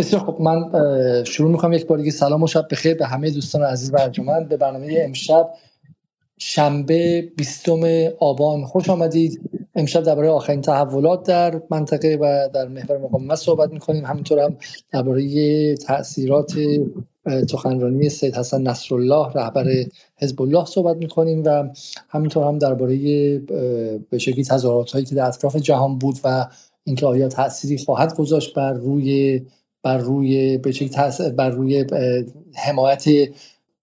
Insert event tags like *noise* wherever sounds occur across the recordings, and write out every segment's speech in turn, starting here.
بسیار خب من شروع می‌کنم یک بار دیگه سلام و شب بخیر به همه دوستان عزیز و ارجمند. به برنامه امشب شنبه 20 آبان. خوش آمدید. امشب درباره آخرین تحولات در منطقه و در محور مقاومت صحبت می‌کنیم. همینطور هم درباره تاثیرات سخنرانی سید حسن نصرالله رهبر حزب الله صحبت می‌کنیم و همینطور هم درباره به شکلی تظاهرات که در اطراف جهان بود و اینکه آیا تأثیری خواهد گذاشت بر روی بر روی بر روی حمایت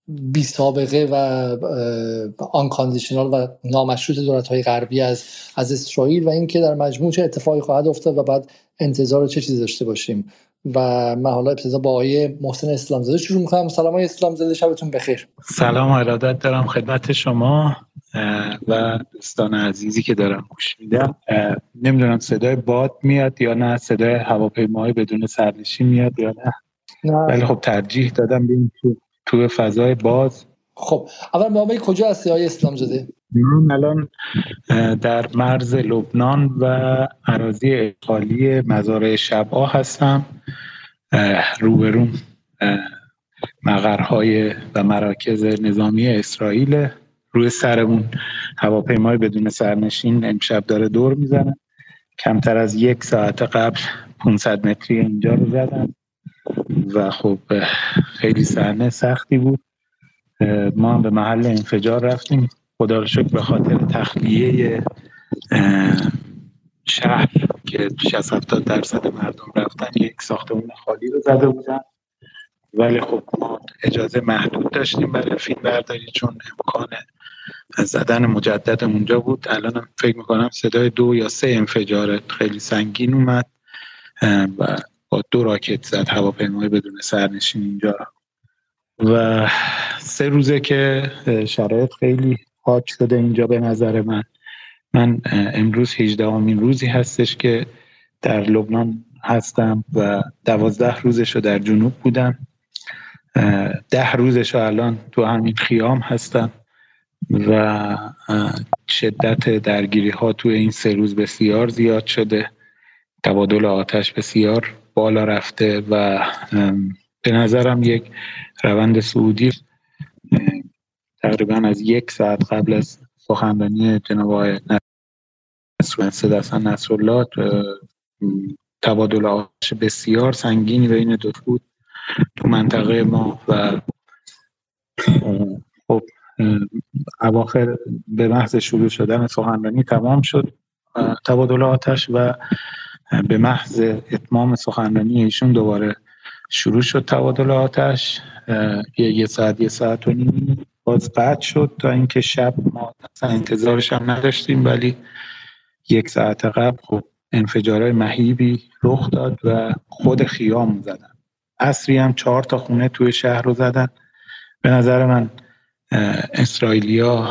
بی سابقه و آن کاندیشنال و نامشروط دولت های غربی از از اسرائیل و اینکه در مجموع چه اتفاقی خواهد افتاد و بعد انتظار چه چیزی داشته باشیم. و من حالا ابتدا با آقای محسن اسلامزاده شروع می‌کنم. سلام آقای اسلامزاده شبتون بخیر. سلام ارادت دارم خدمت شما و دوستان عزیزی که دارم گوش میدم. نمی‌دونم صدای باد میاد یا نه صدای هواپیماهای بدون سرنشین میاد یا نه. ولی خب ترجیح دادم بیم تو تو فضای باز. خب اول ما کجا هستی های اسلام زده من الان در مرز لبنان و عراضی اقالی مزارع شبا هستم. روبروم مقرهای و مراکز نظامی اسرائیل. روی سرمون هواپیمای بدون سرنشین امشب داره دور می‌زنه. کمتر از یک ساعت قبل 500 متری اینجا رو زدن. و خب خیلی صحنه سختی بود. ما هم به محل انفجار رفتیم. خدا رو شکر به خاطر تخلیه شهر که 60 70 درصد مردم رفتن یک ساختمون خالی رو زده بودن. ولی خب ما اجازه محدود داشتیم برای فیلم برداری چون امکان زدن مجدد اونجا بود. الان فکر می‌کنم صدای دو یا سه انفجار خیلی سنگین اومد و با دو راکت زد هواپیمای بدون سرنشین اینجا. و سه روزه که شرایط خیلی خاک شده اینجا به نظر من. من امروز 18 امین روزی هستش که در لبنان هستم و دوازده روزش رو در جنوب بودم. ده روزش رو الان تو همین خیام هستم و شدت درگیری ها توی این سه روز بسیار زیاد شده. تبادل آتش بسیار بالا رفته و به نظرم یک روند سعودی تقریبا از یک ساعت قبل از سخنرانی جناب آقای نصر الله تبادل آتش بسیار سنگینی بین دو بود تو منطقه ما و خب اواخر به محض شروع شدن سخنرانی تمام شد. تبادل آتش و به محض اتمام سخنرانی ایشون دوباره شروع شد تبادل آتش. یه ساعت یه ساعت و نیم. باز قطع شد تا اینکه شب ما اصلا انتظارش هم نداشتیم ولی یک ساعت قبل خب انفجارهای مهیبی رخ داد و خود خیام زدن. اصری هم چهار تا خونه توی شهر رو زدن. به نظر من اسرائیلیا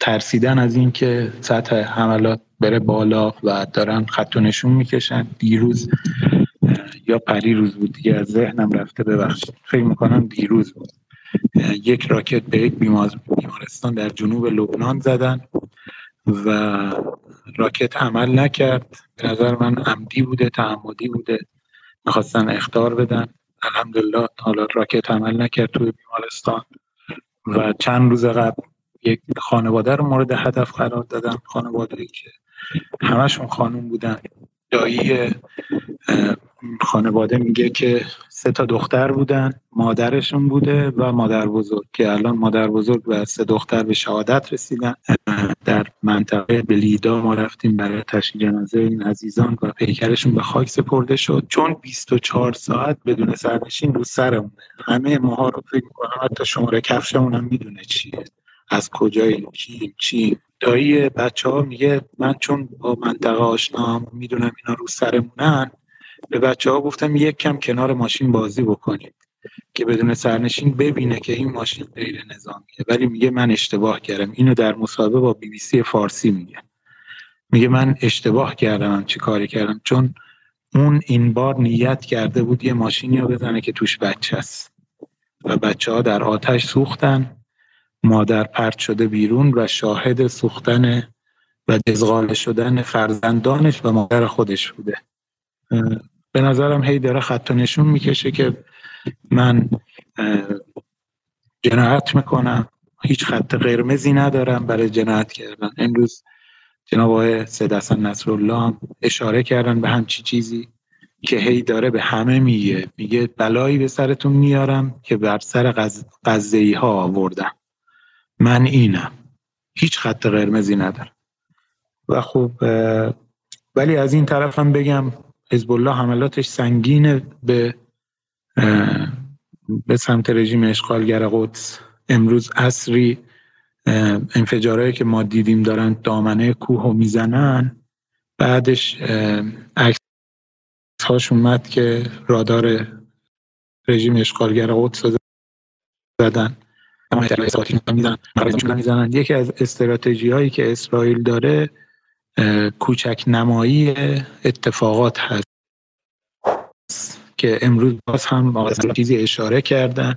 ترسیدن از اینکه سطح حملات بره بالا و دارن خط و نشون می‌کشن. دیروز یا پری روز بود دیگه از ذهنم رفته ببخشید. فکر می‌کنم دیروز بود. یک راکت به یک بیمارستان در جنوب لبنان زدن و راکت عمل نکرد. به نظر من عمدی بوده تعمدی بوده. می‌خواستن اختار بدن. الحمدلله حالا راکت عمل نکرد توی بیمارستان. و چند روز قبل یک خانواده رو مورد هدف قرار دادن. خانواده که همشون خانوم بودن. دایی خانواده میگه که سه تا دختر بودن مادرشون بوده و مادر بزرگ که الان مادر بزرگ و سه دختر به شهادت رسیدن. در منطقه بلیدا ما رفتیم برای تشییع جنازه این عزیزان و پیکرشون به خاک سپرده شد. چون 24 ساعت بدون سرنشین رو سرمونه همه ماها رو فکر می‌کنم حتی شماره کفشمون هم می‌دونه چیه. از کجای چی چی دایی بچه ها میگه من چون با منطقه آشنا می‌دونم اینا رو سرمونن به بچه ها گفتم یک کم کنار ماشین بازی بکنید که بدون سرنشین ببینه که این ماشین غیر نظامیه. ولی میگه من اشتباه کردم. اینو در مصاحبه با بی بی سی فارسی میگه. میگه من اشتباه کردم چی کاری کردم؟ چون اون این بار نیت کرده بود یه ماشینی رو بزنه که توش بچه است. و بچه ها در آتش سوختن مادر پرت شده بیرون و شاهد سوختن و دزغال شدن فرزندانش و مادر خودش بوده. به نظرم هی داره خط نشون می‌کشه که من جنایت می‌کنم. هیچ خط قرمزی ندارم برای جنایت کردن. امروز جناب آقای سید حسن نصرالله اشاره کردن به همچی چیزی که هی داره به همه میگه. میگه بلایی به سرتون میارم که بر سر قضیه ها آوردم. من اینم. هیچ خط قرمزی ندارم. و خب ولی از این طرف هم بگم حزب الله حملاتش سنگینه به به سمت رژیم اشغالگر قدس. امروز اصری انفجارهایی که ما دیدیم دارن دامنه کوه و می‌زنن. بعدش عکس هاش اومد که رادار رژیم اشغالگر قدس زدن. می‌زنن یکی از استراتژی هایی که اسرائیل داره کوچک نمایی اتفاقات هست که امروز باز هم آقای چیزی اشاره کردن.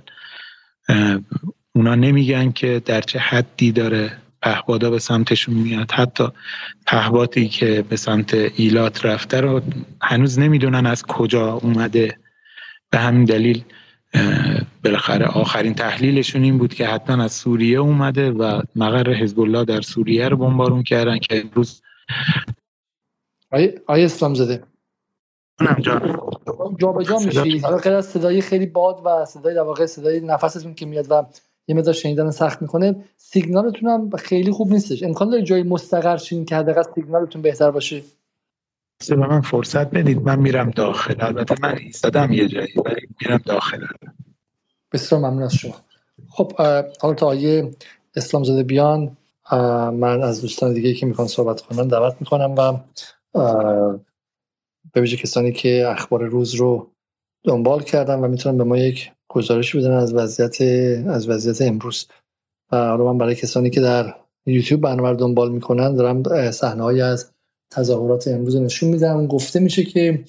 اونا نمیگن که در چه حدی داره پهبادا به سمتشون میاد. حتی پهباتی که به سمت ایلات رفته رو هنوز نمی‌دونن از کجا اومده. به همین دلیل بالاخره آخرین تحلیلشون این بود که حتما از سوریه اومده و مقر حزب الله در سوریه رو بمبارون کردن که امروز آیه اسلام زده جا به جا میشی. حالا از صدای خیلی باد و صدای در واقع صدای نفستون که میاد و یه مقدار شنیدن سخت می‌کنه. سیگنالتون هم خیلی خوب نیستش. امکان داره جای مستقر شین که حداقل سیگنالتون بهتر باشه؟ به من فرصت بدید. من میرم داخل. البته من ایستادم یه جایی ولی میرم داخل. بسیار ممنون از شما. خب حالا تا آیه اسلام زاده بیان. من از دوستان دیگه که می‌خوان صحبت کنن دعوت می‌کنم و به ویژه کسانی که اخبار روز رو دنبال کردن و می‌تونن به ما یک گزارش بدن از وضعیت از وضعیت امروز. و حالا من برای کسانی که در یوتیوب برنامه رو دنبال می‌کنن دارم صحنه از تظاهرات امروز نشون میدم. گفته میشه که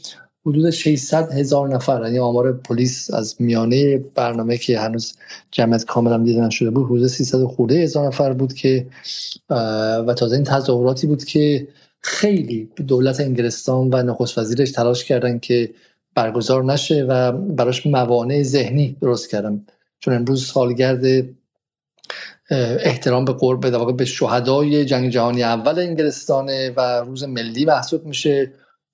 حدود 600 هزار نفر یعنی آمار پلیس از میانه برنامه که هنوز جمعیت کاملا دیده نشده بود حدود 300 خورده هزار نفر بود که و تازه این تظاهراتی بود که خیلی دولت انگلستان و نخست وزیرش تلاش کردن که برگزار نشه و براش موانع ذهنی درست کردن. چون امروز سالگرد احترام به قرب به شهدای جنگ جهانی اول انگلستانه و روز ملی محسوب میشه.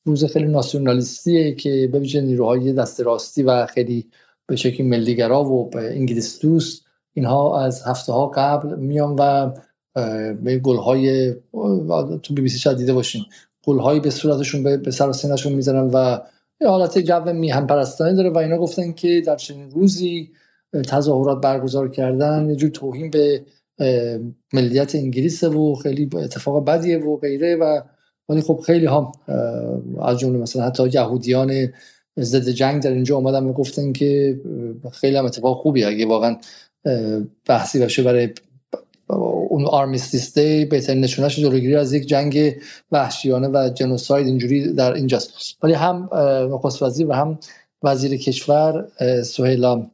روز خیلی ناسیونالیستیه که به ویژه نیروهای دست راستی و خیلی به شکل ملیگرا و انگلیس دوست اینها از هفته ها قبل میان و به گلهای تو بی بی سی دیده باشین گلهایی به صورتشون به سر سینشون می‌زنن و یه حالت جو میهم پرستانی داره و اینا گفتن که در چنین روزی تظاهرات برگزار کردن یه جور توهین به ملیت انگلیس و خیلی اتفاق بدیه و غیره و ولی خب خیلی هم از جمله مثلا حتی یهودیان ضد جنگ در اینجا اومدن و که خیلی هم اتفاق خوبی اگه واقعا بحثی باشه برای اون آرمیستیس دی بهترین نشونش جلوگیری از یک جنگ وحشیانه و جنوساید اینجوری در اینجاست. ولی هم نخست وزیر و هم وزیر کشور سهیلا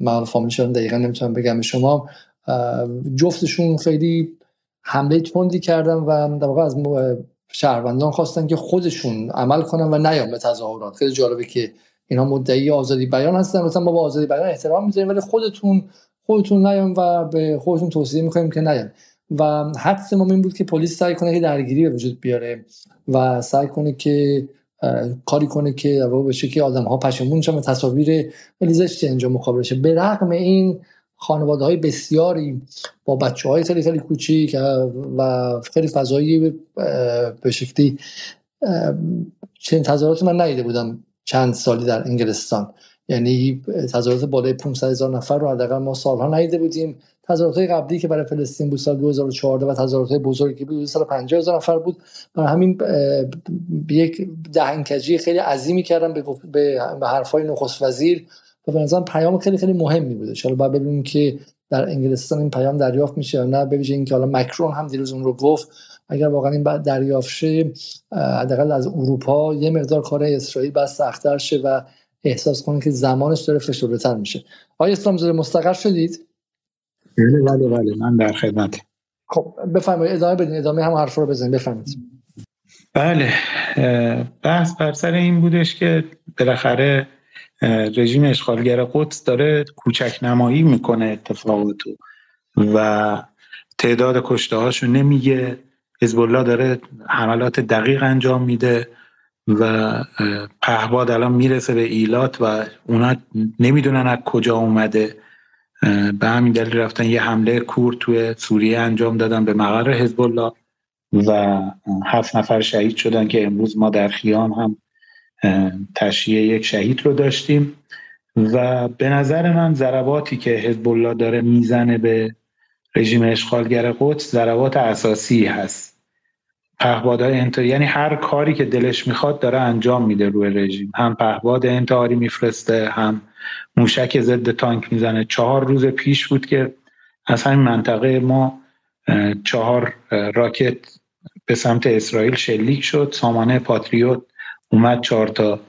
من فامیلشون دقیقا نمی‌تونم بگم شما. جفتشون خیلی حمله تندی کردن و در واقع از شهروندان خواستن که خودشون عمل کنن و نیان به تظاهرات. خیلی جالبه که اینا مدعی آزادی بیان هستن. مثلا ما با آزادی بیان احترام می‌ذاریم ولی خودتون خودتون نیان و به خودتون توصیه می‌کنیم که نیان. و حدس ما این بود که پلیس سعی کنه که درگیری به وجود بیاره و سعی کنه که کاری کنه که به شکلی آدم ها پشیمون به تصاویر خیلی زشتی اینجا مقابل شه به رغم این خانواده های بسیاری با بچه های خیلی خیلی کوچیک و خیلی فضایی به شکلی چنین تظاهرات من ندیده بودم چند سالی در انگلستان. یعنی تظاهرات بالای 500 هزار نفر رو حداقل ما سالها ندیده بودیم. تظاهرات قبلی که برای فلسطین بود سال 2014 و تظاهرات بزرگی بود سال 50 هزار نفر بود. برای همین یک دهنکجی خیلی عظیمی کردن به به حرفای نخست وزیر و به نظرم پیام خیلی خیلی مهمی بوده. حالا باید ببینیم که در انگلستان این پیام دریافت میشه یا نه؟ به ویژه اینکه حالا مکرون هم دیروز اون رو گفت. اگر واقعا این دریافت شه حداقل از اروپا یه مقدار کار اسرائیل بس سختتر شه و احساس کنه که زمانش داره فشرده میشه. آیا اسلام زاده مستقر شدید؟ بله بله بله. من در خدمت. خب بفرمایید. ادامه بدین. ادامه هم حرف رو بزنید بفرمایید. بله. بحث بر سر این بودش که بالاخره رژیم اشغالگر قدس داره کوچک نمایی می‌کنه اتفاقاتو و تعداد کشته هاشو نمیگه. حزب الله داره حملات دقیق انجام میده و پهباد الان می‌رسه به ایلات و اونا نمی‌دونن از کجا اومده. به همین دلیل رفتن یه حمله کور توی سوریه انجام دادن به مقر حزب الله و هفت نفر شهید شدن که امروز ما در خیام هم تشییع یک شهید رو داشتیم و به نظر من ضرباتی که حزب الله داره می‌زنه به رژیم اشغالگر قدس ضربات اساسی هست. پهپادهای انتحاری یعنی هر کاری که دلش می‌خواد داره انجام میده روی رژیم. هم پهپاد انتحاری میفرسته هم موشک ضد تانک می‌زنه. چهار روز پیش بود که از همین منطقه ما چهار راکت به سمت اسرائیل شلیک شد. سامانه پاتریوت اومد چهار تا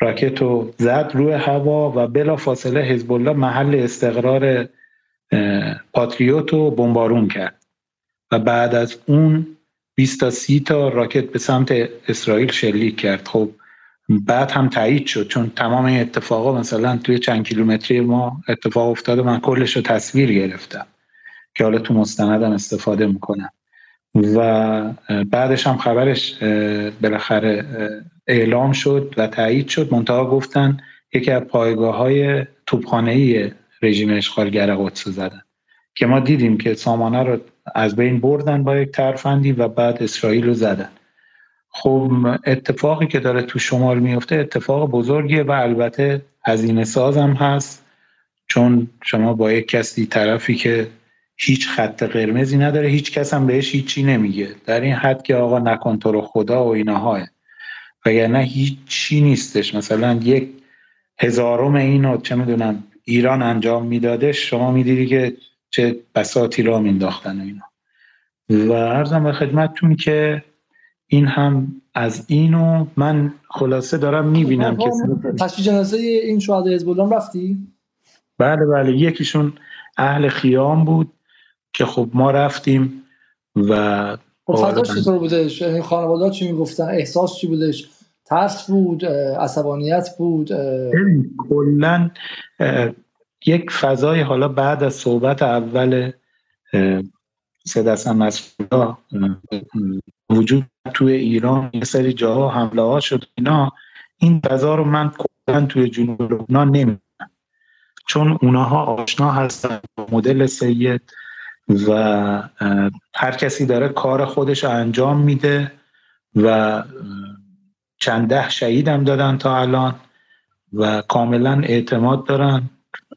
راکت رو زد روی هوا و بلا فاصله حزب الله محل استقرار پاتریوت رو بمبارون کرد. و بعد از اون 20 تا 30 تا راکت به سمت اسرائیل شلیک کرد. خب بعد هم تایید شد چون تمام این اتفاقا مثلا توی چند کیلومتری ما اتفاق افتاده من کلش رو تصویر گرفتم که حالا تو مستندم استفاده می‌کنم. و بعدش هم خبرش بالاخره اعلام شد و تایید شد. منتها گفتن یکی از پایگاه های توپخانه رژیم اشغالگر قدس زدن که ما دیدیم که سامانه رو از بین بردن با یک ترفندی و بعد اسرائیل رو زدن. خب اتفاقی که داره تو شمال میفته اتفاق بزرگیه و البته هزینه ساز هم هست چون شما با یک کسی طرفی که هیچ خط قرمزی نداره هیچ کس هم بهش هیچی نمیگه. در این حد که آقا نکن تو رو خدا و اینها وگرنه هیچی نیستش. مثلا یک هزارم اینو چه می‌دونم ایران انجام می‌داده شما می‌دیدی که چه بساتی را مینداختن و اینا. و ارزم به خدمتتون که این هم از اینو من خلاصه دارم می‌بینم که تشییع جنازه این شهدای حزب رفتی؟ بله بله. یکیشون اهل خیام بود. که خب ما رفتیم و خب فضاش چطور بودش؟ خانواده چی می‌گفتن؟ احساس چی بودش؟ ترس بود؟ عصبانیت بود؟ کلا یک فضای حالا بعد از صحبت اول سید حسن مسعودا وجود توی ایران یه سری جاها حمله ها شد اینا این فضا رو من کلا توی جنوب لبنان نمی‌دونم. چون اونها آشنا هستن با مدل سید و هر کسی داره کار خودش انجام میده و چند ده شهید هم دادن تا الان و کاملا اعتماد دارن.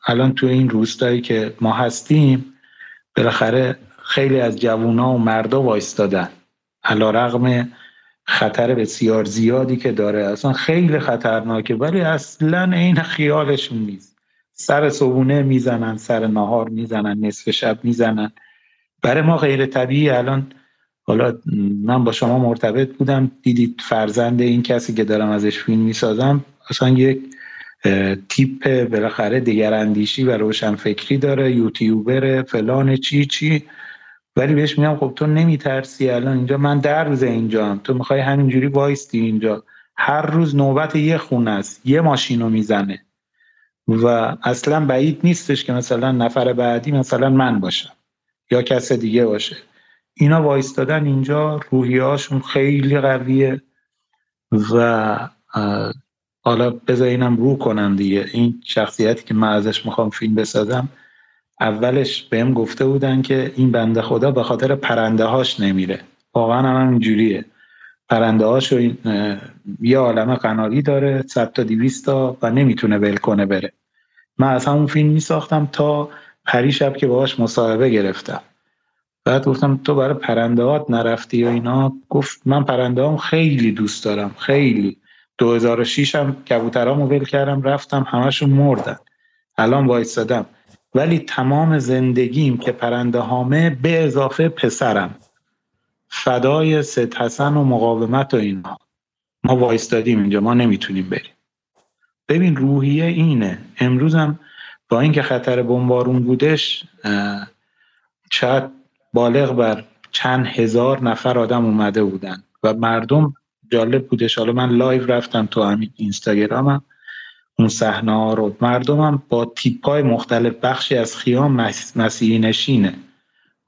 الان توی این روستایی که ما هستیم بالاخره خیلی از جوونا و مردا وایستادن. علا رغم خطر بسیار زیادی که داره. اصلا خیلی خطرناکه ولی اصلا این خیالشون نیست. سر صبونه می‌زنن سر نهار می‌زنن نصف شب می‌زنن. برای ما غیر طبیعی الان حالا من با شما مرتبط بودم. دیدید فرزند این کسی که دارم ازش فیلم می‌سازم. اصلا یک تیپ بالاخره دیگر اندیشی و روشن فکری داره. یوتیوبر فلان چی چی. ولی بهش میگم خب تو نمیترسی الان. اینجا من در روز اینجا. تو می‌خوای همینجوری وایستی اینجا. هر روز نوبت یه خونه است. یه ماشین رو می‌زنه. و اصلا بعید نیستش که مثلا نفر بعدی مثلا من باشم یا کس دیگه باشه. اینا وایستادن اینجا روحیهاشون خیلی قویه و حالا بذار اینم رو کنم دیگه. این شخصیتی که من ازش می‌خوام فیلم بسازم اولش بهم گفته بودن که این بنده خدا به خاطر پرنده هاش نمیره. واقعا هم اینجوریه پرنده هاش این یه عالم قناری داره صد تا دیویست تا و نمی‌تونه ول کنه بره. من از همون فیلم میساختم تا پری شب که باهاش مصاحبه گرفتم. بعد گفتم تو برای پرنده هات نرفتی یا اینا؟ گفت من پرنده خیلی دوست دارم خیلی. 2006 هم کبوترامو ول کردم رفتم همشون مردن. الان وایستادم. ولی تمام زندگیم که پرنده هامه به اضافه پسرم. فدای ست حسن و مقاومت و اینا. ما وایستادیم اینجا ما نمی‌تونیم بریم. ببین روحیه اینه. امروزم با اینکه خطر بمبارون بودش شاید بالغ بر چند هزار نفر آدم اومده بودن و مردم جالب بودش. حالا من لایو رفتم تو همین اینستاگرامم اون صحنه ها رو. مردمم با تیپای مختلف بخشی از خیام مسیحی نشینه.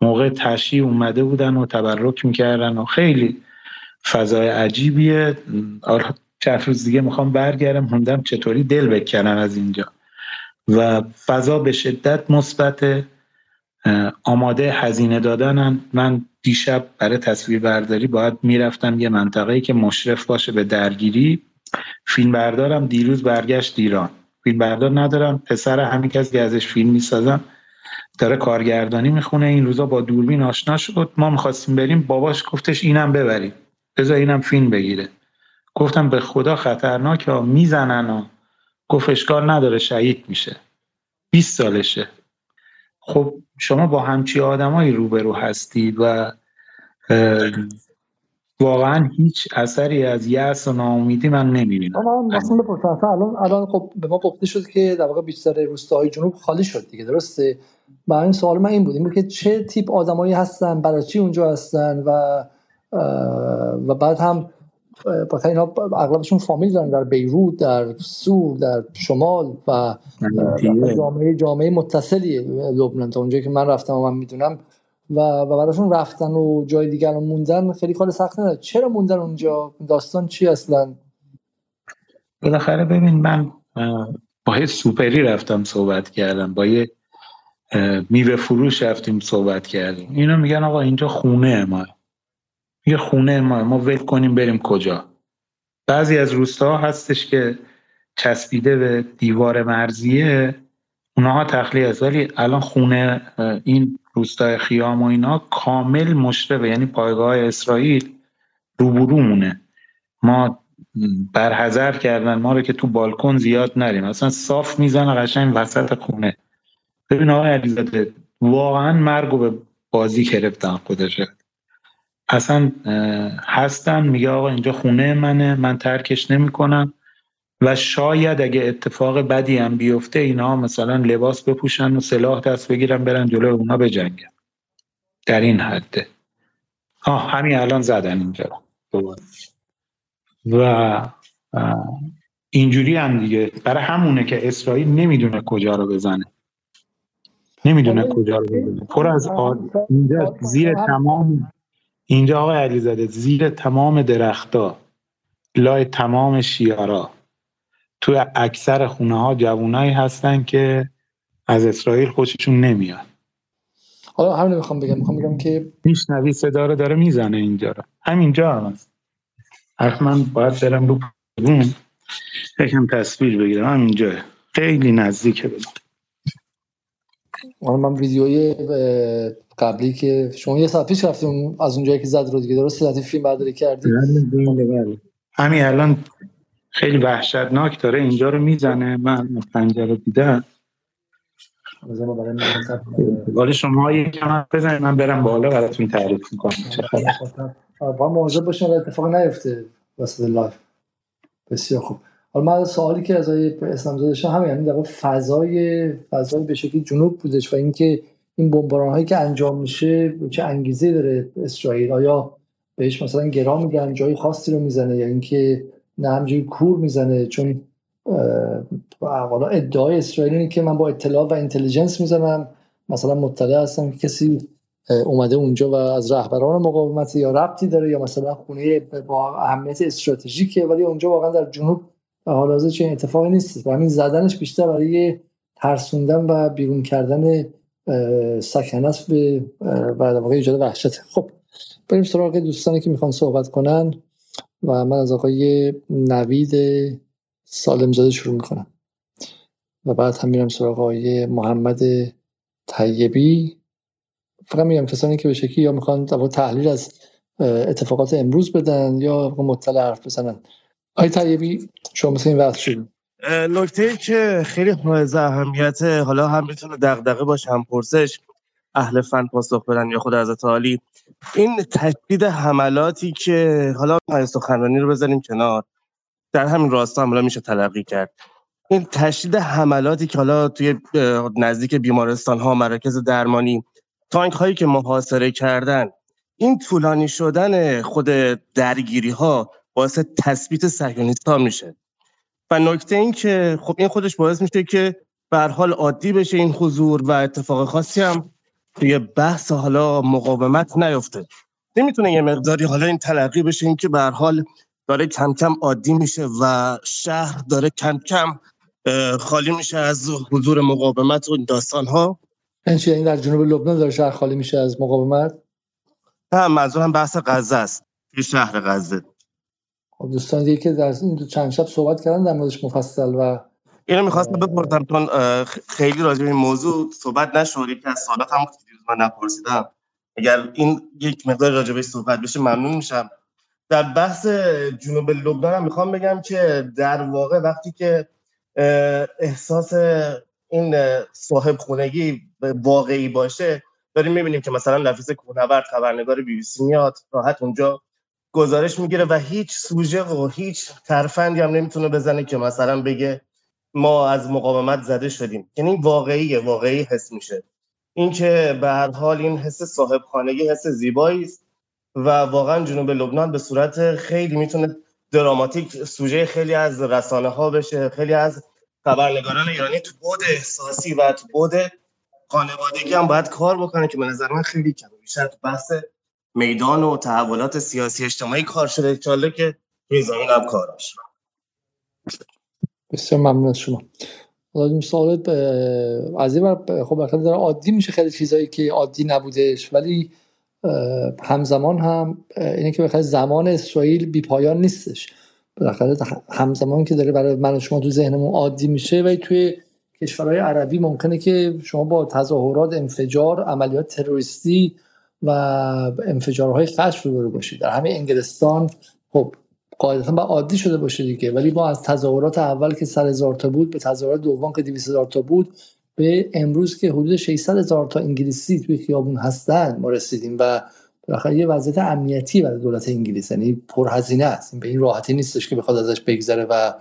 موقع تشییع اومده بودن و تبرک می‌کردن و خیلی فضای عجیبیه. چند روز دیگه می‌خوام برگردم موندم چطوری دل بکنن از اینجا. و فضا به شدت مثبت آماده هزینه دادنن. من دیشب برای تصویر برداری باید می‌رفتم یه منطقه‌ای که مشرف باشه به درگیری. فیلم بردارم دیروز برگشت ایران. فیلم بردار ندارم پسر همین کسی ازش فیلم می‌سازم داره کارگردانی می‌خونه این روزا با دوربین آشنا شد. ما می‌خواستیم بریم باباش گفتش اینم ببریم. بذار اینم فیلم بگیره. گفتم به خدا خطرناک ها می‌زنن ها. گفت اشکال نداره شهید میشه. 20 سالشه. خب شما با همچی آدمایی روبرو هستی و واقعا هیچ اثری از یأس و ناامیدی من نمی‌بینم. مثلا الان الان خب به ما گفته شد که در واقع بیشتر روستاهای جنوب خالی شد دیگه درسته؟ برای این سوال من این بود. این بود که چه تیپ آدمایی هستن برای چی اونجا هستن و و بعد هم بخاطر اینا اغلبشون فامیل دارن در بیروت در سور در شمال و جامعه جامعه متصلی لبنان. تا اونجایی که من رفتم و من می‌دونم. و و براشون رفتن و جای دیگر رو موندن خیلی کار سخت نداره. چرا موندن اونجا؟ داستان چی اصلا؟ بالاخره ببین من با یه سوپری رفتم صحبت کردم. با یه میوه فروش رفتیم صحبت کردیم. اینا میگن آقا اینجا خونه ما. یه خونه ما. ما ول کنیم بریم کجا. بعضی از روستاها هستش که چسبیده به دیوار مرزیه. اونها تخلیه است. ولی الان خونه این روستای خیام و اینا کامل مشربه. یعنی پایگاه اسرائیل روبرو مونه. ما برحضر کردن ما رو که تو بالکن زیاد نریم. اصلا صاف می‌زنه قشنگ وسط خونه. ببین آقای علیزاده واقعا مرگ به بازی گرفتن خودشه. اصلا هستن میگه آقا اینجا خونه منه من ترکش نمی‌کنم. و شاید اگه اتفاق بدی هم بیفته اینا مثلا لباس بپوشن و سلاح دست بگیرن برن جلو اونا بجنگن. در این حده. آه همین الان زدن اینجا. و اینجوری هم دیگه. برای همونه که اسرائیل نمی‌دونه کجا رو بزنه. نمی‌دونه کجا رو بزنه پر از آد... اینجا زیر تمام اینجا آقای علیزاده زیر تمام درختا لای تمام شیارا. تو اکثر خونه ها جوونایی هستن که از اسرائیل خوششون نمیاد. حالا همین می‌خوام بگم. می‌خوام بگم که میشنوی صدا رو داره می‌زنه اینجا رو. همینجا هم هست. من باید برم رو یکم تصویر بگیرم. همینجا. خیلی نزدیکه بدم من ویدیوی قبلی که شما یه ساعت پیش رفتیم از اونجایی که زد رو دیگه درست فیلم برداری کردی؟ بله، بله. همین الان خیلی وحشتناک داره اینجا رو می‌زنه من پنجره دیدم. ولی شما یکم بزنید من برم بالا براتون تعریف می‌کنم. بابا مواظب باشین اتفاق نیفته. وسط لایو بسیار خوب. حالا من سوالی که از اسلام زاده شما همین یعنی در فضای فضای به شکلی جنوب بودش و اینکه این بمباران هایی که انجام میشه چه انگیزه داره اسرائیل؟ آیا بهش مثلا گرا میگن جای خاصی رو می‌زنه یا اینکه نه همجوری کور می‌زنه؟ چون حالا ادعای اسرائیل اینه که من با اطلاع و اینتلیجنس می‌زنم. مثلا مطلع هستم که کسی اومده اونجا و از رهبران مقاومت یا ربطی داره یا مثلا خونه با اهمیت استراتژیکه ولی اونجا واقعا در جنوب حال حاضر چه اتفاقی نیست. و همین زدنش بیشتر برای ترسوندن و بیرون کردن سکنه است به و واقع ایجاد وحشت. خب بریم سراغ دوستانی که می‌خوان صحبت کنن و من از آقای نوید سالمزاده شروع می‌کنم. و بعد هم میرم سراغ آقای محمد طیبی. فقط میگم کسانی که به شکلی یا می‌خوان تحلیل از اتفاقات امروز بدن یا مطلع حرف بزنن. آقای طیبی شما مثل این وقت شدید نکته که خیلی حائز اهمیت حالا هم می‌تونه دغدغه باشه هم پرسش اهل فن پاسخ بدن یا خود از عالی. این تشدید حملاتی که حالا سخنرانی رو بذاریم کنار. در همین راستا هم میشه تلقی کرد. این تشدید حملاتی که حالا توی نزدیک بیمارستان ها مراکز درمانی تانک هایی که محاصره کردن این طولانی شدن خود درگیری ها باعث تثبیت صهیونیست ها میشه. و نکته این که خب این خودش باعث میشه که به حال عادی بشه این حضور و اتفاق خاصی هم توی بحث حالا مقاومت نیفته. نمی‌تونه یه مقداری حالا این تلقی بشه این که به حال داره کم کم عادی میشه و شهر داره کم کم خالی میشه از حضور مقاومت و این داستان ها این یعنی در جنوب لبنان داره شهر خالی میشه از مقاومت؟ نه منظورم بحث غزه است. توی شهر غزه. خب دوستان دیگه که در این چند شب صحبت کردن در موردش مفصل و اینو می‌خواستم بپرسم چون خیلی راجع به این موضوع صحبت نشد. که از سوالات هم من نپرسیدم. اگر این یک مقدار راجع به صحبت بشه ممنون میشم. در بحث جنوب لبنان هم می‌خوام بگم که در واقع وقتی که احساس این صاحب خونگی واقعی باشه داریم می‌بینیم که مثلا نفیس کوهنورد خبرنگار بی بی سی میاد راحت اونجا گزارش می‌گیره و هیچ سوژه و هیچ ترفندی هم نمی‌تونه بزنه که مثلا بگه ما از مقاومت زده شدیم. یعنی واقعی واقعی حس میشه. اینکه به هر حال این حس صاحب خانگی حس زیبایی است و واقعا جنوب لبنان به صورت خیلی می‌تونه دراماتیک سوژه خیلی از رسانه ها بشه خیلی از خبرنگاران ایرانی تو بود احساسی و تو بود خانوادگی هم باید کار بکنه که به نظر من خیلی کم بیشتر بحث میدان و تحولات سیاسی اجتماعی کار شده چاله که توی زمین هم کاراش بسیار ممنون از شما. این سوال از این خب عادی میشه خیلی چیزایی که عادی نبودش ولی همزمان هم اینه که بخاطر زمان اسرائیل بی پایان نیستش. بالاخره همزمان که داره برای من و شما تو ذهنمون عادی میشه ولی توی کشورهای عربی ممکنه که شما با تظاهرات انفجار عملیات تروریستی و انفجارهای خشم رو باشید. در همه انگلستان خب قاعدتا با عادی شده باشه دیگه. ولی ما از تظاهرات اول که سر هزار تا بود به تظاهرات دوم که 200 هزار تا بود به امروز که حدود 600 هزار تا انگلیسی توی خیابون هستن ما رسیدیم و بالاخره یه وضعیت امنیتی برای دولت انگلیس. یعنی پرهزینه است. به این راحتی نیستش که بخواد ازش بگذره و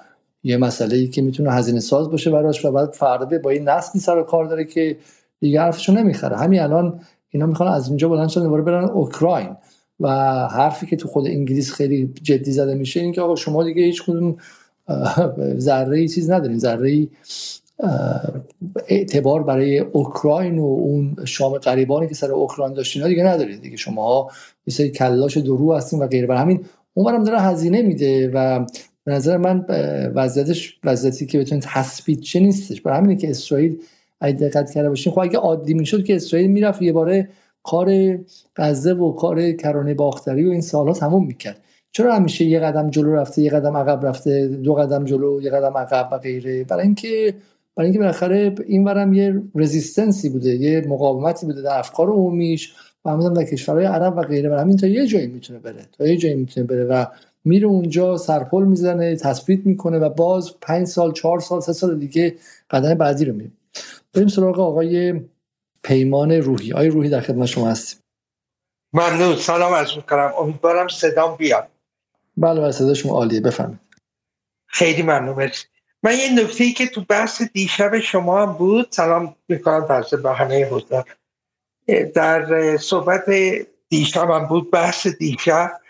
یه مسئله ای که می‌تونه هزینه ساز باشه براش و بعد فردا با این نسلی سر کار داره که دیگه حرفشو نمی‌خره. همین الان اینا می‌خوان از اینجا بلند شدن دوباره برن اوکراین. و حرفی که تو خود انگلیس خیلی جدی زده میشه این که آقا شما دیگه هیچ کدوم ذره چیز ندارین. ذره اعتبار برای اوکراین و اون شام قریبانی که سر اوکراین داشتین دیگه ندارید دیگه شما یه سری کلاش درو هستین و غیره. برای همین اونورم داره هزینه میده و به نظر من وضعیتش وضعیتی که بتونید تثبیت چه نیستش. برای همینه که اسرائیل اگه دقت کرده باشین. خب اگه عادی می‌شد که اسرائیل می‌رفت یه باره کار غزه و کار کرانه باختری و این سالها تموم می‌کرد. چرا همیشه یه قدم جلو رفته یه قدم عقب رفته دو قدم جلو یه قدم عقب و غیره؟ برای اینکه برای اینکه بالاخره این برم یه رزिस्टنسی بوده یه مقاومتی بوده در افکار عمومیش و همون در کشورهای عرب و غیره. برای همین تا یه جایی می‌تونه بره. تا یه جایی می‌تونه بره و میره اونجا سرپل می‌زنه تثبیت می‌کنه و باز پنج سال چهار سال سه سال دیگه قدم بعدی رو میره بریم سراغ آقای پیمان روحی. آقای روحی در خدمت شما هستیم. ممنون. سلام از می‌کنم. امیدوارم صدام بیاد. بله بله صدا شما عالیه. بفهمید خیلی ممنون. من یه نکته ای که تو بحث دیشب شما هم بود سلام می‌کنم بحث به همه حضار در صحبت دیشب هم بود بحث دیشب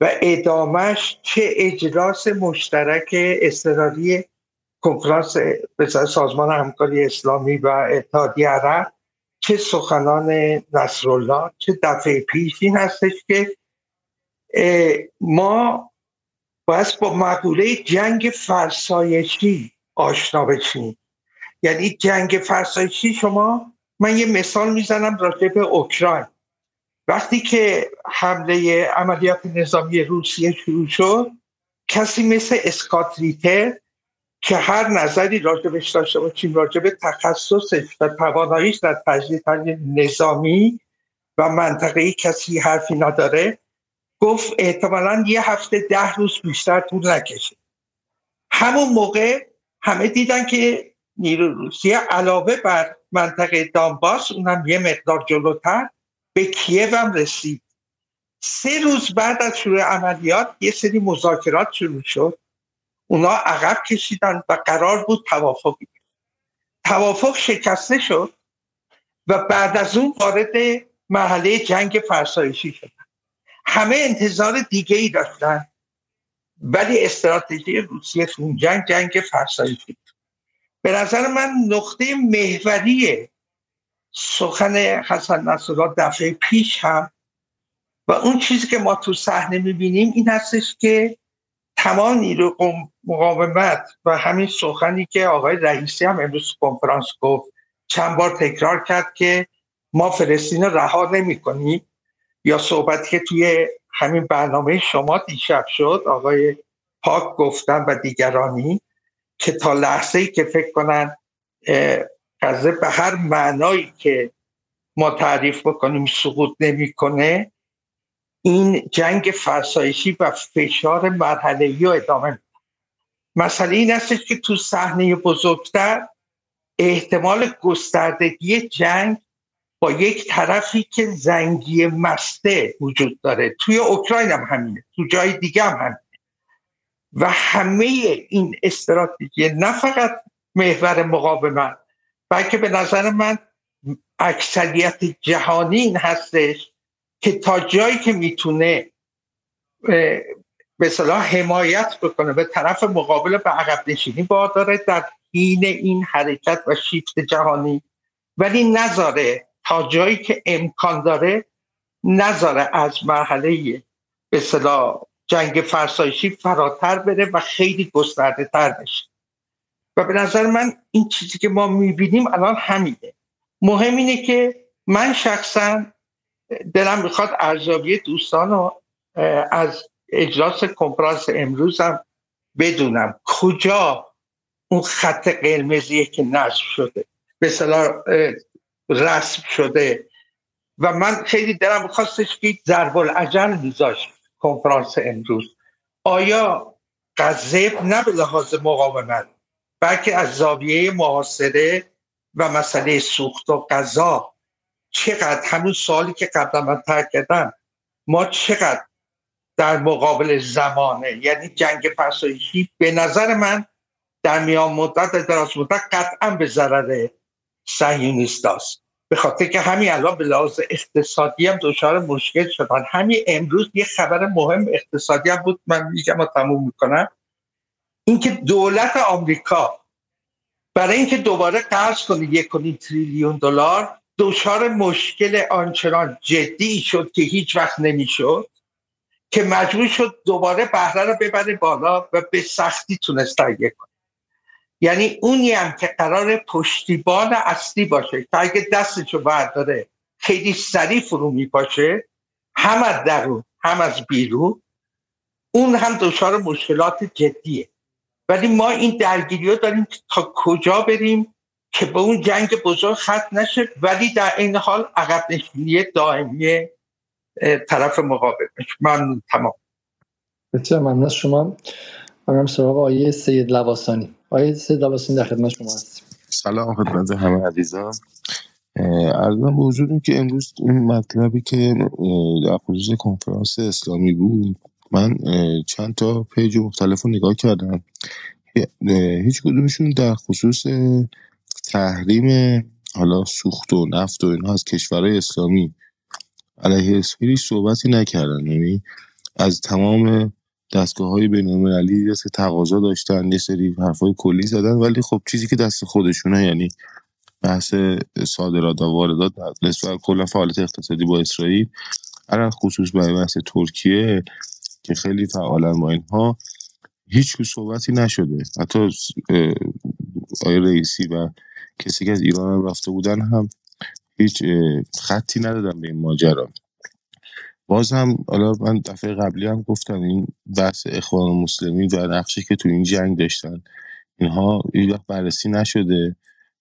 و ادامش چه اجلاس مشترک استراری کنفرانس سازمان همکاری اسلامی و اتحادیه عرب چه سخنان نصرالله چه دفعه پیش این هستش که ما باید با مقوله جنگ فرسایشی آشنا بشیم. یعنی جنگ فرسایشی شما من یه مثال می‌زنم راجع به اوکراین. وقتی که حمله عملیات نظامی روسیه شروع شد کسی مثل اسکاتریتر که هر نظری راجبش داشته باشیم راجب تخصصش و تواناییش در تجدید نظامی و منطقه‌ای کسی حرفی نداره گفت احتمالا یه هفته ده روز بیشتر طول نکشه. همون موقع همه دیدن که نیرو روسیه علاوه بر منطقه دانباس اونم یه مقدار جلوتر به کیو هم رسید. سه روز بعد از شروع عملیات یه سری مذاکرات شروع شد. اونا عقب کشیدن و قرار بود توافقی توافق شکسته شد و بعد از اون وارد مرحله جنگ فرسایشی شدن. همه انتظار دیگه ای داشتن ولی استراتژی روسیه تو جنگ جنگ فرسایشی به نظر من نقطه محوری سخن حسن نصرالله دفعه پیش هم و اون چیزی که ما تو صحنه می‌بینیم این هستش که تمام نیرو مقاومت و همین سخنی که آقای رئیسی هم امروز کنفرانس گفت. چند بار تکرار کرد که ما فلسطین رها نمی کنیم. یا صحبتی که توی همین برنامه شما دیشب شد آقای پاک گفتن و دیگرانی که تا لحظه ای که فکر کنن غزه به هر معنایی که ما تعریف بکنیم سقوط نمی‌کنه این جنگ فرسایشی و فشار مرحله رو ادامه مسئله این است که تو صحنه بزرگتر احتمال گستردگی جنگ با یک طرفی که زنگی مسته وجود داره. توی اوکراین هم همینه تو جای دیگه هم همینه. و همه این استراتژی نه فقط محور مقاومت بلکه به نظر من اکثریت جهانی این هستش که تا جایی که می‌تونه به صلاح حمایت بکنه به طرف مقابل به عقب نشینی داره در حین این حرکت و شیفت جهانی. ولی نذاره تا جایی که امکان داره نذاره از مرحله به صلاح جنگ فرسایشی فراتر بره و خیلی گسترده تر بشه. و به نظر من این چیزی که ما می‌بینیم الان همینه. مهم اینه که من شخصا دلم می‌خواد ارزیابی دوستان رو از اجلاس کنفرانس امروزم بدونم کجا اون خط قرمزیه که نصب شده به صلاح رسم شده. و من خیلی دلم میخواستش که ضرب العجل میذاشت کنفرانس امروز. آیا قذب نه به لحاظ مقاومت بلکه از زاویه محاصره و مسئله سوخت و غذا چقدر؟ همون سوالی که قبلا من ترک کردم. ما چقدر در مقابل زمانه. یعنی جنگ فرسایشی به نظر من در میان مدت دراز مدت قطعا به ضرر صهیونیست است به خاطر که همین الان به لحاظ اقتصادی هم دچار مشکل شدن. همین امروز یه خبر مهم اقتصادی هم بود من میگم و تموم می‌کنم. اینکه دولت آمریکا برای اینکه دوباره قرض کنه یک تریلیون دلار دچار مشکل آنچنان جدی شد که هیچ وقت نمی‌شد. که مجبور شد دوباره بهره رو ببره بالا و به سختی تونست تهیه کنه. یعنی اونی هم که قرار پشتیبان اصلی باشه که اگه دستشو برداره خیلی سریع فرو میپاشه هم از درون هم از بیرون اون هم دچار مشکلات جدیه. ولی ما این درگیری رو داریم تا کجا بریم که به اون جنگ بزرگ ختم نشه ولی در این حال عقب نشینی دائمی طرف مقابل. من تمام. بسیار ممنون از شما. من سراغ آیه سید لواسانی. آیه سید لواسانی در خدمت شما هستیم. سلام خدمت همه عزیزان ارزم به وجودم که امروز این مطلبی که در خصوص کنفرانس اسلامی بود من چند تا پیج مختلف رو نگاه کردم هیچ کدومشون در خصوص تحریم حالا سوخت و نفت و اینها از کشورهای اسلامی علیه اسرائیل صحبتی نکردن. یعنی از تمام دستگاه های بین المللی که تقاضا داشتن یه سری حرفای کلی زدن ولی خب چیزی که دست خودشونه یعنی بحث صادرات و واردات نسبت کلا فعالیت اقتصادی با اسرائیل هر خصوص برای بحث ترکیه که خیلی فعالن با اینها هیچ صحبتی نشده. حتی آقای رئیسی و کسی که از ایران رفته بودن هم هیچ خطی ندادن به این ماجرا. باز هم حالا من دفعه قبلی هم گفتم این بحث اخوان مسلمین و نقشی که تو این جنگ داشتن اینها هیچ وقت بررسی نشده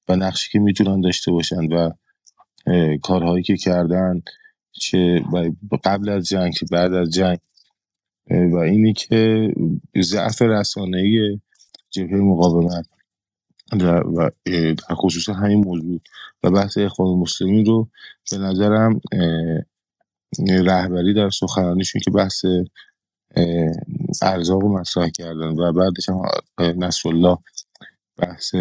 و نقشی که می‌تونن داشته باشن و کارهایی که کردن چه قبل از جنگ بعد از جنگ. و اینی که ضعف رسانه‌ای جبهه مقاومت. و در خصوص همین موضوع. و بحث اخوان مسلمین رو به نظرم رهبری در سخنانیشون که بحث ارزاق رو مطرح کردن و بعدش هم الله بحث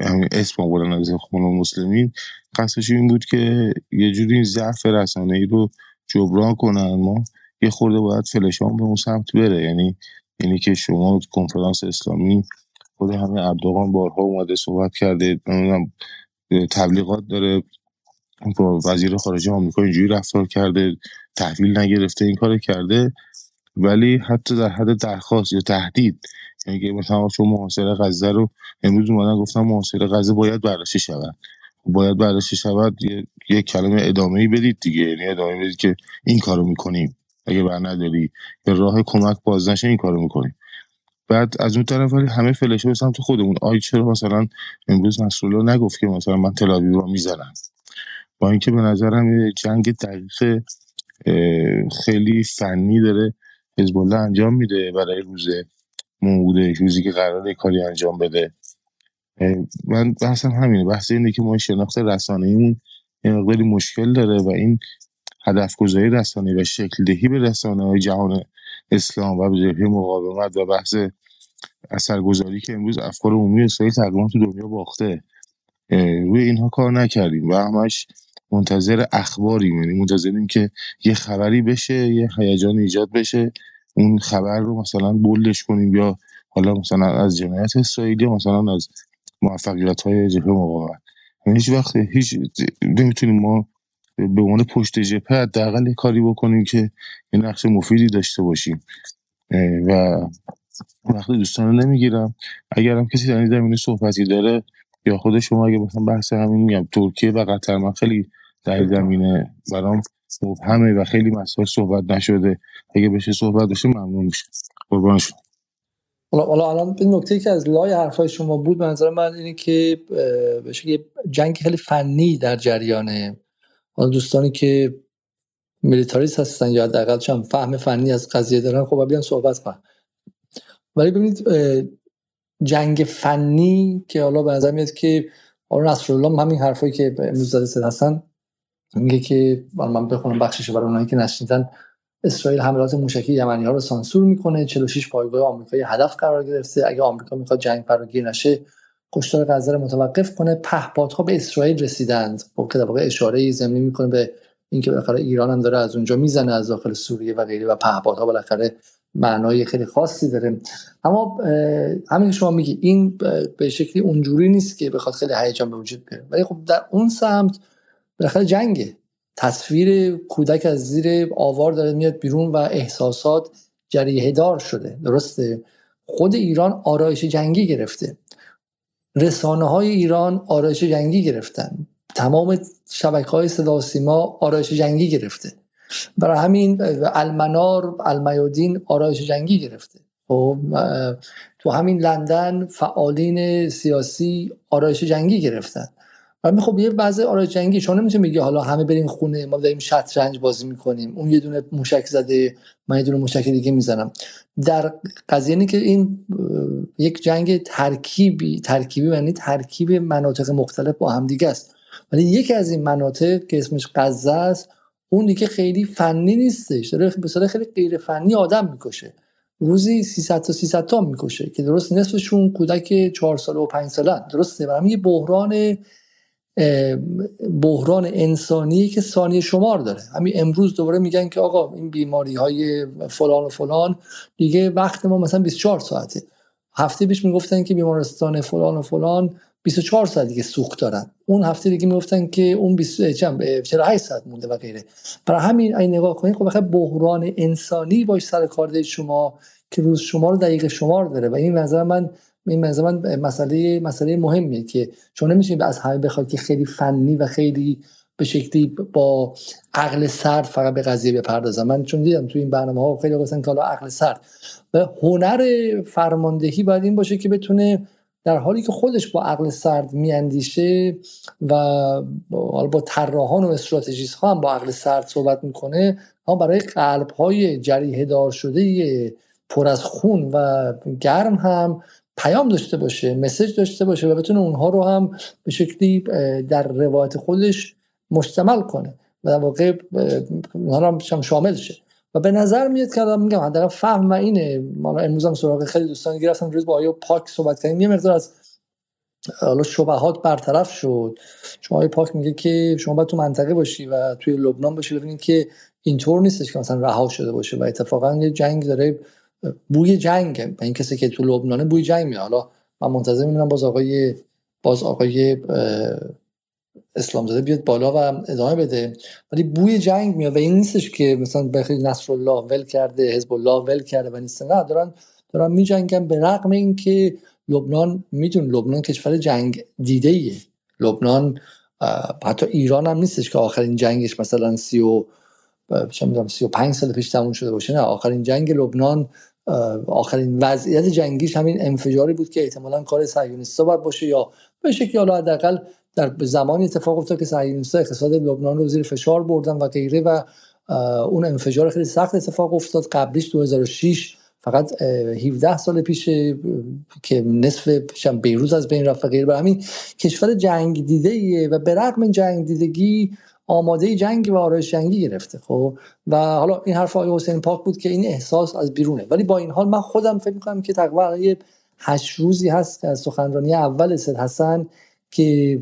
همین اسم آوردن از اخوان مسلمین قصدش این بود که یه جوری ضعف رسانه ای رو جبران کنن ما یه خورده باید فلشان به اون سمت بره. یعنی یعنی که شما کنفرانس اسلامی خود همه اردوغان بارها اومده صحبت کرده نمی‌دونم تبلیغات داره با وزیر خارجه آمریکا اینجوری رفتار کرده تحویل نگرفته این کار کرده ولی حتی در حد درخواست یا تهدید یعنی مثلا چون محاصره غزه رو امروز اومدن گفتم محاصره غزه باید بررسی شود. باید بررسی شود یه, کلمه ادامه ای بدید دیگه یعنی ادامه بدید که این کارو می‌کنیم. اگه بر نداری به راه کمک باز نشه این کارو می‌کنیم. بعد از اون طرف ولی همه فلشه به سمت خودمون. آی چرا مثلا امروز نصرالله نگفت که مثلا من تل رو می‌زنم؟ با اینکه به نظرم جنگ دقیق خیلی فنی داره حزب انجام میده برای روز موعود روزی که قرار کاری انجام بده. من بحثم همینه. بحث اینه که ما شناخت رسانه ایمون یه مقداری مشکل داره و این هدف گذاری رسانه و شکل دهی به رسانه های جهان اسلام و به جبهه مقاومت و بحث اثرگذاری که امروز افکار عمومی اسرائیل تقریبا تو دنیا باخته. روی اینها کار نکردیم و همش منتظر اخباریم. یعنی منتظریم که یه خبری بشه یه هیجان ایجاد بشه. اون خبر رو مثلا بولدش کنیم یا حالا مثلا از جنایت اسرائیلی مثلا از موفقیت های جبهه مقاومت. یعنی هیچ وقت هیچ نمی‌تونیم ما به عنوان پشت جبهه حداقل کاری بکنیم که یه نقش مفیدی داشته باشیم. و وقتی دوستان رو نمی‌گیرم. اگرم کسی در این زمینه صحبتی داره یا خود شما اگه مثلا بحث همین میگم ترکیه و قطر من خیلی در زمینه برام مبهمه و خیلی مسائل صحبت نشده. اگه بشه صحبت بشه ممنون میشه قربان شما. حالا الان این نکته که از لای حرفای شما بود به نظر من اینه که یه جنگ خیلی فنی در جریانه حالا دوستانی که میلیتاریست هستن یا حداقل چم فهم فنی از قضیه دارن خب بیان صحبت کنن. ولی ببینید جنگ فنی که حالا به نظر میاد که آقا نصرالله همین حرفایی که امروز زده هستن میگه که من بخونم بخشش برای اونایی که نشنیدن اسرائیل حملات موشکی یمنی ها رو سانسور می‌کنه 46 پایگاه آمریکایی هدف قرار گرفته اگه آمریکا می‌خواد جنگ فراگیر نشه کشتار غزه رو متوقف کنه. پهپادها به اسرائیل رسیدند. خب که در واقع اشاره زمینی می‌کنه به اینکه بالاخره ایران هم داره از اونجا می‌زنه از داخل سوریه و غیره و پهپادها بالاخره معنای خیلی خاصی داره. اما همین شما میگی این به شکلی اونجوری نیست که بخواد خیلی هیجان به وجود بیاره. ولی خب در اون سمت بالاخره جنگه. تصویر کودک از زیر آوار داره میاد بیرون و احساسات جریه دار شده. درسته؟ خود ایران آرایش جنگی گرفته. رسانه های ایران آرایش جنگی گرفتن. تمام شبکه های صدا سیما آرایش جنگی گرفته. برای همین المنار المیادین آرایش جنگی گرفته. خب تو همین لندن فعالین سیاسی آرایش جنگی گرفتن. و خب یه بعضی آرایش جنگی. شما نمی‌تونی میگه حالا همه بریم خونه ما داریم شطرنج بازی می‌کنیم. اون یه دونه موشک زده من یه دونه موشک دیگه می‌زنم. در قضیه اینه که این یک جنگ ترکیبی ترکیبی یعنی ترکیب مناطق مختلف با هم دیگه است. ولی یکی از این مناطق که اسمش غزه است اون دیگه خیلی فنی نیستش. داره به خیلی غیر فنی آدم می‌کشه. روزی 300 تا 300 تا می‌کشه که درست نصفشون کودک 4 ساله و 5 ساله درسته؟ و همین بحران بحران انسانی که ثانیه شمار داره. همین امروز دوباره میگن که آقا این بیماری های فلان و فلان دیگه وقت ما مثلا 24 ساعته. هفته پیش می‌گفتن که بیمارستان فلان و فلان 24 ساعت دیگه سوخت دارن. اون هفته دیگه می‌گفتن که اون 20 48 ساعت مونده و غیره. برای همین این نگاه کنید خب بخاطر بحران انسانی باش سر کار شما که روز شما رو دقیق شمار داره. و این نظر من این من مسئله مسئله مهمیه که چون نمی‌تونید از همه بخواد که خیلی فنی و خیلی به شکلی با عقل سرد فقط به قضیه بپردازم. من چون دیدم تو این برنامه ها خیلی گفتن که حالا عقل سرد. و هنر فرماندهی باید این باشه که بتونه در حالی که خودش با عقل سرد میاندیشه و با, با طراحان و استراتژیست ها هم با عقل سرد صحبت می‌کنه اما برای قلب های جریه دار شده پر از خون و گرم هم پیام داشته باشه مسج داشته باشه و بتونه اونها رو هم به شکلی در روایت خودش مشتمل کنه و در واقع اونها هم شامل شه. و به نظر میاد که میگم حداقل فهم اینه. ما امروز هم سراغ خیلی دوستان گرفتم روز با آیه پاک صحبت کردیم. یه مقدار از حالا شبهات برطرف شد. شما آیه پاک میگه که شما باید تو منطقه باشی و توی لبنان باشی ببینید که اینطور نیستش که مثلا رها شده باشه و اتفاقا یه جنگ داره بوی جنگ این کسی که تو لبنانه بوی جنگ میاد حالا من منتظر میمونم باز آقای باز آقای اسلام زاده بیاد بالا و ادامه بده. ولی بوی جنگ میاد و این نیستش که مثلا بخیر نصر الله ول کرده حزب الله ول کرده و نیست. نه دارن دارن میجنگن به رغم اینکه لبنان میدون لبنان کشور جنگ دیده ایه لبنان حتی ایران هم نیستش که آخرین جنگش مثلا سی و چه می‌دونم 35 سال پیش تموم شده باشه. نه آخرین جنگ لبنان آخرین وضعیت جنگیش همین انفجاری بود که احتمالا کار صهیونیستا باید باشه یا به شکلی حالا حداقل در زمانی اتفاق افتاد که صهیونیست‌ها اقتصاد لبنان رو زیر فشار بردن و غیره و اون انفجار خیلی سخت اتفاق افتاد. قبلیش 2006 فقط 17 سال پیش که نصف بیروز از بین رفت و غیره. همین کشور جنگ دیده و به رغم جنگ دیدگی آماده جنگ و آرایش جنگی گرفته خب؟ و حالا این حرف آقای حسین پاک بود که این احساس از بیرونه. ولی با این حال من خودم فکر می‌کنم که تقریبا هشت روزی هست از سخنرانی اول سید حسن که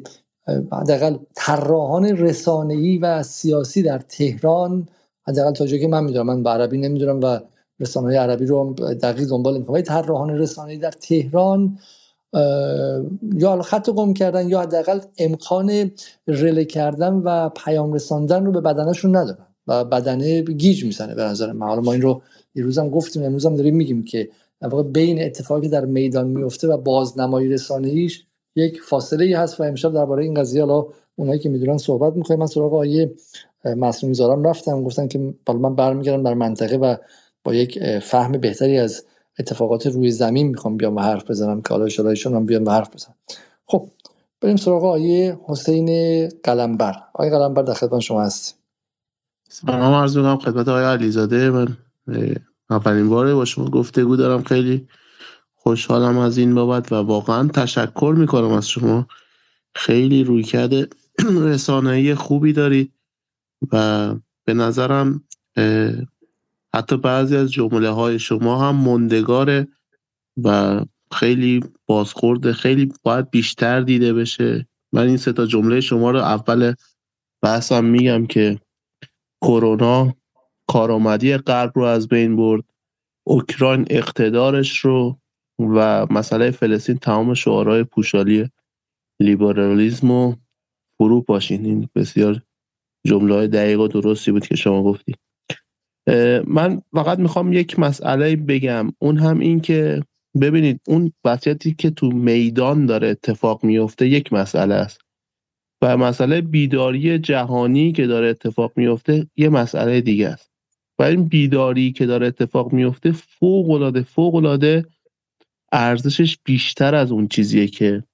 حداقل طراحان رسانه‌ای و سیاسی در تهران حداقل تا جایی که من می‌دونم من به عربی نمی‌دونم و رسانه عربی رو دقیق دنبال می‌کنم ولی طراحان رسانه‌ای در تهران یا خط گم کردن یا حداقل امکان رله کردن و پیام رساندن رو به بدنشون ندارن و بدنه گیج می‌زنه به نظر من. حالا ما این رو دیروز هم گفتیم امروز هم داریم میگیم که واقع بین اتفاقی در میدان میفته و بازنمایی رسانه‌ایش یک فاصله ای هست و امشب درباره این قضیه حالا اونایی که می‌دونن صحبت می‌کنیم. من سراغ آیه مصنوعی زارم رفتم. گفتن که بالا من برمیگردم در منطقه و با یک فهم بهتری از اتفاقات روی زمین می‌خوام بیام و حرف بزنم که حالا شلایشون هم بیام و حرف بزنم خب بریم سراغ آیه حسین قلمبر. آیه قلمبر در خدمت شما هست سلام عرض می‌کنم خدمت آقای علیزاده. من اولین باره با شما گفتگو دارم. خیلی خوشحالم از این بابت و واقعا تشکر می‌کنم از شما. خیلی رویکرد *clears throat* رسانه‌ای خوبی دارید و به نظرم حتی بعضی از جمله های شما هم مندگاره و خیلی بازخورده خیلی باید بیشتر دیده بشه. من این سه تا جمله شما رو اول بحثم میگم که کرونا کارآمدی غرب رو از بین برد اوکراین اقتدارش رو و مسئله فلسطین تمام شعارهای پوشالی لیبرالیزم و فرو پاشین این بسیار جمله های دقیق و درستی بود که شما گفتی من فقط می‌خوام یک مسئله بگم. اون هم این که ببینید اون وضعیتی که تو میدان داره اتفاق میفته یک مسئله است. و مسئله بیداری جهانی که داره اتفاق میفته یه مسئله دیگه است. و این بیداری که داره اتفاق میفته فوق العاده فوق العاده ارزشش بیشتر از اون چیزیه که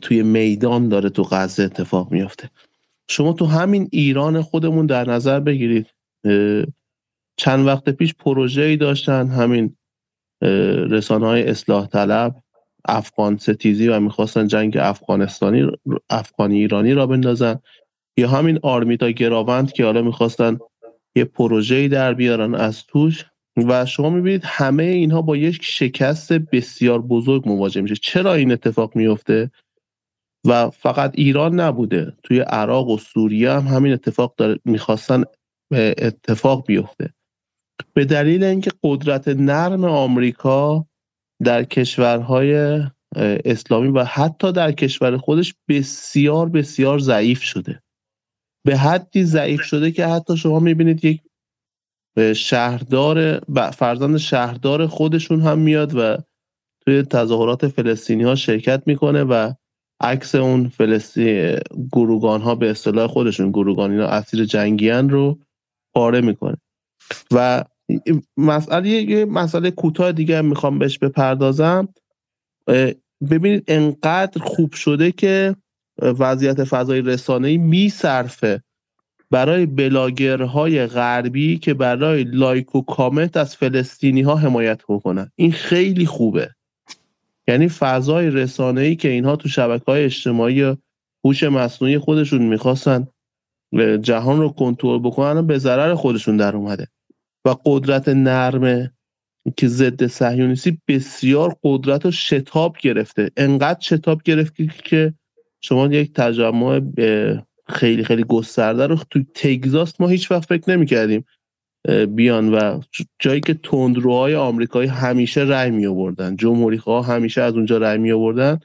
توی میدان داره تو غزه اتفاق میفته. شما تو همین ایران خودمون در نظر بگیرید. چند وقت پیش ای داشتن همین رسانه های اصلاح طلب افغان ستیزی و می‌خواستن جنگ افغانستانی افغانی ایرانی را بندازن. یا همین آرمیتا گراوند که حالا می‌خواستن یه پروژه‌ای در بیارن از توش و شما می‌بینید همه اینها با یک شکست بسیار بزرگ مواجه میشه. چرا این اتفاق میفته و فقط ایران نبوده توی عراق و سوریه هم همین اتفاق داره می‌خواستن اتفاق بیفته. به دلیل اینکه قدرت نرم آمریکا در کشورهای اسلامی و حتی در کشور خودش بسیار بسیار ضعیف شده. به حدی ضعیف شده که حتی شما می‌بینید یک شهردار فرزند شهردار خودشون هم میاد و توی تظاهرات فلسطینی ها شرکت می‌کنه و عکس اون فلسطین گروگان ها به اصطلاح خودشون گروگان اینا اسیر جنگیان رو پاره می‌کنه. و مسئله یه مسئله کوتاه دیگه می‌خوام بهش بپردازم. ببینید انقدر خوب شده که وضعیت فضای رسانه‌ای می‌صرفه برای بلاگرهای غربی که برای لایک و کامنت از فلسطینی ها حمایت بکنن. این خیلی خوبه. یعنی فضای رسانه‌ای که اینها تو شبکه های اجتماعی هوش مصنوعی خودشون می‌خواستن جهان رو کنترل بکنن به ضرر خودشون در اومده. و قدرت نرمه که ضد صهیونیستی بسیار قدرت و شتاب گرفته. انقدر شتاب گرفته که شما یک تجمع خیلی خیلی گسترده رو تو تگزاس ما هیچ وقت فکر نمی کردیم بیان. و جایی که تندروهای آمریکایی همیشه رأی می آوردن جمهوری همیشه از اونجا رأی می آوردن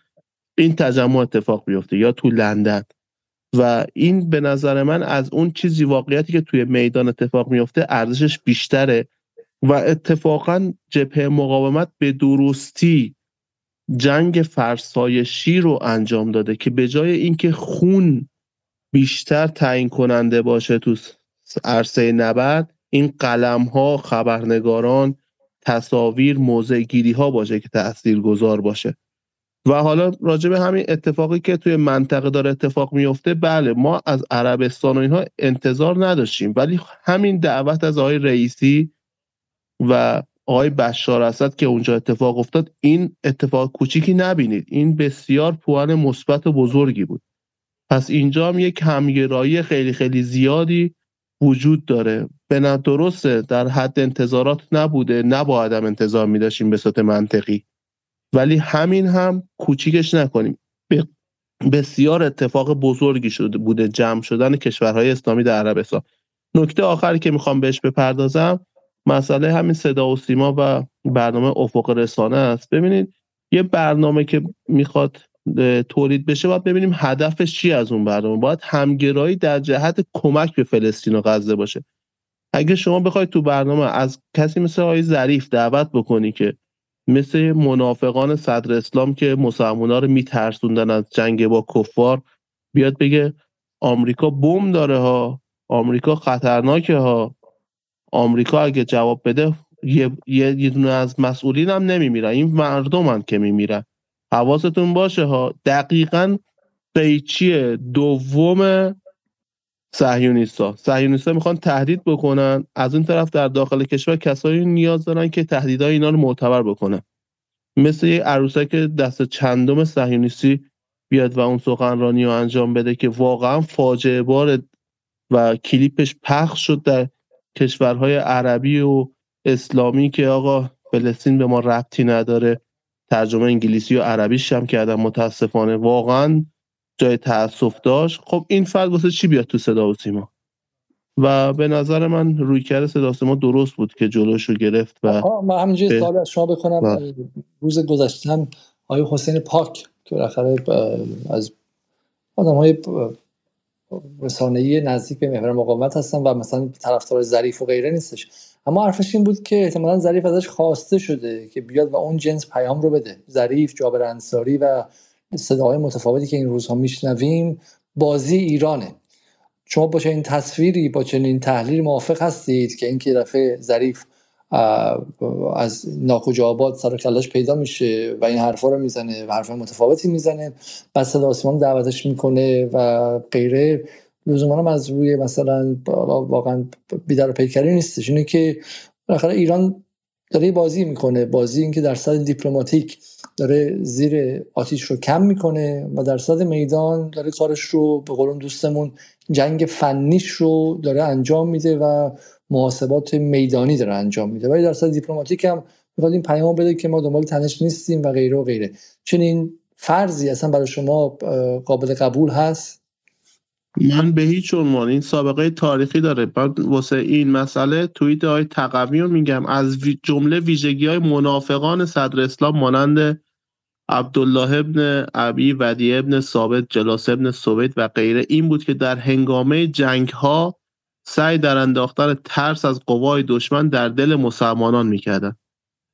این تجمع اتفاق بیفته. یا تو لندن. و این به نظر من از اون چیزی واقعیتی که توی میدان اتفاق میفته ارزشش بیشتره. و اتفاقا جبهه مقاومت به درستی جنگ فرسایشی رو انجام داده که به جای اینکه خون بیشتر تعیین کننده باشه تو عرصه نبرد این قلم ها خبرنگاران تصاویر موضع گیری ها باشه که تأثیر گذار باشه. و حالا راجع به همین اتفاقی که توی منطقه داره اتفاق میفته بله ما از عربستان و اینها انتظار نداشتیم. ولی همین دعوت از آقای رئیسی و آقای بشار اسد که اونجا اتفاق افتاد این اتفاق کوچیکی نبینید. این بسیار پوان مثبت و بزرگی بود. پس اینجا هم یک همگرایی خیلی خیلی زیادی وجود داره. به درسته در حد انتظارات نبوده. نباید هم انتظار می داشتیم به صورت منطقی. ولی همین هم کوچیکش نکنیم. بسیار اتفاق بزرگی شده بوده جمع شدن کشورهای اسلامی در عربستان. نکته آخری که می‌خوام بهش بپردازم مسئله همین صدا و سیما و برنامه افق رسانه است. ببینید یه برنامه که می‌خواد تولید بشه باید ببینیم هدفش چی از اون برنامه. باید همگرایی در جهت کمک به فلسطین و غزه باشه. اگه شما بخواید تو برنامه از کسی مثل آقای ظریف دعوت بکنی که مثل منافقان صدر اسلام که مسلمونا رو میترسوندن از جنگ با کفار بیاد بگه آمریکا بم داره ها آمریکا خطرناکه ها. آمریکا اگه جواب بده یه, یه دونه از مسئولین هم این مردمن که میمیرن. حواستون باشه ها دقیقا قیچی دوم صهیونیستا صهیونیستا می‌خوان تهدید بکنن. از اون طرف در داخل کشور کسایی نیاز دارن که تهدیدهای اینا رو معتبر بکنن. مثل یه عروسک دست چندم صهیونیستی بیاد و اون سخنرانی رو انجام بده که واقعا فاجعه بار و کلیپش پخش شد در کشورهای عربی و اسلامی که آقا فلسطین به ما ربطی نداره. ترجمه انگلیسی و عربیش هم کردم متاسفانه. واقعا جای تاسف داشت. خب این فرد واسه چی بیاد تو صدا و سیما؟ و به نظر من روی کرده صدا سیما درست بود که جلوش رو گرفت و من همینجوری سوال از شما بکنم. روز گذشته آقای حسین پاک که بالاخره از آدم های رسانه‌ای نزدیک به محور مقاومت هستن و مثلا طرفدار ظریف و غیره نیستش. اما حرفش این بود که احتمالا ظریف ازش خواسته شده که بیاد و اون جنس پیام رو بده. ظریف جابر انصاری و صداهای متفاوتی که این روزها میشنویم بازی ایرانه. شما با چنین تصویری با چنین تحلیل موافق هستید که این که دفعه ظریف از ناکجا آباد سر کلش پیدا میشه و این حرفا رو می‌زنه و حرف متفاوتی می‌زنه بعد صدا آسمان دعوتش می‌کنه و غیره لزوما هم از روی مثلا واقعا بیدار پیکری نیستش. اینه که بالاخره ایران داره بازی می‌کنه. بازی اینکه در صد دیپلماتیک داره زیر آتیش رو کم می‌کنه و در صد میدان داره کارش رو به قولون دوستمون جنگ فنیش رو داره انجام میده و محاسبات میدانی داره انجام میده. ولی در صد دیپلماتیک هم می‌خواد این پیام بده که ما دنبال تنش نیستیم و غیره و غیره. چنین فرضی اصلا برای شما قابل قبول هست؟ من به هیچ عنوان این سابقه تاریخی داره. بعد واسه این مسئله توییت های تقوی رو میگم. از جمله ویژگی های منافقان صدر اسلام مانند عبدالله ابن عبی ودی ابن ثابت جلاس ابن سوید و غیره. این بود که در هنگامه جنگ ها سعی در انداختن ترس از قوای دشمن در دل مسلمانان می‌کردند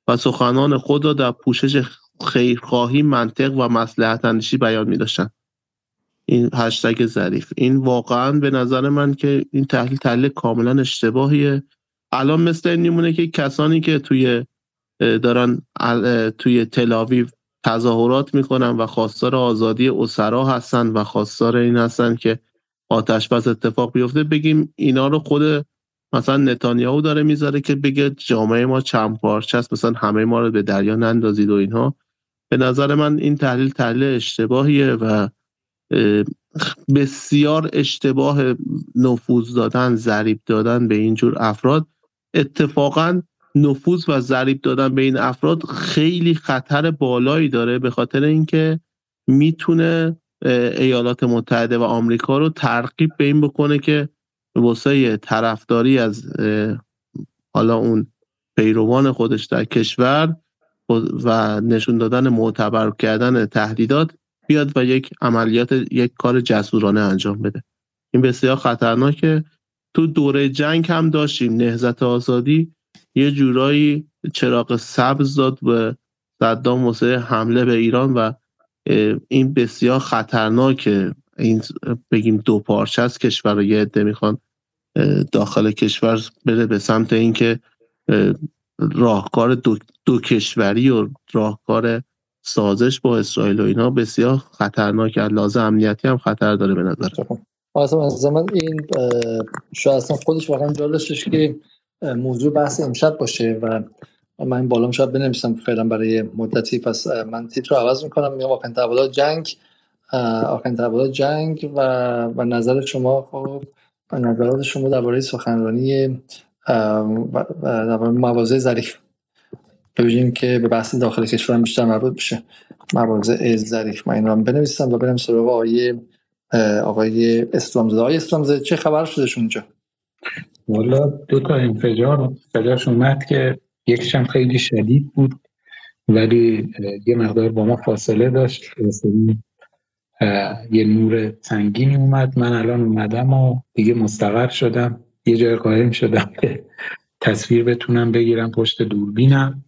و سخنان خود را در پوشش خیرخواهی منطق و مسلحت اندیشی بیان میداشتند. این هشتگ ظریف. این واقعا به نظر من که این تحلیل تحلیل کاملا اشتباهیه. الان مثل این میمونه که کسانی که توی دارن توی تلاویو تظاهرات می‌کنن و خواستار آزادی اسرا هستن و خواستار این هستن که آتش بس اتفاق بیفته بگیم اینا رو خود مثلا نتانیاهو داره می‌ذاره که بگه جامعه ما چند پارچه است مثلا همه ما رو به دریا نندازید و اینها. به نظر من این تحلیل تحلیل اشتباهیه و بسیار اشتباه نفوذ دادن ضریب دادن به اینجور افراد. اتفاقا نفوذ و ضریب دادن به این افراد خیلی خطر بالایی داره به خاطر اینکه می‌تونه ایالات متحده و آمریکا رو ترغیب به این بکنه که واسه طرفداری از حالا اون پیروان خودش در کشور و نشون دادن معتبر کردن تهدیدات بیاد و یک عملیات یک کار جسورانه انجام بده. این بسیار خطرناکه. تو دوره جنگ هم داشتیم. نهزت آزادی یه جورایی چراغ سبز داد به صدام واسه حمله به ایران و این بسیار خطرناکه. این بگیم دو پارچه از کشور رو یه عده می‌خوان داخل کشور بره به سمت اینکه راهکار دو, دو کشوری و راهکار سازش با اسرائیل و اینا بسیار خطرناک لازم امنیتی هم خطر داره به نظر اصلا از زمان این شاید اصلا خودش واقعا جالشش که موضوع بحث امشب باشه و من بالام شاید بنویسم فعلا برای مدتی. پس من تیتر رو عوض می‌کنم. میگم آخرین تحولات جنگ آخرین تحولات جنگ و, و نظر شما. خب نظرات شما درباره سخنرانی درباره مواضع ظریف. ببینیم که به بحث داخل کشور بیشتر مربوط بشه. مواضع ظریف من این رو بنویسم و برم سراغ آقای آقای اسلامزاده آقای اسلامزاده چه خبر شده اونجا والا دو تا انفجار صداش اومد که یکیشم خیلی شدید بود ولی یه مقدار با ما فاصله داشت. یه نور سنگینی اومد. من الان اومدم و دیگه مستقر شدم. یه جای قایم شدم که تصویر بتونم بگیرم پشت دوربینم.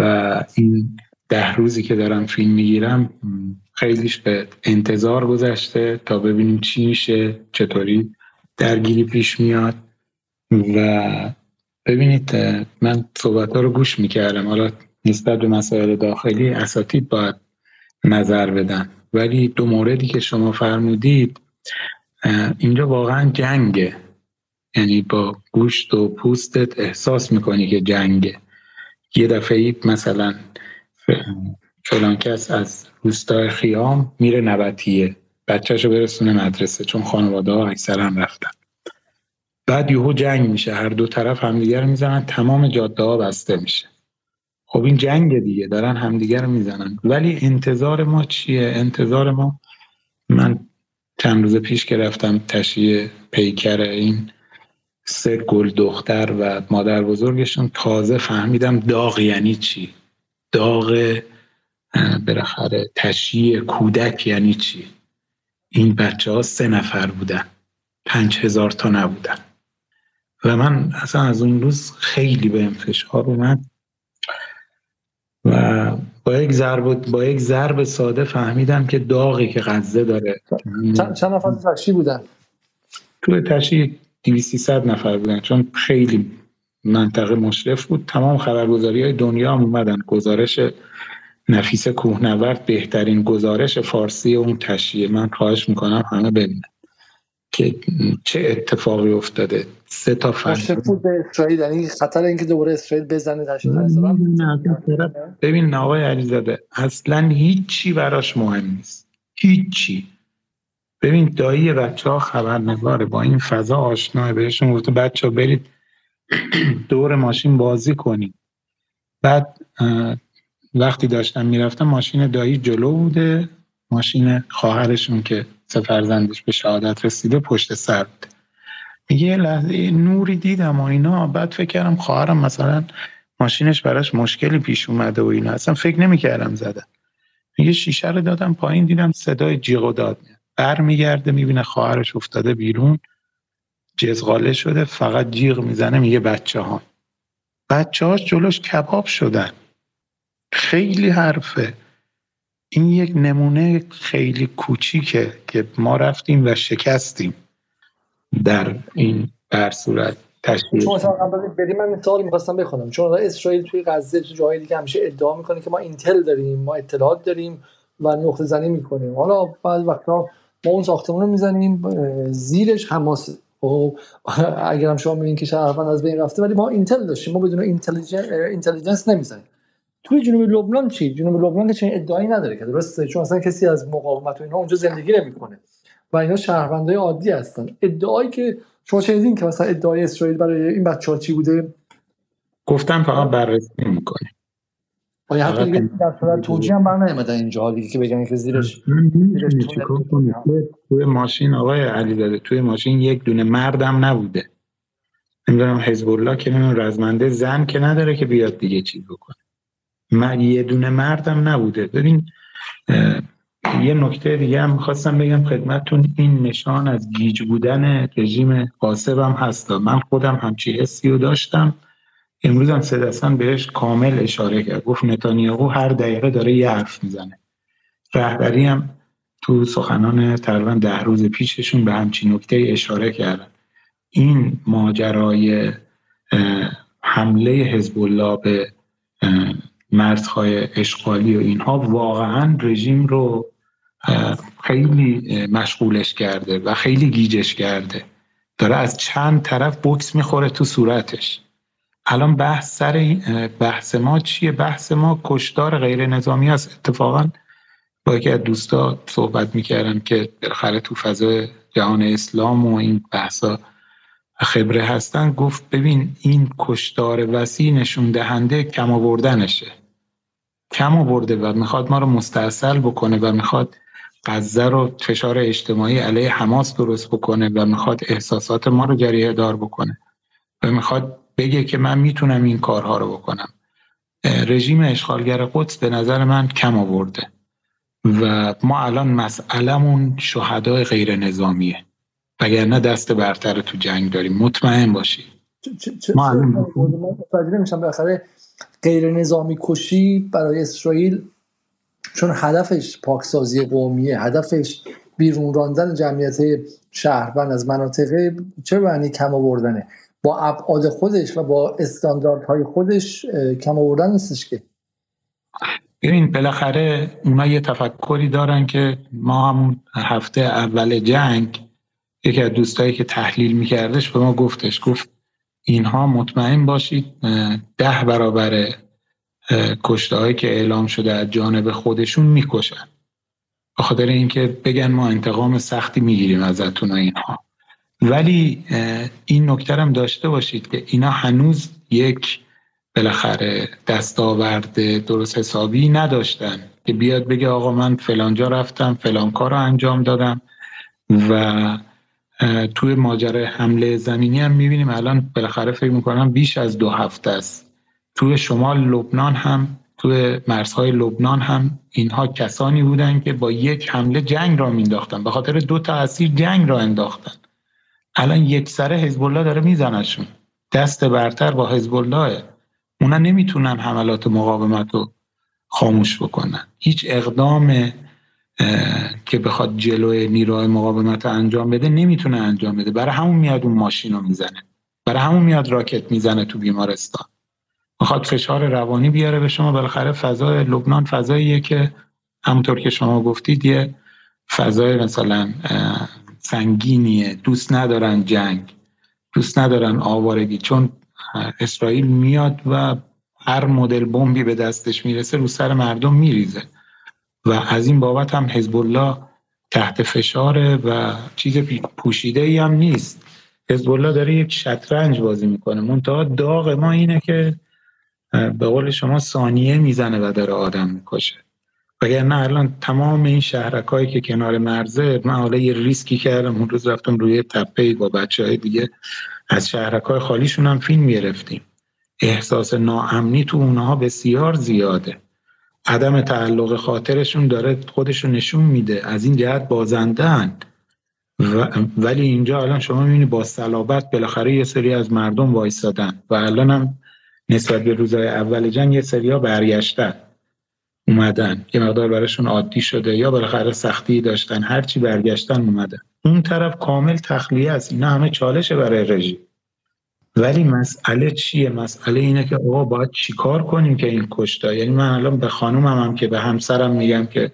و این ده روزی که دارم فیلم می‌گیرم خیلیش به انتظار گذشته تا ببینیم چی میشه چطوری درگیری پیش میاد و ببینید من صحبت رو گوش می‌کردم. حالا نسبت به مسائل داخلی اساتید باید نظر بدن. ولی دو موردی که شما فرمودید اینجا واقعا جنگه. یعنی با گوشت و پوستت احساس می‌کنی که جنگه. یه دفعه مثلا فلان کس از روستای خیام میره نبتیه بچهشو برسونه مدرسه چون خانواده ها اکثرا رفتن. بعد یهو جنگ میشه. هر دو طرف همدیگر می‌زنن. تمام جاده ها بسته میشه. خب این جنگ دیگه. دارن همدیگر می‌زنن. ولی انتظار ما چیه؟ انتظار ما من چند روز پیش که رفتم تشییع پیکر این سه گل دختر و مادر بزرگشون تازه فهمیدم داغ یعنی چی؟ داغ بالاخره تشییع کودک یعنی چی؟ این بچه ها سه نفر بودن پنج هزار تا نبودن. و من اصلا از اون روز خیلی به فشار اومد و با یک ضرب با یک ضرب ساده فهمیدم که داغی که غزه داره. چند نفر تشییع بودن؟ تو تشییع 200 نفر بودن. چون خیلی منطقه مشرف بود. تمام خبرگزاری های دنیا هم اومدن. گزارش نفیس کوهنورد بهترین گزارش فارسی اون تشییع. من خواهش می‌کنم همه ببینن. که چه اتفاقی افتاده. سه تا فرد. به اسرائیل. یعنی خطر اینکه دوباره اسرائیل بزنه ببین آقای علیزاده اصلا هیچی براش مهم نیست. هیچی. ببین دایی بچه ها خبرنگاره. با این فضا آشناه بهشون گفته بچه ها برید *clears throat* دور ماشین بازی کنید. بعد وقتی داشتم می‌رفتم ماشین دایی جلو بوده. ماشین خواهرشون که سه فرزندش به شهادت رسیده پشت سر بوده. یه لحظه نوری دیدم و اینا. بعد فکر کردم خواهرم مثلا ماشینش براش مشکلی پیش اومده و اینا. اصلا فکر نمی‌کردم زدم یه شیشه رو دادم پایین دیدم صدای جیغ و داد برمیگرده می‌بینه خواهرش افتاده بیرون. جزغاله شده فقط جیغ می‌زنه میگه بچه ها بچه هاش جلوش کباب شدن. خیلی حرفه. این یک نمونه خیلی کوچیکه که ما رفتیم و شکستیم در این بر صورت تشکیل. چون مثلا بریم من مثال می‌خواستم بخونم. چون اسرائیل توی غزه تو جاهای دیگه همیشه ادعا می‌کنه که ما اینتل داریم ما اطلاعات داریم و نقطه زنی می‌کنیم. حالا بعض وقتا ما اون ساختمون رو می‌زنیم زیرش حماس. خب اگر هم شما می‌بینید که شهروند از بین رفته ولی ما اینتل داشتیم. ما بدون اینتلیجنس نمی‌زنیم. توی جنوب لبنان چی؟ جنوب لبنان که چنین ادعایی نداره که درسته؟ چون اصلا کسی از مقاومت و اینا اونجا زندگی نمی‌کنه. و اینا شهروندای عادی هستن. ادعایی که شما شنیدین که مثلا ادعای اسرائیل برای این بچه‌ها چی بوده؟ گفتم فقط بررسی می‌کنه آیا حتی دیگه در صورت توجیه هم برنامه اینجا دیگه که بگن که زیرش توی ماشین آقای علیزاده توی ماشین یک دونه مردم نبوده. نمی‌دونم حزب الله که نمی‌دونم رزمنده زن که نداره که بیاد دیگه چیز بکنه. من یه دونه مردم نبوده. ببین یه نکته دیگه هم خواستم بگم خدمتتون. این نشان از گیج بودن رژیم قاسب هم هست. من خودم همچی حسی رو داشتم. امروز هم سدستان بهش کامل اشاره کرد. گفت نتانیاهو هر دقیقه داره یه حرف می‌زنه. رهبری هم تو سخنان تقریبا ده روز پیششون به همچین نکته اشاره کردن. این ماجرای حمله حزب الله به مرزهای اشغالی و اینها واقعا رژیم رو خیلی مشغولش کرده و خیلی گیجش کرده. داره از چند طرف بکس می‌خوره تو صورتش. الان بحث سر بحث ما چیه؟ بحث ما کشتار غیر نظامی است اتفاقا با یکی از دوستا صحبت می‌کردم که بالاخره تو فضای جهان اسلام و این بحثا خبره هستن. گفت ببین این کشتار وسیع نشون دهنده کم آوردنشه. کم آورده و می‌خواد ما رو مستاصل بکنه و می‌خواد غزه رو فشار اجتماعی علیه حماس درست بکنه و می‌خواد احساسات ما رو جریه دار بکنه. و می‌خواد بگه که من می‌تونم این کارها رو بکنم. رژیم اشغالگر قدس به نظر من کم آورده و ما الان مسئلهمون شهدای غیر نظامیه. وگرنه دست برتر تو جنگ داریم. مطمئن باشید ما الان نمیشم. بالاخره غیر نظامی کشی برای اسرائیل چون هدفش پاکسازی قومیه هدفش بیرون راندن جمعیت شهروند از مناطق چه معنی کم آوردنه؟ با ابعاد خودش و با استانداردهای خودش کم آوردن نیستش که. ببین بالاخره اونا یه تفکری دارن که ما همون هفته اول جنگ یکی از دوستایی که تحلیل میکردش به ما گفتش گفت اینها مطمئن باشید ده برابر کشته که اعلام شده از جانب خودشون می‌کشن. به اینکه بگن ما انتقام سختی می‌گیریم ازتون اینها. ولی این نکته هم داشته باشید که اینا هنوز یک بالاخره دستاورد درست حسابی نداشتن که بیاد بگه آقا من فلانجا رفتم فلان کار رو انجام دادم و توی ماجرای حمله زمینی هم می‌بینیم. الان بالاخره فکر می‌کنم بیش از دو هفته است. توی شمال لبنان هم توی مرزهای لبنان هم اینها کسانی بودن که با یک حمله جنگ را مینداختن به خاطر دو تا اسیر جنگ را انداختن. الان یک سره حزب الله داره میزنشون. دست برتر با حزب الله اونا نمی‌تونن حملات مقاومت رو خاموش بکنن. هیچ اقدام که بخواد جلوی نیروهای مقاومت رو انجام بده نمی‌تونه انجام بده. برای همون میاد اون ماشین رو می‌زنه. برای همون میاد راکت می‌زنه تو بیمارستان. می‌خواد فشار روانی بیاره به شما. بالاخره فضای لبنان فضاییه که همونطور که شما گفتید یه فضای مثلا سنگینیه دوست ندارن جنگ دوست ندارن آوارگی. چون اسرائیل میاد و هر مدل بمبی به دستش می‌رسه رو سر مردم میریزه. و از این بابت هم حزب الله تحت فشاره و چیز پوشیده ای هم نیست. حزب الله داره یک شطرنج بازی می‌کنه. منتها داغ ما اینه که به قول شما ثانیه می‌زنه و داره آدم می‌کشه. نه الان تمام این شهرکایی که کنار مرزه من حالا یه ریسکی کردم اون روز رفتم روی تپه با بچه های دیگه. از شهرکای خالیشون هم فیلم گرفتیم. احساس ناامنی تو اونها بسیار زیاده. عدم تعلق خاطرشون داره خودشون نشون میده. از این جهت بازندن ولی اینجا الان شما می‌بینی با صلابت بالاخره یه سری از مردم وایستادن. و الان هم نسبت به روزهای اول جنگ یه سری ها برگشتن. اومدن. یه مقدار براشون عادی شده یا بالاخره سختی داشتن. هرچی برگشتن اومدن. اون طرف کامل تخلیه است. اینا همه چالشه برای رژیم. ولی مسئله چیه؟ مسئله اینه که آقا باید چیکار کنیم که این کشتا یعنی من الان به خانومم هم که به همسرم میگم که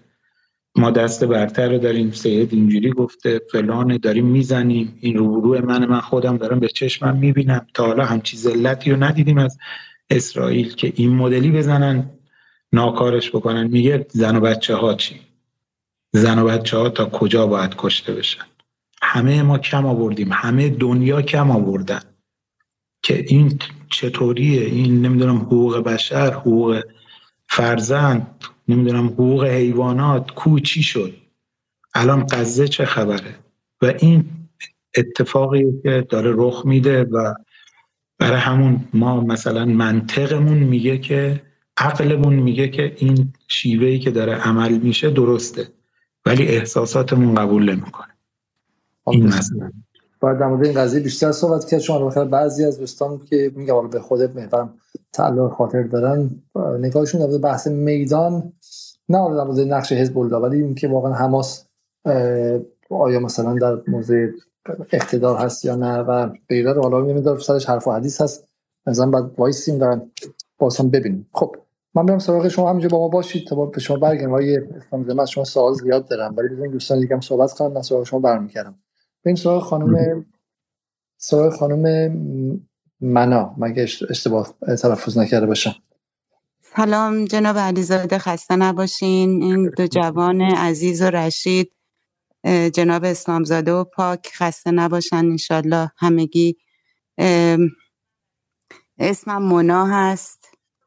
ما دست برتر رو داریم. سید اینجوری گفته فلان داریم می‌زنیم. این روبرو من من خودم دارم به چشمم می‌بینم. تا حالا همچی ذلتی رو ندیدیم از اسرائیل که این مدلی بزنن. ناکارش بکنن. میگه زن و بچه ها چی؟ زن و بچه ها تا کجا باید کشته بشن؟ همه ما کم آوردیم. همه دنیا کم آوردن. که این چطوریه؟ این نمی‌دونم حقوق بشر حقوق فرزند نمی‌دونم حقوق حیوانات. کو چی شد؟ الان قضه چه خبره؟ و این اتفاقی که داره رخ میده و برای همون ما مثلا منطقمون میگه که عقلمون میگه که این شیوهی که داره عمل میشه درسته ولی احساساتمون قبول نمی‌کنه. این مثلا باید در مورد این قضیه بیشتر صحبت کرد. چون بخیر بعضی از دوستان که میگم به خود محورم تعلق خاطر دارن نگاهشون در بحث میدان نه در مورد نقش حزب الله ولی اینکه واقعا حماس آیا مثلا در موضع اقتدار هست یا نه و غیره رو حالا نمی‌دونم سرش حرف و حدیث هست. مثلا بعد وایسیم و بازم ببینیم. خب من برم سراغ شما همینجا با ما باشید تا به شما برگردم. های اسلام زمان شما سوال زیاد دارم ولی بزنید دوستان دیگه هم صحبت کنم من سراغ شما برمیگردم. بریم سراغ خانم سراغ خانم منا مگه اشتباه تلفظ نکرده باشم. سلام جناب علیزاده خسته نباشین. این دو جوان عزیز و رشید جناب اسلامزاده و پاک خسته نباشن انشالله همگی. اسمم مونا هست.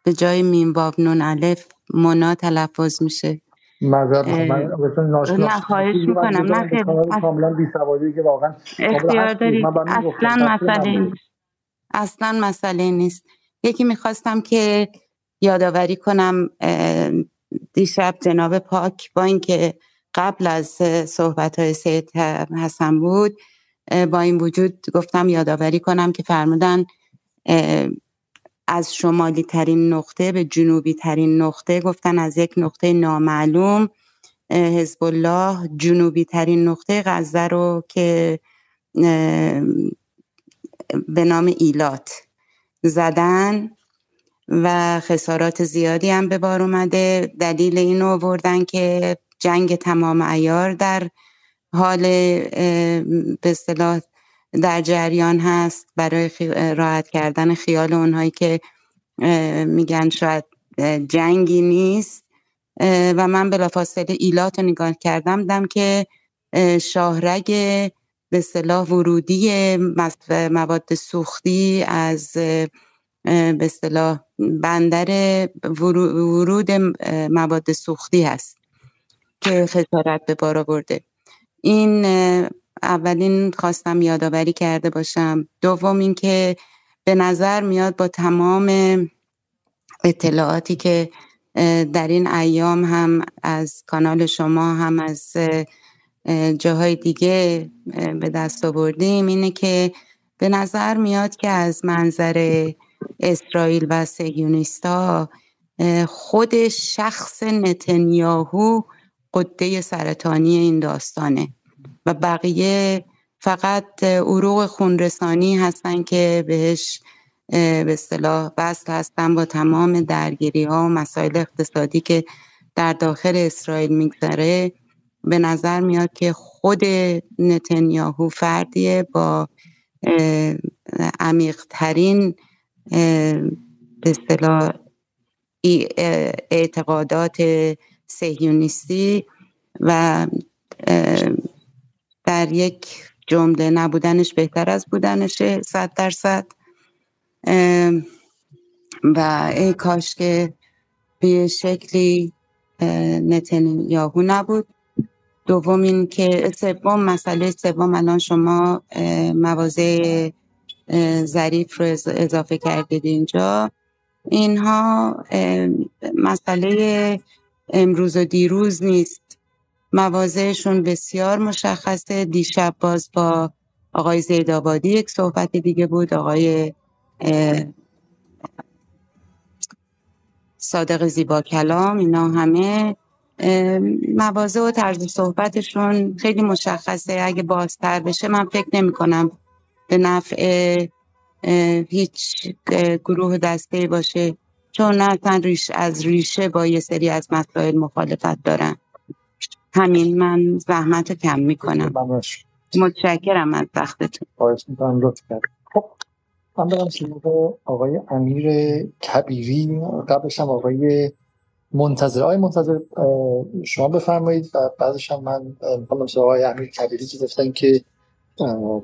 به جای میم باب نون الف مونا تلفظ میشه. نه خواهش می‌کنم. نه کاملا بی که واقعا اختیار دارید. اصلا مسئله نیست اصلا مسئله نیست. یکی می‌خواستم که یادآوری کنم دیشب جناب پاک با اینکه قبل از صحبت های سید حسن بود با این وجود گفتم یادآوری کنم که فرمودن از شمالی ترین نقطه به جنوبی ترین نقطه گفتن از یک نقطه نامعلوم حزب الله جنوبی ترین نقطه غزه رو که به نام ایلات زدن و خسارات زیادی هم به بار اومده. دلیل اینو آوردن که جنگ تمام ایار در حال به اصطلاح در جریان هست برای راحت کردن خیال اونهایی که میگن شاید جنگی نیست. و من بلافاصله ایلات رو نگاه کردم دم که شاهرگ به اصطلاح ورودی مواد سوختی از به اصطلاح بندر ورود مواد سوختی هست که خسارت به بار آورده. این اولین خواستم یادآوری کرده باشم. دوم اینکه به نظر میاد با تمام اطلاعاتی که در این ایام هم از کانال شما هم از جاهای دیگه به دست آوردیم اینه که به نظر میاد که از منظر اسرائیل و سیونیستا خود شخص نتنیاهو قده سرطانی این داستانه. و بقیه فقط عروق خونرسانی هستن که بهش به اصطلاح وصل هستن با تمام درگیری ها و مسائل اقتصادی که در داخل اسرائیل میگذره. به نظر میاد که خود نتنیاهو فردیه با عمیقترین به اصطلاح اعتقادات سهیونیستی و در یک جمله نبودنش بهتر از بودنشه صد درصد. و ای کاش که به شکلی نتنیاهو نبود. دوم این که سوم مسئله سوم الان شما موازه ظریف رو اضافه کردید اینجا. اینها مسئله امروز و دیروز نیست. موازهشون بسیار مشخصه. دیشب باز با آقای زیدآبادی یک صحبت دیگه بود. آقای صادق زیبا کلام اینا همه موازه و طرز صحبتشون خیلی مشخصه. اگه بازتر بشه من فکر نمی کنم به نفع هیچ گروه دسته باشه. چون اصلا ریش از ریشه با یه سری از مسائل مخالفت دارن. همین من زحمت کم می‌کنم. متشکرم از وقتتون. خب من برم سراغ آقای امیر کبیری. قبلش هم آقای منتظر. آقای منتظر شما بفرمایید و بعدش هم من می‌خوام سراغ آقای امیر کبیری. که گفتن که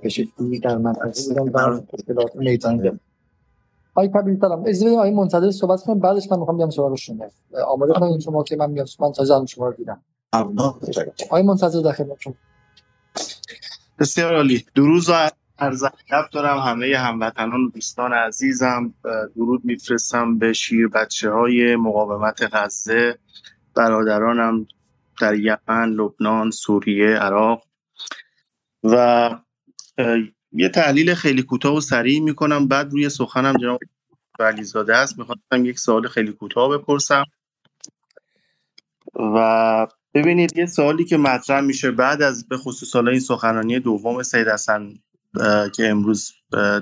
به شکلی در منطقه بودن در اطلاعات میدان آقای کبیری سلام. اجازه بدید آقای منتظر صحبت کنم. بعدش من می‌خوام بیام سراغ شما. آماده کنید شما که من میام من تازه شما رو دیدم. آقای منتظر در خدمت بسیار عالی. درود و عرض دارم. همه هموطنان و دوستان عزیزم درود میفرستم به شیر بچه های مقاومت غزه برادرانم در یمن، لبنان، سوریه، عراق. و یه تحلیل خیلی کوتاه و سریع می‌کنم. بعد روی سخنم جناب علیزاده است. می‌خواستم یک سوال خیلی کوتاه بپرسم. و ببینید یه سوالی که مطرح میشه بعد از به خصوص این سخنرانی دوم سید حسن که امروز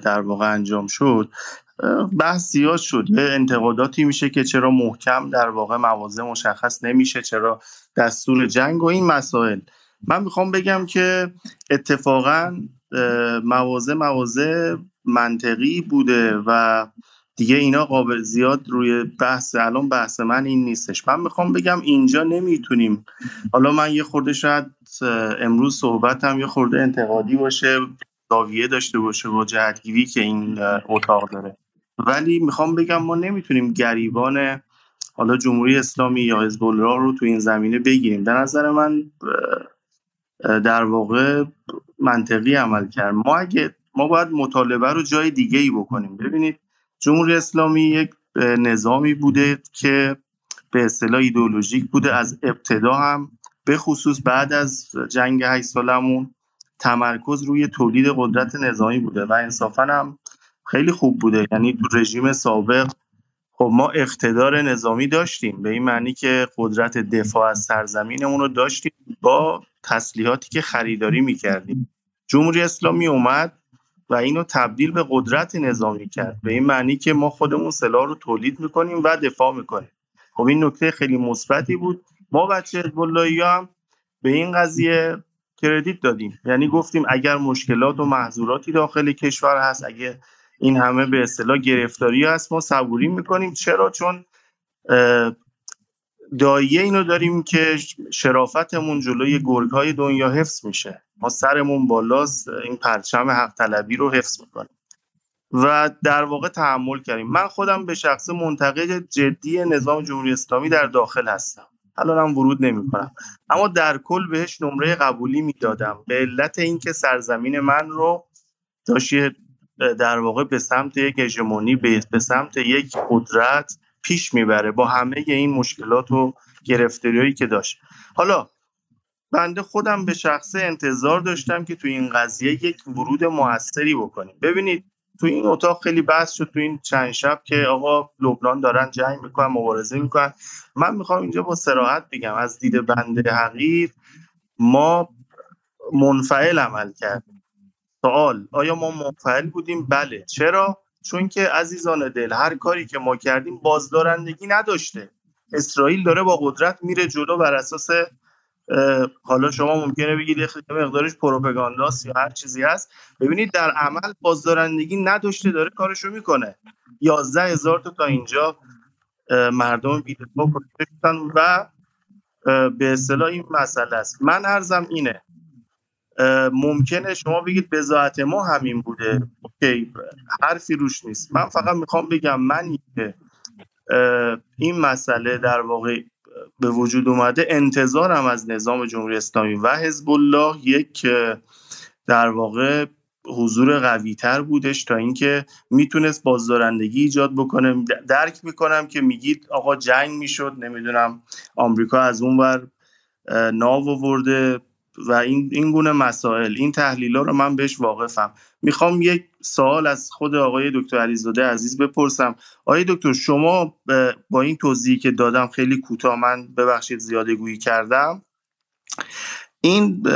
در واقع انجام شد بحث زیاد شد. یه انتقاداتی میشه که چرا محکم در واقع موازه مشخص نمیشه چرا دستور جنگ و این مسائل. من می‌خوام بگم که اتفاقا موازه موازه منطقی بوده و دیگه اینا قابل زیاد روی بحث الان بحث من این نیستش. من می‌خوام بگم اینجا نمی‌تونیم. حالا من یه خورده شاید امروز صحبتم یه خورده انتقادی باشه زاویه داشته باشه با جهتگیری که این اتاق داره. ولی می‌خوام بگم ما نمی‌تونیم گریبان حالا جمهوری اسلامی یا حزب الله رو تو این زمینه بگیریم. به نظر من در واقع منطقی عمل کرد. ما اگه ما باید مطالبه رو جای دیگه ای بکنیم. ببینید جمهوری اسلامی یک نظامی بوده که به اصطلاح ایدئولوژیک بوده از ابتدا هم به خصوص بعد از جنگ 8 سالمون تمرکز روی تولید قدرت نظامی بوده و انصافا هم خیلی خوب بوده. یعنی تو رژیم سابق خب ما اقتدار نظامی داشتیم به این معنی که قدرت دفاع از سرزمینمون رو داشتیم با تسلیحاتی که خریداری می‌کردیم. جمهوری اسلامی اومد و اینو تبدیل به قدرت نظامی کرد. به این معنی که ما خودمون سلاح رو تولید می‌کنیم و دفاع می‌کنیم. خب این نکته خیلی مثبتی بود. ما بچه حزب هم به این قضیه کردیت دادیم. یعنی گفتیم اگر مشکلات و محظوراتی داخل کشور هست اگه این همه به اصطلاح گرفتاری هست ما صبوری می‌کنیم. چرا؟ چون دایه اینو داریم که شرافتمون جلوی گرگ های دنیا حفظ میشه. ما سرمون بالاست این پرچم حق طلبی رو حفظ می‌کنیم. و در واقع تحمل کردیم. من خودم به شخص منتقد جدی نظام جمهوری اسلامی در داخل هستم. الان هم ورود نمی کنم اما در کل بهش نمره قبولی می‌دادم. به علت اینکه سرزمین من رو داشت در واقع به سمت یک هژمونی به سمت یک قدرت پیش می‌بره با همه این مشکلات و گرفتاریایی که داشت. حالا بنده خودم به شخصه انتظار داشتم که تو این قضیه یک ورود موثری بکنیم. ببینید تو این اتاق خیلی بحث شد تو این چند شب که آقا لبنان دارن جنگ می‌کنن مبارزه می‌کنن. من می‌خوام اینجا با سراحت بگم از دید بنده حقیر ما منفعل عمل کردیم. سوال آیا ما منفعل بودیم؟ بله. چرا؟ چون که عزیزان دل هر کاری که ما کردیم بازدارندگی نداشته. اسرائیل داره با قدرت میره جلو بر اساس حالا شما ممکنه بگید یه مقدارش پروپاگانداست یا هر چیزی هست. ببینید در عمل بازدارندگی نداشته داره کارشو می‌کنه. یازده هزار تا تا اینجا مردم بیدفاع کشتن و به اصطلاح این مسئله است. من ارزم اینه ممکنه شما بگید بزاعت ما همین بوده. اوکی حرفی روش نیست. من فقط می‌خوام بگم من که این مسئله در واقع به وجود اومده انتظارم از نظام جمهوری اسلامی و حزب الله یک در واقع حضور قوی تر بودش تا اینکه می‌تونست بازدارندگی ایجاد بکنه. درک می‌کنم که میگید آقا جنگ می‌شد نمی‌دونم آمریکا از اون ور ناو ورده و این این گونه مسائل این تحلیل ها رو من بهش واقفم. می‌خوام یک سوال از خود آقای دکتر علیزاده عزیز بپرسم. آقای دکتر شما با این توضیحی که دادم خیلی کوتاه من ببخشید زیاده گویی کردم. این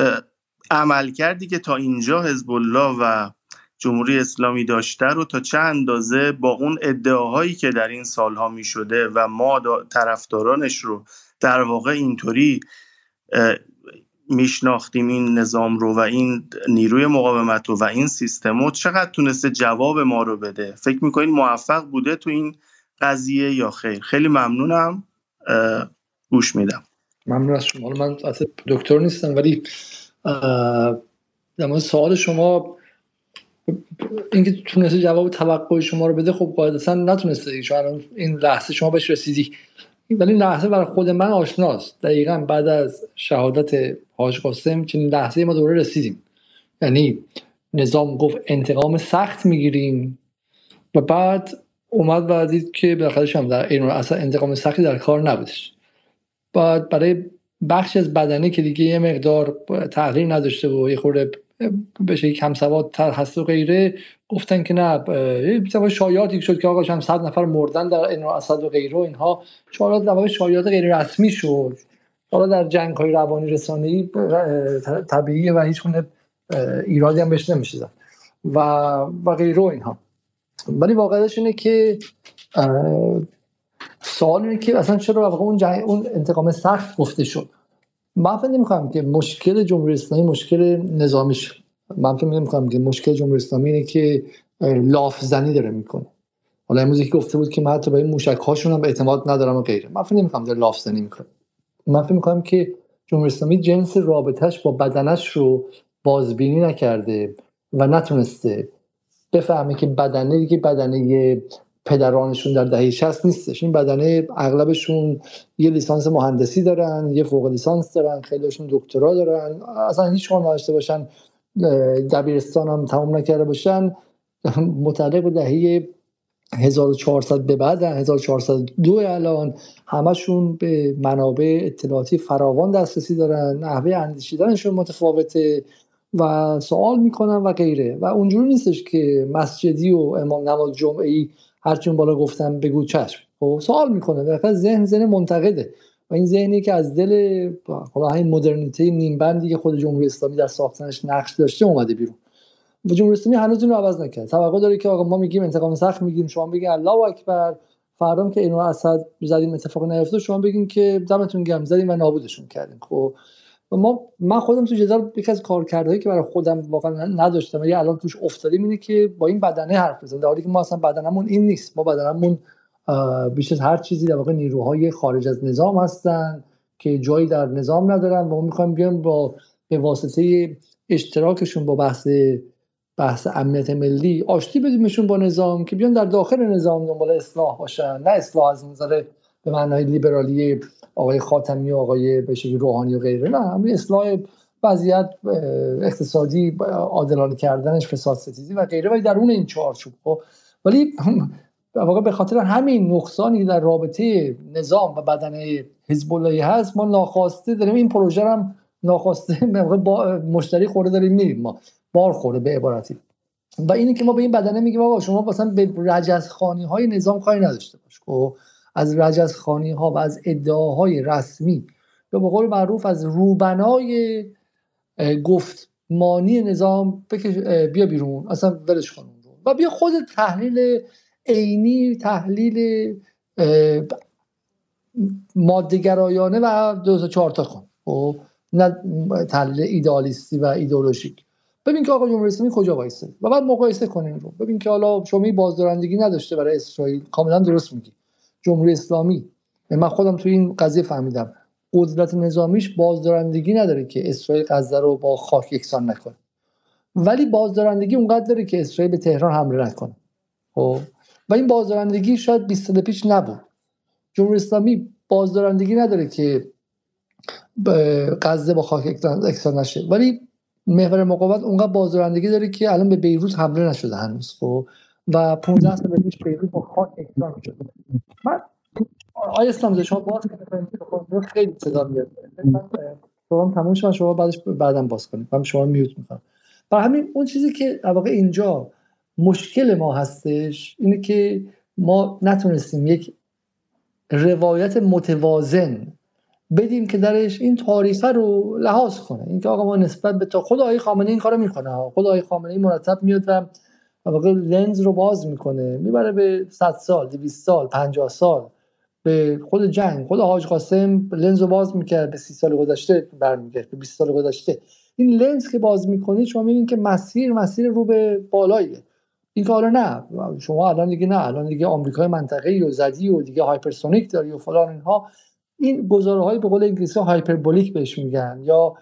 عمل کردی که تا اینجا حزب الله و جمهوری اسلامی داشته رو تا چه اندازه با اون ادعاهایی که در این سالها می شده و ما طرفدارانش رو در واقع اینطوری میشناختیم این نظام رو و این نیروی مقاومت رو و این سیستم رو چقدر تونسته جواب ما رو بده؟ فکر می‌کنین موفق بوده تو این قضیه یا خیر؟ خیلی ممنونم. گوش میدم. ممنون از شما. من دکتر نیستم ولی در سوال شما اینکه تونسته جواب توقع شما رو بده خب قاعدتا نتونسته. چون این لحظه شما بهش رسیدی. ولی لحظه برای خود من آشناست. دقیقا بعد از شهادت حاج قاسم چنین لحظه ما دوباره رسیدیم. یعنی نظام گفت انتقام سخت می‌گیریم. و بعد اومد و دید که بالاخره هم در این اصلا انتقام سختی در کار نبودش. بعد برای بخش از بدنه که دیگه یه مقدار تغییر نداشته و یه خورده بشه کم سواد تر هست و غیره گفتن که نه یه شایعاتی شد که آقا هم صد نفر مردن در این اسد و غیره اینها. شایعات در شایعات غیر رسمی شد. حالا در جنگ های روانی رسانه‌ای طبیعیه و هیچ ایرادی هم بهش نمیشه و و غیره اینها. ولی واقعیتش اینه که سوال اینه که اصلا چرا اون, اون انتقام سخت گفته شد؟ من فکر نمی‌کنم که مشکل جمهوری اسلامی مشکل نظامیش من فکر نمی‌کنم که مشکل جمهوری اسلامی اینه که لاف زنی داره می‌کنه. حالا امروز گفته بود که من حتی به این موشک هاشون هم اعتماد ندارم و غیره. من فکر نمی‌کنم داره لاف زنی می‌کنه. من فکر می‌کنم که جمهوری اسلامی جنس رابطش با بدنش رو بازبینی نکرده و نتونسته بفهمه که بدنه دیگه بدنه پدرانشون در دهه 60 نیستش. این بدنه اغلبشون یه لیسانس مهندسی دارن یه فوق لیسانس دارن خیلیشون دکترا دارن. اصلا هیچ کار نداشته باشن دبیرستان هم تمام نکرده باشن. *laughs* متعلق به دهه 1400 به بعد 1402 الان همشون به منابع اطلاعاتی فراوان دسترسی دارن نحوه اندیشیدنشون متفاوته و سوال می‌کنن و غیره. و اونجوری نیستش که مسجدی و امام نماز جمعه هرچون بالا گفتم بگو چشم. خب سوال می‌کنه. در ذهن ذهن منتقده. و این ذهنی که از دل حالا این مدرنیته نیمبندی که خود جمهوری اسلامی در ساختنش نقش داشته اومده بیرون. جمهوری اسلامی هنوز این رو عوض نکرد. توقع داره که آقا ما میگیم انتقام سخت میگیم شما بگین الله اکبر. فردا که اینو اسد زدیم اتفاق نیفتاد شما بگین که دمتون گرم زدیم و نابودشون کردیم. خب ما من خودم تو جدال یکی از کارکردهایی که برای خودم واقعا نداشتم ولی الان توش افتادیم اینه که با این بدنه حرف بزنیم. در حالی که ما اصلا بدنمون این نیست. ما بدنمون بیش از هر چیزی در واقع نیروهای خارج از نظام هستن که جایی در نظام ندارن و ما می‌خوایم با به واسطه اشتراکشون با بحث بحث امنیت ملی. آشتی بدیمشون با نظام که بیان در داخل نظام دنبال اصلاح باشن. نه اصلاح از نظر به معنای لیبرالی آقای خاتمی و آقای بشری روحانی و غیره. نه همین اصلاح وضعیت اقتصادی عادلانه کردنش فساد ستیزی و غیره. ولی درون این چارچوب خب. ولی واقع به خاطر همین نقصانی در رابطه نظام و بدن حزب هست ما ناخواسته داریم. این پروژه هم ناخواسته *laughs* مشتری خورده داریم میریم ما. بار خورده به عبارتی. و اینی که ما به این بدنه میگیم آقا شما مثلا به رجزخانی های نظام کاری نداشته باش. خب از رجزخانی ها و از ادعاهای رسمی یا به قول معروف از روبنای گفتمانی نظام بیا بیرون. اصلا ولش کن و بیا خود تحلیل عینی تحلیل مادهگرایانه و دو تا چهار تا کن. خب نه تحلیل ایدالیستی و ایدولوژیک ببین که آقا جمهوری اسلامی کجا وایسه؟ و بعد مقایسه کنین رو. ببین که حالا شما بازدارندگی نداشته برای اسرائیل. کاملا درست میگی. جمهوری اسلامی. من خودم تو این قضیه فهمیدم. قدرت نظامیش بازدارندگی نداره که اسرائیل غزه رو با خاک یکسان نکنه. ولی بازدارندگی اونقدر داره که اسرائیل به تهران حمله نکنه. خب؟ و این بازدارندگی شاید 20 سال پیش نبود. جمهوری اسلامی بازدارندگی نداره که غزه با خاک یکسان نشه. ولی محور مقاومت اونقدر بازدارندگی داره که الان به بیروت حمله نشده هنوز خب؟ و 15 سال پیش بیروت با خاک یکسان شده من آیا اسلام شما باز خیلی صدا میاد شما تموم شما شما بعدش بعدم باز کنید من شما میوت می‌کنم. برای همین اون چیزی که واقع اینجا مشکل ما هستش اینه که ما نتونستیم یک روایت متوازن بدیم که درش این تاریخه رو لحاظ کنه. اینکه آقا ما نسبت به تا خود آقای خامنه این کارو می‌کنه. خود آقای خامنه این مرتب میاد و واقع لنز رو باز می‌کنه. می‌بره به 100 سال 200 سال 50 سال. به خود جنگ خود حاج قاسم لنز رو باز می‌کرد به 30 سال گذشته برمی‌گرده به 20 سال گذشته. این لنز که باز می‌کنید شما می‌بینید که مسیر مسیر رو به بالاییه. این کارا نه. شما الان دیگه نه. الان دیگه آمریکای منطقه و زدی و دیگه hypersonic داری و فلان اینها. این گزاره های به قول انگلیسی hyperbolic بهش میگن یا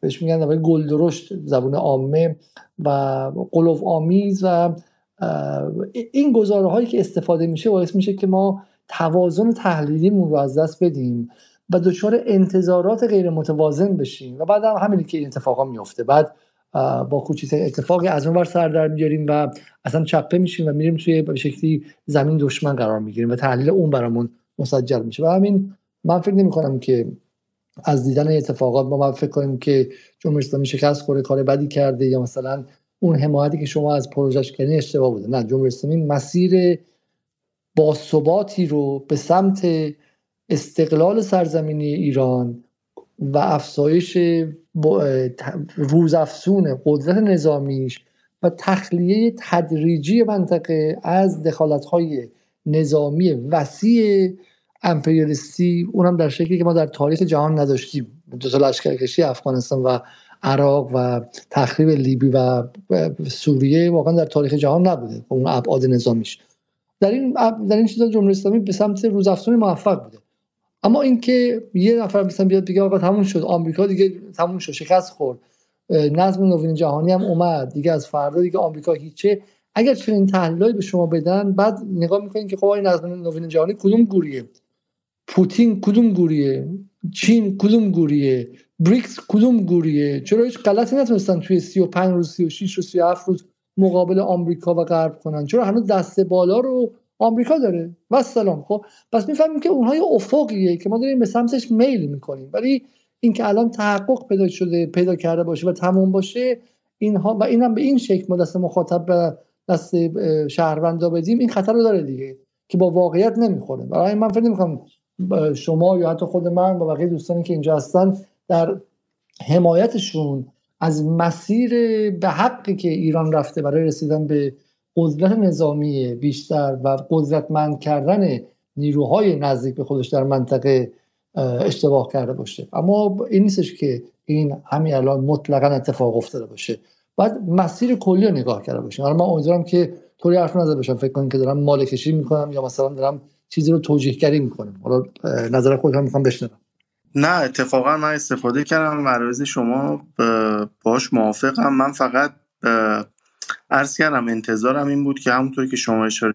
بهش میگن گل درشت زبون عامه و غلوآمیز و این گزاره هایی که استفاده میشه باعث میشه که ما توازن تحلیلیمون رو از دست بدیم و دچار انتظارات غیر متوازن بشیم و بعد هم همینی که این اتفاقا میفته. بعد با کوچکترین اتفاقی از اون ور سر در میاریم و اصلا چپه میشیم و میریم توی به شکلی زمین دشمن قرار می‌گیریم و تحلیل اون برامون مسجل میشه. و همین من فکر نمی کنم که از دیدن اتفاقات ما فکر کنیم که جمهوری اسلامی شکست خورده کار بدی کرده یا مثلا اون حمایتی که شما از پروژش کردین اشتباه بوده. نه جمهوری اسلامی مسیر باثباتی رو به سمت استقلال سرزمینی ایران و افزایش روزافزون قدرت نظامیش و تخلیه تدریجی منطقه از دخالت‌های نظامی وسیع امپریالیستی اونم در شکلی که ما در تاریخ جهان نداشتیم. دو تا لشکرکشی افغانستان و عراق و تخریب لیبی و سوریه واقعا در تاریخ جهان نبوده اون ابعاد نظامیش. در این در این چیزا جمهوری اسلامی به سمت روزافزون موفق بوده. اما اینکه یه نفر مثلا بیاد بگه آقا تموم شد آمریکا دیگه تموم شد شکست خورد نظم نوین جهانی هم اومد دیگه از فردا دیگه آمریکا هیچه اگر چنین تحلیلی به شما بدن بعد نگاه می‌کنین که خب این نظم نوین جهانی کدوم گوریه؟ پوتین کدوم گوریه؟ چین کدوم گوریه؟ بریکس کدوم گوریه؟ چرا هیچ غلطی نتونستن توی 35 روز 36 روز 37 روز مقابل آمریکا و غرب کنن؟ چرا هنوز دست بالا رو آمریکا داره؟ و سلام خب پس می‌فهمیم که اونها یه افقیه که ما داریم به سمتش میل می‌کنیم. ولی اینکه الان تحقق پیدا شده پیدا کرده باشه و تموم باشه اینها و اینم به این شکل ما دست مخاطب دست شهروندا بدیم این خطر رو داره دیگه که با واقعیت نمی‌خوره. برای من فکر نمی‌کنم شما یا حتی خود من و بقیه دوستانی که اینجا هستن در حمایتشون از مسیر به حقی که ایران رفته برای رسیدن به قدرت نظامی بیشتر و قدرتمند کردن نیروهای نزدیک به خودش در منطقه اشتباه کرده باشه. اما این نیستش که این همین الان مطلقا اتفاق افتاده باشه. باید مسیر کلی رو نگاه کرده باشه حالا من امیدوارم که طوری حرف نزده باشم. فکر کنم که دارم مال کشی می‌کنم یا مثلا دارم چیزی رو توجیه گری می‌کنم. حالا نظر خودم می‌خوام بشنوم. نه اتفاقا من استفاده کردم مراز شما باش موافقم. من فقط عرض کردم انتظارم این بود که همونطور که شما اشاره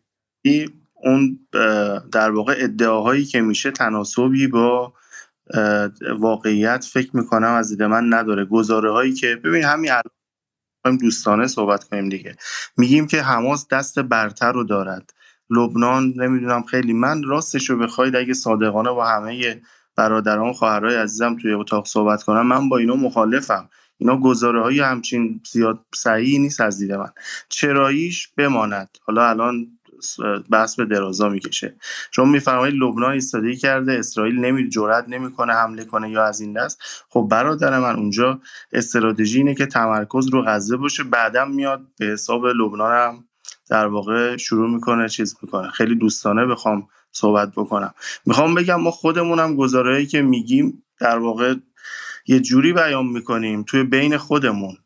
اون در واقع ادعاهایی که میشه تناسبی با واقعیت فکر می‌کنم از دید من نداره. گزاره هایی که ببین همین الان دوستانه صحبت کنیم دیگه. میگیم که حماس دست برتر رو دارد. لبنان نمی‌دونم خیلی. من راستش رو بخواید اگه صادقانه با همه برادران خواهرای عزیزم توی اتاق صحبت کنم من با اینا مخالفم. اینا گزاره های همچین زیاد صحیح نیست از دید من. چراییش بماند. حالا الان بحث به درازا می‌کشه. شما میفرمایید لبنان ایستادگی کرده اسرائیل نمی جرئت نمی‌کنه حمله کنه یا از این دست. خب برادر من اونجا استراتژی اینه که تمرکز رو غزه باشه بعدم میاد به حساب لبنان هم در واقع شروع می‌کنه چیز می‌کنه. خیلی دوستانه بخوام صحبت بکنم. می‌خوام بگم ما خودمونم گزارهایی که میگیم در واقع یه جوری بیان می‌کنیم توی بین خودمون.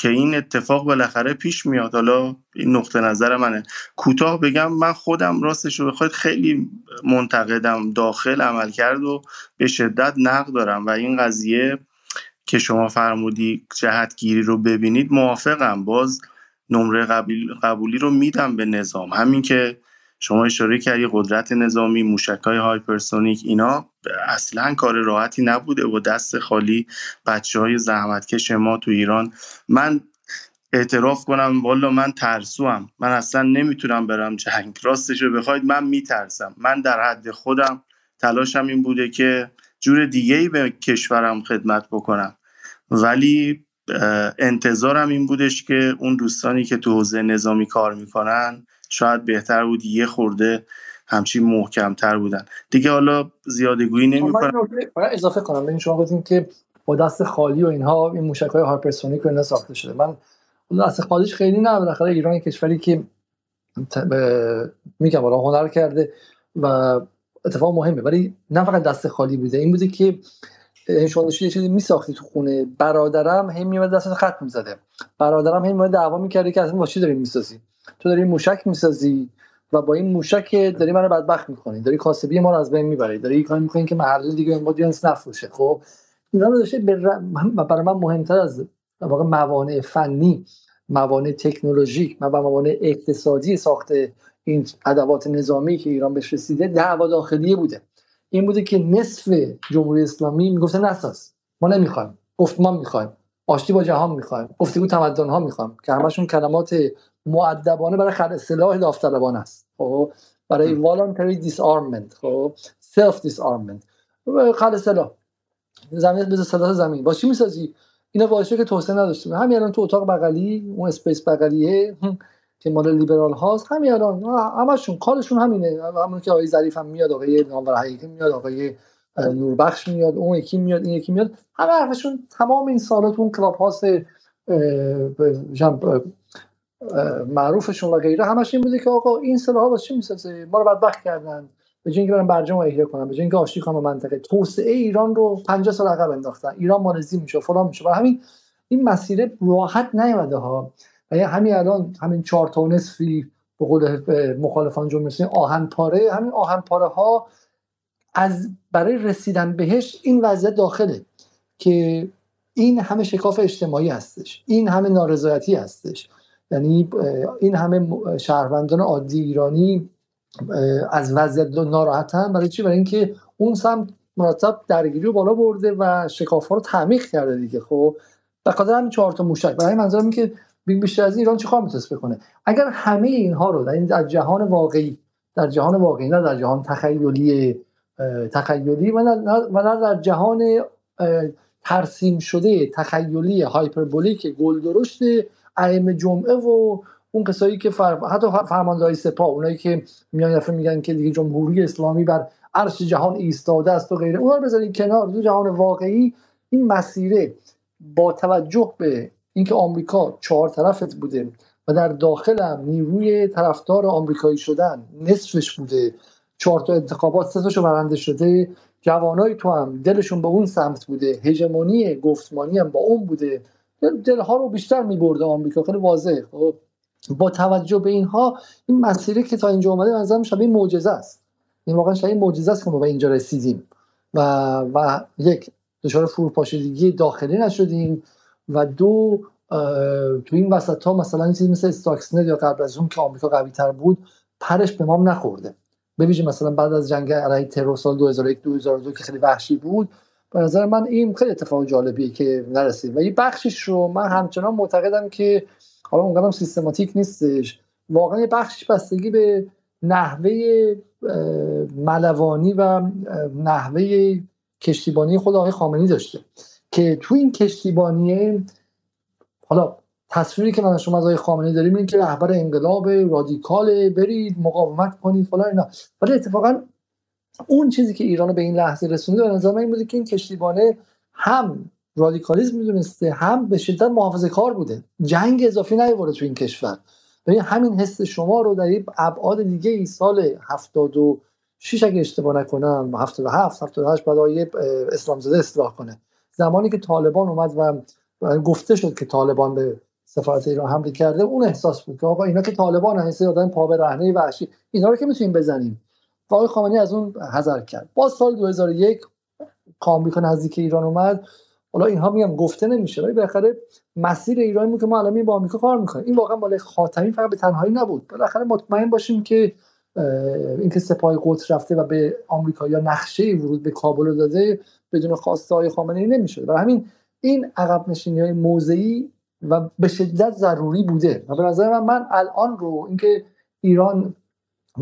که این اتفاق بالاخره پیش میاد. حالا این نقطه نظر منه. کوتاه بگم من خودم راستش رو بخواید خیلی منتقدم. داخل عمل کرد و به شدت نقد دارم و این قضیه که شما فرمودی جهتگیری رو ببینید موافقم. باز نمره قبولی رو میدم به نظام. همین که شما اشاره کردی قدرت نظامی موشک های هایپرسونیک اینا اصلا کار راحتی نبوده و دست خالی بچه های زحمتکش ما تو ایران. من اعتراف کنم والا من ترسوم. من اصلا نمی‌تونم برم جنگ. راستش رو بخواید من میترسم. من در حد خودم تلاشم این بوده که جور دیگه ای به کشورم خدمت بکنم. ولی انتظارم این بودش که اون دوستانی که تو حوزه نظامی کار می‌کنن شاید بهتر بود یه خورده همچین محکمتر بودن. دیگه حالا زیاده گویی نمی کنم اضافه کنم. ببین شما گفتین که با دست خالی و اینها این موشک های هایپرسونیک رو ساخته شده. من دست خالیش خیلی نه بالاخره ایران کشوری که میگم حالا هنر کرده و اتفاق مهمه. ولی نه فقط دست خالی بوده این بوده که شما یه چیزی میساختی تو خونه. برادرم هم میومد دست خط می‌زده. برادرم هم میومد دعوا می‌کرده که اصلا با چی داری می‌سازی؟ تو داری موشک می‌سازی و با این موشک داری منو بدبخت می‌کنی. داری کاسبی ما رو از بین می‌بری. داری کاری می‌کنی که محل دیگه ما جنس نفروشه. خب اینا رو داشته برای من مهمتر از واقع موانع فنی موانع تکنولوژیک و موانع اقتصادی ساخت این ادوات نظامی که ایران بهش رسیده دعوا داخلیه بوده. این بوده که نصف جمهوری اسلامی می‌گفته نساز. ما نمی‌خوایم. گفت ما می‌خوایم. آشتی با جهان می‌خوایم. گفتگو تمدن ها می‌خوایم. که همشون کلمات معدبانه برای خل اصلاح داوطلبانه است. خب برای voluntary disarmament خب self disarmament خل اصلاح زمین به سلاح زمین. با چی می‌سازی؟ اینا باعثه که توسعه نداشته همین الان تو اتاق بغلی اون space بغلیه که مال لیبرال هاست همین الان. همشون کارشون همینه. همون که آقای ظریف هم میاد آقای نامور حقیقی میاد آقای نوربخش میاد اون یکی میاد این یکی میاد. همه حرفشون تمام این سوالات اون کلاب هاوس معروفشون و غیره همش این بوده که آقا این سلاح واسه چی می‌سازه؟ ما رو بدبخت کردن. به اینکه برن برجام احیا کنن به اینکه آشتی کنن منطقه. توسعه ایران رو 50 سال عقب انداختن. ایران مالزی میشه فلان میشه. و همین این مسیر راحت نیومده ها. و همین الان همین چهار تا نصفی به قول مخالفان جمهوری آهن پاره همین آهن پاره ها از برای رسیدن بهش این وضعیت داخله که این همه شکاف اجتماعی هستش. این همه نارضایتی هستش. یعنی این همه شهروندان عادی ایرانی از وضعیت ناراحتن برای چی؟ برای اینکه اون سمت مرتب درگیری رو بالا برده و شکاف ها رو تعمیق کرده دیگه. خب به خاطر همین چهار تا موشک. برای منظورم که بیشتر از ایران چیکار می‌تونست بکنه؟ اگر همه اینها رو در این در جهان واقعی در جهان واقعی نه در جهان تخیلی تخیلی و نه, در جهان ترسیم شده تخیلی هایپربولیک گل درشت ائمه جمعه و اون کسایی که فر... حتی فرماندهای سپاه اونایی که میان دفعه میگن که دیگه جمهوری اسلامی بر عرش جهان ایستاده است و غیره اونها رو بذارید کنار دو جهان واقعی. این مسیره با توجه به اینکه آمریکا چهار طرفت بوده و در داخل هم نیروی طرفدار آمریکایی شدن نصفش بوده چهار تا انتخابات سه برنده شده جوانای تو هم دلشون به اون سمت بوده هژمونی گفتمانی هم با اون بوده. دلها رو بیشتر میبرده آمریکا. خیلی واضحه. خب با توجه به اینها این مسیری که تا اینجا اومده نظرم شبیه معجزه است. این واقعا شبیه معجزه است که ما به اینجا رسیدیم. و و یک دچار فروپاشیدگی داخلی نشدیم. و دو تو این وسط ها مثلا این چیزی مثل استاکسنر یا قبل از اون که آمریکا قوی تر بود پرش به ما نخورده. ببینید مثلا بعد از جنگ علیه ترور سال 2001 2002 که خیلی وحشی بود به نظر من این خیلی اتفاق جالبیه که نرسید و یه بخشش رو من همچنان معتقدم که حالا اونقدرم سیستماتیک نیستش. واقعا یه بخشش بستگی به نحوه ملوانی و نحوه کشتیبانی خود آقای خامنی داشته که تو این کشتیبانی حالا تصویری که من شما از آقای خامنه‌ای داریم این که رهبر انقلاب رادیکال برید مقاومت کنید فلان اینا. ولی اتفاقا اون چیزی که ایران به این لحظه رسونده به نظر من این بوده که این کشتیبانه هم رادیکالیسم می‌دونسته هم به شدت محافظه کار بوده. جنگ اضافی نیورده تو این کشور. ببین همین حس شما رو در ابعاد دیگه ای سال 76 اگه اشتباه نکنم 77 78 بعد آیه اسلام زاده اصلاح کنه. زمانی که طالبان اومد و گفته شد که طالبان به سفارت ایران حمله کرده اون احساس بود که آقا اینا که طالبان هستن آدم پا به رهنه وحشی اینا رو که می‌تونیم بزنیم. آقای خامنه‌ای از اون حذر کرد. با سال 2001 آمریکا نزدیک ایران اومد حالا اینها میگم گفته نمیشه ولی بالاخره مسیر ایرانی بود که ما الان با آمریکا کار می‌کنیم این واقعا مال خاتمی فقط به تنهایی نبود. بالاخره مطمئن باشیم که اینکه سپاه قدس رفته و به آمریکا یا نقشه ورود به کابل داده بدون خواسته های خامنه ای نمیشه برای همین این عقب نشینی های موضعی و به شدت ضروری بوده. و به نظر من من الان رو اینکه ایران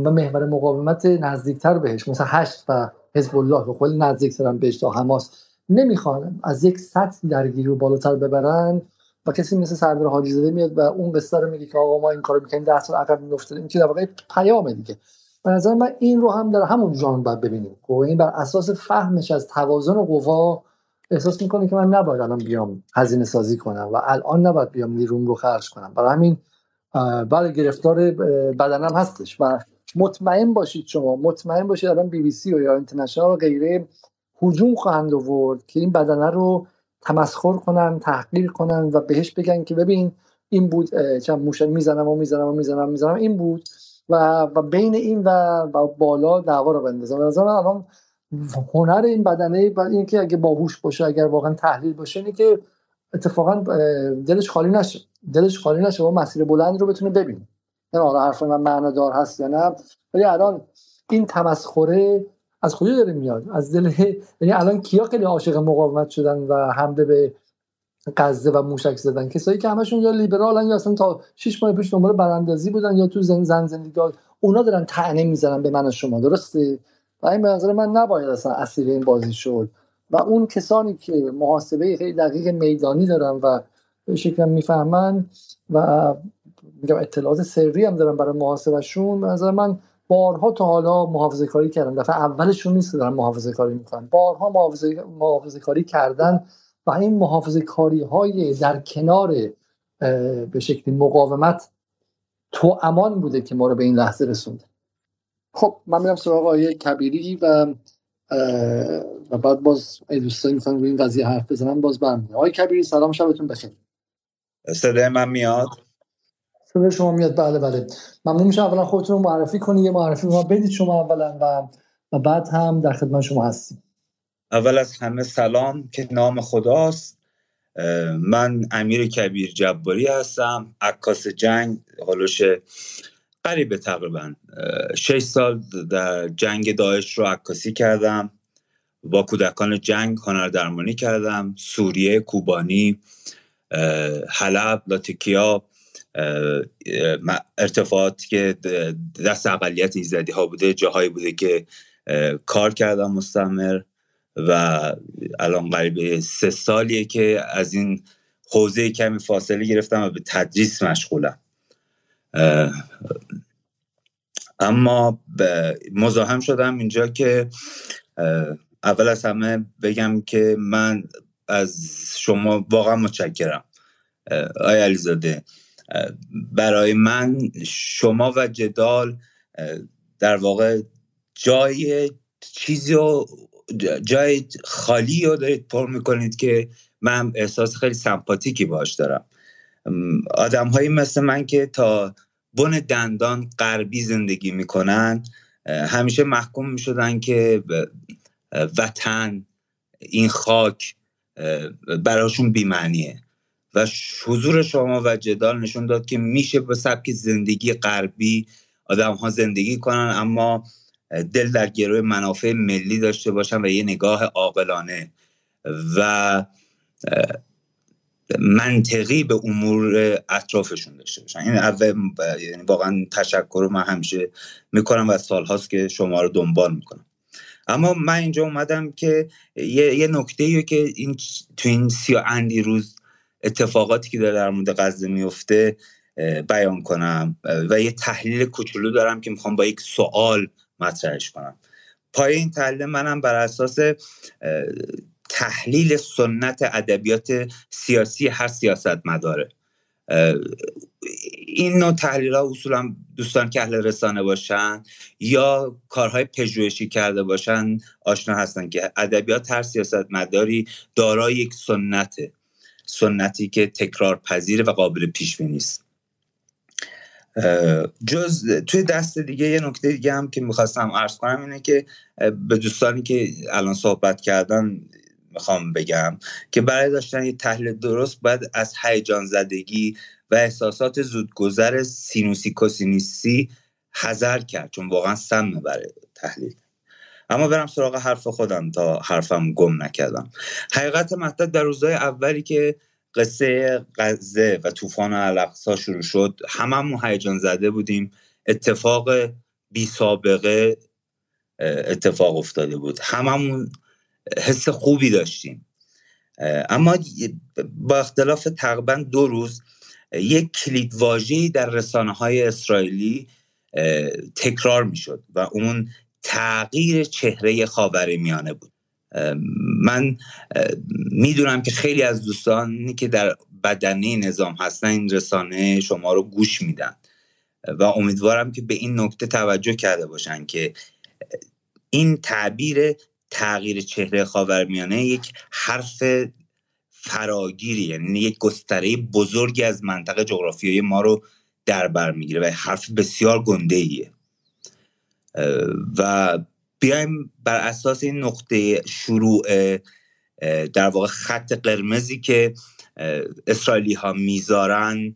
و محور مقاومت نزدیکتر بهش مثل هشت و حزب الله که خیلی نزدیکترن بهش تا حماس. نمی‌خوان از یک سطح درگیری رو بالاتر ببرن و کسی مثل سردار حاجی زاده میاد و اون قصه رو میگه که آقا ما این کارو می‌کنیم 10 سال عقب میافتادیم این که در واقع پیامه دیگه. به نظر من این رو هم در همون جان باید ببینیم. و خب، این بر اساس فهمش از توازن قوا احساس می‌کنه که من نباید الان بیام هزینه سازی کنم و الان نباید بیام نیروم رو خرج کنم. برای همین بله گرفتار بدنم هستش و مطمئن باشید شما مطمئن باشید الان بی بی سی و یا اینترنشنال و غیره هجوم خواهند آورد که این بدنه رو تمسخر کنن تحقیر کنن و بهش بگن که ببین این بود چند موشه می‌زنم و می‌زنم و می‌زنم می‌زنم این بود و و بین این و, بالا دعوا رو بندازم نظر الان هنر این بدنه این که اگه باهوش باشه اگر واقعا تحلیل باشه اینه که اتفاقا دلش خالی نشه. دلش خالی نشه و مسیر بلند رو بتونه ببینه. حالا حرف من معنادار هست یا نه؟ ولی الان این تمسخره از کجا داره میاد؟ از دل یعنی الان کیا خیلی عاشق مقاومت شدن و حمله به غزه و موشک زدن؟ کسایی که همشون یا لیبرالن یا اصلا تا 6 ماه پیش دنبال براندازی بودن یا تو زن زن زندگی اونا دارن طعنه می‌زنن به من و شما درسته؟ و این به نظر من نباید اصلا اسیر این بازی شد. و اون کسانی که محاسبه خیلی دقیق میدانی دارن و به شکل می‌فهمن و میگم اطلاعات سری هم دارن برای محاسبهشون. به نظر من بارها تا حالا محافظه کاری کردن. دفعه اولشون نیست دارن محافظه کاری می‌کنن. بارها محافظه, محافظه کاری کردن و این محافظه کاری های در کنار به شکلی مقاومت تو امان بوده که ما رو به این لحظه رسونده. خب من میرم سراغ آقای کبیری و و بعد باز ای دوستان می‌خوان روی این قضیه حرف بزنم باز برمیاد آقای کبیری سلام شبتون بخیر. صدای من میاد؟ صدای شما میاد. بله بله. ممنون میشه اولا خودتون رو معرفی کنید یه معرفی ما بدید شما اولا و بعد هم در خدمت شما هستیم. اول از همه سلام که نام خداست. من امیر کبیر جباری هستم. عکاس جنگ هلوش قریبه تقریبا شش سال در جنگ داعش رو عکاسی کردم. با کودکان جنگ هنر درمانی کردم. سوریه کوبانی حلب لاتیکیا. ارتفاعاتی که دست اقلیت ایزدی ها بوده جاهایی بوده که کار کردم مستمر و الان قریب سه سالیه که از این حوزه کمی فاصله گرفتم و به تدریس مشغولم اما مزاحم شدم اینجا که اول از همه بگم که من از شما واقعا متشکرم. آیا علیزاده برای من شما و جدال در واقع جای چیزی رو جای خالی رو دارید پر می‌کنید که من احساس خیلی سمپاتیکی باش دارم. آدم هایی مثل من که تا بن دندان غربی زندگی می‌کنن همیشه محکوم می‌شدن که وطن این خاک براشون بیمعنیه. و حضور شما و جدال نشون داد که میشه به سبک زندگی غربی آدم ها زندگی کنن اما دل در گروه منافع ملی داشته باشن و یه نگاه عاقلانه و منطقی به امور اطرافشون داشته باشن. این اول یعنی واقعا تشکر من همیشه می‌کنم و سالهاست که شما رو دنبال می‌کنم. اما من اینجا اومدم که یه, یه نکته که این تو این سی اندی روز اتفاقاتی که داره در مورد غزه میفته بیان کنم و یه تحلیل کوچولو دارم که می‌خوام با یک سوال مطرحش کنم. پای این تحلیل منم بر اساس تحلیل سنت ادبیات سیاسی هر سیاست مداره این نوع تحلیل ها اصولا دوستان که اهل رسانه باشن یا کارهای پژوهشی کرده باشن آشنا هستن که ادبیات هر سیاست مداری دارای یک سنته. سنتی که تکرار پذیر و قابل پیش بینی است. جز توی دست دیگه یه نکته دیگه هم که می‌خواستم عرض کنم اینه که به دوستانی که الان صحبت کردن می‌خوام بگم که برای داشتن یه تحلیل درست باید از هیجان زدگی و احساسات زودگذر سینوسی کوسینیسی حذر کرد چون واقعا سم برای تحلیل. اما برم سراغ حرف خودم تا حرفم گم نکردم. حقیقت مطلب در روزهای اولی که قصه غزه و طوفان الاقصا شروع شد هممون هیجان زده بودیم. اتفاق بی سابقه اتفاق افتاده بود. هممون حس خوبی داشتیم. اما با اختلاف تقریبا دو روز یک کلید واژه‌ای در رسانه های اسرائیلی تکرار می‌شد و اون تغییر چهره خاور میانه بود من می‌دونم که خیلی از دوستانی که در بدنه نظام هستن این رسانه شما رو گوش میدن. و امیدوارم که به این نکته توجه کرده باشن که این تعبیر تغییر چهره خاورمیانه یک حرف فراگیری یعنی یک گستره بزرگی از منطقه جغرافیایی ما رو در بر می‌گیره و حرف بسیار گنده ایه و بیایم بر اساس این نقطه شروع در واقع خط قرمزی که اسرائیلی ها می‌ذارن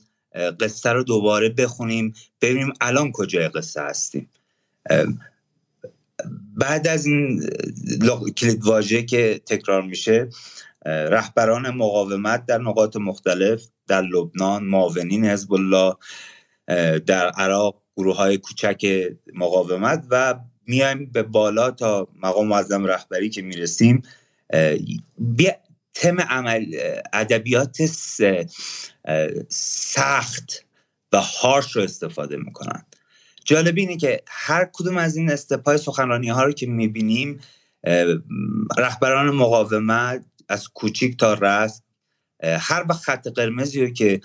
قصه رو دوباره بخونیم ببینیم الان کجای قصه هستیم. بعد از این کلید واژه که تکرار میشه رهبران مقاومت در نقاط مختلف در لبنان معاونین حزب الله در عراق گروه های کوچک مقاومت و میایم به بالا تا مقام معظم رهبری که می‌رسیم. تم عمل ادبیات سخت و هارش رو استفاده می‌کنن. جالب اینه که هر کدوم از این استپای سخنرانی ها رو که می‌بینیم رهبران مقاومت از کوچیک تا رست هر وقت خط قرمزی رو که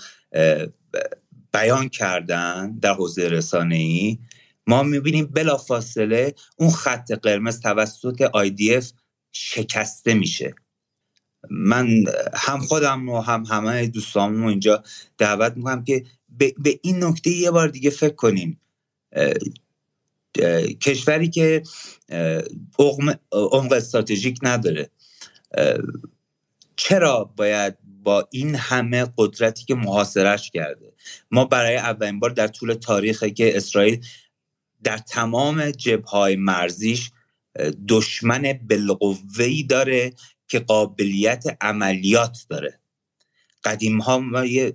بیان کردن در حوزه رسانه ای ما می‌بینیم بلافاصله اون خط قرمز توسط IDF شکسته میشه. من هم خودم و هم همه دوستانم اینجا دعوت می‌کنم که به این نکته یه بار دیگه فکر کنیم کشوری که عمق استراتژیک نداره. چرا باید با این همه قدرتی که محاصرش کرده. ما برای اولین بار در طول تاریخ که اسرائیل در تمام جبهای مرزیش دشمن بالقوه‌ای داره که قابلیت عملیات داره. قدیم ها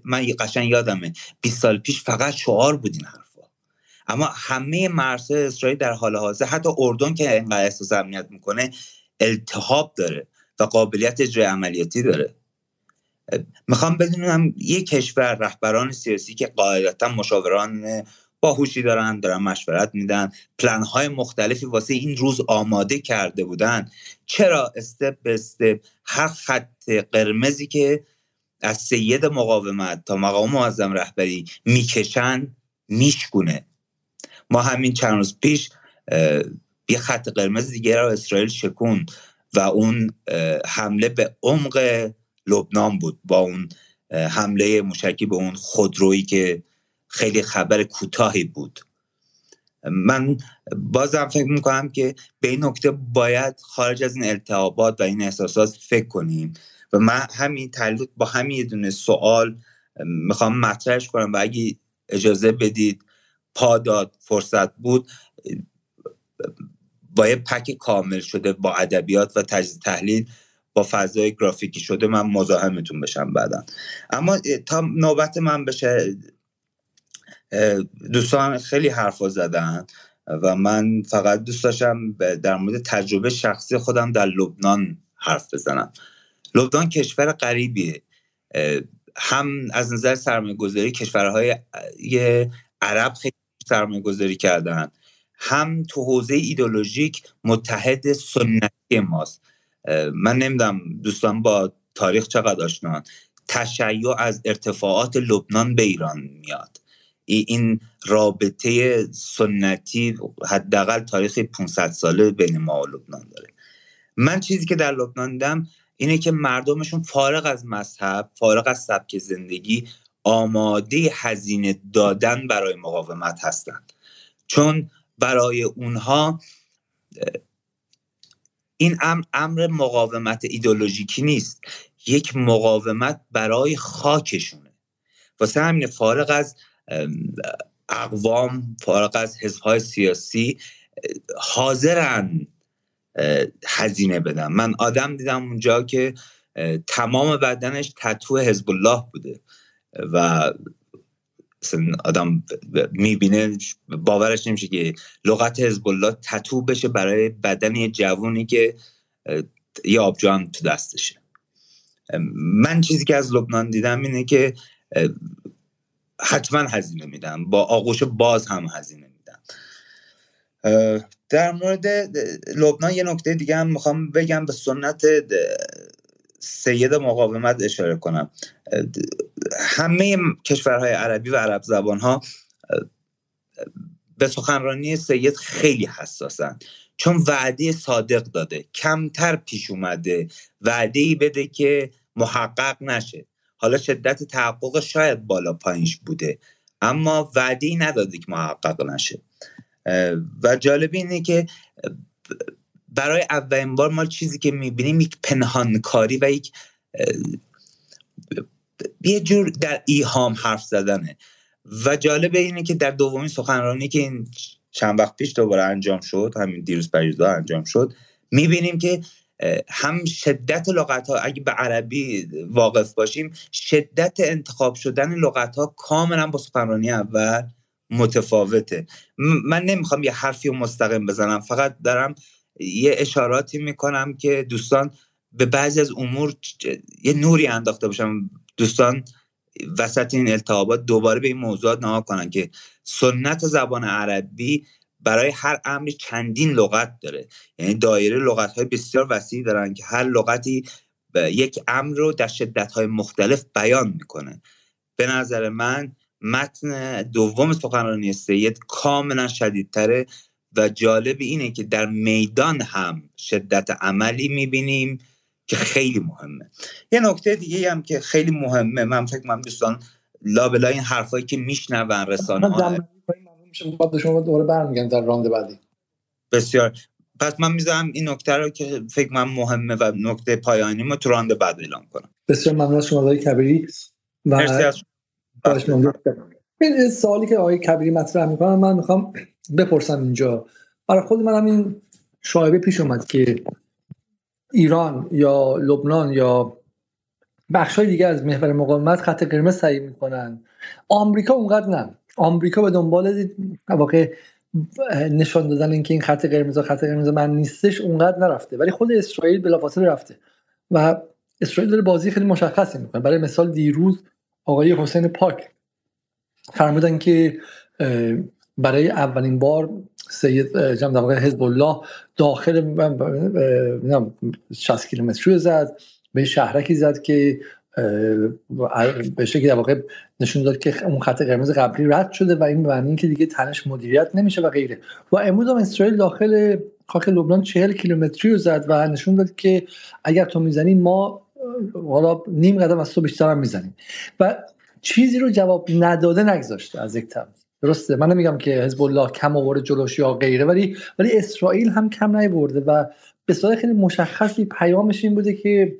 من قشن یادمه 20 سال پیش فقط شعار بود این حرفا. اما همه مرزهای اسرائیل در حال حاضر حتی اردن که اینقدر احساس امنیت می‌کنه التهاب داره و قابلیت اجرای عملیاتی داره. می‌خوام بدونم یک کشور رهبران سیاسی که قاعدتا مشاوران باهوشی دارن دارن مشورت میدن پلن های مختلفی واسه این روز آماده کرده بودن. چرا استپ به استپ؟ هر خط قرمزی که از سید مقاومت تا مقام معظم رهبری می‌کشن میشکونه. ما همین چند روز پیش یه خط قرمز دیگه را اسرائیل شکون و اون حمله به عمق لبنان بود با اون حمله مشکی به اون خودرویی که خیلی خبر کوتاهی بود. من بازم فکر می‌کنم که به این نکته باید خارج از این التهابات و این احساسات فکر کنیم و من همین تعلق با همین یه دونه سوال می‌خوام مطرحش کنم و اگه اجازه بدید پاداد فرصت بود با یه پک کامل شده با ادبیات و تجزیه تحلیل با فضای گرافیکی شده من مزاحمتون بشم بعدا. اما تا نوبت من بشه دوستان خیلی حرفا زدن و من فقط دوست داشتم در مورد تجربه شخصی خودم در لبنان حرف بزنم. لبنان کشور غریبیه. هم از نظر سرمایه گذاری کشورهای عرب خیلی سرمایه گذاری کردن هم تو حوزه ایدولوژیک متحد سنتی ماست. من نمی‌دونم دوستان با تاریخ چقدر آشنان. تشیع از ارتفاعات لبنان به ایران میاد. این رابطه سنتی حداقل تاریخ 500 ساله بین ما و لبنان داره. من چیزی که در لبنان دیدم اینه که مردمشون فارغ از مذهب فارغ از سبک زندگی آماده هزینه دادن برای مقاومت هستند. چون برای اونها این امر, امر مقاومت ایدولوژیکی نیست. یک مقاومت برای خاکشونه. واسه همین فارغ از اقوام فارغ از حزبهای سیاسی حاضرن هزینه بدن. من آدم دیدم اونجا که تمام بدنش تتو حزب الله بوده. و آدم می‌بینه باورش نمیشه که لغت حزب الله تتو بشه برای بدن یه جوونی که یه آبجان تو دستشه. من چیزی که از لبنان دیدم اینه که حتما هزینه میدم. با آغوش باز هم هزینه میدم. در مورد لبنان یه نکته دیگه هم می‌خوام بگم به سنت سید مقاومت اشاره کنم. همه کشورهای عربی و عرب زبان ها به سخنرانی سید خیلی حساسن. چون وعده صادق داده کمتر پیش اومده وعده ای بده که محقق نشه. حالا شدت تحقق شاید بالا پایینش بوده اما وعده ای نداده که محقق نشه. و جالب اینه که برای اولین بار ما چیزی که می‌بینیم یک پنهانکاری و یک یه جور در ایهام حرف زدنه. و جالب اینه که در دومین سخنرانی که این چند وقت پیش دوباره انجام شد همین دیروز پریزا انجام شد می‌بینیم که هم شدت لغت ها اگه به عربی واقف باشیم شدت انتخاب شدن لغت ها کاملا با سخنرانی اول متفاوته. من نمی‌خوام یه حرفی رو مستقیم بزنم فقط دارم یه اشاراتی می‌کنم که دوستان به بعضی از امور یه نوری انداخته باشم. دوستان وسط این التهابات دوباره به این موضوعات نها کنن که سنت زبان عربی برای هر امری چندین لغت داره. یعنی دایره لغت های بسیار وسیعی دارن که هر لغتی یک امر رو در شدت های مختلف بیان می‌کنه. به نظر من متن دوم سخنرانی سید کاملا شدیدتره و جالب اینه که در میدان هم شدت عملی می‌بینیم. که خیلی مهمه. یه نکته دیگه هم که خیلی مهمه من فکر کنم دوستان لابلا این حرفایی که میشنون رسانه ها شما دوره برمیگن در راند بعدی. بسیار. پس من می‌ذارم این نکته رو که فکر من مهمه و نکته پایانی ما تو راند بعد اعلام کنم. بسیار ممنون از شما آقای کبیری. و این سوالی که آقای کبیری مطرح می‌کنم من می‌خوام بپرسم اینجا. برای خود من این شایبه پیش اومد که ایران یا لبنان یا بخش های دیگه از محور مقاومت خط قرمز تعیین می‌کنن. آمریکا اونقدر نه. آمریکا به دنبال واقع نشان دادن اینکه این خط قرمز خط قرمز من نیستش اونقدر نرفته. ولی خود اسرائیل بلافاصله رفته و اسرائیل داره بازی خیلی مشخصی می‌کنه. برای مثال دیروز آقای حسین پاک فرمودن که برای اولین بار سید جمع در حزب الله داخل 60 کیلومتری زد به شهرکی زد که به شکلی در واقع نشون داد که اون خط قرمز قبلی رد شده و این معنی که دیگه تنش مدیریت نمیشه و غیره. و امروز هم اسرائیل داخل خاک لبنان 40 کیلومتری رو زد و نشون داد که اگر تو می‌زنی ما حالا نیم قدم از تو بیشتر هم می‌زنیم. و چیزی رو جواب نداده نگذاشته از یک طرف. درسته. من نمیگم که حزب الله کم آورده جلوش یا غیره ولی ولی اسرائیل هم کم نیورده و به صورت خیلی مشخصی پیامش این بوده که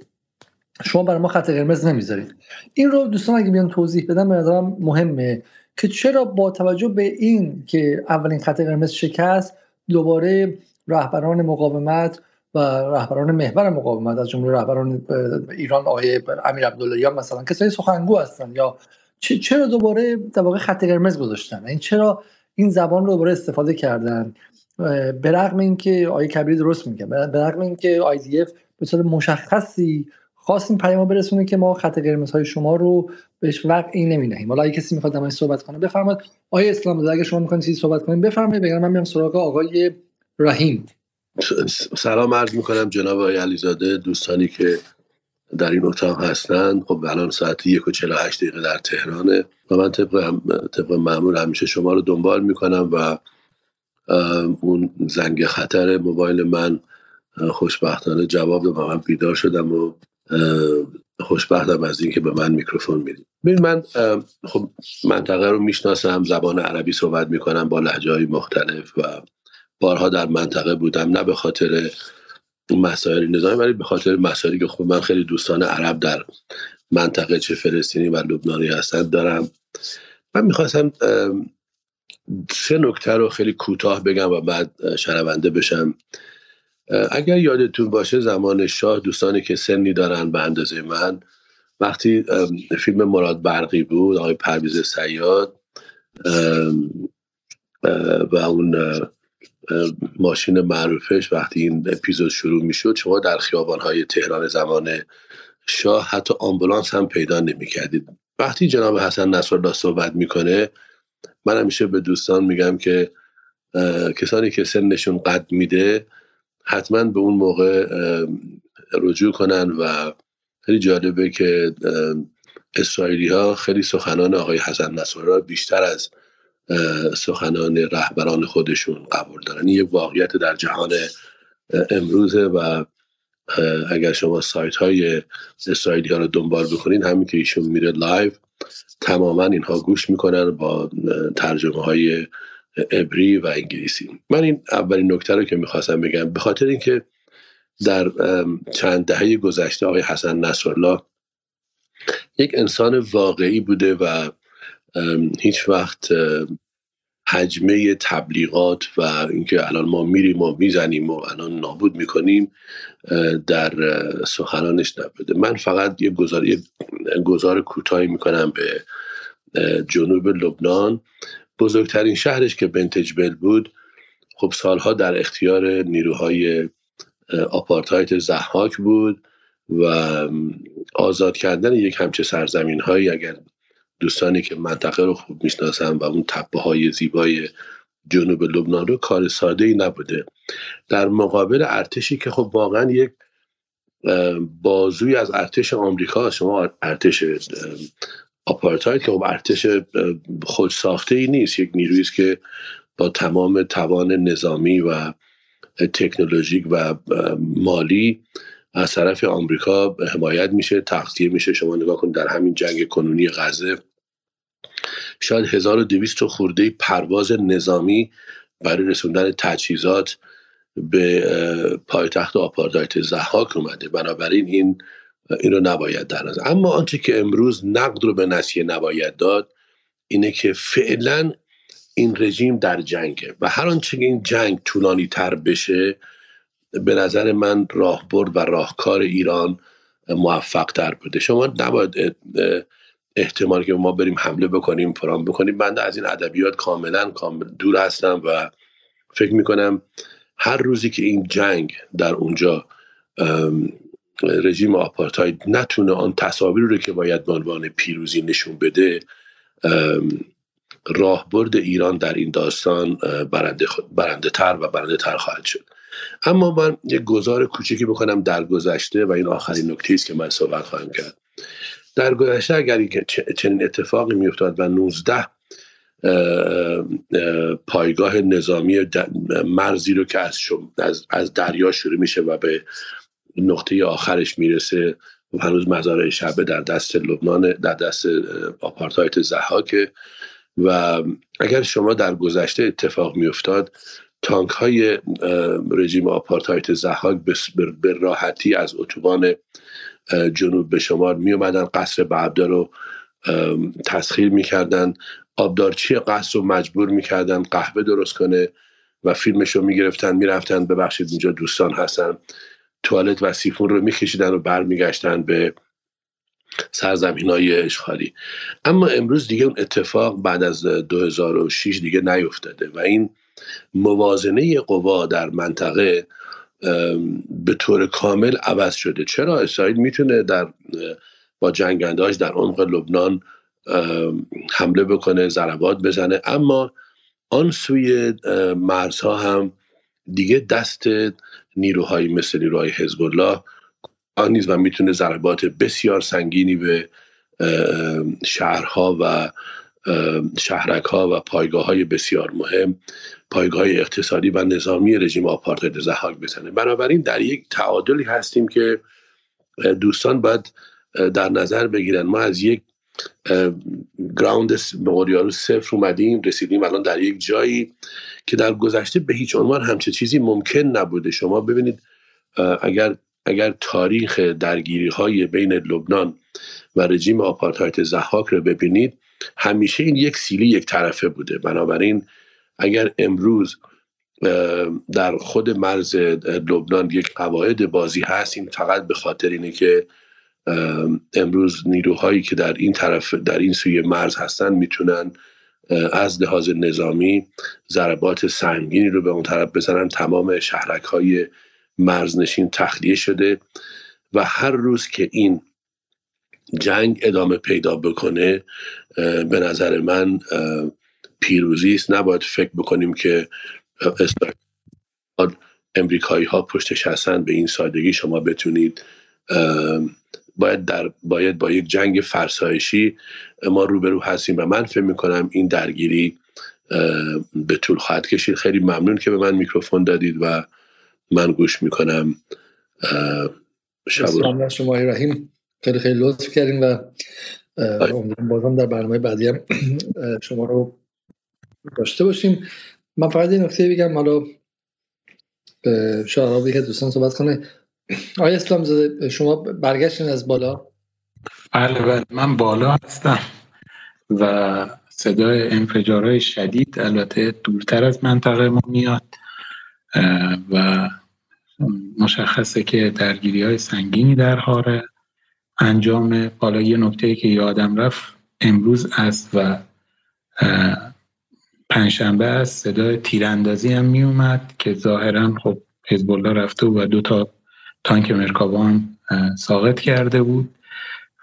شما برای ما خط قرمز نمی‌ذارید. این رو دوستان اگه بیان توضیح بدم به نظرم مهمه که چرا با توجه به این که اولین خط قرمز شکست دوباره رهبران مقاومت و رهبران محور مقاومت از جمله رهبران ایران آقای امیر عبدالله یا مثلا کسایی سخنگو هستن یا چرا دوباره در واقع خط قرمز گذاشتن؟ این چرا این زبان رو دوباره استفاده کردن؟ به رغم اینکه آقای کبیر درست میگه به رغم اینکه آی به صورت مشخصی خواست این پیام برسونه که ما خط قرمز های شما رو بهش وقعی نمی‌دهیم. حالا اگه کسی می‌خواد دمای صحبت کنه بفرمایید. آقای اسلام اگه شما می‌خواید چیزی صحبت کنید بفرمایید. بگم من میام سراغ آقای رحیم. سلام عرض می‌کنم جناب آقای علیزاده دوستانی که در این اتاق هستند خب الان ساعت یک و هشت دقیقه در تهرانه و من طبق, طبق معمول همیشه شما رو دنبال می‌کنم و اون زنگ خطر موبایل من خوشبختانه جواب و من بیدار شدم و خوشبختم از اینکه به من میکروفون می‌دید ببین من خب منطقه رو می‌شناسم زبان عربی صحبت می‌کنم با لحجه های مختلف و بارها در منطقه بودم نه به خاطر مسائل نظامی ولی به خاطر مسائلی که خب من خیلی دوستان عرب در منطقه چه فلسطینی و لبنانی هستند دارم. من می‌خواستم سه نکته رو خیلی کوتاه بگم و بعد شنونده بشم. اگر یادتون باشه زمان شاه دوستانی که سنی دارن به اندازه من وقتی فیلم مراد برقی بود آقای پرویز سیاد و اون ماشین معروفش وقتی این اپیزود شروع می‌شد شما در های تهران زمان شاه حتی آمبولانس هم پیدا نمی‌کردید. وقتی جناب حسن نصرالله صحبت می‌کنه من همیشه به دوستان میگم که کسانی که سنشون قد میده حتما به اون موقع رجوع کنن و خیلی جالبه که اسرائیلی ها خیلی سخنان آقای حسن نصرالله بیشتر از سخنان رهبران خودشون قبول دارن. این یک واقعیت در جهان امروزه و اگر شما سایت های اسرائیلی ها رو دنبال بکنین همین که ایشون میره live تماما اینها گوش می‌کنن با ترجمه های عبری و انگلیسی. من این اولین نکته رو که می‌خواستم بگم به خاطر اینکه در چند دهه گذشته آقای حسن نصرالله یک انسان واقعی بوده و هیچ وقت حجمه تبلیغات و اینکه الان ما میریم و می‌زنیم و الان نابود می‌کنیم در سخنانش نبوده. من فقط یه گزار, یه گزار کوتاهی می‌کنم به جنوب لبنان. بزرگترین شهرش که بنتجبل بود خب سالها در اختیار نیروهای آپارتایت زحاک بود و آزاد کردن یک همچه سرزمین هایی اگر دوستانی که منطقه رو خوب می‌شناسن و اون تپه های زیبای جنوب لبنان رو کار ساده ای نبوده. در مقابل ارتشی که خب واقعا یک بازوی از ارتش آمریکا شما ارتش آپارتاید که خب ارتش خود ساخته ای نیست. یک نیرویی است که با تمام توان نظامی و تکنولوژیک و مالی از طرف آمریکا حمایت میشه تغذیه میشه. شما نگاه کنید در همین جنگ کنونی غزه شاید 1200 خورده پرواز نظامی برای رسوندن تجهیزات به پایتخت آپارتایت زحاک اومده. بنابراین این این رو نباید در نظر. اما آنچه که امروز نقد رو به نسیه نباید داد اینه که فعلا این رژیم در جنگه و هر آنچه این جنگ طولانی تر بشه به نظر من راهبرد و راهکار ایران موفق تر بوده. شما نباید احتمال که ما بریم حمله بکنیم فرام بکنیم. بنده از این ادبیات کاملا کامل دور هستم و فکر می‌کنم هر روزی که این جنگ در اونجا رژیم آپارتاید نتونه آن تصاویری رو که باید به عنوان پیروزی نشون بده راهبرد ایران در این داستان برنده, برنده تر و برنده تر خواهد شد. اما من یک گزار کوچکی بکنم در گذشته و این آخرین نکته است که من صحبت خواهم کرد. در گذشته اگر چنین اتفاقی میافتاد و 19 پایگاه نظامی مرزی رو که از, از, دریا شروع میشه و به نقطه آخرش می‌رسه و هنوز مزارع شبه در دست لبنان در دست آپارتاید ضحاکه. و اگر شما در گذشته اتفاق میافتاد تانک های رژیم آپارتاید ضحاک به راحتی از اتوبان جنوب به شمال می اومدن قصر بعبدا رو تسخیر می‌کردن. آبدارچی قصر رو مجبور می‌کردن قهوه درست کنه و فیلمش رو می‌گرفتن می‌رفتن ببخشید اینجا دوستان هستن. توالت و سیفون رو میکشیدن و برمیگشتن به سرزمین های اشغالی. اما امروز دیگه اون اتفاق بعد از 2006 دیگه نیفتاده و این موازنه قوا در منطقه به طور کامل عوض شده. چرا؟ اسرائیل می‌تونه در با جنگندهاش در عمق لبنان حمله بکنه ضربات بزنه. اما آن سوی مرزها هم دیگه دست نیروهایی مثل نیروهای حزب الله آن نیست و می‌تونه ضربات بسیار سنگینی به شهرها و شهرک ها و پایگاه های بسیار مهم پایگاه اقتصادی و نظامی رژیم آپارتاید زحاک بزنه. بنابراین در یک تعادلی هستیم که دوستان باید در نظر بگیرن. ما از یک گراوند به صفر اومدیم رسیدیم الان در یک جایی که در گذشته به هیچ عنوان همچه چیزی ممکن نبوده. شما ببینید اگر اگر تاریخ درگیری های بین لبنان و رژیم آپارتایت زحاک رو ببینید همیشه این یک سیلی یک طرفه بوده. بنابراین اگر امروز در خود مرز لبنان یک قواعد بازی هست این فقط به خاطر اینه که امروز نیروهایی که در این طرف در این سوی مرز هستن می‌تونن از لحاظ نظامی ضربات سنگینی رو به اون طرف بزنن. تمام شهرک های مرزنشین تخلیه شده و هر روز که این جنگ ادامه پیدا بکنه به نظر من پیروزی است. نباید فکر بکنیم که امریکایی ها پشتش هستن. به این سادگی شما بتونید باید در باید با یک جنگ فرسایشی ما روبرو هستیم. و من فکر می‌کنم این درگیری به طول خواهد کشید. خیلی ممنون که به من میکروفون دادید و من گوش می‌کنم. شب شما رحیم خیلی خیلی لطف کردیم و امیدوارم بازم در برنامه بعدی هم شما رو داشته باشیم. من فقط یه نکته بگم حالا شاید که دوستان صحبت کنه. آیا اسلام زاده شما برگشتین از بالا؟ بله بله من بالا هستم و صدای انفجارهای شدید البته دورتر از منطقه ما میاد و مشخصه که درگیری های سنگینی در حال انجام حالا یه نکته که یادم رفت امروز است و پنجشنبه است. صدای تیراندازی هم می اومد که ظاهرا خب حزب الله رفته و دو تا تانک مرکابان ساقط کرده بود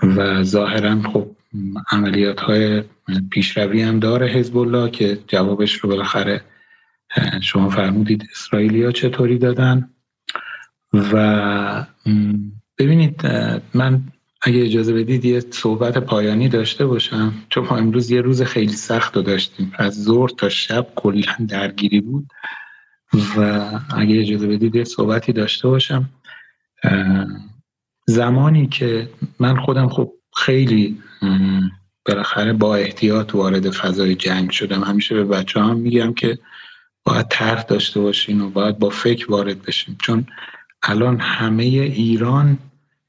و ظاهرا خب عملیات های پیشروی هم داره حزب الله که جوابش رو بالاخره شما فرمودید اسرائیلیا چطوری دادن. و ببینید من اگه اجازه بدید یه صحبت پایانی داشته باشم. چون ما امروز یه روز خیلی سخت رو داشتیم. از ظهر تا شب کلا درگیری بود. و اگه اجازه بدید یه صحبتی داشته باشم. زمانی که من خودم خب خیلی بالاخره با احتیاط وارد فضای جنگ شدم. همیشه به بچه هم میگم که باید طرح داشته باشین و باید با فکر وارد بشیم چون الان همه ایران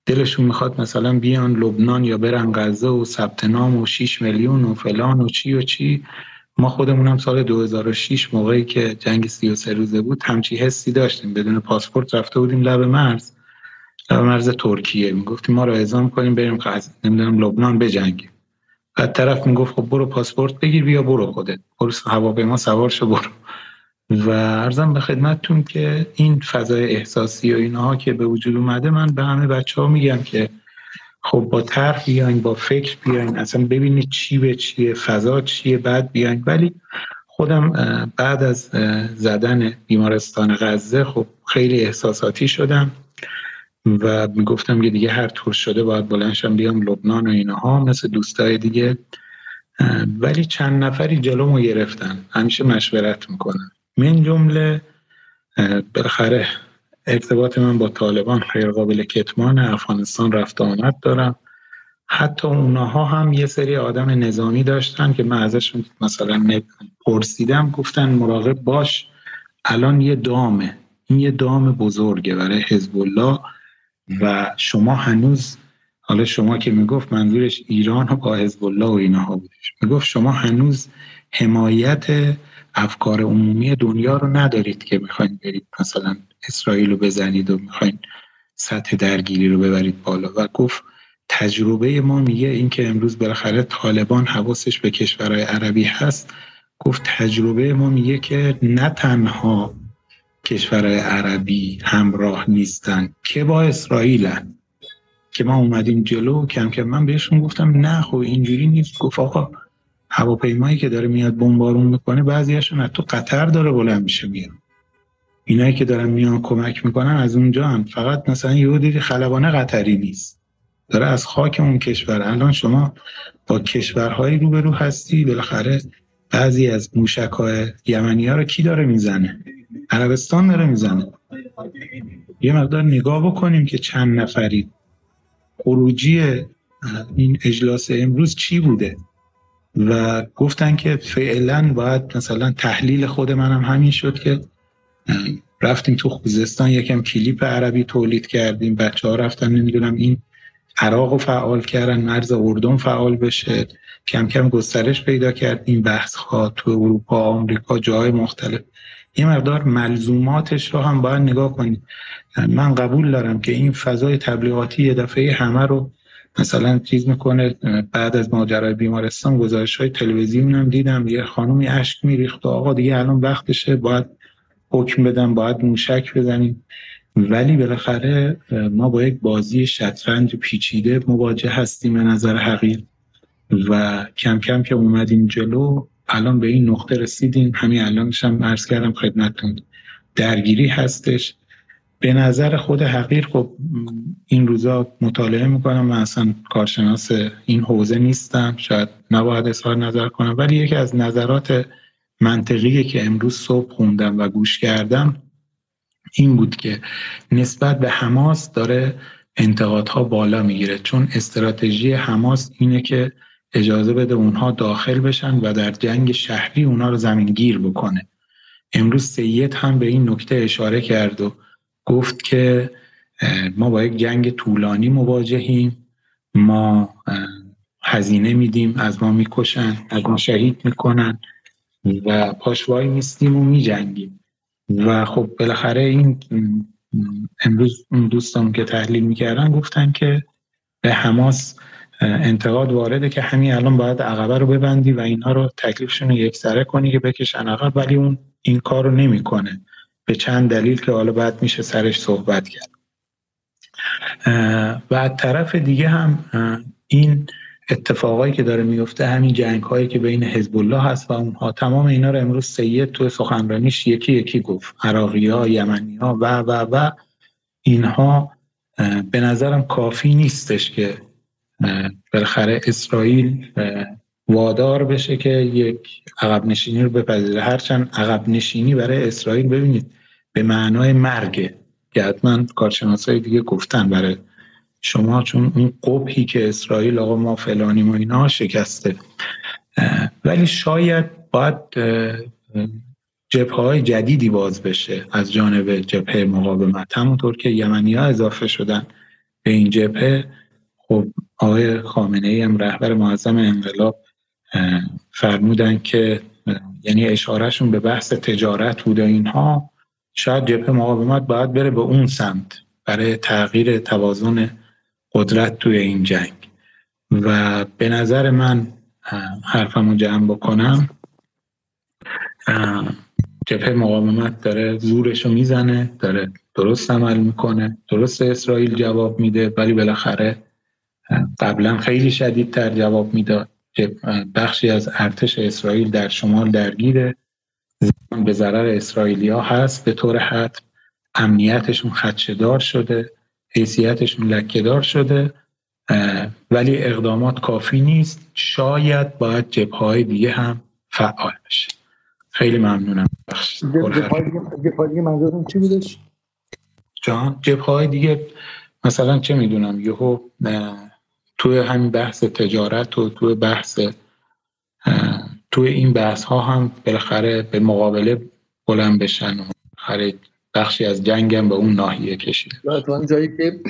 دلشون می‌خواد مثلا بیان لبنان یا برن غزه و ثبت نام و 6 میلیون و فلان و چی و چی. ما خودمونم سال 2006 موقعی که جنگ 33 روزه بود همچی حسی داشتیم. بدون پاسپورت رفته بودیم لب مرز. لب مرز ترکیه. می‌گفتیم ما رو اعزام کنیم بریم غزه. نمی‌دونم لبنان بجنگیم. بعد طرف می‌گفت خب برو پاسپورت بگیر بیا برو خودت. برو هواپیما سوار شو برو. و ارزم به خدمتتون که این فضای احساسی و اینها که به وجود اومده من به همه بچه ها میگم که خب با طرح بیاین با فکر بیاین اصلا ببینید چی به چیه فضا چیه بعد بیاین. ولی خودم بعد از زدن بیمارستان غزه خب خیلی احساساتی شدم و می‌گفتم که دیگه هر طور شده باید بلنشم بیام لبنان و اینها مثل دوستای دیگه. ولی چند نفری جلومو گرفتن. همیشه مشورت می‌کنن. من جمله بالاخره ارتباط من با طالبان غیر قابل کتمان افغانستان رفت آمد دارم. حتی اونها هم یه سری آدم نظامی داشتن که من ازشون مثلا پرسیدم گفتن مراقب باش الان یه دامه. این یه دام بزرگه برای حزب الله و شما هنوز حالا شما که می‌گفت منظورش ایران و با حزب الله و اینها بودش. می‌گفت شما هنوز حمایت افکار عمومی دنیا رو ندارید که می‌خواین برید مثلا اسرائیل رو بزنید و می‌خواین سطح درگیری رو ببرید بالا. و گفت تجربه ما میگه اینکه امروز بالاخره طالبان حواسش به کشورهای عربی هست. گفت تجربه ما میگه که نه تنها کشورهای عربی همراه نیستن که با اسرائیلن. که ما اومدیم جلو کم کم من بهشون گفتم نه خب اینجوری نیست. گفت آقا هواپیمایی که داره میاد بمبارون می‌کنه بعضیاشون از تو قطر داره بلند میشه میاد. اینایی که دارن میان کمک می‌کنن از اونجا هم. فقط مثلا یه دیدی خلبانه قطری نیست. داره از خاک اون کشور. الان شما با کشورهایی روبرو هستی. بالاخره بعضی از موشک های یمنی ها رو کی داره می‌زنه؟ عربستان داره می‌زنه. یه مقدار نگاه بکنیم که چند نفری. خروجی این اجلاس امروز چی بوده؟ و گفتن که فعلا باید مثلا تحلیل خود منم همین شد که رفتیم تو خوزستان یکم کلیپ عربی تولید کردیم. بچه ها رفتن نمی‌دونم این عراق رو فعال کردن مرز اردن فعال بشه. کم کم گسترش پیدا کرد این بحث ها تو اروپا آمریکا جای مختلف. یه مقدار ملزوماتش رو هم باید نگاه کنید من قبول دارم که این فضای تبلیغاتی یه دفعه همه رو مثلا چیز می‌کنه بعد از ماجرای بیمارستان گزارش های تلویزیون هم دیدم یه خانومی اشک میریخت آقا دیگه الان وقتشه باید حکم بدم باید موشک بزنیم. ولی بالاخره ما با یک بازی شطرنج پیچیده مواجه هستیم به نظر حقیر و کم کم که اومدیم جلو الان به این نقطه رسیدیم. همین الانش هم عرض کردم خدمتتون. درگیری هستش. به نظر خود حقیر خب این روزا مطالعه می‌کنم من اصلا کارشناس این حوزه نیستم. شاید نباید اظهار نظر کنم ولی یکی از نظرات منطقی که امروز صبح خوندم و گوش کردم این بود که نسبت به حماس داره انتقادها بالا می‌گیره. چون استراتژی حماس اینه که اجازه بده اونها داخل بشن و در جنگ شهری اونها رو زمینگیر بکنه. امروز سید هم به این نکته اشاره کرد و گفت که ما با یک جنگ طولانی مواجهیم. ما هزینه میدیم از ما می‌کشن از ما شهید می‌کنن و پاشوایی میستیم و میجنگیم. و خب بالاخره این امروز اون دوستان که تحلیل می‌کردن گفتن که به حماس انتقاد وارده که همین الان باید عقبه رو ببندی و اینها رو تکلیفشون رو یک سره کنی که بکشن عقب ولی اون این کار رو نمی‌کنه. به چند دلیل که حالا بعد میشه سرش صحبت کرد. و طرف دیگه هم این اتفاقایی که داره میفته همین جنگ هایی که بین حزب الله هست و اونها تمام اینا رو امروز سید تو سخنرانیش یکی یکی گفت. عراقی ها یمنی ها و و و اینها به نظرم کافی نیستش که بالاخره اسرائیل وادار بشه که یک عقب نشینی رو بپذیره. هرچند عقب نشینی برای اسرائیل ببینید به معنای مرگه که حتما کارشناسای دیگه گفتن برای شما چون اون قبحی که اسرائیل آقا ما فلانیم و اینا شکسته. ولی شاید باید جبه های جدیدی باز بشه از جانب جبهه مقاومت. همونطور که یمنی ها اضافه شدن به این جبهه خب آقای خامنه ای هم رهبر معظم انقلاب فرمودن که یعنی اشارهشون به بحث تجارت بود اینها. شاید جبهه مقاومت باید بره به اون سمت برای تغییر توازن قدرت توی این جنگ. و به نظر من حرفمو جمع بکنم جبهه مقاومت داره زورشو می‌زنه داره درست عمل می‌کنه درست اسرائیل جواب میده ولی بالاخره قبلا خیلی شدیدتر جواب می‌داد. بخشی از ارتش اسرائیل در شمال درگیره. به ضرر اسرائیلیا هست به طور حتم. امنیتشون خدشدار شده حیثیتشون لکهدار شده ولی اقدامات کافی نیست. شاید باید جبه های دیگه هم فعال بشه. خیلی ممنونم. جبه دیگه منظورم چی بودش؟ جان جبه های دیگه مثلا چه می‌دونم یهو توی همین بحث تجارت و توی بحث توی این بحث ها هم بالاخره به مقابله بلند بشن و بخشی از جنگم به اون ناحیه کشید تو جایی که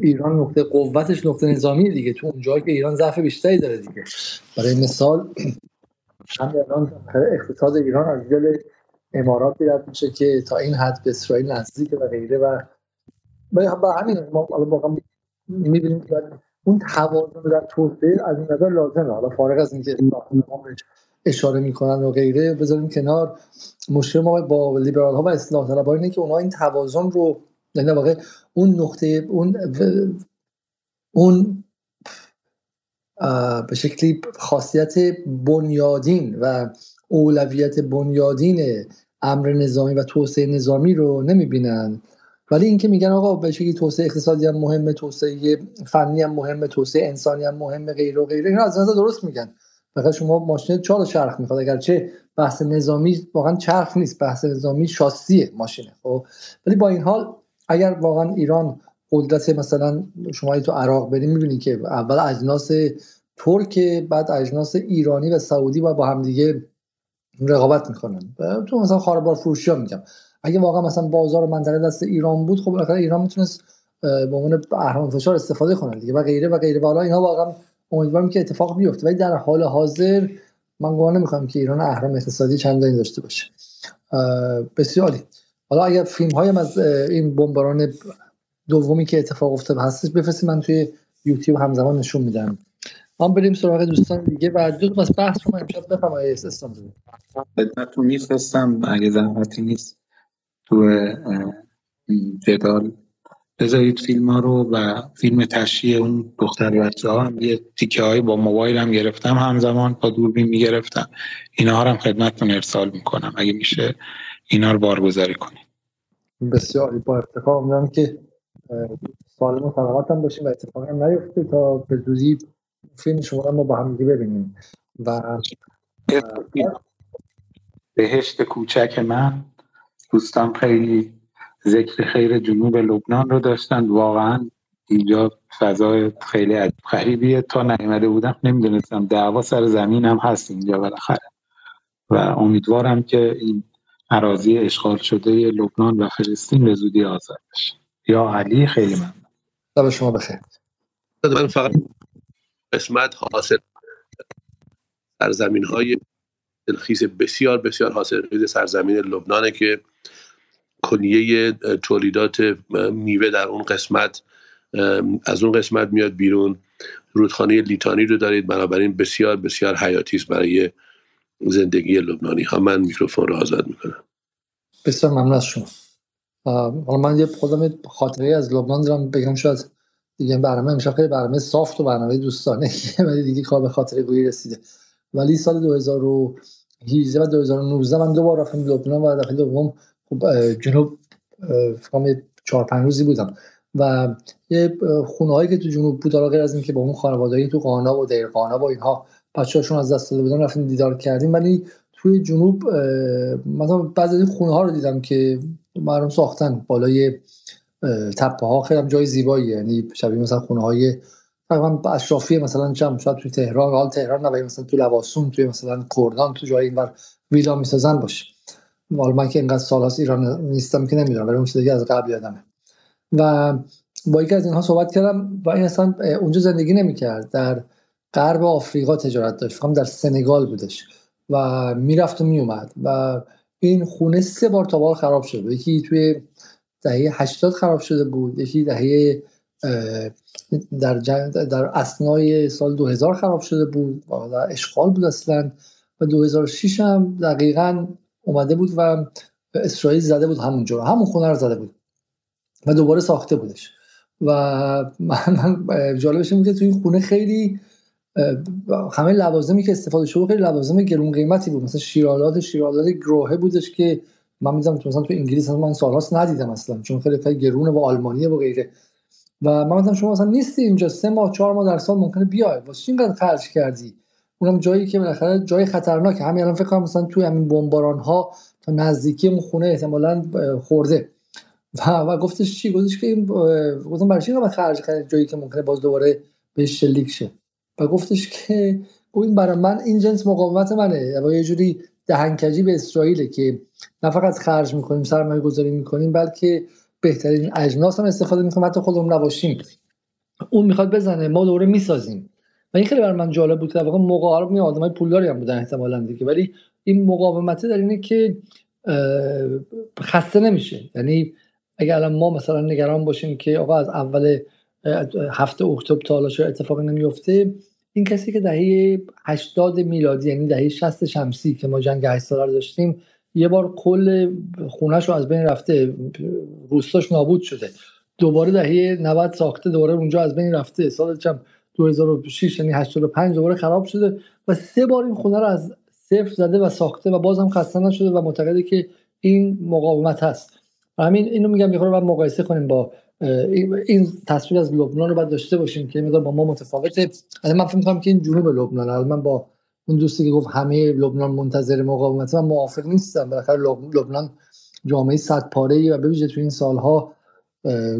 ایران نقطه قوتش نقطه نظامی دیگه. تو اون جایی که ایران ضعف بیشتری داره دیگه. برای مثال هم الان اقتصاد ایران از جل امارات رد میشه که تا این حد به اسرائیل نزدیک و غیره و با همین ما واقعا می‌بینیم که اون توازن در توسعه از این نظر لازمه. حالا فارغ از اینکه اشاره می‌کنن و غیره بذاریم کنار. مشکل ما با لیبرال ها و اصلاح طلب اینه که اونها این توازن رو یعنی واقع اون نقطه اون اون به شکلی خاصیت بنیادین و اولویت بنیادین امر نظامی و توسعه نظامی رو نمی‌بینن. ولی اینکه میگن آقا به شکلی توسعه اقتصادی هم مهمه توسعه فنی هم مهمه توسعه انسانی هم مهمه غیر و غیره اینا از نظر درست میگن. فقط شما ماشین چهار چرخ می‌خواد. اگرچه بحث نظامی واقعا چرخ نیست بحث نظامی شاسیه ماشینه خب؟ ولی با این حال اگر واقعا ایران قدرت مثلا شما تو عراق بریم می‌بینید که اول اجناس ترک بعد اجناس ایرانی و سعودی و با هم دیگه رقابت می‌کنن. تو مثلا خاربار فروشی ها میگم. اگه واقعا مثلا بازار منطقه دست ایران بود خب بالاخره ایران می‌تونست به عنوان اهرام فشار استفاده کنه دیگه و غیره و غیره. و اینها واقعا امیدوارم که اتفاق بیفته. ولی در حال حاضر من گمان نمی‌خوام که ایران اهرام اقتصادی چندانی داشته باشه. بسیاری حالا اگر فیلم هایم از این بمباران دومی که اتفاق افتاد هستش بفرستید من توی یوتیوب همزمان نشون میدم. ما بریم سراغ دوستان دیگه و دو بحث رو من امشب بفرمایید. اسلام خدمتتون میفرستم. اگه زحمتی نیست. تو جدال. بذارید فیلم ها رو و فیلم تشریه اون دختر بچه ها هم یه تیکه های با موبایل هم گرفتم همزمان با دوربین می‌گرفتم. اینا هم خدمتتون ارسال می‌کنم. اگه میشه اینا رو بارگذاری کنید. بسیار با افتخار می‌دونم که سالم و سلامت هم باشیم و اتفاق هم نیفته تا به زودی فیلم شما رو ما با هم ببینیم. و بهشت کوچک من. دوستان خیلی ذکر خیر جنوب لبنان رو داشتن. واقعا اینجا فضای خیلی عجیب غریبیه. تا نیومده بودم نمی‌دونستم. دعوا سر زمین هم هست اینجا بالاخره. و امیدوارم که این اراضی اشغال شده لبنان و فلسطین به زودی آزاد بشه. یا علی خیلی ممنون. شب شما بخیر. من فقط قسمت حاصل سرزمین های خیز بسیار بسیار حاصل خیز سرزمین لبنانه که کلیه تولیدات میوه در اون قسمت از اون قسمت میاد بیرون. رودخانه لیتانی رو دارید بنابراین بسیار بسیار حیاتی است برای زندگی لبنانی. ها من میکروفون رو آزاد می‌کنم. بسیار ممنون از شما. حالا من یه خودم خاطره از لبنان دارم بگم شاید دیگه برنامه امشب خیلی برنامه صافت و برنامه دوستانه *laughs* ولی دیگه به خاطره گویی رسیده. ولی سال 2018 و 2019 من دو بار رفتم لبنان و دفعه دوم خب جنوب فکر چهار پنج روزی بودم. و یه خونه هایی که تو جنوب بود غیر از اینکه با اون خانوادگی تو قانا و دیر قانا و اینها بچه‌هاشون از دست داده بودن رفتیم دیدار کردیم. ولی توی جنوب مثلا بعضی از خونه ها رو دیدم که مردم ساختن بالای تپه ها خیلی جای زیبایی یعنی شبیه مثلا خونه های تقریبا اشرافی مثلا چم شاید توی تهران حال تهران نه مثلا تو لواسون توی مثلا کردان تو جای اینور ویلا می‌سازن باشه. حالا من که اینقدر سال ایران نیستم که نمی‌دونم ولی اون چیزی از قبل یادمه. و با یکی از اینها صحبت کردم و این اصلا اونجا زندگی نمی‌کرد. در غرب آفریقا تجارت داشت. فقط در سنگال بودش. و می‌رفت و میومد و این خونه سه بار تا بار خراب شده یکی توی دهه 80 خراب شده بود یکی دهه در در اسنای سال 2000 خراب شده بود و اشغال بود اصلا. و 2006 هم دقیقا اومده بود و اسرائیل زده بود همونجا همون خونه رو زده بود و دوباره ساخته بودش. و من جالبش این که تو این خونه خیلی همه لوازمی که استفاده شده خیلی لوازم گرون قیمتی بود. مثلا شیرالات شیرالات گروهه بودش که من می‌دونم مثلا تو انگلیس من سالهاست ندیدم اصلا چون خیلی خیلی گرونه و آلمانیه و غیره. و من مثلا شما مثلا نیستی اینجا سه ماه چهار ماه در سال ممکنه بیای. واسه اینقدر خرج کردی؟ اونم جایی که بالاخره جای خطرناک همین الان فکر کنم مثلا توی همین بمباران ها تا نزدیکی اون خونه احتمالاً خورده. و, و گفتش چی؟ گفتش که این گفتم برای چی خرج کرد جایی که ممکنه باز دوباره بهش شلیک شه. و گفتش که این برای من این جنس مقاومت منه. و یه جوری دهنکجی به اسرائیل که نه فقط خرج می‌کنیم سرمایه گذاری می‌کنیم بلکه بهترین اجناس هم استفاده می‌کنیم. حتی خودمون نباشیم. اون می‌خواد بزنه ما دوره می‌سازیم. و این خیلی برای من جالب بود واقعا موقع می آدمای پولداری هم بودن احتمالاً دیگه. ولی این مقاومت در اینه که خسته نمیشه. یعنی اگر الان ما مثلا نگران باشیم که آقا از اول هفته اکتبر تا حالا اتفاقی نمیفته این کسی که دهه 80 میلادی یعنی دهه 60 شمسی که ما جنگ 8 ساله داشتیم یه بار کل خونش رو از بین رفته روستاش نابود شده. دوباره دهه 90 ساخته دوباره اونجا از بین رفته. سال چم 2006 یعنی 85 دوباره خراب شده و سه بار این خونه رو از صفر زده و ساخته و بازم خسته نشده و معتقده که این مقاومت هست. همین اینو میگم یه خورده مقایسه کنیم با این تصویر از لبنان رو باید داشته باشیم که مقدار با ما متفاوته. من فکر می‌کنم که این جنوب لبنان من با اون دوستی که گفت همه لبنان منتظر مقاومت من موافق نیستم. بالاخره لبنان جامعه صد پاره و ببینید تو این سالها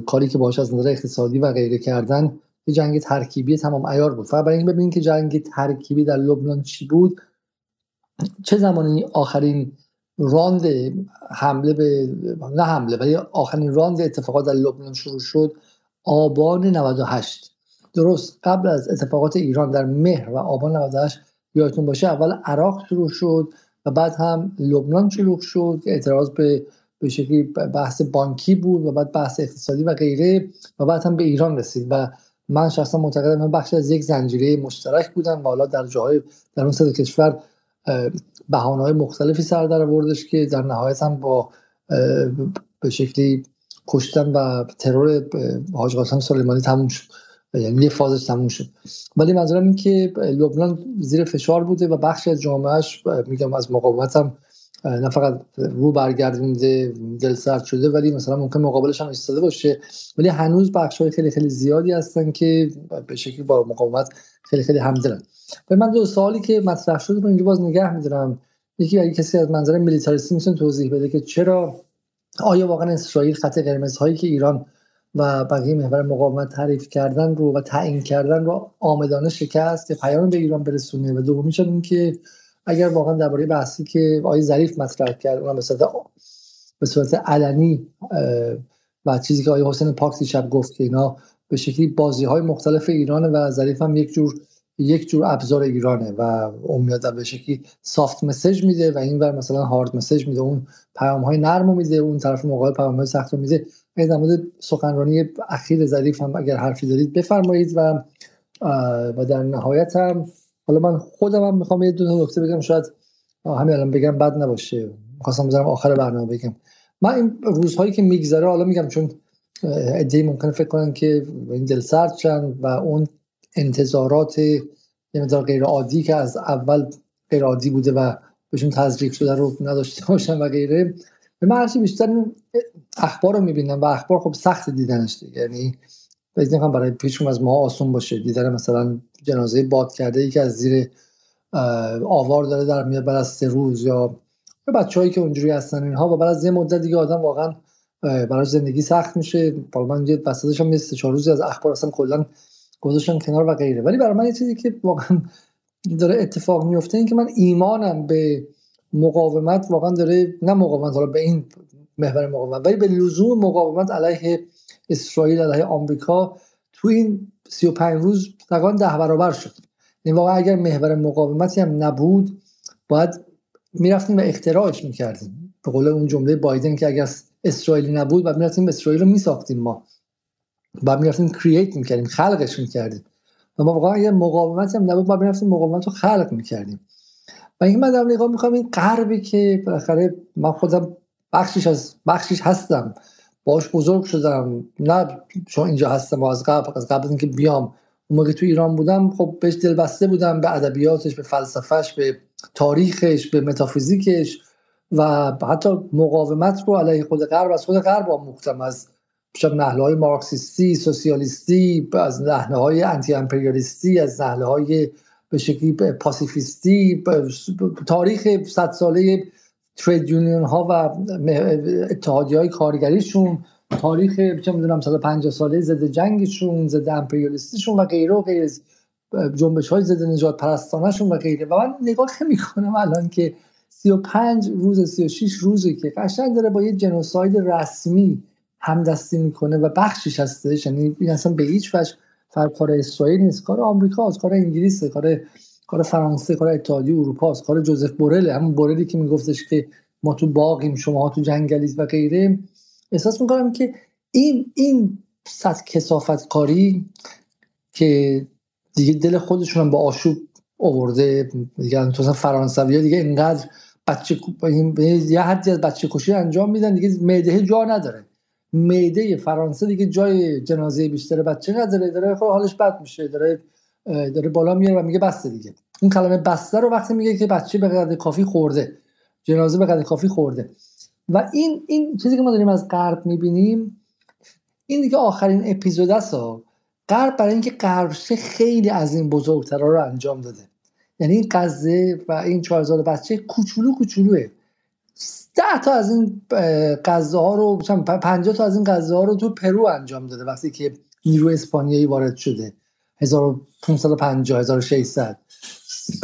کاری که باش از نظر اقتصادی و غیره کردن یه جنگ ترکیبی تمام عیار بود. فقط برای این ببینید که جنگ ترکیبی در لبنان چی بود چه زمانی آخرین راند حمله به نه حمله ولی آخرین راند اتفاقات در لبنان شروع شد آبان 98 درست قبل از اتفاقات ایران در مهر و آبان 98 یادتون باشه اول عراق شروع شد و بعد هم لبنان شروع شد که اعتراض به به شکلی بحث بانکی بود و بعد بحث اقتصادی و غیره و بعد هم به ایران رسید. و من شخصا معتقدم من بخش از یک زنجیره مشترک بودم و حالا در جاهای در اون سه کشور های مختلفی سر در آوردش که در نهایت هم با به شکلی کشتن و ترور حاج قاسم سلیمانی تموم شد. یعنی یه فازش تموم شد. ولی منظورم این که لبنان زیر فشار بوده و بخشی از جامعهش میگم از مقاومت هم نه فقط رو برگردونده دل سرد شده ولی مثلا ممکن مقابلش هم ایستاده باشه. ولی هنوز بخش های خیلی خیلی زیادی هستن که به شکلی با مقاومت خیلی خیلی همدلن. و من دو سوالی که مطرح شده رو اینجا باز نگه میدارم. یکی اگه کسی از منظر میلیتاریستی می‌تونه توضیح بده که چرا آیا واقعا اسرائیل خط قرمز هایی که ایران و بقیه محور مقاومت تعریف کردن رو و تعیین کردن رو آمدانه شکست که پیام به ایران برسونه و دومیش این که اگر واقعا درباره بحثی که آقای ظریف مطرح کرد اونم به صورت علنی و چیزی که آقای حسین پاک شب گفت که اینا به شکلی بازی های مختلف ایران و ظریف هم یک جور یک جور ابزار ایرانه و اون به شکلی سافت مسیج میده و این ور مثلا هارد مسیج میده اون پیام های نرم میده اون طرف مقابل پیام های سخت میده. در مورد سخنرانی اخیر ظریف هم اگر حرفی دارید بفرمایید و و در نهایت هم حالا من خودم هم می‌خوام یه دو تا نکته بگم شاید همین الان بگم بد نباشه. می‌خواستم بذارم آخر برنامه بگم. من این روزهایی که میگذره حالا میگم چون ادهی ممکنه فکر کنن که این دل سرد و اون انتظارات یه مقدار غیر عادی که از اول غیر عادی بوده و بهشون تزریق شده رو نداشته باشن و غیره من هرچی بیشتر اخبار رو می‌بینم و اخبار خب سخت دیدنش دیگه. یعنی بزنیم برای پیشون از ما آسون باشه. دیدن مثلا جنازه باد کرده ای که از زیر آوار داره در میاد بعد از سه روز یا به بچه‌هایی که اونجوری هستن اینها و بعد از یه مدت دیگه آدم واقعا برای زندگی سخت میشه. بالا من یه وسطش هم چهار روزی از اخبار اصلا کلا گذاشتن کنار و غیره. ولی برای من یه چیزی که واقعا داره اتفاق میفته این که من ایمانم به مقاومت واقعا داره نه مقاومت حالا به این محور مقاومت ولی به لزوم مقاومت علیه اسرائیل علیه آمریکا تو این 35 روز تقریبا ده برابر شد. یعنی واقعا اگر محور مقاومتی هم نبود باید می‌رفتیم و اختراعش می‌کردیم. به قول اون جمله بایدن که اگر اسرائیلی نبود بعد می‌رفتیم اسرائیل رو میساختیم ما. بعد می‌رفتیم کرییت می‌کردیم خلقش می‌کردیم. و ما واقعا اگر مقاومتی هم نبود بعد می‌رفتیم مقاومت رو خلق می‌کردیم. و اینکه من در نگاه می‌خوام این غربی که بالاخره من خودم بخشیش از بخشیش هستم. باش بزرگ شدم. نه چون اینجا هستم و از قبل از قبل اینکه بیام. اون موقع تو ایران بودم خب بهش دلبسته بودم به ادبیاتش به فلسفهش به تاریخش به متافیزیکش و حتی مقاومت رو علیه خود غرب از خود غرب آموختم. از نحله های مارکسیستی سوسیالیستی از نحله های انتی امپریالیستی از نحله های به شکلی پاسیفیستی تاریخ صد ساله ترید یونیون ها و اتحادی های کارگریشون تاریخ چه می‌دونم 150 ساله ضد جنگشون ضد امپریالیستیشون و غیره و غیر جنبش های ضد نجات پرستانشون و غیره. و من نگاه می‌کنم الان که 35 روز 36 روزی که قشنگ داره با یه جنوساید رسمی همدستی می‌کنه و بخشش هستش. یعنی این اصلا به هیچ وجه کار اسرائیل نیست کار آمریکا کار انگلیس کار کار فرانسه کار اتحادیه اروپا است کار جوزف بورل. همون بورلی که میگفتش که ما تو باغیم شما تو جنگلید و غیره. احساس می‌کنم که این این صد کسافت کاری که دیگه دل خودشون با آشوب آورده دیگه تو فرانسوی ها دیگه اینقدر بچه یه حدی از بچه کشی انجام میدن دیگه معده جا نداره. معده فرانسه دیگه جای جنازه بیشتر بچه نداره داره خب حالش بد میشه داره داره بالا میاره و میگه بسته دیگه. اون کلمه بسته رو وقتی میگه که بچه به قدر کافی خورده جنازه به قدر کافی خورده. و این این چیزی که ما داریم از غرب می‌بینیم این دیگه آخرین اپیزود است غرب برای اینکه غرب خیلی از این بزرگترا رو انجام داده. یعنی این قضیه و این 4000 بچه کوچولو کوچولوه. ده تا از این غزه ها رو 50 تا از این غزه ها رو تو پرو انجام داده وقتی که نیرو اسپانیایی وارد شده. 1550 1600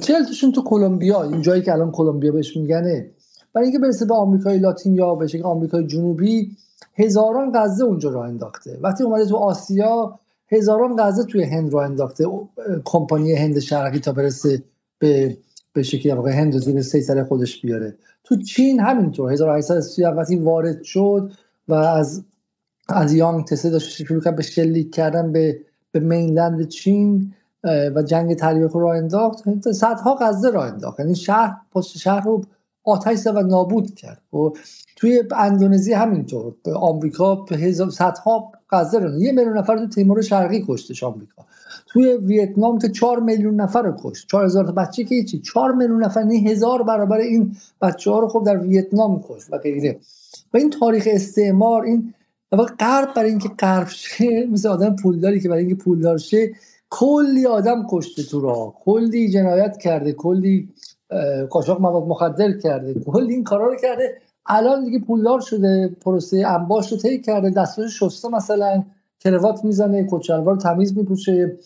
چهل تاشون تو کلمبیا این جایی که الان کلمبیا بهش میگنه. برای اینکه برسه به آمریکای لاتین یا به شکل آمریکای جنوبی هزاران غزه اونجا راه انداخته. وقتی اومده تو آسیا هزاران غزه توی هند راه انداخته. کمپانی هند شرقی تا برسه به به شکلی واقع هند زیر سیطره خودش بیاره. تو چین همینطور. 1830 وقتی وارد شد و از از یانگ تسه داشت شروع کرد به شلیک کردن به به مینلند چین و جنگ تریاک رو انداخت. صدها غزه را انداخت. یعنی شهر پشت شهر رو آتش و نابود کرد. و توی اندونزی همینطور. آمریکا به صدها غزه رو یه میلیون نفر تو تیمور شرقی کشتش آمریکا. توی ویتنام که چهار میلیون نفر رو کشت. چهار هزار تا بچه که چی چهار میلیون نفر نه هزار برابر این بچه ها رو خب در ویتنام کشت و غیره. و این تاریخ استعمار این غرب برای اینکه غرب شه مثل آدم پولداری که برای اینکه پولدار شه کلی آدم کشته تو راه. کلی جنایت کرده کلی قاچاق مواد مخدر کرده کلی این کارا رو کرده. الان دیگه پولدار شده پروسه انباش رو طی کرده دستش شسته مثلا. کروات می‌زنه کچلوار تمیز میپوشه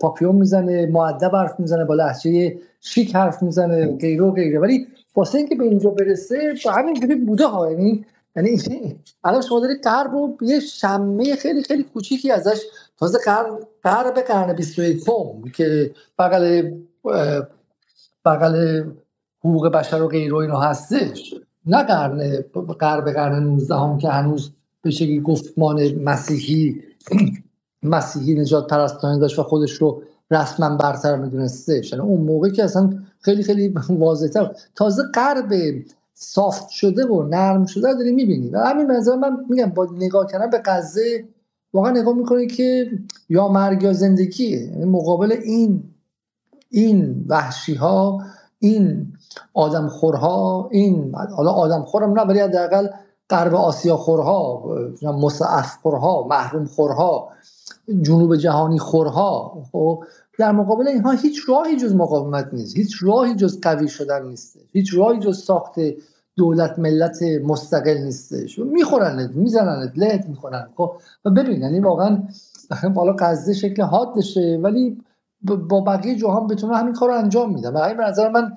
پاپیون می‌زنه معدب حرف می‌زنه با لحجه شیک حرف می‌زنه غیره و غیره. ولی واسه اینکه به اینجا برسه با همین بوده ها. یعنی یعنی الان شما دارید غرب رو یه شمه خیلی خیلی کوچیکی ازش تازه قرن به قرن 21 که بغل بغل حقوق بشر و غیر و اینا هستش. نه قرن غرب قرن 19 هم که هنوز به شکلی گفتمان مسیحی مسیحی نجات پرستانی داشت و خودش رو رسما برتر میدونستش یعنی اون موقع که اصلا خیلی خیلی واضحتر تازه غرب سافت شده و نرم شده داری می‌بینی و همین نظر من میگم با نگاه کردن به غزه واقعا نگاه می‌کنه که یا مرگ یا زندگیه یعنی مقابل این این وحشی ها این آدم خورها این حالا آدم خورم نه ولی حداقل غرب آسیا خورها مصعف خورها محروم خورها جنوب جهانی خورها خب در مقابل اینها هیچ راهی جز مقاومت نیست هیچ راهی جز قوی شدن نیست هیچ راهی جز ساخت دولت ملت مستقل نیستش. میخورنت میزننت لهت می‌کنن خب. و ببین یعنی واقعا *laughs* بالا قصده شکل حادشه ولی با بقیه جهان بتونه همین کار رو انجام میدن. و به نظر من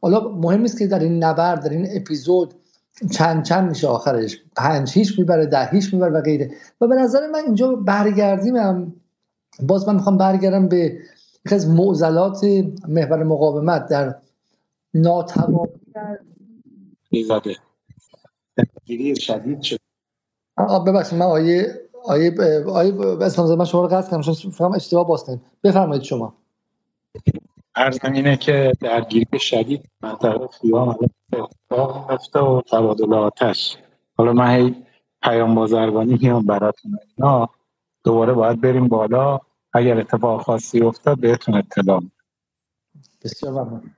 حالا مهم نیست که در این نبرد در این اپیزود چند چند میشه آخرش؟ پنج هیچ می‌بره ده هیچ می‌بره و غیره. و به نظر من اینجا برگردیم هم. باز من می‌خوام برگردم به یکی از معضلات محور مقاومت در ناتمامی ایزاده شدید شد ببخشید من آیه آیه آیه اسلام من شما رو قصد کردم. فهم اشتباه باستن بفرمایید شما. عرض اینه که درگیری شدید منطقه خیام اتفاق میفته و تبادل آتش. حالا من هی پیام بازرگانی میام براتون اینا. دوباره باید بریم بالا. اگر اتفاق خاصی افتاد بهتون اطلاع بسیار ممنون.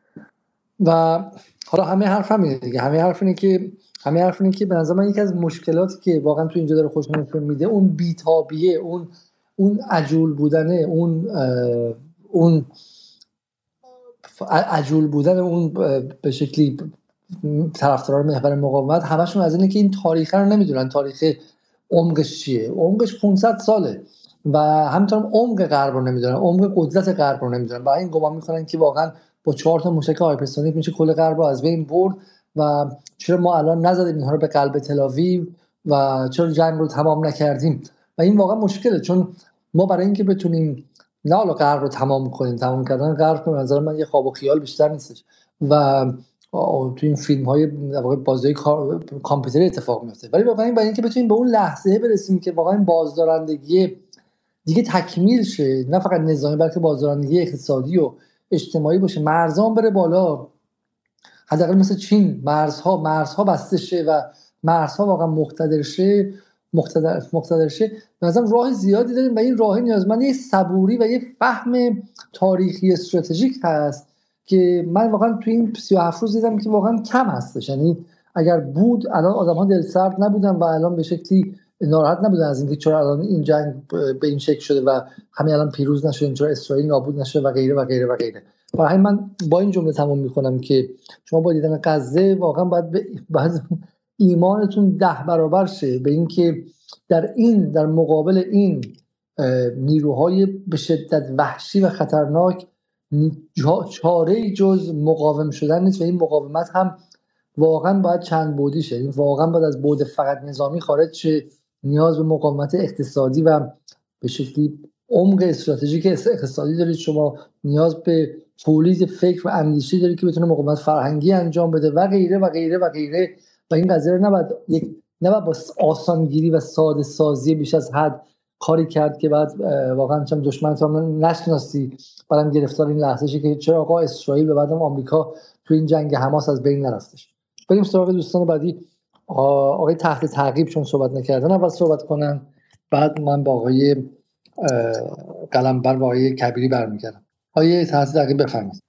و حالا همه حرف همینه دیگه. همه حرف اینه که همه حرف اینه که به نظر من یکی از مشکلاتی که واقعا تو اینجا داره خوش میده اون بیتابیه اون اون عجول بودنه اون اون عجول بودن اون به شکلی طرفداران محور مقاومت همشون از اینه که این تاریخ رو نمی‌دونن تاریخ عمقش چیه. عمقش 500 ساله و همینطور عمق غرب رو نمی‌دونن عمق قدرت غرب رو نمی‌دونن. و این گمان می‌کنن که واقعا با چهار تا موشک هایپرسونیک میشه کل غرب رو از بین برد و چرا ما الان نزدیم اینها رو به قلب تلاویو و چرا جنگ رو تمام نکردیم؟ و این واقعا مشکله چون ما برای اینکه بتونیم نه حالا غرب رو تمام کنیم تمام کردن غرب به نظر من یه خواب و خیال بیشتر نیستش. و تو این فیلم های بازی کامپیوتری اتفاق میفته ولی واقعا برای اینکه بتونیم به اون لحظه برسیم که واقعا بازدارندگی دیگه تکمیل شه نه فقط نظامی بلکه بازدارندگی اقتصادی و اجتماعی باشه مرزان بره بالا. حداقل مثل چین مرزها مرزها بسته شه و مرزها واقعا مقتدر شه مقتدر, مقتدر شه. مثلا راه زیادی داریم و این راه نیازمند یه صبوری و یه فهم تاریخی استراتژیک هست. که من واقعا تو این 37 روز دیدم که واقعا کم هستش. یعنی اگر بود الان آدم ها دلسرد نبودن و الان به شکلی ناراحت نبودن از اینکه چرا الان این جنگ به این شکل شده و همین الان پیروز نشده چرا اسرائیل نابود نشده و غیره و غیره و غیره. برای من با این جمله تمام می‌کنم که شما با دیدن غزه واقعا باید باید ایمانتون ده برابر شه به اینکه در این در مقابل این نیروهای به شدت وحشی و خطرناک چاره جز مقاوم شدن نیست و این مقاومت هم واقعا باید چند بودی شه. این واقعا باید از بود فقط نظامی خارج شه نیاز به مقاومت اقتصادی و به شکلی عمق استراتژیک اقتصادی دارید. شما نیاز به تولید فکر و اندیشه دارید که بتونه مقاومت فرهنگی انجام بده و غیره و غیره و غیره. و این قضیه رو نباید یک نباید با آسانگیری و ساده سازی بیش از حد کاری کرد که بعد واقعا چم دشمن تو نشناسی. بعدم گرفتار این لحظه که چرا آقا اسرائیل و بعدم آمریکا تو این جنگ حماس از بین نرفتش. بریم سراغ دوستان بعدی. آقای تحت تعقیب چون صحبت نکردن اول صحبت کنن. بعد من با آقای قلمبر و آقای کبیری برمیگردم. آقای تحت تعقیب بفرمایید.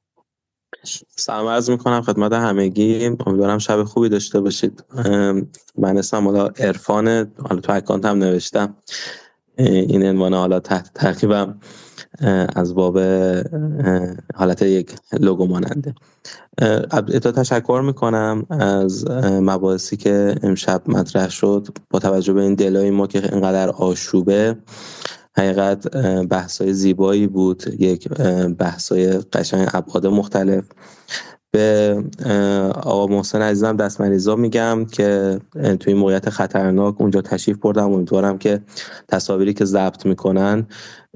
سلام عرض می‌کنم خدمت همگی امیدوارم شب خوبی داشته باشید. من اسمم حالا عرفان حالا تو اکانت هم نوشتم این عنوان حالا تحت تعقیبم. از باب حالت یک لوگو ماننده. ابتدا تشکر می‌کنم از مباحثی که امشب مطرح شد با توجه به این دلای ما که اینقدر آشوبه. حقیقت بحثای زیبایی بود یک بحثای قشنگ ابعاد مختلف. به آقا محسن عزیزم دستمریزا میگم که توی این موقعیت خطرناک اونجا تشریف بردم. امیدوارم که تصاویری که ضبط می‌کنن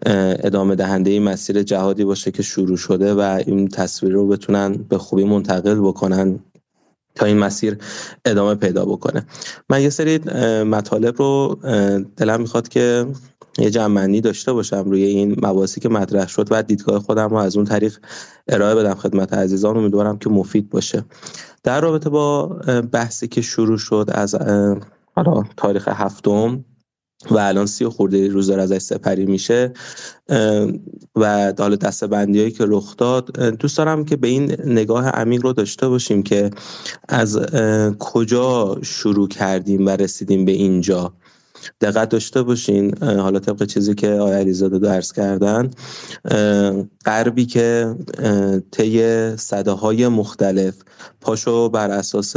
ادامه دهنده این مسیر جهادی باشه که شروع شده و این تصویر رو بتونن به خوبی منتقل بکنن تا این مسیر ادامه پیدا بکنه. من یه سری مطالب رو دلم می‌خواد که یه جمعنی داشته باشم روی این مباحثی که مطرح شد و دیدگاه خودم رو از اون طریق ارائه بدم خدمت عزیزان. امیدوارم که مفید باشه. در رابطه با بحثی که شروع شد از حالا تاریخ هفتم و الان سی خورده روز داره ازش سپری میشه و حالا دسته بندی هایی که رخ داد دوست دارم که به این نگاه عمیق رو داشته باشیم که از کجا شروع کردیم و رسیدیم به اینجا. دقت داشته باشین حالا طبق چیزی که آقای علیزاده درس کردن غربی که طی صده های مختلف پاشو بر اساس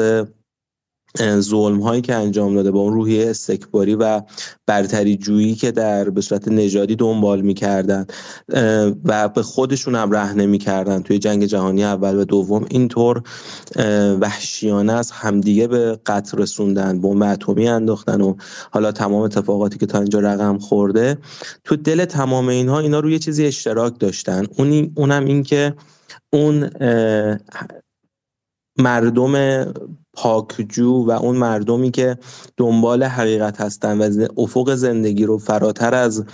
ظلم هایی که انجام داده با اون روحیه استکباری و برتری جویی که در به صورت نژادی دنبال می‌کردن و به خودشون هم رهنه می‌کردن توی جنگ جهانی اول و دوم اینطور وحشیانه از همدیگه به قتل رسوندن بمب اتمی انداختن و حالا تمام اتفاقاتی که تا اینجا رقم خورده. تو دل تمام اینها اینا روی چیزی اشتراک داشتن. اون اونم این که اون مردم پاکجو و اون مردمی که دنبال حقیقت هستن و افق زندگی رو فراتر از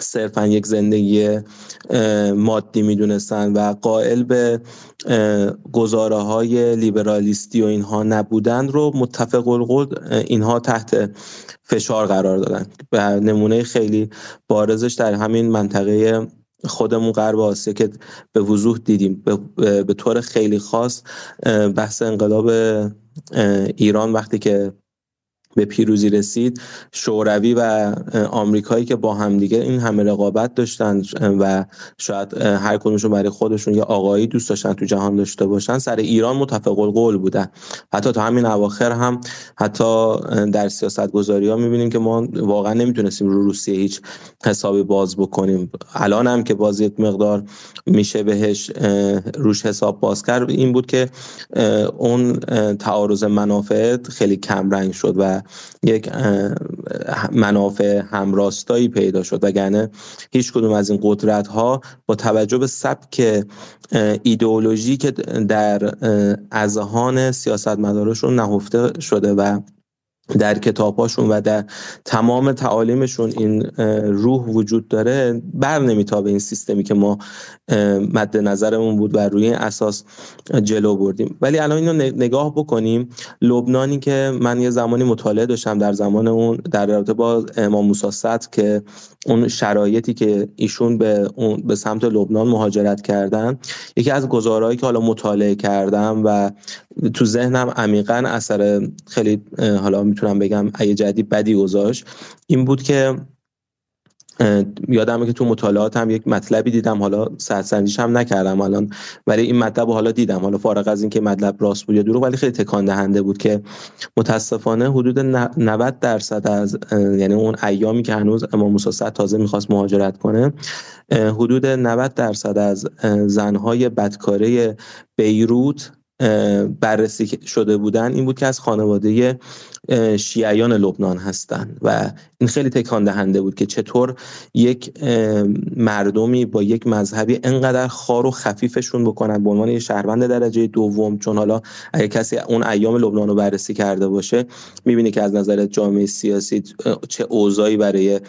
صرفا یک زندگی مادی می‌دونستن و قائل به گزاره های لیبرالیستی و اینها نبودن رو متفق القول اینها تحت فشار قرار دادن. و نمونه خیلی بارزش در همین منطقه خودمون غرب آسیا که به وضوح دیدیم. به, طور خیلی خاص بحث انقلاب ایران وقتی که به پیروزی رسید شوروی و آمریکایی که با همدیگه این همه رقابت داشتن و شاید هر کدومشون برای خودشون یه آقایی دوست داشتن تو جهان داشته باشن سر ایران متفق القول بودن. حتی تا همین اواخر هم حتی در سیاست گذاری ها می‌بینیم که ما واقعا نمی‌تونستیم رو روسیه هیچ حسابی باز بکنیم. الان هم که باز یک مقدار میشه بهش روش حساب باز کرد این بود که اون تعارض منافع خیلی کم رنگ شد و یک منافع همراستایی پیدا شد. وگرنه هیچ کدوم از این قدرت ها با توجه به سبک ایدئولوژی که در اذهان سیاستمدارشون نهفته شده و در کتابهاشون و در تمام تعالیمشون این روح وجود داره بر نمیتابه این سیستمی که ما مد نظرمون بود و روی اساس جلو بردیم. ولی الان اینو نگاه بکنیم. لبنانی که من یه زمانی مطالعه داشتم در زمان اون در رابطه با امام موسی که اون شرایطی که ایشون به اون به سمت لبنان مهاجرت کردن یکی از گزارهایی که حالا مطالعه کردم و تو ذهنم عمیقا اثر خیلی حالا می‌تونم بگم ای جدی بدی گذاشت این بود که یادمه که تو مطالعات هم یک مطلبی دیدم حالا سرسنجیش هم نکردم الان ولی این مطلب حالا دیدم. حالا فارغ از اینکه مطلب راست بود یا دروغ ولی خیلی تکان دهنده بود که متاسفانه حدود 90 درصد از یعنی اون ایامی که هنوز امام موسی تازه می‌خواست مهاجرت کنه حدود 90 درصد از زنهای بدکاره بیروت بررسی شده بودن این بود که از خانواده شیعیان لبنان هستند و این خیلی تکان دهنده بود که چطور یک مردمی با یک مذهبی انقدر خار و خفیفشون بکنن به عنوان یه شهروند درجه دوم. چون حالا اگه کسی اون ایام لبنان رو بررسی کرده باشه می‌بینه که از نظر جامعه سیاسی چه اوضاعی برای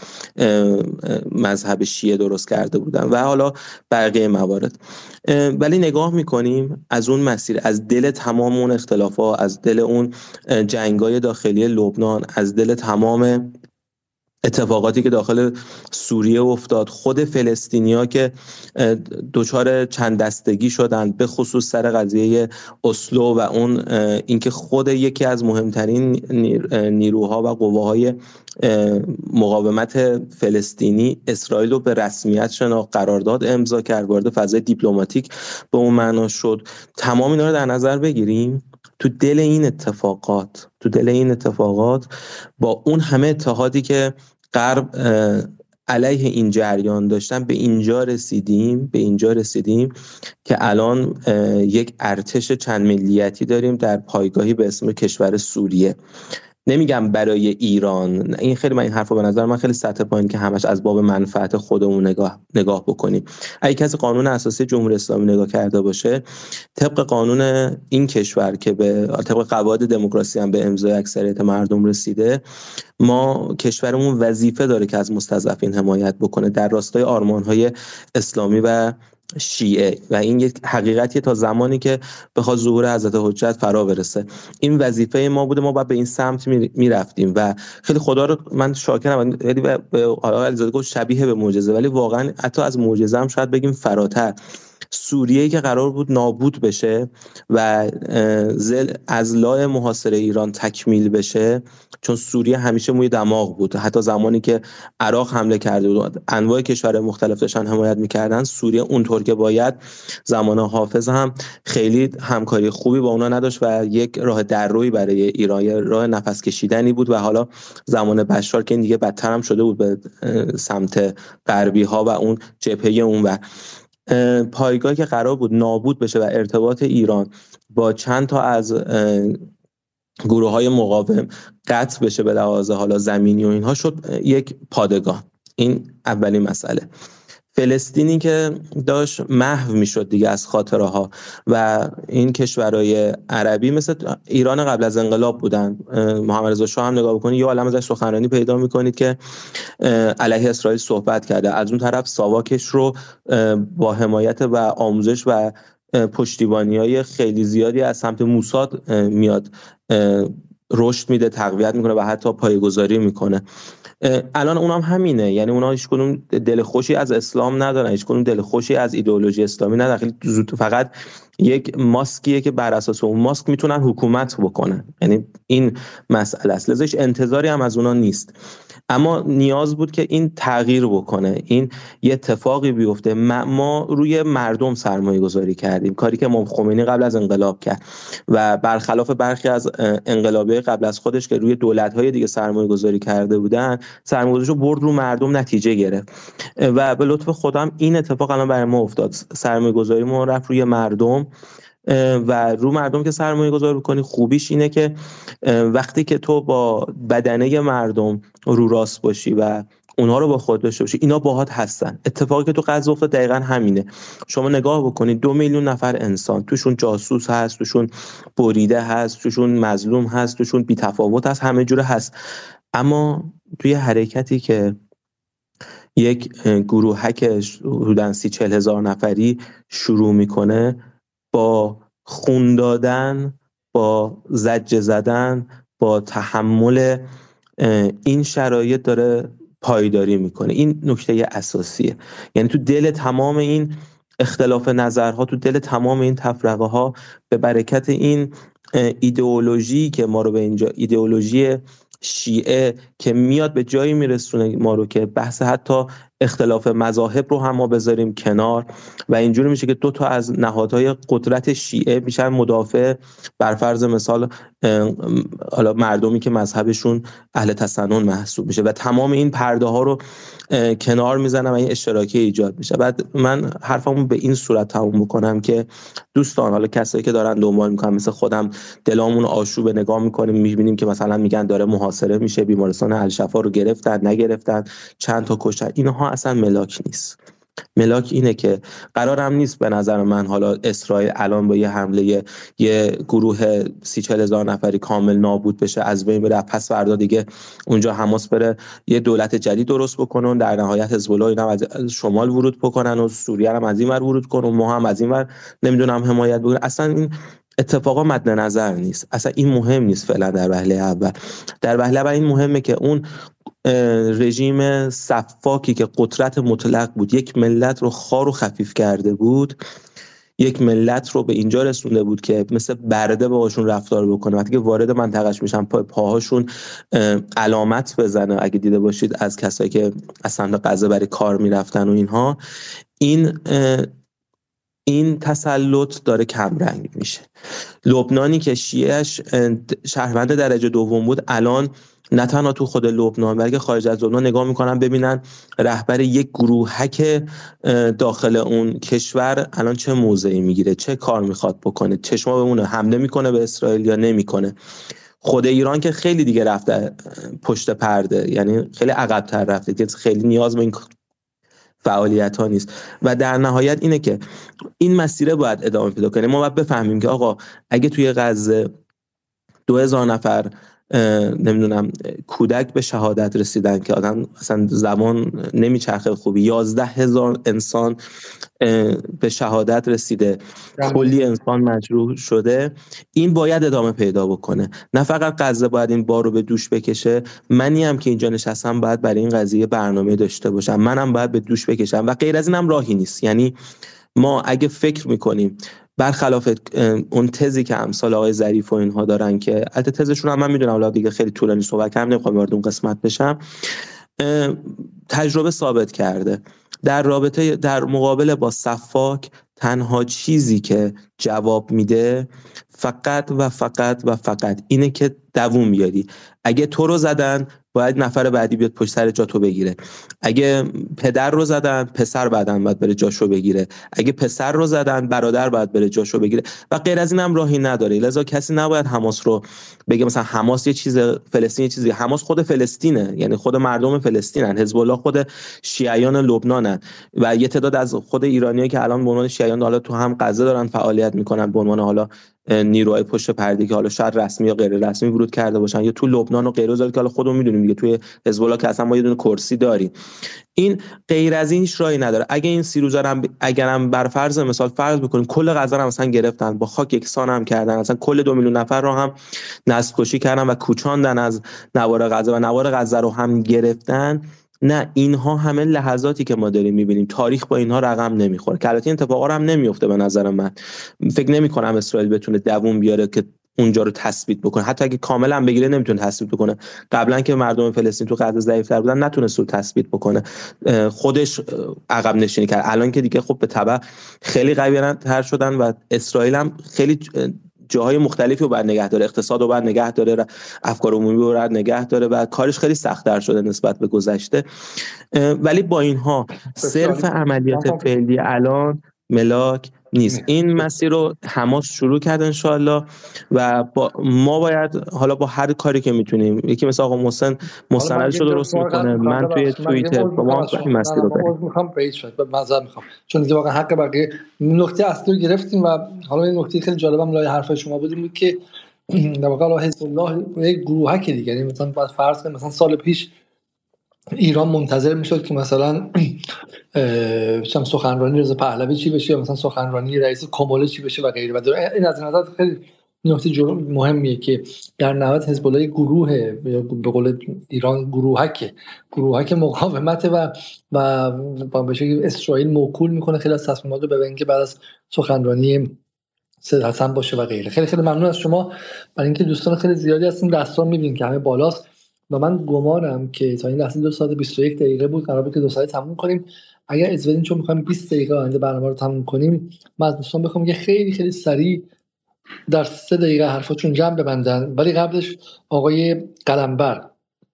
مذهب شیعه درست کرده بودن و حالا بقیه موارد. ولی نگاه می‌کنیم از اون مسیر از دل تمام اون اختلافات از دل اون جنگای داخلی لبنان از دل تمام اتفاقاتی که داخل سوریه افتاد خود فلسطینیا که دچار چند دستگی شدن به خصوص سر قضیه اسلو و اون اینکه خود یکی از مهمترین نیروها و قواهای مقاومت فلسطینی اسرائیل رو به رسمیت شناخت قرارداد امضا کرد وارد فضای دیپلماتیک به اون معنا شد. تمام اینا رو در نظر بگیریم؟ تو دل این اتفاقات تو دل این اتفاقات با اون همه اتحادی که غرب علیه این جریان داشتن به اینجا رسیدیم به اینجا رسیدیم که الان یک ارتش چند ملیتی داریم در پایگاهی به اسم کشور سوریه. نمیگم برای ایران. این خیلی من این حرفو به نظر من خیلی سطح پایین که همش از باب منفعت خودمون نگاه نگاه بکنیم. اگه کسی قانون اساسی جمهوری اسلامی نگاه کرده باشه طبق قانون این کشور که به طبق قواعد دموکراسی هم به امضای اکثریت مردم رسیده ما کشورمون وظیفه داره که از مستضعفین حمایت بکنه در راستای آرمانهای اسلامی و شیعه و این یک حقیقتیه تا زمانی که بخواد ظهور حضرت حجت فرا برسه. این وظیفه ما بوده ما باید به این سمت می‌رفتیم و خیلی خدا رو من شاکرم. خیلی به آقای گفت شبیه به معجزه ولی واقعا حتی از معجزه هم شاید بگیم فراتر. سوریه که قرار بود نابود بشه و از لای محاصره ایران تکمیل بشه چون سوریه همیشه موی دماغ بود. حتی زمانی که عراق حمله کرده بود انواع کشور مختلف داشتن حمایت می‌کردن سوریه اونطور که باید زمان حافظ هم خیلی همکاری خوبی با اونا نداشت و یک راه روی برای ایران راه نفس کشیدنی بود و حالا زمان بشار که این دیگه بدتر هم شده بود به سمت غربی ها و اون جبهه اون و پایگاه که قرار بود نابود بشه و ارتباط ایران با چند تا از گروه های مقاوم قطع بشه به لحاظ حالا زمینی و اینها شد یک پادگاه این اولین مسئله. فلسطینی که داشت محو می‌شد دیگه از خاطره ها و این کشورهای عربی مثل ایران قبل از انقلاب بودن. محمد رضا شاه هم نگاه بکنید یه عالم ازش سخنرانی پیدا می‌کنید که علیه اسرائیل صحبت کرده. از اون طرف ساواکش رو با حمایت و آموزش و پشتیبانی های خیلی زیادی از سمت موساد میاد. رشد میده تقویت می‌کنه و حتی پایگذاری می‌کنه. الان اونام همینه. یعنی اونا هیچ کنون دل خوشی از اسلام ندارن هیچ کنون دل خوشی از ایدئولوژی اسلامی ندارن. خیلی زود فقط یک ماسکیه که بر اساس اون ماسک می‌تونن حکومت بکنن. یعنی این مسئله است. لذا انتظاری هم از اونا نیست. اما نیاز بود که این تغییر بکنه. این یه اتفاقی بیفته. ما روی مردم سرمایه گذاری کردیم. کاری که امام خمینی قبل از انقلاب کرد و برخلاف برخی از انقلابی قبل از خودش که روی دولت های دیگه سرمایه گذاری کرده بودن سرمایه رو برد رو مردم نتیجه گرفت. و به لطف خودم این اتفاق الان برای ما افتاد. سرمایه گذاری ما رفت روی مردم. و رو مردم که سرمایه گذار بکنی خوبیش اینه که وقتی که تو با بدنه مردم رو راست باشی و اونها رو با خود داشته باشی اینا باهات هستن. اتفاقی که تو قضا افتاد دقیقا همینه. شما نگاه بکنید دو میلیون نفر انسان توشون جاسوس هست توشون بریده هست توشون مظلوم هست توشون بیتفاوت هست همه جوره هست. اما توی حرکتی که یک گروهک حدوداً سی چل هزار نفری شروع می‌کنه با خون دادن با زجه زدن با تحمل این شرایط داره پایداری می‌کنه. این نکته اساسیه. یعنی تو دل تمام این اختلاف نظرها تو دل تمام این تفرقه ها به برکت این ایدئولوژی که ما رو به اینجا ایدئولوژی شیعه که میاد به جایی میرسونه ما رو که بحث حتی اختلاف مذاهب رو هم ما بذاریم کنار و اینجوری میشه که دو تا از نهادهای قدرت شیعه میشن مدافع بر فرض مثال حالا مردمی که مذهبشون اهل تسنن محسوب میشه و تمام این پرده ها رو کنار می‌زنم و این اشتراکی ایجاد میشه. بعد من حرفمو به این صورت تموم بکنم که دوستان حالا کسایی که دارن دنبال می‌کنن مثل خودم دلامون آشوب نگاه می‌کنیم می‌بینیم که مثلا میگن داره محاصره میشه بیمارستان الشفا رو گرفتن نگرفتن چند تا کشتن. اینها اصلا ملاک نیست. ملاک اینه که قرارم نیست به نظر من حالا اسرائیل الان با یه حمله یه گروه سی چل هزار نفری کامل نابود بشه از بین بره. پس فردا دیگه اونجا حماس بره یه دولت جدید درست بکنن در نهایت حزب الله اینا از شمال ورود بکنن و سوریه هم از این ور ورود کنن و ما هم از این ور نمی‌دونم حمایت بکنن. اصلا این اتفاقا مد نظر نیست. اصلا این مهم نیست فعلا در وهله اول. در وهله اول این مهمه که اون رژیم صفاکی که قدرت مطلق بود یک ملت رو خار و خفیف کرده بود یک ملت رو به اینجا رسونده بود که مثل برده باهاشون رفتار بکنه. وقتی که وارد منطقهش میشن پا پاهاشون علامت بزنه. اگه دیده باشید از کسایی که از سمت غزه برای کار می‌رفتن و اینها این این تسلط داره کمرنگ میشه. لبنانی که شیعهش شهروند درجه دوم بود الان نه تنها تو خود لبنان بلکه خارج از لبنان نگاه می‌کنن ببینن رهبر یک گروهک داخل اون کشور الان چه موضعی می‌گیره چه کار می‌خواد بکنه چشما بمونه حمله می‌کنه به اسرائیل یا نمی‌کنه. خود ایران که خیلی دیگه رفته پشت پرده یعنی خیلی عقبتر رفته که خیلی نیاز به این فعالیت ها نیست. و در نهایت اینه که این مسیره باید ادامه پیدا کنه. ما باید بفهمیم که آقا اگه توی غزه دو هزار نفر نمی‌دونم کودک به شهادت رسیدن که آدم اصلا زمان نمیچرخه خوبی. یازده هزار انسان به شهادت رسیده. کلی انسان مجروح شده. این باید ادامه پیدا بکنه. نه فقط غزه باید این بار رو به دوش بکشه. منی هم که اینجا نشستم باید برای این قضیه برنامه داشته باشم. منم باید به دوش بکشم و غیر از اینم راهی نیست. یعنی ما اگه فکر می‌کنیم برخلاف اون تزی که امثال آقای ظریف و اینها دارن که البته تزشون هم من می‌دونم حالا دیگه خیلی طولانی صحبت کردم نمی‌خوام وارد اون قسمت بشم. تجربه ثابت کرده. در رابطه در مقابله با صفاک تنها چیزی که جواب میده فقط و فقط و فقط اینه که دووم بیاری. اگه تو رو زدن باید نفر بعدی بیاد پشت سر جاتو بگیره. اگه پدر رو زدن پسر بعدن باید بره جاشو بگیره. اگه پسر رو زدن برادر باید بره جاشو بگیره. و غیر از اینم راهی نداره. لذا کسی نباید حماس رو بگه مثلا حماس یه چیز فلسطین یه چیزی. حماس خود فلسطینه. یعنی خود مردم فلسطینن. حزب الله خود شیعیان لبنانن. و یه تعداد از خود ایرانیایی که الان به عنوان شیعیان حالا تو هم غزه دارن فعالیت می‌کنن به عنوان حالا نیروهای پشت پرده که حالا شاید رسمی یا غیر رسمی ورود کرده باشن. یا تو لبنان و غیره. که حالا خودمون می‌دونیم دیگه. توی حزب الله که اصلا ما یه دونه کرسی داریم. این غیر از این هیچ نداره. اگه این سی روزه هم اگرم بر فرض مثال فرض بکنیم کل غزه هم مثلا گرفتن. با خاک یکسان هم کردن. مثلا کل دو میلیون نفر رو هم نسل کشی کردن و کوچاندن از نوار غزه و نوار غزه رو هم گرفتن. نه اینها همه لحظاتی که ما داریم می‌بینیم. تاریخ با اینها رقم نمی‌خوره. که البته اتفاقا هم نمیفته به نظر من. فکر نمی کنم اسرائیل بتونه دووم بیاره که اونجا رو تثبیت بکنه. حتی اگه کاملا بگیره نمی‌تونه تثبیت بکنه. قبلا که مردم فلسطین تو غزه ضعیفتر بودن نتونست رو تثبیت بکنه. خودش عقب نشینی کرد. الان که دیگه خب به تبع خیلی قوی تر شدن و اسرائیل هم خیلی جاهای مختلفی رو باید نگه داره. اقتصاد رو باید نگه داره افکار عمومی رو باید نگه داره و کارش خیلی سختتر شده نسبت به گذشته. ولی با اینها صرف عملیات فعلی الان ملاک نیست. این مسیر رو حماس شروع کرد انشالله و با ما باید حالا با هر کاری که می‌تونیم یکی مثل آقا محسن مستندش رو درست می‌کنه. من توی توییتر با ما این مسیر رو بریم. می‌خوام می‌خوام. چون دیگه واقعا حق بقیه نکته اصلی رو گرفتیم و حالا این نکته خیلی جالبم لای حرف شما بودیم بود که *clears throat* در واقع حزب الله یک گروهک دیگه. یعنی مثلا فرض کنیم مثلا سال پیش ایران منتظر می‌شد که مثلا *clears throat* چم سخنرانی رضا پهلوی چی بشه یا مثلا سخنرانی رئیس کموله چی بشه و غیره. و این از نظر خیلی نکته مهمیه که در نهایت حزب الله گروه به قول ایران گروهک گروهک مقاومت و و با اسرائیل موکول می‌کنه خیلی از تصمیمات رو به که بعد از سخنرانی سید حسن باشه و غیره. خیلی خیلی ممنون از شما. برای اینکه دوستان خیلی زیادی هستین دستان می‌بینین که همه بالاست. و من گمانم که تا این لحظه دو ساعت 21 دقیقه بود قرار بود که دو ساعت تموم کنیم. اگر از بدین چون می‌خوایم 20 دقیقه آینده برنامه رو تموم کنیم من از دوستان بخوام یه خیلی خیلی سریع در سه دقیقه حرفاتون جمع ببندن. ولی قبلش آقای قلمبر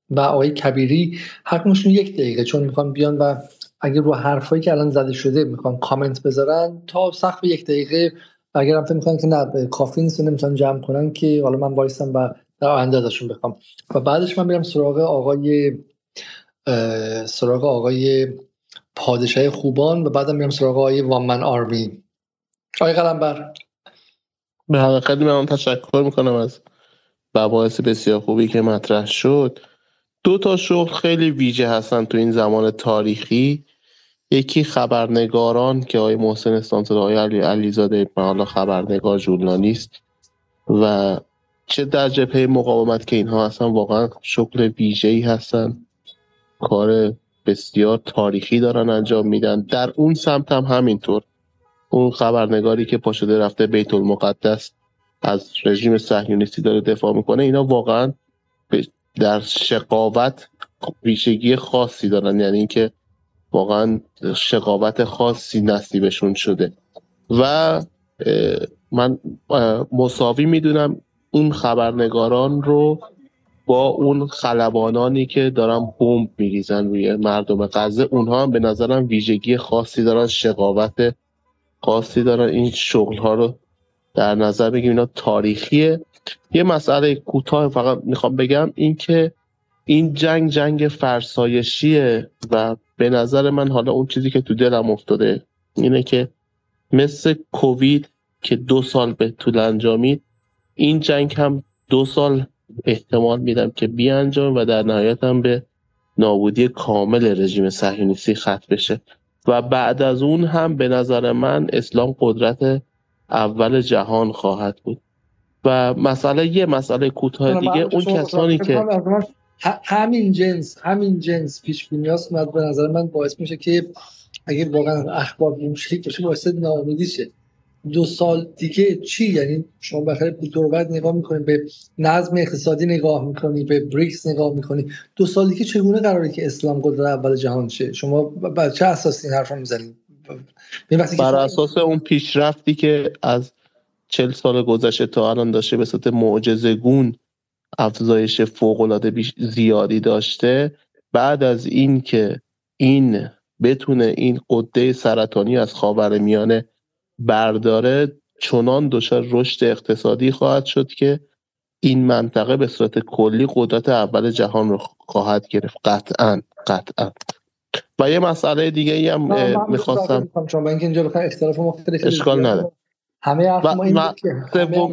و آقای کبیری هر یک دقیقه چون می‌خوان بیان و اگر رو حرفایی که الان زده شده می‌خوان کامنت بذارن تا سقف یک دقیقه. اگر هم می‌خوان که نه کافی نیست نمی‌تونن جمع کنن که حالا من وایسم و در آینده ازشون بخوام. و بعدش من میرم سراغ آقای سراغ آقای پادشاه خوبان و بعدم میرم سراغ آقای وامن آرمی. آقای قلمبر. به حقیقت من تشکر می‌کنم از مباحث بسیار خوبی که مطرح شد. دو تا شغل خیلی ویژه هستن تو این زمان تاریخی. یکی خبرنگاران که آقای محسن استانتر آقای علی علیزاده حالا خبرنگار ژورنالیست و چه در جبهه مقاومت که اینها هستن؟ واقعا شغل ای هستن. کار بسیار تاریخی دارن انجام میدن. در اون سمت هم همینطور. اون خبرنگاری که پاشده رفته بیت المقدس از رژیم صهیونیستی داره دفاع می‌کنه اینا واقعا در شقاوت ویژگی خاصی دارن. یعنی اینکه واقعا شقاوت خاصی نصیبشون شده. و من مساوی می‌دونم اون خبرنگاران رو با اون خلبانانی که دارن بمب میریزن روی مردم غزه اونها هم به نظرم ویژگی خاصی دارن شقاوت خاصی دارن. این شغل ها رو در نظر بگیریم اینا تاریخیه. یه مسئله کوتاه فقط می‌خوام بگم این که این جنگ جنگ فرسایشیه و به نظر من حالا اون چیزی که تو دلم افتاده اینه که مثل کووید که دو سال به طول انجامید این جنگ هم دو سال احتمال میدم که بیانجام و در نهایت هم به نابودی کامل رژیم صهیونیستی ختم بشه. و بعد از اون هم به نظر من اسلام قدرت اول جهان خواهد بود. و مسئله یه مسئله کوتاه دیگه اون کسانی که همین جنس همین جنس پیش به نظر من باعث میشه که اگه واقعا اخبار مشکلی باشه باعث ناامیدی شه. دو سال دیگه چی؟ یعنی شما بخیر دور بعد نگاه می‌کنید به نظم اقتصادی نگاه می‌کنی به بریکس نگاه می‌کنی. دو سال دیگه چگونه قراره که اسلام قدرت اول جهان شه؟ شما بر چه اساس این می‌زنید بر اساس اون پیشرفتی که از چل سال گذشته تا الان داشته به صورت معجزه گون افزایش فوق العاده زیادی داشته بعد از این که این بتونه این قده سرطانی از خاور میانه برداره چنان دچار رشد اقتصادی خواهد شد که این منطقه به صورت کلی قدرت اول جهان رو خواهد گرفت. قطعا قطعا. و یه مسئله دیگه ای هم می‌خواستم چون اینکه اینجا اختلاف مختلف اشکال نداره. همه حرف ما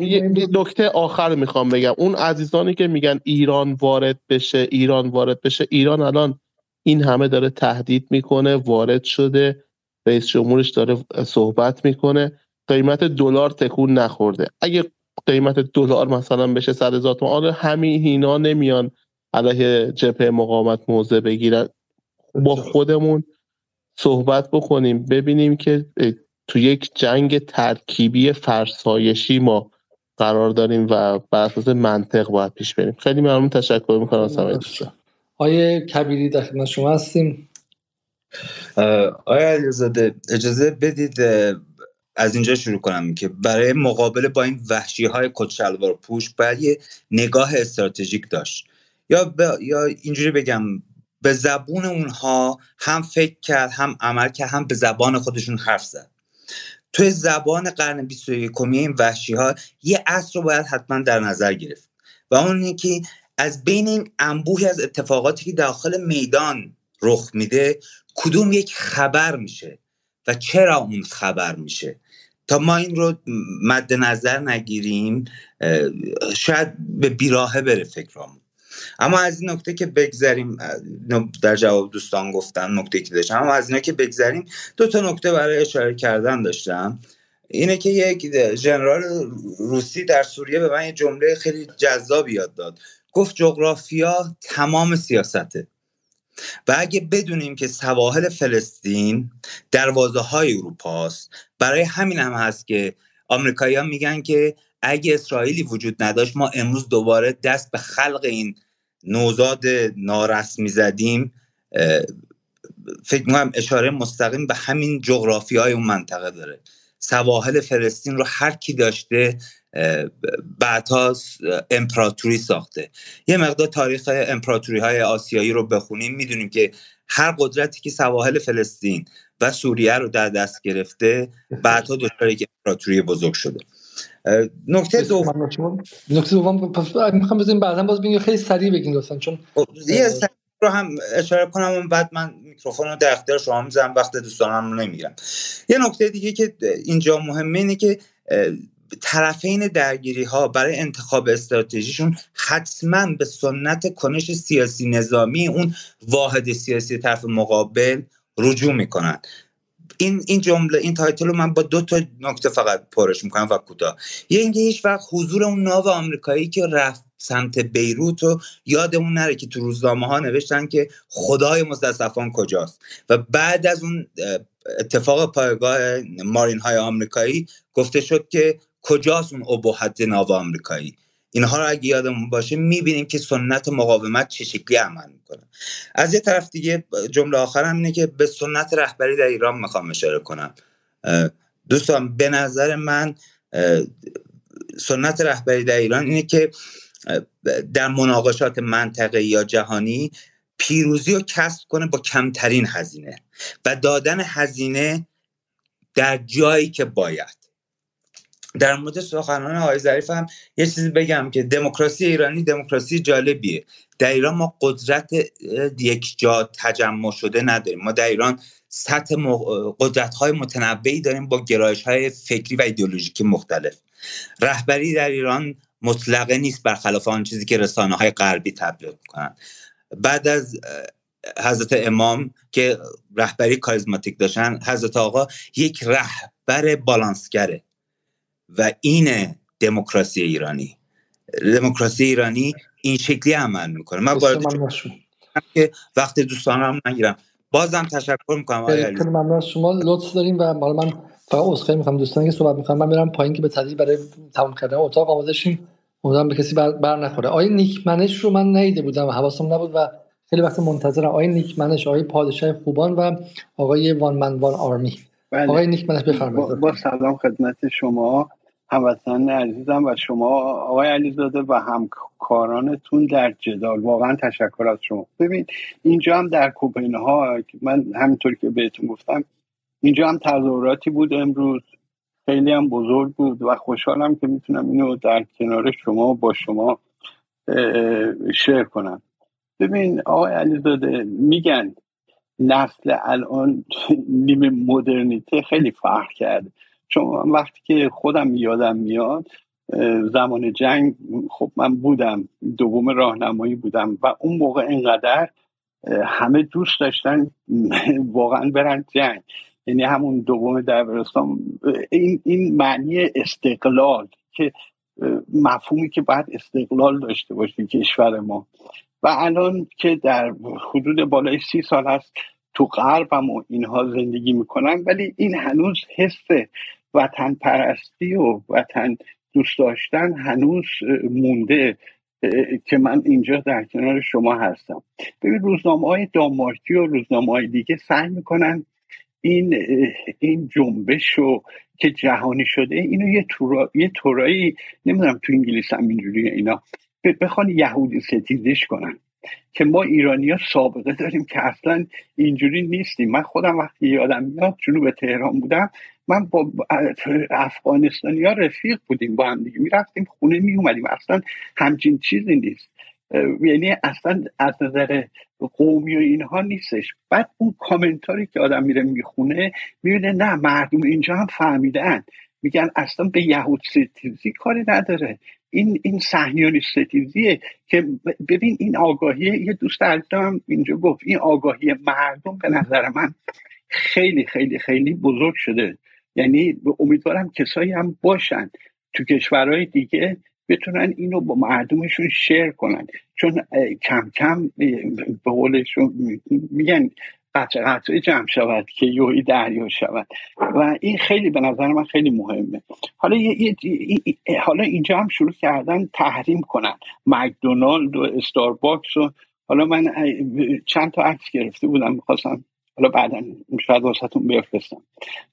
نکته آخر می‌خوام بگم. اون عزیزانی که میگن ایران وارد بشه ایران وارد بشه ایران الان این همه داره تهدید می‌کنه وارد شده. رئیس جمهورش داره صحبت می‌کنه. قیمت دلار تکون نخورده. اگه قیمت دلار مثلا بشه صد هزار تومان آره همین اینا نمیان علیه جبهه مقاومت موضع بگیرن. با خودمون صحبت بکنیم ببینیم که تو یک جنگ ترکیبی فرسایشی ما قرار داریم و بر اساس منطق باید پیش بریم. خیلی ممنون تشکر می‌کنم. از همه آیه کبیری در شما هستیم. آیا علیزاده اجازه بدید از اینجا شروع کنم که برای مقابله با این وحشی های کچلوار پوش باید یه نگاه استراتژیک داشت. یا, یا اینجوری بگم به زبون اونها هم فکر کرد هم عمل کرد هم به زبان خودشون حرف زد. توی زبان قرن 21 این وحشی ها یه اصل رو باید حتما در نظر گرفت. و اون که از بین این انبوهی از اتفاقاتی که داخل میدان رخ میده کدوم یک خبر میشه و چرا اون خبر میشه؟ تا ما این رو مد نظر نگیریم شاید به بیراهه بره فکرامون. اما از این نکته که بگذریم در جواب دوستان گفتن نکته که داشتم اما از اینا که بگذریم دو تا نکته برای اشاره کردن داشتم. اینه که یک ژنرال روسی در سوریه به من یه جمله خیلی جذاب یاد داد. گفت جغرافیا تمام سیاسته. و اگه بدونیم که سواحل فلسطین دروازه های اروپاست برای همین هم هست که آمریکاییان میگن که اگه اسرائیلی وجود نداشت ما امروز دوباره دست به خلق این نوزاد نارسمی زدیم فکر می‌کنم اشاره مستقیم به همین جغرافی های اون منطقه داره. سواحل فلسطین رو هر کی داشته بعدها امپراتوری ساخته. یه مقدار تاریخ امپراتوری های آسیایی رو بخونیم می‌دونیم که هر قدرتی که سواحل فلسطین و سوریه رو در دست گرفته بعدها دچار یک امپراتوری بزرگ شده. نکته دوم نکته دوم می‌خوام بزنیم بعدا باز بگیم خیلی سریع بگین لطفا چون خب، یه سریع رو هم اشاره کنم و بعد من میکروفون رو در اختیار شما می‌ذارم وقت دوستانم رو نمی‌گیرم. یه نکته دیگه که اینجا مهمه اینه که طرفین درگیری ها برای انتخاب استراتژیشون حتما به سنت کنش سیاسی نظامی اون واحد سیاسی طرف مقابل رجوع می‌کنن. این این جمله این title رو من با دو تا نکته فقط پرش می‌کنم و کوتاه. یه اینکه هیچ وقت حضور اون ناو آمریکایی که رفت سمت بیروت رو یادمون نره که تو روزنامه ها نوشتن که خدای مستضعفان کجاست. و بعد از اون اتفاق پایگاه مارین های آمریکایی گفته شد که کجاست اون ابهت ناو آمریکایی؟ اینها رو اگه یادمون باشه می‌بینیم که سنت مقاومت چه شکلی عمل می‌کنه. از یه طرف دیگه جمله آخرم اینه که به سنت رهبری در ایران می‌خوام اشاره کنم. دوستان به نظر من سنت رهبری در ایران اینه که در مناقشات منطقه یا جهانی پیروزی رو کسب کنه با کمترین هزینه و دادن هزینه در جایی که باید. در مورد سخنان آقای ظریف هم یه چیزی بگم که دموکراسی ایرانی دموکراسی جالبیه. در ایران ما قدرت یک جا تجمع شده نداریم. ما در ایران سطح قدرت های متنوعی داریم با گرایش های فکری و ایدئولوژیکی مختلف. رهبری در ایران مطلقه نیست برخلاف آن چیزی که رسانه های غربی تبلیغ می‌کنن. بعد از حضرت امام که رهبری کاریزماتیک داشتن حضرت آقا یک رهبر بالانسگره. و این دموکراسی ایرانی. دموکراسی ایرانی این شکلی عمل می‌کنه. من وارد که وقت دوستانم نگیرم. بازم تشکر می‌کنم خیلی ممنون. از شما لطف داریم و حالا من فقط عذرخواهی می‌کنم دوستانی که صحبت می‌کنم من میرم پایین که به تدریج برای تمام کردن اتاق آماده شیم. امیدوارم به کسی بر, بر نخوره. آقای نیکمنش رو من نیده بودم. حواسم نبود و خیلی وقت منتظرم. آقای نیکمنش آقای پادشاه خوبان و آقای وان من وان آرمی. بله. آقای نیکمنش بفرمایید. با, با سلام خدمت شما. هموطنان عزیزم و شما آقای علیزاده و همکارانتون در جدال. واقعا تشکر از شما. ببین اینجا هم در کوپنهاگ من همینطور که بهتون گفتم اینجا هم تظاهراتی بود امروز. خیلی هم بزرگ بود و خوشحالم که می‌تونم اینو در کنار شما با شما شیر کنم. ببین آقای علیزاده میگن نسل الان *laughs* نیمه مدرنیته خیلی فرق کرده. چون وقتی که خودم یادم میاد زمان جنگ خب من بودم دوم راهنمایی بودم و اون موقع اینقدر همه دوست داشتن *laughs* واقعا برن جنگ. یعنی همون دوم دبیرستان این این معنی استقلال که مفهومی که باید استقلال داشته باشه کشور ما. و الان که در حدود بالای سی سال هست تو غرب هم و اینها زندگی می‌کنن ولی این هنوز حس وطن پرستی و وطن دوست داشتن هنوز مونده که من اینجا در کنار شما هستم. ببین روزنامه های دامارکی و روزنامه های دیگه سعی می‌کنن این این جنبش رو که جهانی شده اینو یه تورا، یه تورایی نمی‌دونم تو انگلیس هم اینجوری اینا بخوان یهودی ستیزش کنن. که ما ایرانی ها سابقه داریم که اصلا اینجوری نیستیم. من خودم وقتی یادم میاد جنوب تهران بودم من با افغانستانی ها رفیق بودیم با هم دیگه می‌رفتیم خونه می اومدیم اصلا همچین چیزی نیست. یعنی اصلا از نظر قومی و اینها نیستش. بعد اون کامنتاری که آدم میره می‌خونه می‌بینه نه مردم اینجا هم فهمیدن. میگن اصلا به یهود ستیزی کاری نداره. این این صهیونی ستیزیه که ببین این آگاهی یه دوست عزیزم اینجا گفت این آگاهی مردم به نظر من خیلی خیلی خیلی بزرگ شده. یعنی امیدوارم کسایی هم باشن تو کشورهای دیگه بتونن اینو با مردمشون شیر کنن. چون کم کم به قولشون میگن قطع قطعه جمع شود که یوی دریا شود. و این خیلی به نظر من خیلی مهمه. حالا حالا اینجا هم شروع کردن تحریم کنن. مکدونالد و استارباکس و حالا من چند تا عکس گرفته بودم می‌خواستم حالا بعدا شاید واسهتون بفرستم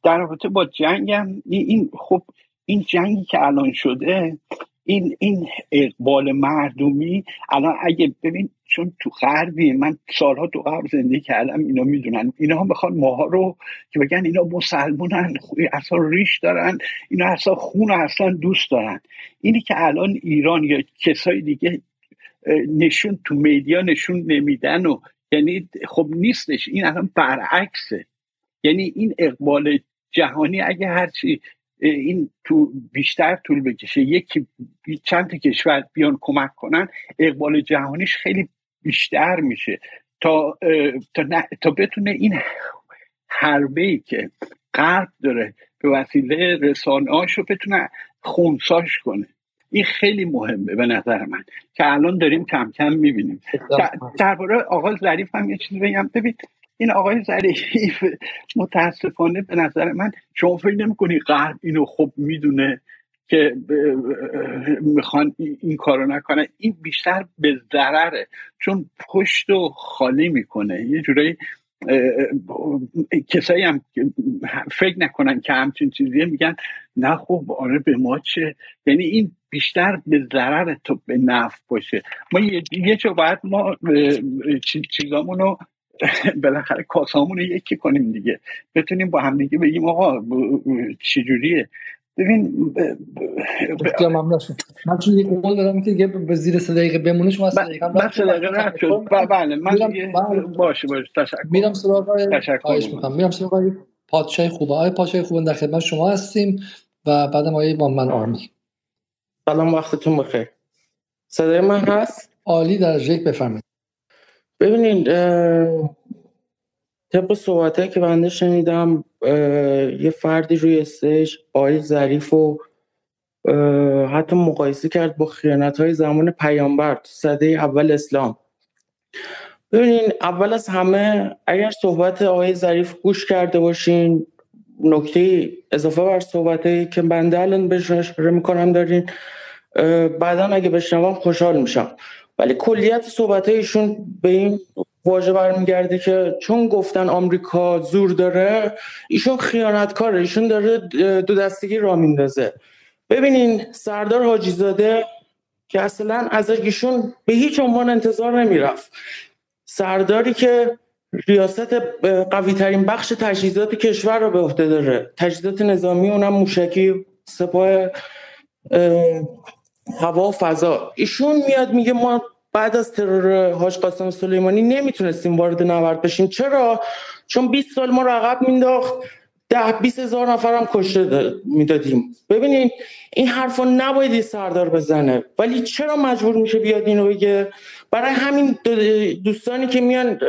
در رابطه با جنگم این خب این جنگی که الان شده این این اقبال مردمی الان اگه ببین چون تو غربی من سالها تو غرب زندگی کردم اینا می‌دونن. اینا می‌خوان ماها رو که بگن اینا مسلمونن اصلا ریش دارن اینا اصلا خون اصلا دوست دارن. اینی که الان ایران یا کسای دیگه نشون تو میدیا نشون نمیدن و یعنی خب نیستش. این الان برعکسه. یعنی این اقبال جهانی اگه هرچی این تو بیشتر طول بکشه. یکی چند کشور بیان کمک کنن اقبال جهانیش خیلی بیشتر میشه. تا تا, تا بتونه این حربه ای که غرب داره به وسیله رسانه رو بتونه خونساش کنه. این خیلی مهمه به نظر من که الان داریم کم کم می‌بینیم. درباره آقا ظریف هم یه چیزی بگم. ببین این آقای ظریف متاسفانه به نظر من شما فکر نمی‌کنی غرب اینو خوب می‌دونه که می‌خوان این کارو نکنه؟ این بیشتر به ضرره چون پشت و خالی می‌کنه. یه جورایی کسایی هم فکر نکنن که همچین چیزیه میگن نه خب آره به ما چه؟ یعنی این بیشتر به ضرر تو به نفع باشه. ما یه, یه باید ما چیزامونو *laughs* بالاخره کاسامون رو یکی کنیم دیگه. بتونیم با هم دیگه بگیم آقا چجوریه؟ ببین ممنون من چون یک قول دارم که به زیر سه دقیقه بمونه شما سه دقیقه من سه دقیقه رد شد. بله من باشه باشه. تشکر. میرم سراغ تشکر می‌کنم. میرم سراغ پادشاه خوبه آقای پادشاه خوبه در خدمت شما هستیم و بعدم آقای با من آرمی. سلام وقتتون بخیر. صدای من هست؟ عالی در یک بفرمایید. ببینید طبق صحبت که بنده شنیدم یه فردی روی استیج آقای ظریف و حتی مقایسه کرد با خیانت های زمان پیامبر صده اول اسلام. ببینین اول از همه اگر صحبت آقای ظریف گوش کرده باشین نکته اضافه بر صحبت که بنده الان بهش اشاره می‌کنم دارین بعدا اگه بشنوم خوشحال میشم. ولی کلیت صحبت ایشون به این واژه برمیگرده که چون گفتن آمریکا زور داره ایشون خیانتکاره. ایشون داره دو دستگی را میندازه. ببینین سردار حاجی زاده که اصلا از ایشون به هیچ عنوان انتظار نمی‌رفت. سرداری که ریاست قوی ترین بخش تجهیزات کشور رو به عهده داره. تجهیزات نظامی اونم موشکی سپاه هوا و فضا. ایشون میاد میگه ما بعد از ترور حاج قاسم سلیمانی نمی‌تونستیم وارد نبرد بشیم. چرا؟ چون 20 سال ما رو عقب مینداخت ده 20 هزار نفر هم کشته می‌دادیم. ببینین این حرفا نباید یه سردار بزنه. ولی چرا مجبور میشه بیاد اینو بگه؟ برای همین دوستانی که میان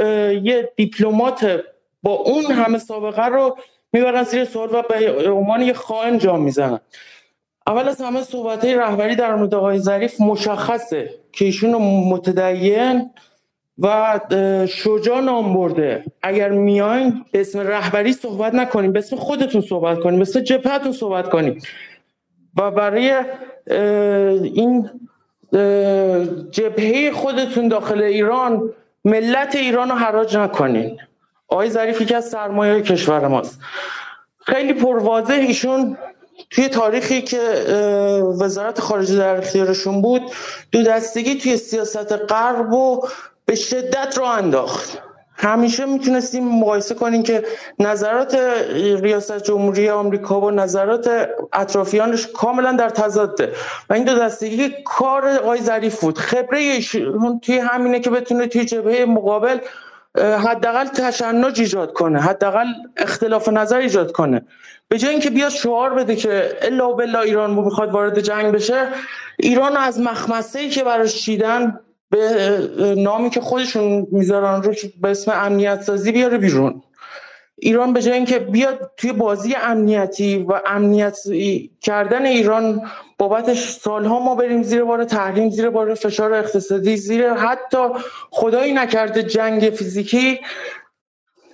یه دیپلمات با اون همه سابقه رو می‌برن زیر سوال و به عنوان یه خائن جام می‌زنن. اول از همه صحبت رهبری در مورد آقای ظریف مشخصه که ایشون متدین و شجاع نام برده. اگر میاین به اسم رهبری صحبت نکنیم به اسم خودتون صحبت کنیم به اسم جبهتون صحبت کنیم. و برای این جبهه خودتون داخل ایران ملت ایران رو حراج نکنین. آقای ظریف یکی از سرمایه کشور ماست. خیلی پرواضح ایشون توی تاریخی که وزارت خارجه در اختیارشون بود دو دستگی توی سیاست غرب و به شدت رو انداخت. همیشه می‌تونستیم مقایسه کنیم که نظرات ریاست جمهوری آمریکا با نظرات اطرافیانش کاملا در تضاده. و این دو دستگی کار آقای ظریف بود. خبره توی همینه که بتونه توی جبهه مقابل حداقل تشنج ایجاد کنه حداقل اختلاف نظر ایجاد کنه. به جای اینکه بیاد شعار بده که الا بلا ایران می‌خواد وارد جنگ بشه ایران از مخمسه ای که براش چیدن به نامی که خودشون می‌ذارن روش به اسم امنیت سازی بیاره بیرون. ایران به جای اینکه بیاد توی بازی امنیتی و امنیت کردن ایران بابتش سالها ما بریم زیر بار تحریم زیر بار فشار اقتصادی زیر حتی خدایی نکرده جنگ فیزیکی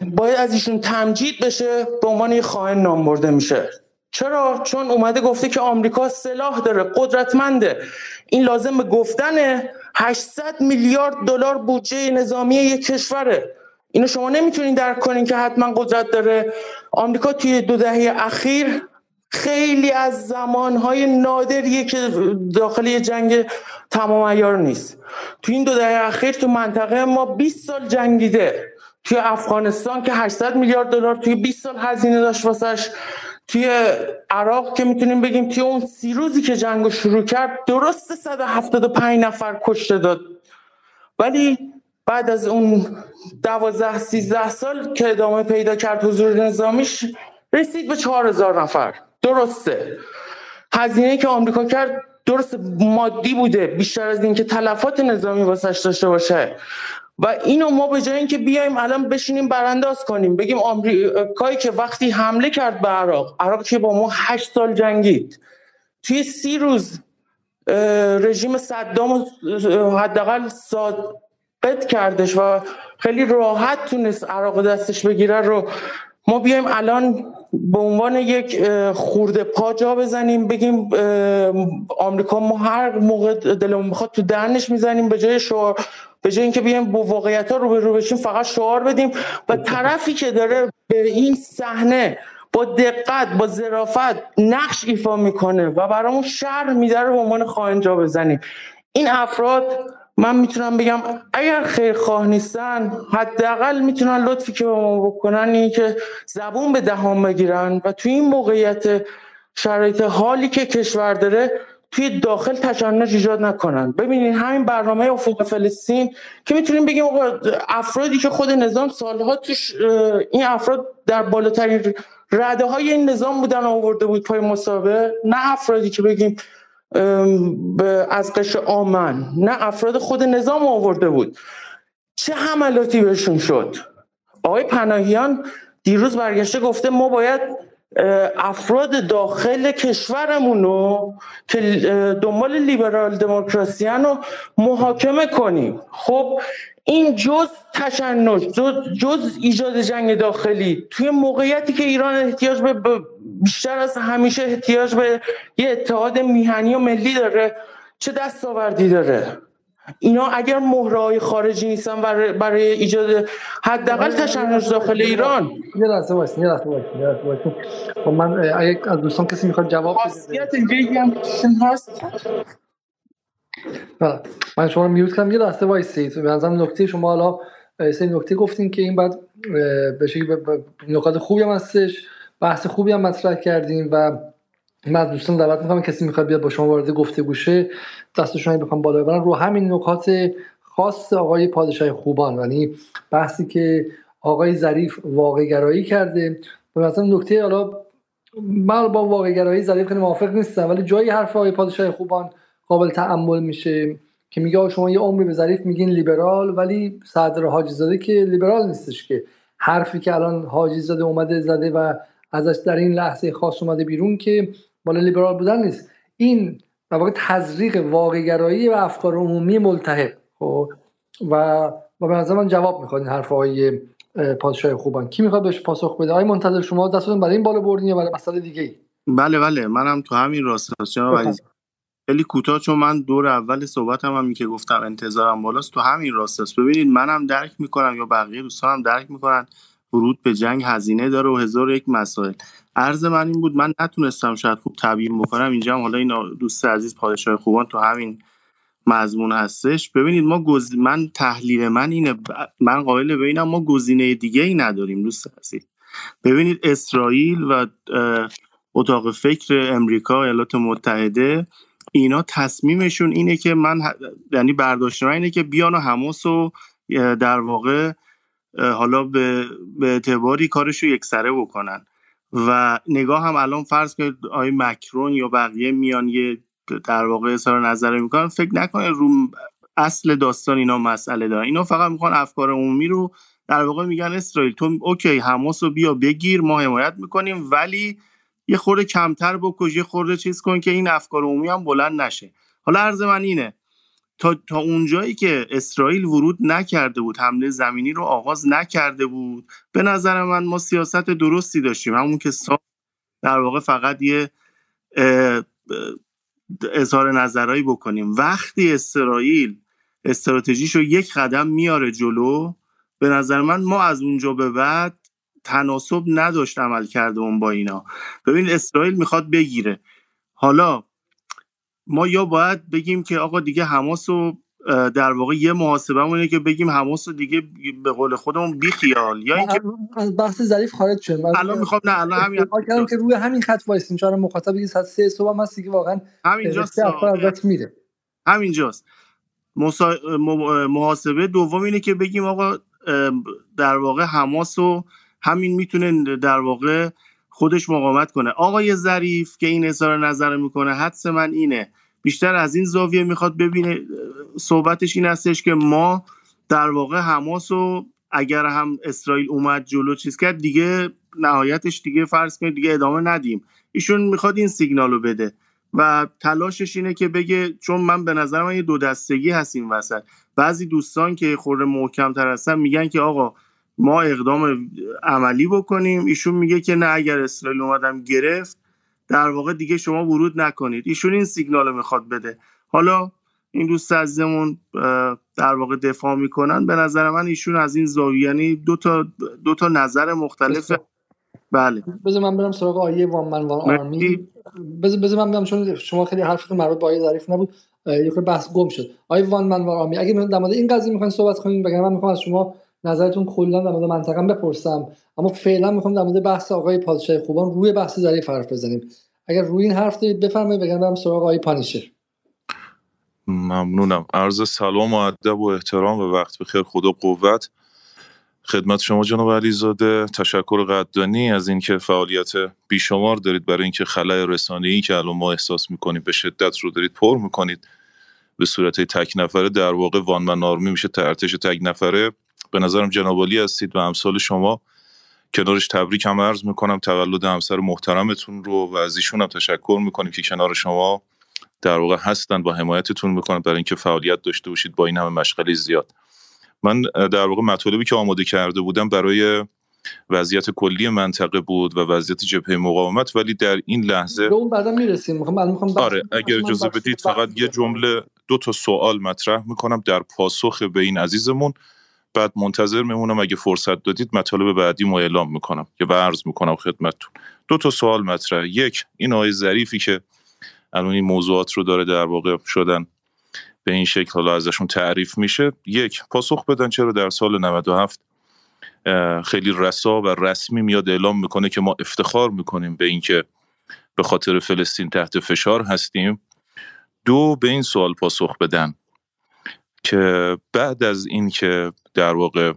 باید از ایشون تمجید بشه به عنوان یه خائن نام برده میشه. چرا؟ چون اومده گفته که آمریکا سلاح داره قدرتمنده. این لازم به گفتن 800 میلیارد دلار بودجه نظامی یک کشوره. اینو شما نمی‌تونین درک کنین که حتما قدرت داره. آمریکا توی دو دهه اخیر خیلی از زمانهای نادریه که داخل جنگ تمام ایار نیست. تو این دو دهه اخیر تو منطقه ما 20 سال جنگیده. توی افغانستان که 800 میلیارد دلار توی 20 سال هزینه داشت واسش توی عراق که می‌تونیم بگیم توی اون سی روزی که جنگ شروع کرد درست 175 نفر کشته داد. ولی بعد از اون 12 13 سال که ادامه پیدا کرد حضور نظامیش رسید به 4000 نفر. درسته. هزینه که آمریکا کرد درست مادی بوده بیشتر از اینکه تلفات نظامی واسش داشته باشه. و اینو ما به جای اینکه بیایم الان بشینیم برانداز کنیم بگیم آمریکایی که وقتی حمله کرد به عراق عراق که با ما هشت سال جنگید. توی سی روز رژیم صدام حداقل ثابت کردش و خیلی راحت تونست عراق دستش بگیره رو ما بیایم الان به عنوان یک خورده پا جا بزنیم بگیم آمریکا ما هر موقع دلمون می‌خواد تو دهنش می‌زنیم به جای شعار به جای اینکه بیایم با واقعیت ها رو به رو بشیم فقط شعار بدیم. و طرفی که داره به این صحنه با دقت با ظرافت نقش ایفا می‌کنه و برامون شهر میداره به عنوان خائن جا بزنیم. این افراد من می‌تونم بگم اگر خیرخواه نیستن حداقل می‌تونن لطفی که به ما بکنن اینه که زبون به دهان بگیرن. و توی این موقعیت شرایط حالی که کشور داره توی داخل تشنج ایجاد نکنن. ببینید همین برنامه افق فلسطین که می‌تونیم بگیم افرادی که خود نظام سالها توش این افراد در بالاترین رده های این نظام بودن آورده بود پای مسابقه نه افرادی که بگیم از قشر آمن نه افراد خود نظام آورده بود. چه حملاتی بهشون شد؟ آقای پناهیان دیروز برگشته گفته ما باید افراد داخل کشورمون رو که دنبال لیبرال دموکراسی رو محاکمه کنیم. خب این جز تشنج جز ایجاد جنگ داخلی توی موقعیتی که ایران احتیاج به بیشتر از همیشه احتیاج به یه اتحاد میهنی و ملی داره چه دستاوردی داره؟ اینا اگر مهرهای خارجی نیستن برای, برای ایجاد حداقل تشنج داخل ایران. یه لحظه وایس یه لحظه وایس یه لحظه وایس خب من اگه از دوستان کسی می‌خواد جواب خاصیت هم هست؟ بله. من شما رو mute کنم. یه لحظه وایسید به نظرم نکته شما حالا سه نکته گفتین که این بعد بشه نکات خوبی هم هستش بحث خوبی هم مطرح کردیم و من دوستان دعوت می‌کنم کسی می‌خواد بیاد با شما وارد گفته گوشه دستشون بخوام بالا ببرن رو همین نکات خاص آقای پادشاه خوبان. یعنی بحثی که آقای ظریف واقع گرایی کرده. به مثلا نکته حالا من با واقع گرایی ظریف خیلی موافق نیستم ولی جایی حرف آقای پادشاه خوبان قابل تعمل میشه که میگه شما یه عمری به ظریف میگین لیبرال ولی صدر حاجی زاده که لیبرال نیستش که. حرفی که الان حاجی زاده اومده زده و ازش در این لحظه خاص اومده بیرون که بالا لیبرال بودن نیست. این در واقع تزریق واقعگرایی و افکار عمومی ملتهب. خب و و به نظر من جواب می‌خواد این حرفهای پادشاه خوبان. کی می‌خواد بهش پاسخ بده؟ آقای منتظر شما دستتون برای این بالا بردین یا برای مسئله دیگه ای بله بله. منم تو همین راست جناب خیلی کوتاه چون من دور اول صحبت هم, هم که گفتم انتظارم بالاست. تو همین راست است ببینید منم درک می‌کنم یا بقیه دوستانم درک می‌کنن. ورود به جنگ هزینه داره و هزار یک مسائل. عرض من این بود من نتونستم شاید خوب تبیین بکنم. اینجا هم حالا این دوست عزیز پادشاه خوبان تو همین مضمون هستش. ببینید ما گز... من تحلیل من اینه من قائل به اینم ما گزینه دیگه ای نداریم دوست عزیز. ببینید اسرائیل و اتاق فکر امریکا ایالات متحده اینا تصمیمشون اینه که من یعنی برداشت اینه که بیان و حماس رو در واقع حالا به, به اعتباری کارش رو یکسره بکنن. و نگاه هم الان فرض که آقای مکرون یا بقیه میان یه در واقع اظهار نظر می‌کنن فکر نکنه رو اصل داستان اینا مسئله دارن. اینا فقط می‌خوان افکار عمومی رو در واقع میگن اسرائیل تو اوکی حماس رو بیا بگیر ما حمایت می‌کنیم ولی یه خورده کمتر بکش یه خورده چیز کن که این افکار عمومی هم بلند نشه. حالا عرض من اینه تا, تا اونجایی که اسرائیل ورود نکرده بود حمله زمینی رو آغاز نکرده بود به نظر من ما سیاست درستی داشتیم. همون که در واقع فقط یه اظهار نظرهایی بکنیم. وقتی اسرائیل استراتژیشو یک قدم میاره جلو به نظر من ما از اونجا به بعد تناسب نداشت عمل کرده اون با اینا. ببین اسرائیل می‌خواد بگیره. حالا ما یا باید بگیم که آقا دیگه حماس رو در واقع یه محاسبه اینه که بگیم حماس رو دیگه به قول خودمون بیخیال یا اینکه از بحث ظریف خارج شد. الان می‌خوام نه الان همین کردم که روی همین خط وایسین. چون مخاطب یه ساعت سه صبح هم هست دیگه واقعا همینجاست. میره. همینجاست. مسا... محاسبه دوم اینه که بگیم آقا در واقع حماس رو همین می‌تونه در واقع خودش مقاومت کنه. آقای ظریف که این اظهار نظر می‌کنه حدس من اینه. بیشتر از این زاویه می‌خواد ببینه صحبتش این هستش که ما در واقع حماس و اگر هم اسرائیل اومد جلو چیز کرد دیگه نهایتش دیگه فرض کنید دیگه ادامه ندیم. ایشون می‌خواد این سیگنالو بده و تلاشش اینه که بگه چون من به نظر من یه دو دستگی هست این وسط. بعضی دوستان که خورده محکم تر هستن میگن که آقا ما اقدام عملی بکنیم. ایشون میگه که نه اگر اسرائیل اومدم گرفت در واقع دیگه شما ورود نکنید. ایشون این سیگنال رو می‌خواد بده. حالا این دوست عزیزمون در واقع دفاع می‌کنن. به نظر من ایشون از این زاویه یعنی دو تا دو تا نظر مختلف. بله. بذار من برم سراغ آیه وان من وان آرمی. بذار من برم چون شما خیلی حرفتون مربوط به آیه ظریف نبود. یه بحث گم شد. آیه وان من وان آرمی. اگه در مورد این قضیه می‌خواین صحبت کنین بگم من می‌خوام از شما نظرتون کلا در مورد منطقه بپرسم. اما فعلا می‌خوام در مورد بحث آقای پادشاه خوبان روی بحث ظریف حرف بزنیم. اگر روی این حرف دارید بفرمایید بگم برم سراغ آقای پانیشر ممنونم. عرض سلام و ادب و احترام و وقت بخیر. خدا قوت. خدمت شما جناب علیزاده. تشکر قدردانی از اینکه فعالیت بیشمار دارید برای اینکه خلای رسانه‌ای که الان ما احساس می‌کنیم به شدت رو دارید پر می‌کنید. به صورت تک نفره در واقع وان من آرمی میشه ارتش تک نفره. به نظرم جنابالی هستید و امثال شما. کنارش تبریک هم عرض می‌کنم. تولد همسر محترمتون رو و از ایشون هم تشکر می‌کنیم که کنار شما در واقع هستن و حمایتتون می‌کنن. برای اینکه فعالیت داشته باشید با این همه مشغله زیاد. من در واقع مطالبی که آماده کرده بودم برای وضعیت کلی منطقه بود و وضعیت جبهه مقاومت ولی در این لحظه به اون بعدا می‌رسیم. می‌خوام می‌خوام آره اگر اجازه بدید فقط یه جمله دو تا سوال مطرح می‌کنم در پاسخ به این عزیزمون. بعد منتظر میمونم اگه فرصت دادید مطالب بعدی ما اعلام می‌کنم یا عرض می‌کنم خدمتتون. دو تا سوال مطرح. یک این آقای ظریفی که الان این موضوعات رو داره در واقع شدن به این شکل حالا ازشون تعریف میشه. یک پاسخ بدن چرا در سال 97 خیلی رسا و رسمی میاد اعلام می‌کنه که ما افتخار می‌کنیم به اینکه به خاطر فلسطین تحت فشار هستیم. دو به این سوال پاسخ بدن که بعد از اینکه در واقع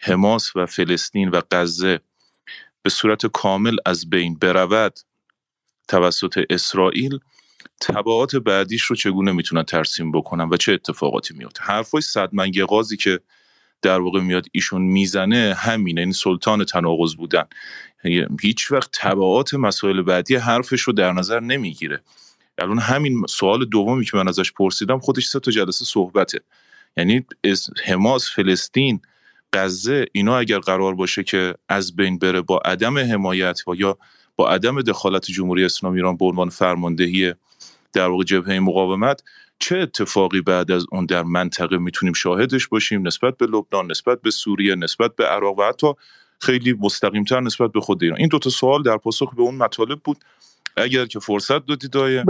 حماس و فلسطین و غزه به صورت کامل از بین برود توسط اسرائیل تبعات بعدیش رو چگونه می‌تونن ترسیم بکنن و چه اتفاقاتی میفته حرفای صدمنگ قاضی که در واقع میاد ایشون می‌زنه همینه این سلطان تناقض بودن. یعنی هیچ وقت تبعات مسائل بعدی حرفش رو در نظر نمی‌گیره. الان همین سوال دومی که من ازش پرسیدم خودش سه تا جلسه صحبته. یعنی حماس فلسطین غزه اینا اگر قرار باشه که از بین بره با عدم حمایت و یا با عدم دخالت جمهوری اسلامی ایران به عنوان فرماندهی در واقع جبهه مقاومت چه اتفاقی بعد از اون در منطقه می‌تونیم شاهدش باشیم؟ نسبت به لبنان نسبت به سوریه نسبت به عراق و حتی خیلی مستقیمتر نسبت به خود ایران. این دو تا سوال در پاسخ به اون مطالب بود. اگر که فرصت دادید آیه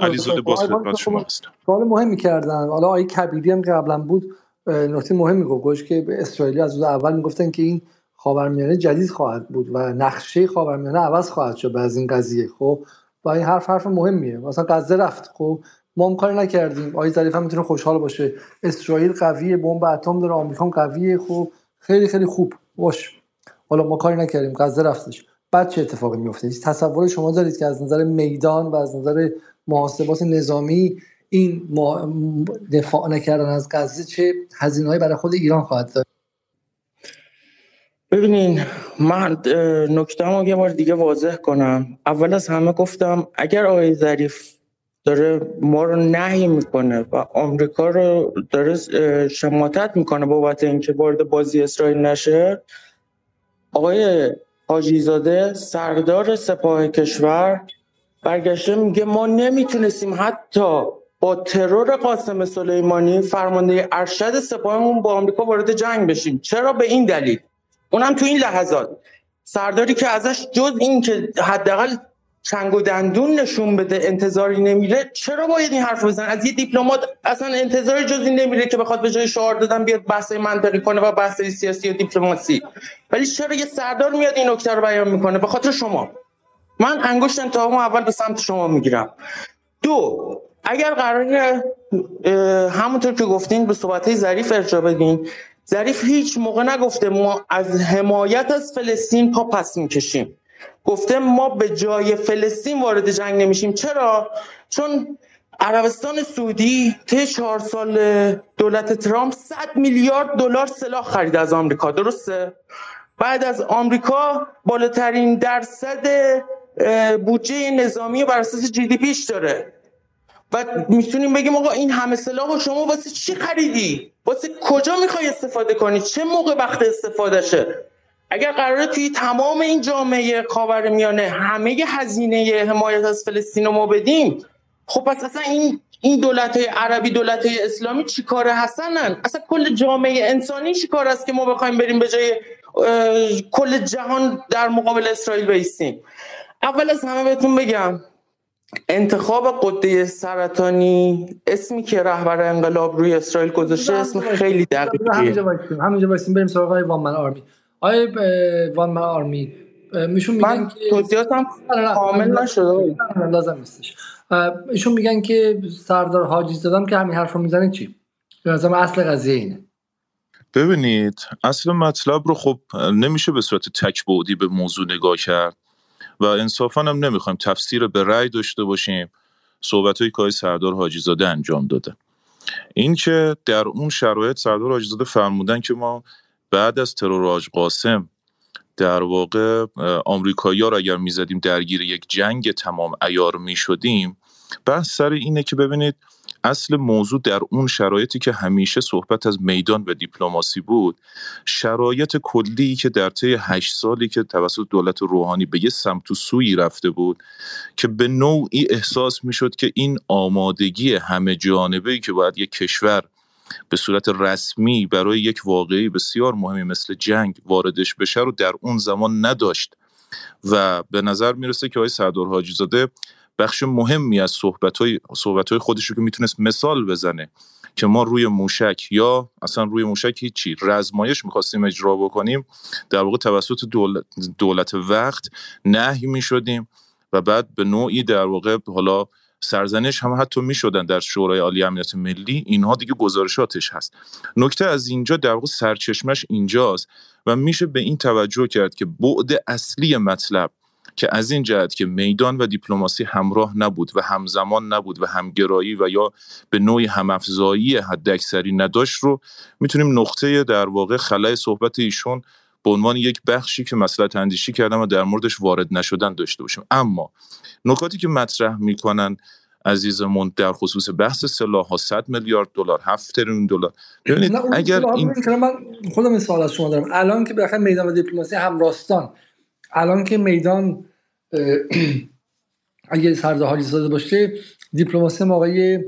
علیزاده باز خدمت شما هستم. سوال مهمی کردن. حالا آیه کبیری هم قبلا بود نکته مهمی گفت. که به اسرائیلی از روز اول می‌گفتن که این خاورمیانه جدید خواهد بود و نقشه خاورمیانه عوض خواهد شد از این قضیه. خب و این حرف حرف مهمیه. مثلا غزه رفت. خب ما هم کاری نکردیم. آقای ظریف هم می‌تونه خوشحال باشه. اسرائیل قویه بمب اتم داره آمریکا قویه. خب خیلی خیلی خوب. باش. حالا ما کاری نکردیم. غزه رفتش. بعد چه اتفاقی میفته تصور شما دارید که از نظر میدان و از نظر محاسبات نظامی این دفاع نکردن از غزه چه هزینه‌ای برای خود ایران خواهد داشت؟ ببینین من نکته یه بار دیگه واضح کنم. اول از همه گفتم اگر آقای ظریف داره ما رو نهی می‌کنه و آمریکا رو داره شماتت می‌کنه بابت اینکه وارد بازی اسرائیل نشه آقای حاجیزاده سردار سپاه کشور برگشته میگه ما نمی‌تونستیم حتی با ترور قاسم سلیمانی فرمانده ارشد سپاهمون با آمریکا وارد جنگ بشیم. چرا؟ به این دلیل. اونم تو این لحظات. سرداری که ازش جز این که حداقل چنگ و دندون نشون بده انتظاری نمیره چرا باید این حرف بزن از یه دیپلمات اصلا انتظاری جز این نمیره که بخواد به جای شعار دادن بیاد بحث منطقی کنه و بحث سیاسی و دیپلماسی. ولی چرا یه سردار میاد این نکته رو بیان می‌کنه؟ به خاطر شما. من انگشت انتهامو اول به سمت شما می‌گیرم. دو اگر قرار همونطور که گفتین به صحبت ظریف ارجاع بدین ظریف هیچ موقع نگفته ما از حمایت از فلسطین پا پس می‌کشیم. گفته ما به جای فلسطین وارد جنگ نمیشیم. چرا؟ چون عربستان سعودی طی چهار سال دولت ترامپ 100 میلیارد دلار سلاح خرید از آمریکا. درسته؟ بعد از آمریکا بالاترین درصد بودجه نظامی بر اساس جی دی پیش داره. و می‌تونیم بگیم آقا این همه سلاح شما واسه چی خریدی؟ واسه کجا می‌خوای استفاده کنی؟ چه موقع وقت استفادهشه اگر قراره توی تمام این جامعه میانه همه هزینه حمایت از فلسطین رو ما بدیم خب پس اصلا این این دولت های عربی دولت های اسلامی چی کاره هستنن اصلا کل جامعه انسانی چی کار است که ما بخوایم بریم به جای کل جهان در مقابل اسرائیل بیستیم؟ اول از همه بهتون بگم انتخاب قده سرطانی اسمی که رهبر انقلاب روی اسرائیل گذاشته اسم خیلی دقیقیه همینجا وایسیم همینجا وایسیم بریم سراغ آقای One Man Army. آقای One Man Army میشون میگن من توضیحاتم کامل نشده. لازم نیستش. ایشون میگن که سردار حاجی زاده هم که همین حرف رو می‌زنه چی؟ به نظرم اصل قضیه اینه. ببینید اصل مطلب رو خب نمیشه به صورت تک بعدی به موضوع نگاه کرد و انصافا هم نمی‌خوایم تفسیر به رأی داشته باشیم صحبت های که سردار حاجی زاده انجام داده. این که در اون شرایط سردار حاجی زاده فرمودن که ما بعد از ترور آج قاسم در واقع آمریکایی ها رو اگر می‌زدیم درگیر یک جنگ تمام ایار می‌شدیم بحث سر اینه که ببینید اصل موضوع در اون شرایطی که همیشه صحبت از میدان و دیپلماسی بود شرایط کلی که در طی هشت سالی که توسط دولت روحانی به یه سمت و سویی رفته بود که به نوعی احساس می‌شد که این آمادگی همه جانبه که باید یک کشور به صورت رسمی برای یک واقعی بسیار مهمی مثل جنگ واردش بشه رو در اون زمان نداشت. و به نظر می‌رسه که آقای سردار حاجی زاده بخش مهمی از صحبت‌های صحبت‌های خودش رو که می‌تونست مثال بزنه که ما روی موشک یا اصلا روی موشک هیچی رزمایش می‌خواستیم اجرا بکنیم در واقع توسط دولت, دولت وقت نهی می‌شدیم و بعد به نوعی در واقع حالا سرزنش هم حتی می‌شدن در شورای عالی امنیت ملی اینها دیگه گزارشاتش هست. نکته از اینجا در واقع سرچشمش اینجاست و میشه به این توجه کرد که بعد اصلی مطلب که از این جهت که میدان و دیپلماسی همراه نبود و همزمان نبود و همگرایی و یا به نوعی همافزایی حداکثری نداشت رو می‌تونیم نقطه در واقع خلای صحبت ایشون به عنوان یک بخشی که مسئله اندیشی کردم و در موردش وارد نشدن داشته باشیم. اما نکاتی که مطرح می‌کنن عزیزمون در خصوص بحث سلاح ها 100 میلیارد دلار 7 تریلیون دلار. ببینید اگر این من خودم این سوال از شما دارم. الان که بالاخره میدان و دیپلماسی همراستان الان که میدان *clears throat* اگه سردار حالی زاده باشه دیپلماسی آقای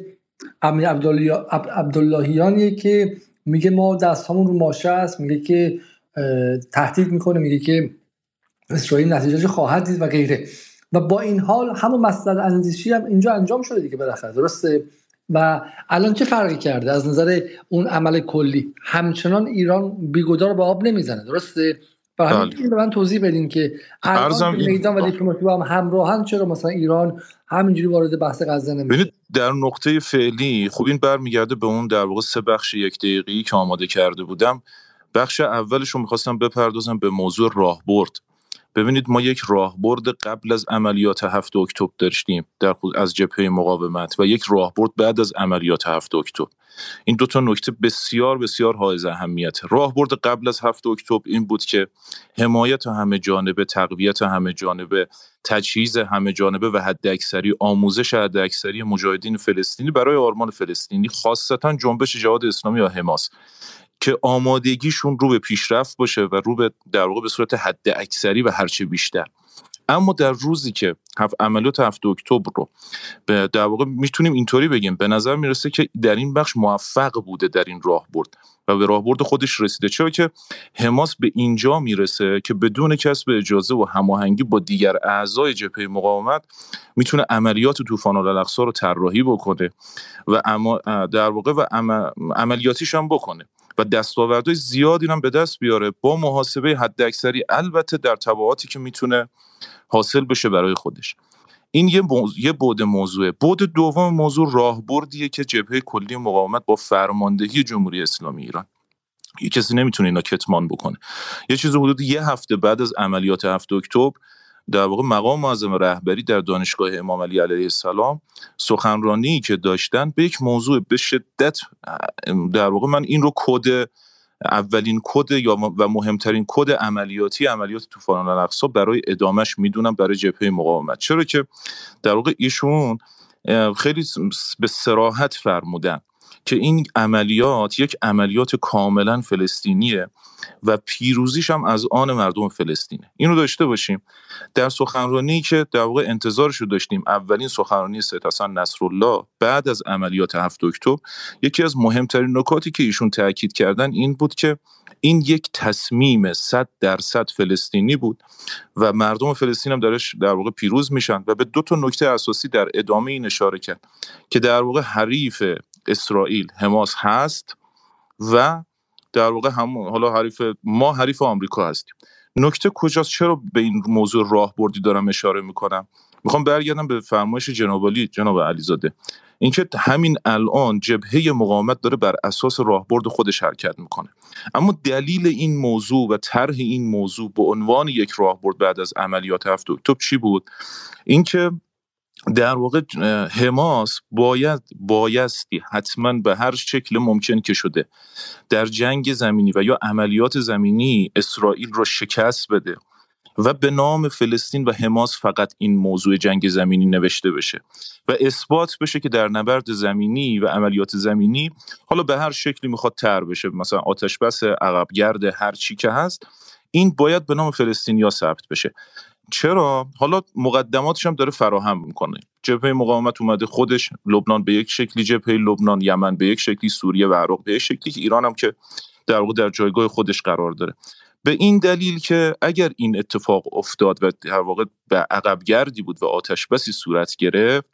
امیر عبداللهیانیه که میگه ما دست همون رو ماشه است میگه که تهدید می‌کنه میگه که اسرائیل نتیجه خواهد دید و غیره. و با این حال همون مسئله اندیشی هم اینجا انجام شده دیگه بالاخره درسته؟ و الان چه فرقی کرده؟ از نظر اون عمل کلی همچنان ایران بیگدار به آب نمی‌زنه درسته؟ برای بله. به من توضیح بدین که الان میدان و دیپلماسی با هم همراهن چرا مثلا ایران همینجوری وارد بحث غزه نمیشه؟ در نقطه فعلی خب این برمیگرده به اون در واقع سه بخش یک دقیقی که آماده کرده بودم. بخش اولش رو می‌خواستم بپردازم به موضوع راهبرد. ببینید ما یک راهبرد قبل از عملیات هفت اکتبر داشتیم در از جبهه مقاومت و یک راهبرد بعد از عملیات هفت اکتبر. این دو تا نکته بسیار بسیار حائز اهمیت. راهبرد قبل از هفت اکتبر این بود که حمایت همه جانبه تقویت همه جانبه تجهیز همه جانبه و حداکثری آموزش حداکثری مجاهدین فلسطینی برای آرمان فلسطینی خاصتا جنبش جهاد اسلامی و حماس. که آمادگیشون رو به پیشرفت باشه و رو به در واقع به صورت حد اکثری و هرچه بیشتر. اما در روزی که عملیات هفت اکتبر رو به در واقع می‌تونیم اینطوری بگیم به نظر می‌رسه که در این بخش موفق بوده در این راه برد و به راه برد خودش رسیده. چرا که حماس به اینجا می‌رسه که بدون کسب اجازه و هماهنگی با دیگر اعضای جبهه مقاومت می‌تونه عملیات طوفان الاقصا رو طراحی بکنه و اما در واقع و عملیاتیش هم بکنه. و دستاوردهای زیادی هم به دست بیاره. با محاسبه حداکثری البته در تبعاتی که می‌تونه حاصل بشه برای خودش. این یه, موضوع، یه بود موضوعه. بود دوم موضوع راهبردیه که جبهه کلی مقاومت با فرماندهی جمهوری اسلامی ایران. یه کسی نمی‌تونه اینا کتمان بکنه. یه چیز حدود یه هفته بعد از عملیات هفته اکتبر در واقع مقام معظم رهبری در دانشگاه امام علی علیه السلام سخنرانی که داشتن به یک موضوع به شدت در واقع من این رو کد اولین کد یا و مهمترین کد عملیاتی عملیات طوفان الاقصا برای ادامش می‌دونم برای جبهه مقاومت. چرا که در واقع ایشون خیلی به سراحت فرمودن. که این عملیات یک عملیات کاملا فلسطینیه و پیروزیش هم از آن مردم فلسطینه. اینو داشته باشیم. در سخنرانی که در واقع انتظارش رو داشتیم اولین سخنرانی سید حسن نصرالله بعد از عملیات هفت اکتبر یکی از مهمترین نکاتی که ایشون تاکید کردن این بود که این یک تصمیم صد درصد فلسطینی بود و مردم فلسطین هم درش در واقع پیروز میشن و به دو تا نکته اساسی در ادامه این اشاره کرد که در واقع حریف اسرائیل حماس هست و در واقع هم حالا حریف ما حریف آمریکا هستیم. نکته کجاست؟ چرا به این موضوع راهبردی دارم اشاره می‌کنم؟ می‌خوام برگردم به فرمایش جناب جناب علیزاده. اینکه همین الان جبهه مقاومت داره بر اساس راهبرد خودش حرکت می‌کنه. اما دلیل این موضوع و طرح این موضوع به عنوان یک راهبرد بعد از عملیات هفت اکتبر چی بود؟ اینکه در واقع حماس باید بایستی حتما به هر شکل ممکن که شده در جنگ زمینی و یا عملیات زمینی اسرائیل را شکست بده و به نام فلسطین و حماس فقط این موضوع جنگ زمینی نوشته بشه و اثبات بشه که در نبرد زمینی و عملیات زمینی حالا به هر شکلی می‌خواد تر بشه مثلا آتش بس عقبگرد هر چی که هست این باید به نام فلسطینیا ثبت بشه. چرا؟ حالا مقدماتش هم داره فراهم می‌کنه. جبهه مقاومت اومده خودش لبنان به یک شکلی جبهه لبنان یمن به یک شکلی سوریه و عراق به یک شکلی که ایران هم که در واقع در جایگاه خودش قرار داره. به این دلیل که اگر این اتفاق افتاد و در واقع به عقب گردی بود و آتش بسی صورت گرفت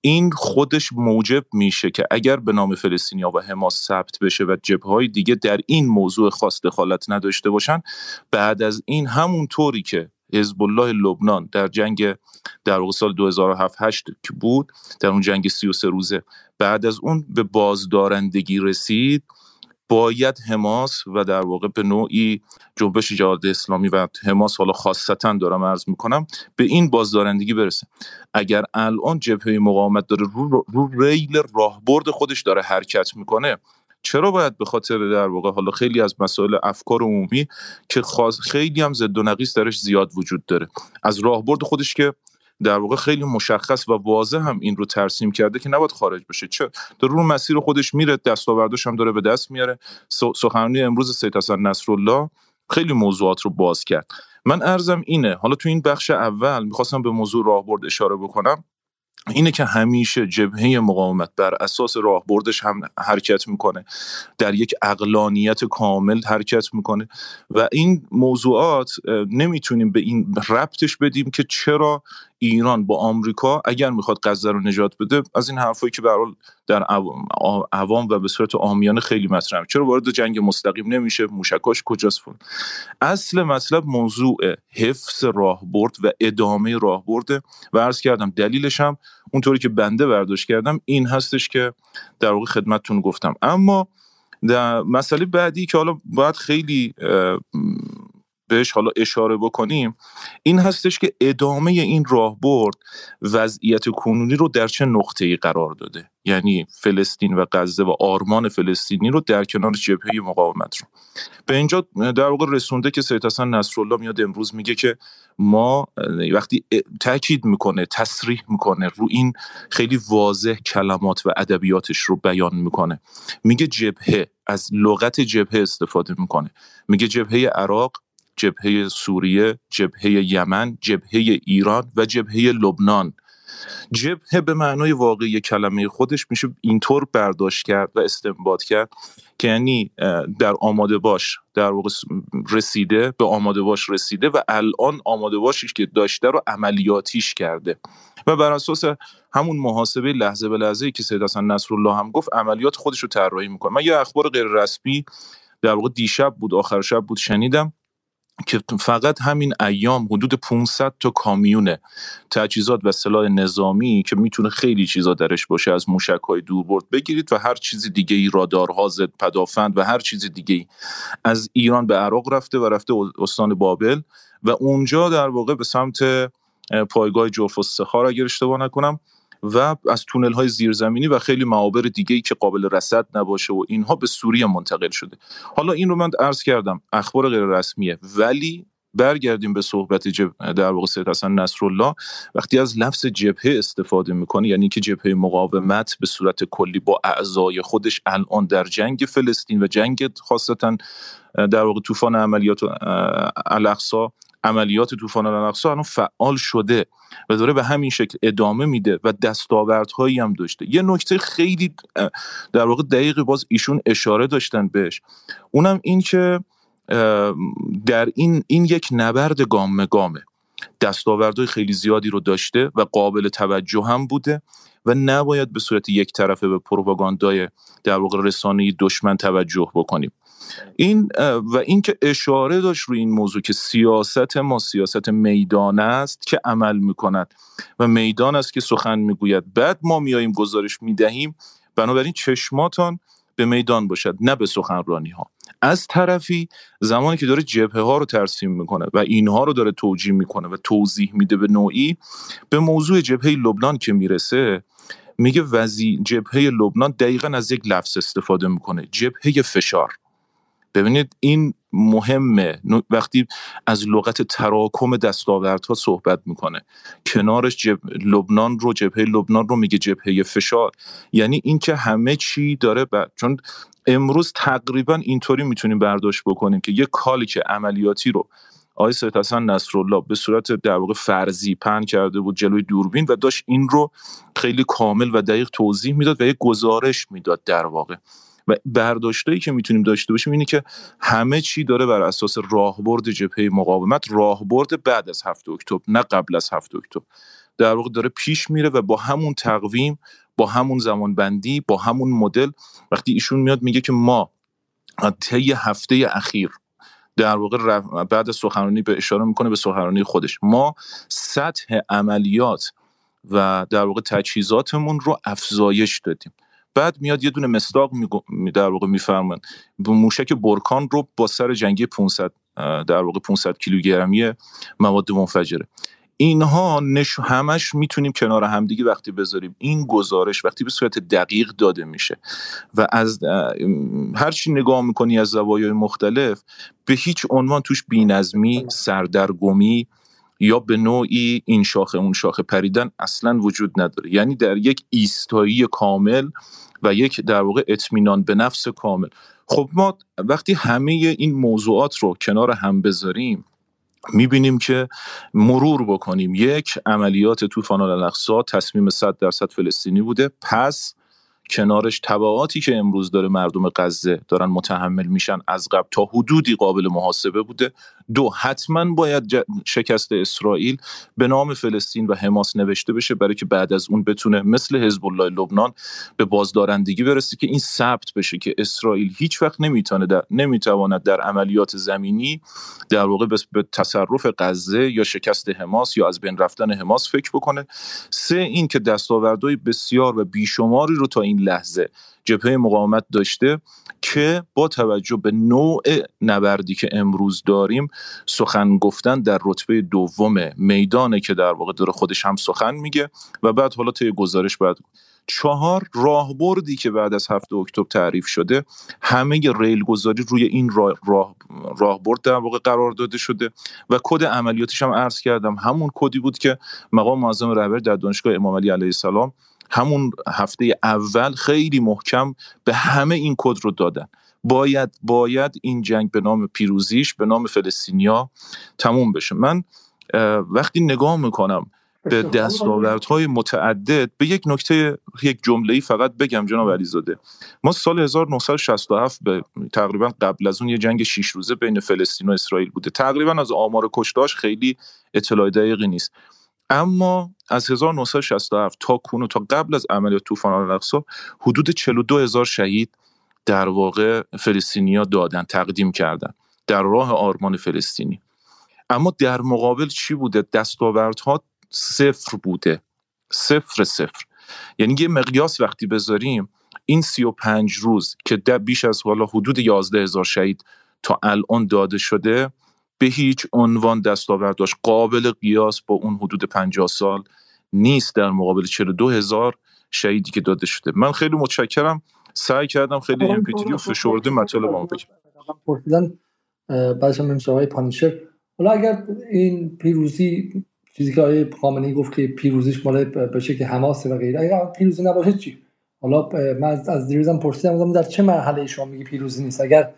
این خودش موجب میشه که اگر به نام فلسطینیا و حماس ثبت بشه و جبهه های دیگه در این موضوع خاص دخالت نداشته باشن بعد از این همون طوری که حزب الله لبنان در جنگ در واقع سال 2007 8 که بود در اون جنگ 33 روزه بعد از اون به بازدارندگی رسید باید حماس و در واقع به نوعی جنبش جهاد اسلامی و حماس حالا خاصتا دارم عرض می‌کنم به این بازدارندگی برسه. اگر الان جبهه مقاومت داره رو, رو ریل راهبرد خودش داره حرکت می‌کنه چرا باید به خاطر در واقع حالا خیلی از مسائل افکار عمومی که خیلی هم زد و نقیص درش زیاد وجود داره. از راهبرد خودش که در واقع خیلی مشخص و واضح هم این رو ترسیم کرده که نباید خارج بشه. چه؟ در رو مسیر خودش میره دستاوردش هم داره به دست میاره. سخنرانی امروز سید حسن نصرالله خیلی موضوعات رو باز کرد. من ارزم اینه حالا تو این بخش اول می‌خواستم به موضوع راهبرد اشاره بکنم. اینه که همیشه جبهه مقاومت بر اساس راهبردش هم حرکت می‌کنه. در یک اقلانیت کامل حرکت می‌کنه. و این موضوعات نمی‌تونیم به این ربطش بدیم که چرا ایران با آمریکا اگر می‌خواد غزه رو نجات بده از این حرفایی که به در عوام و به صورت عامیانه خیلی مطرحه چرا وارد جنگ مستقیم نمیشه؟ موشکاش کجاست فون اصل مطلب موضوع حفظ راهبرد و ادامه راهبرد و عرض کردم دلیلش هم اونطوری که بنده برداشت کردم این هستش که در واقع خدمتتون گفتم. اما مسئله بعدی که حالا باید خیلی بهش حالا اشاره بکنیم این هستش که ادامه این راهبرد وضعیت کنونی رو در چه نقطه ای قرار داده؟ یعنی فلسطین و غزه و آرمان فلسطینی رو در کنار جبهه مقاومت رو. به اینجا در واقع رسونده که سید حسن نصرالله میاد امروز میگه که ما وقتی تاکید می‌کنه تصریح می‌کنه رو این خیلی واضح کلمات و ادبیاتش رو بیان می‌کنه. میگه جبهه از لغت جبهه استفاده می‌کنه. میگه جبهه عراق جبهه سوریه جبهه یمن جبهه ایران و جبهه لبنان. جبهه به معنای واقعی کلمه خودش میشه اینطور برداشت کرد و استنباط کرد که یعنی در آماده باش در واقع رسیده به آماده باش رسیده و الان آماده باشیش که داشته رو عملیاتیش کرده. و بر اساس همون محاسبه لحظه به لحظه که سید حسن نصرالله هم گفت عملیات خودش رو طراحی می‌کنه. من یه اخبار غیر رسمی در واقع دیشب بود آخر شب بود شنیدم. که فقط همین ایام حدود 500 تا کامیون تجهیزات و سلاح نظامی که می‌تونه خیلی چیزا درش باشه از موشک های دوربرد بگیرید و هر چیز دیگه ای رادارها زد پدافند و هر چیز دیگه ای از ایران به عراق رفته و رفته استان بابل و اونجا در واقع به سمت پایگاه جوف سخار اگر اشتباه نکنم و از تونل های زیرزمینی و خیلی معابر دیگه ای که قابل رصد نباشه و اینها به سوریه منتقل شده. حالا این رو من عرض کردم اخبار غیر رسمیه ولی برگردیم به صحبت جب... در واقع سید حسن نصرالله. وقتی از لفظ جبهه استفاده می‌کنه یعنی که جبهه مقاومت به صورت کلی با اعضای خودش الان در جنگ فلسطین و جنگ خاصتا در واقع طوفان عملیات الاقصا عملیات طوفان الاقصا الان فعال شده و داره به همین شکل ادامه میده و دستاوردهایی هم داشته. یه نکته خیلی در واقع دقیق باز ایشون اشاره داشتن بهش. اونم این که در این این یک نبرد گام گامه دستاوردهای خیلی زیادی رو داشته و قابل توجه هم بوده و نباید به صورت یک طرفه به پروپاگاندای در واقع رسانه دشمن توجه بکنیم. این و اینکه اشاره داشت روی این موضوع که سیاست ما سیاست میدان است که عمل می‌کند و میدان است که سخن می‌گوید. بعد ما میاییم گزارش می‌دهیم. بنابراین چشماتان به میدان باشد نه به سخنرانی ها از طرفی زمانی که داره جبهه ها رو ترسیم می‌کنه و اینها رو داره توجیه می‌کنه و توضیح میده به نوعی به موضوع جبهه لبنان که می‌رسه میگه وزی جبهه لبنان دقیقا از یک لفظ استفاده می‌کنه جبهه فشار. ببینید این مهمه. وقتی از لغت تراکم دستاوردها صحبت می‌کنه. کنارش جب... لبنان رو جبهه لبنان رو میگه جبهه فشار. یعنی اینکه همه چی داره ب... چون امروز تقریبا اینطوری می‌تونیم برداشت بکنیم که یه کالی که عملیاتی رو آقای سید حسن نصرالله به صورت در واقع فرضی پن کرده بود جلوی دوربین و داشت این رو خیلی کامل و دقیق توضیح می‌داد و یک گزارش می‌داد در واقع. و برداشتایی که می‌تونیم داشته باشیم اینه که همه چی داره بر اساس راهبرد جبهه مقاومت راهبرد بعد از هفته اکتبر نه قبل از هفته اکتبر. در واقع داره پیش میره و با همون تقویم با همون زمان بندی با همون مدل وقتی ایشون میاد میگه که ما طی هفته اخیر در واقع بعد سخنرانی به اشاره می‌کنه به سخنرانی خودش. ما سطح عملیات و در واقع تجهیزاتمون رو افزایش دادیم. بعد میاد یه دونه مستاق می در واقع میفرمن موشک برکان رو با سر جنگی 500 در واقع 500 کیلوگرمی مواد منفجره. اینها نش... همش می‌تونیم کنار همدیگه وقتی بذاریم. این گزارش وقتی به صورت دقیق داده میشه و از هر چی نگاه می‌کنی از زوایای مختلف به هیچ عنوان توش بینظمی سردرگمی یا به نوعی این شاخه اون شاخه پریدن اصلا وجود نداره. یعنی در یک ایستایی کامل و یک در واقع اطمینان به نفس کامل. خب ما وقتی همه این موضوعات رو کنار هم بذاریم می‌بینیم که مرور بکنیم. یک عملیات طوفان الاقصا تصمیم 100 درصد فلسطینی بوده. پس کنارش تبعاتی که امروز داره مردم غزه دارن متحمل میشن از قبل تا حدودی قابل محاسبه بوده. دو حتما باید شکست اسرائیل به نام فلسطین و حماس نوشته بشه برای که بعد از اون بتونه مثل حزب الله لبنان به بازدارندگی برسه که این ثبت بشه که اسرائیل هیچ وقت نمی‌تونه در نمی‌تواند در عملیات زمینی در واقع به تصرف غزه یا شکست حماس یا از بین رفتن حماس فکر بکنه. سه این که دستاوردهای بسیار و بیشماری رو تا این لحظه جبهه مقاومت داشته که با توجه به نوع نبردی که امروز داریم سخن گفتن در رتبه دوم میدانه که در واقع داره خودش هم سخن میگه و بعد حالا طی گزارش بعد چهار راهبردی که بعد از هفته اکتبر تعریف شده همه ریل گذاری روی این راه راهبرد در واقع قرار داده شده و کد عملیاتش هم عرض کردم. همون کدی بود که مقام معظم رهبر در دانشگاه امام علی علیه السلام همون هفته اول خیلی محکم به همه این کد رو دادن. باید باید این جنگ به نام پیروزیش به نام فلسطینیا تموم بشه. من وقتی نگاه می‌کنم به دستاوردهای متعدد به یک نکته یک جمله فقط بگم جناب علیزاده. ما سال 1967 به تقریبا قبل از اون یه جنگ شیش روزه بین فلسطین و اسرائیل بوده. تقریبا از آمار کشتاش خیلی اطلاع دقیقی نیست. اما از 1967 تا کنون تا قبل از عملیات طوفان الاقصا حدود 42 هزار شهید در واقع فلسطینیا دادن تقدیم کردن در راه آرمان فلسطینی. اما در مقابل چی بوده؟ دستاوردها صفر بوده. صفر صفر. یعنی یه مقیاس وقتی بذاریم این 35 روز که بیش از حالا حدود 11 هزار شهید تا الان داده شده به هیچ عنوان دستاورداش قابل قیاس با اون حدود 50 سال نیست در مقابل 42 هزار شهیدی که داده شده. من خیلی متشکرم. سعی کردم خیلی امپیتری و فشرده مطالب ما بگم. پرسیدن بعدش هم های پانیشر. حالا اگر این پیروزی چیزی که آقای خامنه‌ای گفت که پیروزیش مال به شکل حماسه و غیره اگر پیروزی نباشه چی؟ حالا من از دیروزم پرسیدم در چه مرحله شما میگی پیروزی نیست؟ اگر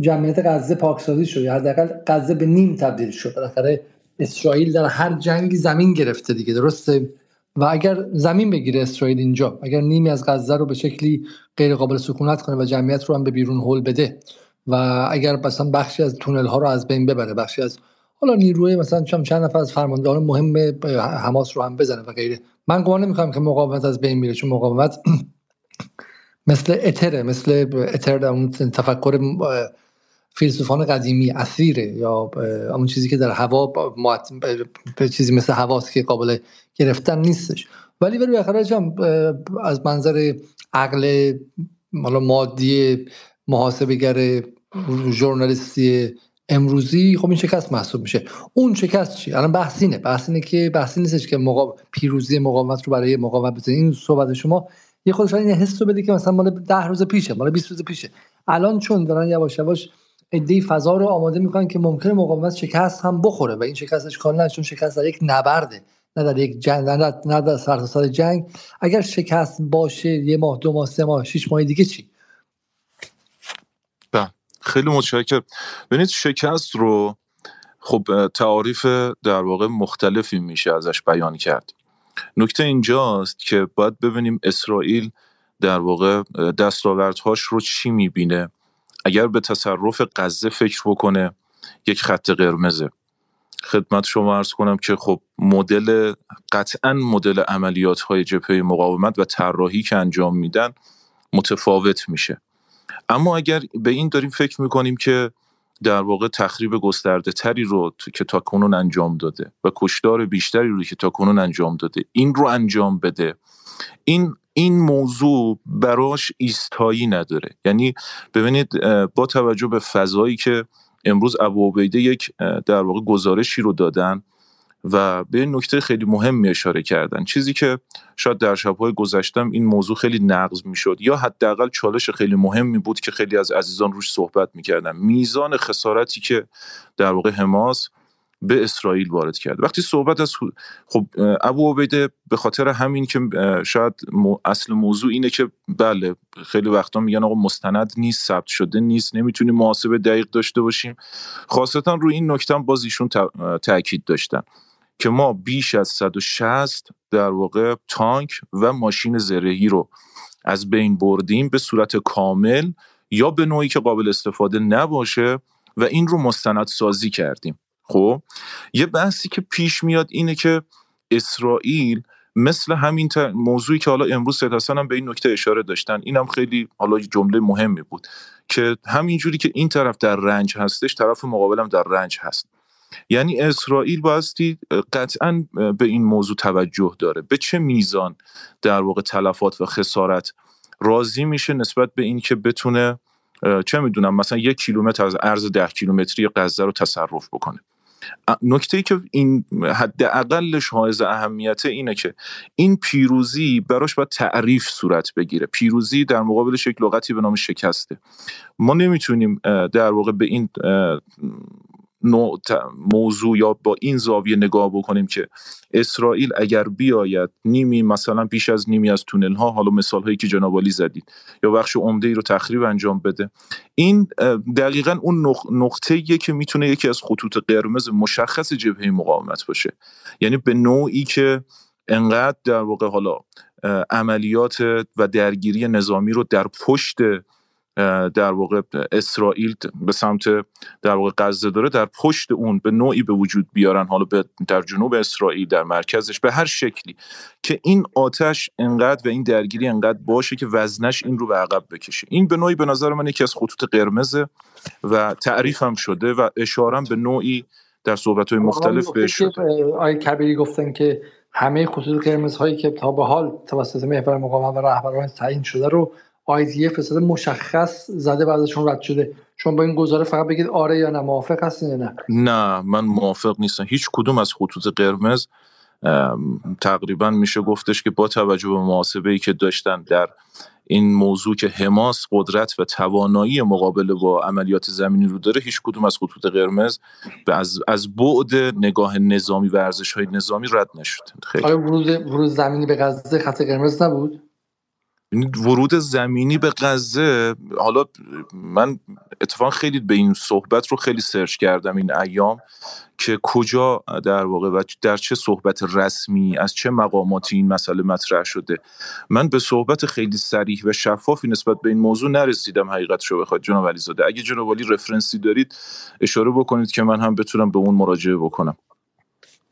جمعیت غزه پاکسازی شد. یا حداقل غزه به نیم تبدیل شد. بالاخره اسرائیل در هر جنگی زمین گرفته دیگه درسته؟ و اگر زمین بگیره اسرائیل اینجا اگر نیمی از غزه رو به شکلی غیر قابل سکونت کنه و جمعیت رو هم به بیرون هول بده و اگر مثلا بخشی از تونل ها رو از بین ببره بخشی از حالا نیروی مثلا چند نفر از فرماندهان مهم حماس رو هم بزنه و غیره. من گمان نمی‌کنم که مقاومت از بین میره چون مقاومت *clears throat* مثل اتره مثل اتر در اون تفکر فیلسوفان قدیمی اثیره یا اون چیزی که در هوا به چیزی مثل هواست که قابل گرفتن نیستش. ولی ولی بخاطر از منظر عقل مادی محاسبگر ژورنالیستی امروزی خب این شکست محسوب میشه. اون شکست چی؟ الان بحث اینه بحث اینه که بحث نیستش که مقا... پیروزی مقاومت رو برای مقاومت بزنید این صحبت شما یه خودش این حس رو بده که مثلا مال 10 روز پیشه مال 20 روز پیشه. الان چون دارن یواش یواش ایده فضا رو آماده می‌کنن که ممکنه مقاومت شکست هم بخوره و این شکست اشکال نه چون شکست در یک نبرده نه در یک جنگ نه در, سرتاسر جنگ. اگر شکست باشه یه ماه دو ماه سه ماه شش ماه دیگه چی؟ بله. خیلی متشکرم. ببینید شکست رو خب تعاریف در واقع مختلفی میشه ازش بیان کرد. نکته اینجاست که باید ببینیم اسرائیل در واقع دستاوردهاش رو چی می‌بینه. اگر به تصرف غزه فکر بکنه یک خط قرمزه. خدمت شما ارز کنم که خب مدل قطعا مدل عملیات های جبهه مقاومت و طراحی که انجام میدن متفاوت میشه. اما اگر به این داریم فکر می‌کنیم که در واقع تخریب گسترده تری رو که تا کنون انجام داده و کشدار بیشتری رو که تا کنون انجام داده این رو انجام بده. این این موضوع براش ایستایی نداره. یعنی ببینید با توجه به فضایی که امروز ابو عبیده یک در واقع گزارشی رو دادن و به نکته خیلی مهمی اشاره کردن. چیزی که شاید در شبهای گذشتم این موضوع خیلی نقض می‌شد یا حداقل چالش خیلی مهمی بود که خیلی از عزیزان روش صحبت می‌کردن. میزان خسارتی که در واقع حماس به اسرائیل وارد کرد. وقتی صحبت از خب ابو عبیده به خاطر همین که شاید اصل موضوع اینه که بله خیلی وقتا میگن آقا مستند نیست ثبت شده نیست نمی‌تونیم محاسبه دقیق داشته باشیم. خاصتا روی این نکته باز ایشون تاکید داشتن. که ما بیش از 160 در واقع تانک و ماشین زرهی رو از بین بردیم به صورت کامل یا به نوعی که قابل استفاده نباشه و این رو مستند سازی کردیم. خب یه بحثی که پیش میاد اینه که اسرائیل مثل همین موضوعی که حالا امروز سید هم به این نکته اشاره داشتن اینم خیلی حالا جمله مهمی بود که همینجوری که این طرف در رنج هستش طرف مقابلم در رنج هست. یعنی اسرائیل بایستی قطعا به این موضوع توجه داره. به چه میزان در واقع تلفات و خسارت راضی میشه نسبت به این که بتونه چه می‌دونم مثلا یک کیلومتر از عرض ده کیلومتری غزه رو تصرف بکنه. نکته ای که این حداقلش حائز اهمیت اینه که این پیروزی براش باید تعریف صورت بگیره. پیروزی در مقابلش یک لغتی به نام شکسته. ما نمی‌تونیم در واقع به این موضوع یا با این زاویه نگاه بکنیم که اسرائیل اگر بیاید نیمی مثلا بیش از نیمی از تونل ها حالا مثال هایی که جناب زدید یا بخش عمده ای رو تخریب انجام بده این دقیقا اون نقطه ایه که می‌تونه یکی از خطوط قرمز مشخص جبهه مقاومت باشه. یعنی به نوعی که انقدر در واقع حالا عملیات و درگیری نظامی رو در پشت در واقع اسرائیل به سمت در واقع غزه داره در پشت اون به نوعی به وجود بیارن حالا در جنوب اسرائیل در مرکزش به هر شکلی. که این آتش انقدر و این درگیری انقدر باشه که وزنش این رو به عقب بکشه. این به نوعی به نظر من یکی از خطوط قرمزه و تعریف هم شده و اشارم به نوعی در صحبت های مختلف بهش شده. آقای کبیری گفتن که همه خطوط قرمز هایی که تا به حال توسط محور مقاومت و رهبران تعیین شده رو آیدیه فساد مشخص زده و ازشون رد شده. شما با این گزاره فقط بگید آره یا نه موافق هستین یا نه؟ نه من موافق نیستم. هیچ کدوم از خطوط قرمز تقریبا میشه گفتش که با توجه به محاسبه ای که داشتن در این موضوع که حماس قدرت و توانایی مقابله با عملیات زمینی رو داره هیچ کدوم از خطوط قرمز به از, از بعد نگاه نظامی و ارزش های نظامی رد نشد. خیلی. ورود ورود زمینی به غزه خط قرمز نبود؟ ورود زمینی به غزه حالا من اتفاقا خیلی به این صحبت رو خیلی سرچ کردم این ایام که کجا در واقع و در چه صحبت رسمی از چه مقاماتی این مسئله مطرح شده. من به صحبت خیلی سریح و شفافی نسبت به این موضوع نرسیدم حقیقت شو بخواد جناب علیزاده. اگه جناب علی رفرنسی دارید اشاره بکنید که من هم بتونم به اون مراجعه بکنم.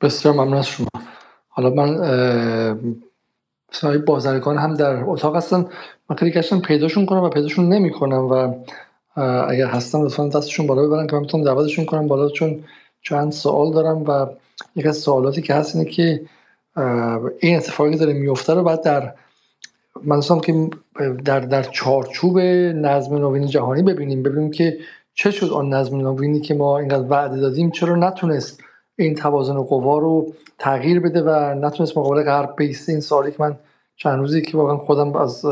بسیار ممنون از شما. حالا من صاحب بازرگان هم در اتاق هستن. من خیلی گشتم پیداشون کنم و پیداشون نمی‌کنم و اگر هستن لطفا دستشون بالا ببرن که من بتونم دعوتشون کنم بالا چون چند سوال دارم و یک از سوالاتی که هست اینه که این اتفاقی داره میفته رو بعد در من که در در چارچوب نظم نوین جهانی ببینیم. ببینیم که چه شد آن نظم نوینی که ما اینقدر وعده دادیم چرا نتونست این توازن قوا رو تغییر بده و نتونست مقابل غرب بیسته این سوالی که من چند روزی که واقعا خودم از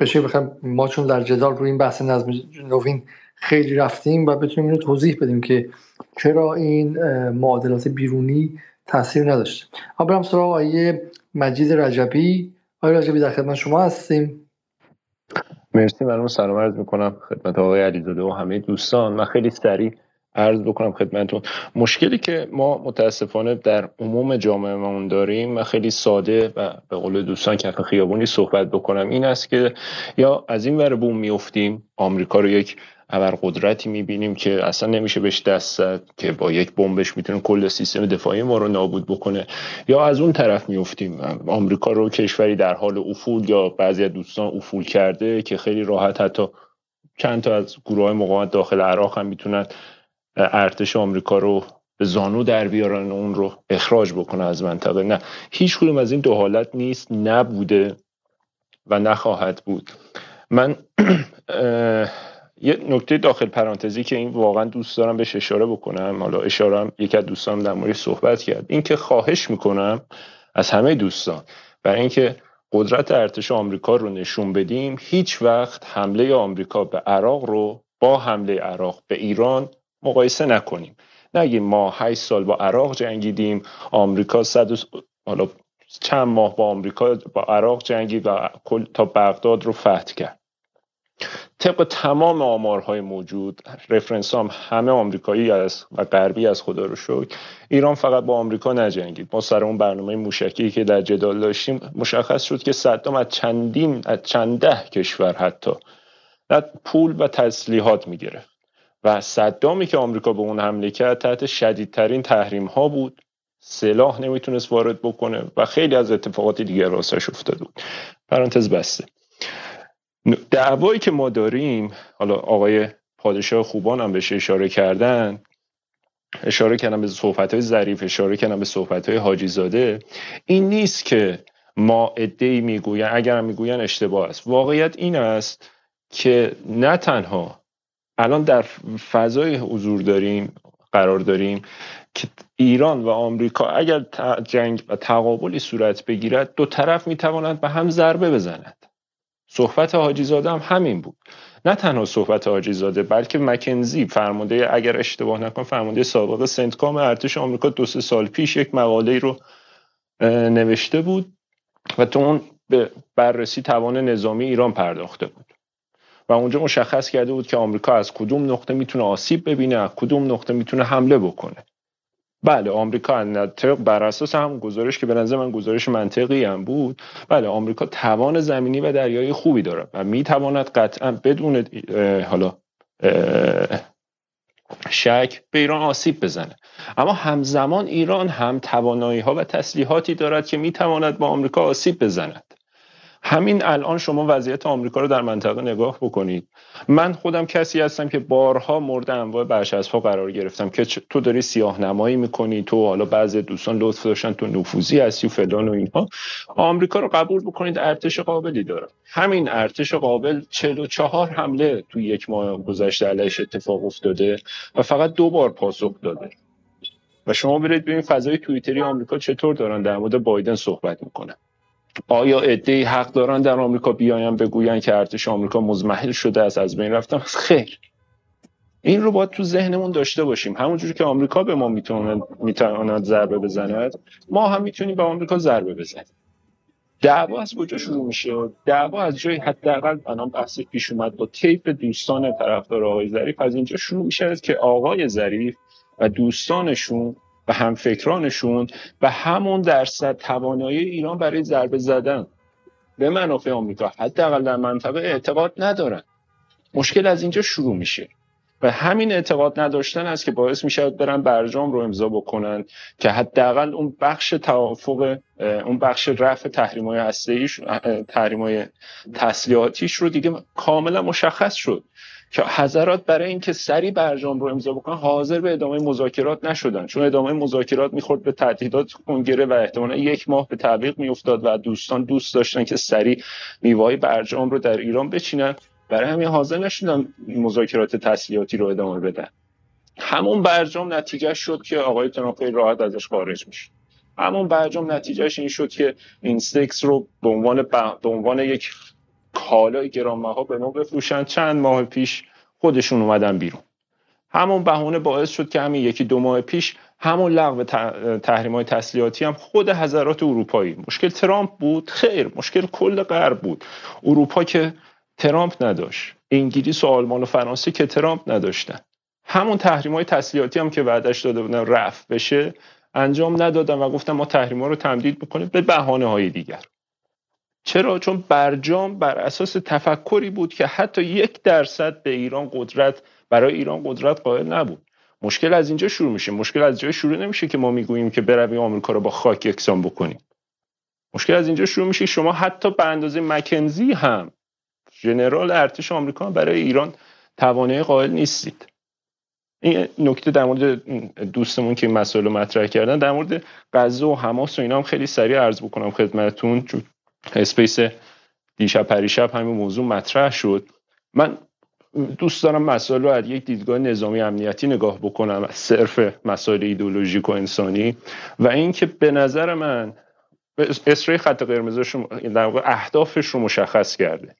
بشه بخوام ما چون در جدال روی این بحث نظم نوین خیلی رفتیم و بتونیم اینو توضیح بدیم که چرا این معادلات بیرونی تاثیر نداشته اما برم سراغ آیه مجید رجبی. آیه رجبی در خدمت شما هستیم. مرسی من سلام عرض می‌کنم خدمت آقای علیزاده و همه دوستان. من خیلی سریع عرض بکنم خدمتون مشکلی که ما متاسفانه در عموم جامعه داریم و خیلی ساده و به قول دوستان کف خیابونی صحبت بکنم این است که یا از این ور بوم میفتیم آمریکا رو یک قدرتی می‌بینیم که اصلا نمیشه بهش دست زد که با یک بمبش می‌تونه کل سیستم دفاعی ما رو نابود بکنه. یا از اون طرف میفتیم آمریکا رو کشوری در حال افول یا بعضی از دوستان افول کرده که خیلی راحت حتی چند تا از گروه های مقاومت داخل عراق هم می‌تونن ارتش آمریکا رو به زانو در بیارن اون رو اخراج بکنه از منطقه. نه هیچ کدوم از این دو حالت نیست نبوده و نخواهد بود. من *clears throat* یه نکته داخل پرانتزی که این واقعا دوست دارم بهش اشاره بکنم. حالا اشاره هم یکی از دوستانم در مورد صحبت کرد. این که خواهش می‌کنم از همه دوستان برای اینکه قدرت ارتش آمریکا رو نشون بدیم هیچ وقت حمله آمریکا به عراق رو با حمله عراق به ایران مقایسه نکنیم. نگیم ما 8 سال با عراق جنگیدیم آمریکا صد حالا چند ماه با آمریکا با عراق جنگید و تا بغداد رو فتح کرد. طبق تمام آمارهای موجود رفرنس هم همه آمریکایی از و غربی از خدا رو شکر. ایران فقط با آمریکا نجنگید. ما سر اون برنامه موشکی که در جدال داشتیم مشخص شد که صدام از چندین از چند ده کشور حتی پول و تسلیحات می‌گرفت. و صدامی که آمریکا به اون حمله کرد تحت شدیدترین تحریم ها بود. سلاح نمی‌تونست وارد بکنه و خیلی از اتفاقات دیگر راستش افتاده بود. پرانتز بسته. دعوایی که ما داریم حالا آقای پادشاه خوبان هم بهش اشاره کردن اشاره کردم به صحبت های ظریف اشاره کردم به صحبت های حاجی زاده این نیست که ما ادهی می‌گوین اگر می‌گوین اشتباه است. واقعیت این است که نه تنها الان در فضای حضور داریم قرار داریم که ایران و آمریکا اگر جنگ و تقابلی صورت بگیرد دو طرف می‌توانند به هم ضربه بزنند صحبت حاجی زاده هم همین بود. نه تنها صحبت حاجی زاده بلکه مکنزی فرمانده اگر اشتباه نکنم فرمانده سابق سنتکام ارتش آمریکا دو سه سال پیش یک مقاله رو نوشته بود و تو اون به بررسی توان نظامی ایران پرداخته بود. و اونجا مشخص کرده بود که آمریکا از کدوم نقطه می‌تونه آسیب ببینه از کدوم نقطه می‌تونه حمله بکنه. بله آمریکا بر اساس هم گزارش که به نظر من گزارش منطقی هم بود بله آمریکا توان زمینی و دریایی خوبی داره و می‌تواند قطعا بدون حالا شک به ایران آسیب بزنه. اما همزمان ایران هم توانایی ها و تسلیحاتی دارد که می‌تواند با آمریکا آسیب بزند. همین الان شما وضعیت آمریکا رو در منطقه نگاه بکنید. من خودم کسی هستم که بارها مورد انواع برچسب‌ها قرار گرفتم که تو داری سیاه نمایی می‌کنی تو حالا بعضی دوستان لطف داشتن تو نفوذی هستی و فلان و اینها. آمریکا رو قبول بکنید ارتش قابلی داره. همین ارتش قابل 44 حمله تو یک ماه گذشته علیش اتفاق افتاده و فقط دو بار پاسخ داده. و شما برید ببینید فضای توییتری آمریکا چطور دارن در مورد بایدن صحبت می‌کنن. آیا عده حق دارن در آمریکا بیاین بگوین که ارتش آمریکا مزمحل شده از از بین رفتن؟ خیر. این رو باید تو ذهنمون داشته باشیم. همونجوری که آمریکا به ما می‌تونه می‌تواند ضربه بزند ما هم می‌تونیم به آمریکا ضربه بزنیم. دعوا از کجا شروع میشه؟ دعوا از جای حداقل الان بحث پیش اومد با تیپ دوستان طرفدار آقای ظریف. از اینجا شروع میشه که آقای ظریف و دوستانشون و همفکرانشون و همون درصد توانایی ایران برای ضربه زدن به منافع آمریکا. حداقل در منطقه اعتقاد ندارن. مشکل از اینجا شروع میشه و همین اعتقاد نداشتن است که باعث می برن برجام رو امضا بکنن که حداقل اون بخش توافق اون بخش رفع تحریم های هسته‌ایش تحریم های تسلیحاتیش رو دیگه کاملا مشخص شد. که حضرات برای اینکه سری برجام رو امضا بکنن حاضر به ادامه مذاکرات نشدن. چون ادامه مذاکرات می‌خورد به تهدیدات کنگره و احتمالا یک ماه به تعویق میافتاد و دوستان دوست داشتن که سری میوای برجام رو در ایران بچینن. برای همین حاضر نشدن مذاکرات تسلیحاتی رو ادامه بدن. همون برجام نتیجه شد که آقای ترامپ راحت ازش خارج میشه. همون برجام نتیجهش این شد که این سکس رو به عنوان به عنوان یک کالای گرانبها به ما بفروشن. چند ماه پیش خودشون اومدن بیرون. همون بهونه باعث شد که همین یکی دو ماه پیش همون لغو تحریم های تسلیحاتی هم خود حضرات اروپایی. مشکل ترامپ بود؟ خیر مشکل کل غرب بود. اروپا که ترامپ نداشت. انگلیس و آلمان و فرانسه که ترامپ نداشتن. همون تحریم های تسلیحاتی هم که وعدش داده بودن رفت بشه انجام ندادن و گفتن ما تحریم ها رو تمدید می‌کنیم به بهانه های دیگر. چرا؟ چون برجام بر اساس تفکری بود که حتی یک درصد به ایران قدرت برای ایران قدرت قائل نبود. مشکل از اینجا شروع میشه. مشکل از جای شروع نمیشه که ما می‌گوییم که برویم آمریکا رو با خاک یکسان بکنیم. مشکل از اینجا شروع میشه. شما حتی به اندازه مکنزی هم ژنرال ارتش آمریکا برای ایران توانایی قائل نیستید. این نکته در مورد دوستمون که این مسئله مطرح کردن در مورد غزه و حماس و اینا هم خیلی سریع عرض بکنم خدمتتون چون space دیشب پریشب همین موضوع مطرح شد. من دوست دارم مسائل رو از یک دیدگاه نظامی امنیتی نگاه بکنم صرف مسائل ایدولوژیک و انسانی. و اینکه به نظر من اسرائیل خط قرمزش در واقع اهدافش رو مشخص کرده.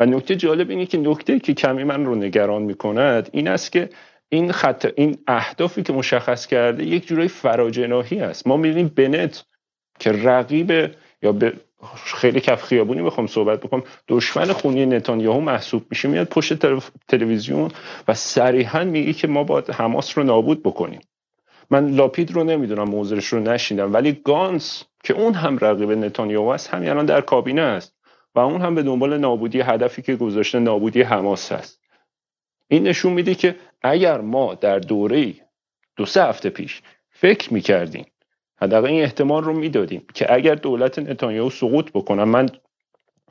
و نکته جالب اینه که نکته که کمی من رو نگران می‌کند این است که این خط این اهدافی که مشخص کرده یک جورای فراجناهی است. ما می‌بینیم بنت که رقیب یا به خیلی کف خیابونی بخوام صحبت بکنم. دشمن خونی نتانیاهو محسوب میشه میاد پشت تلویزیون و صریحا میگه که ما باید حماس رو نابود بکنیم. من لاپید رو نمی‌دونم موضوعش رو نشیدم ولی گانس که اون هم رقیب نتانیاهو است همین الان در کابینه است و اون هم به دنبال نابودی هدفی که گذاشته نابودی حماس هست این نشون میده که اگر ما در دوره دو سه هفته پیش فکر می‌کردیم حداقل این احتمال رو می‌دادیم که اگر دولت نتانیاهو سقوط بکنه من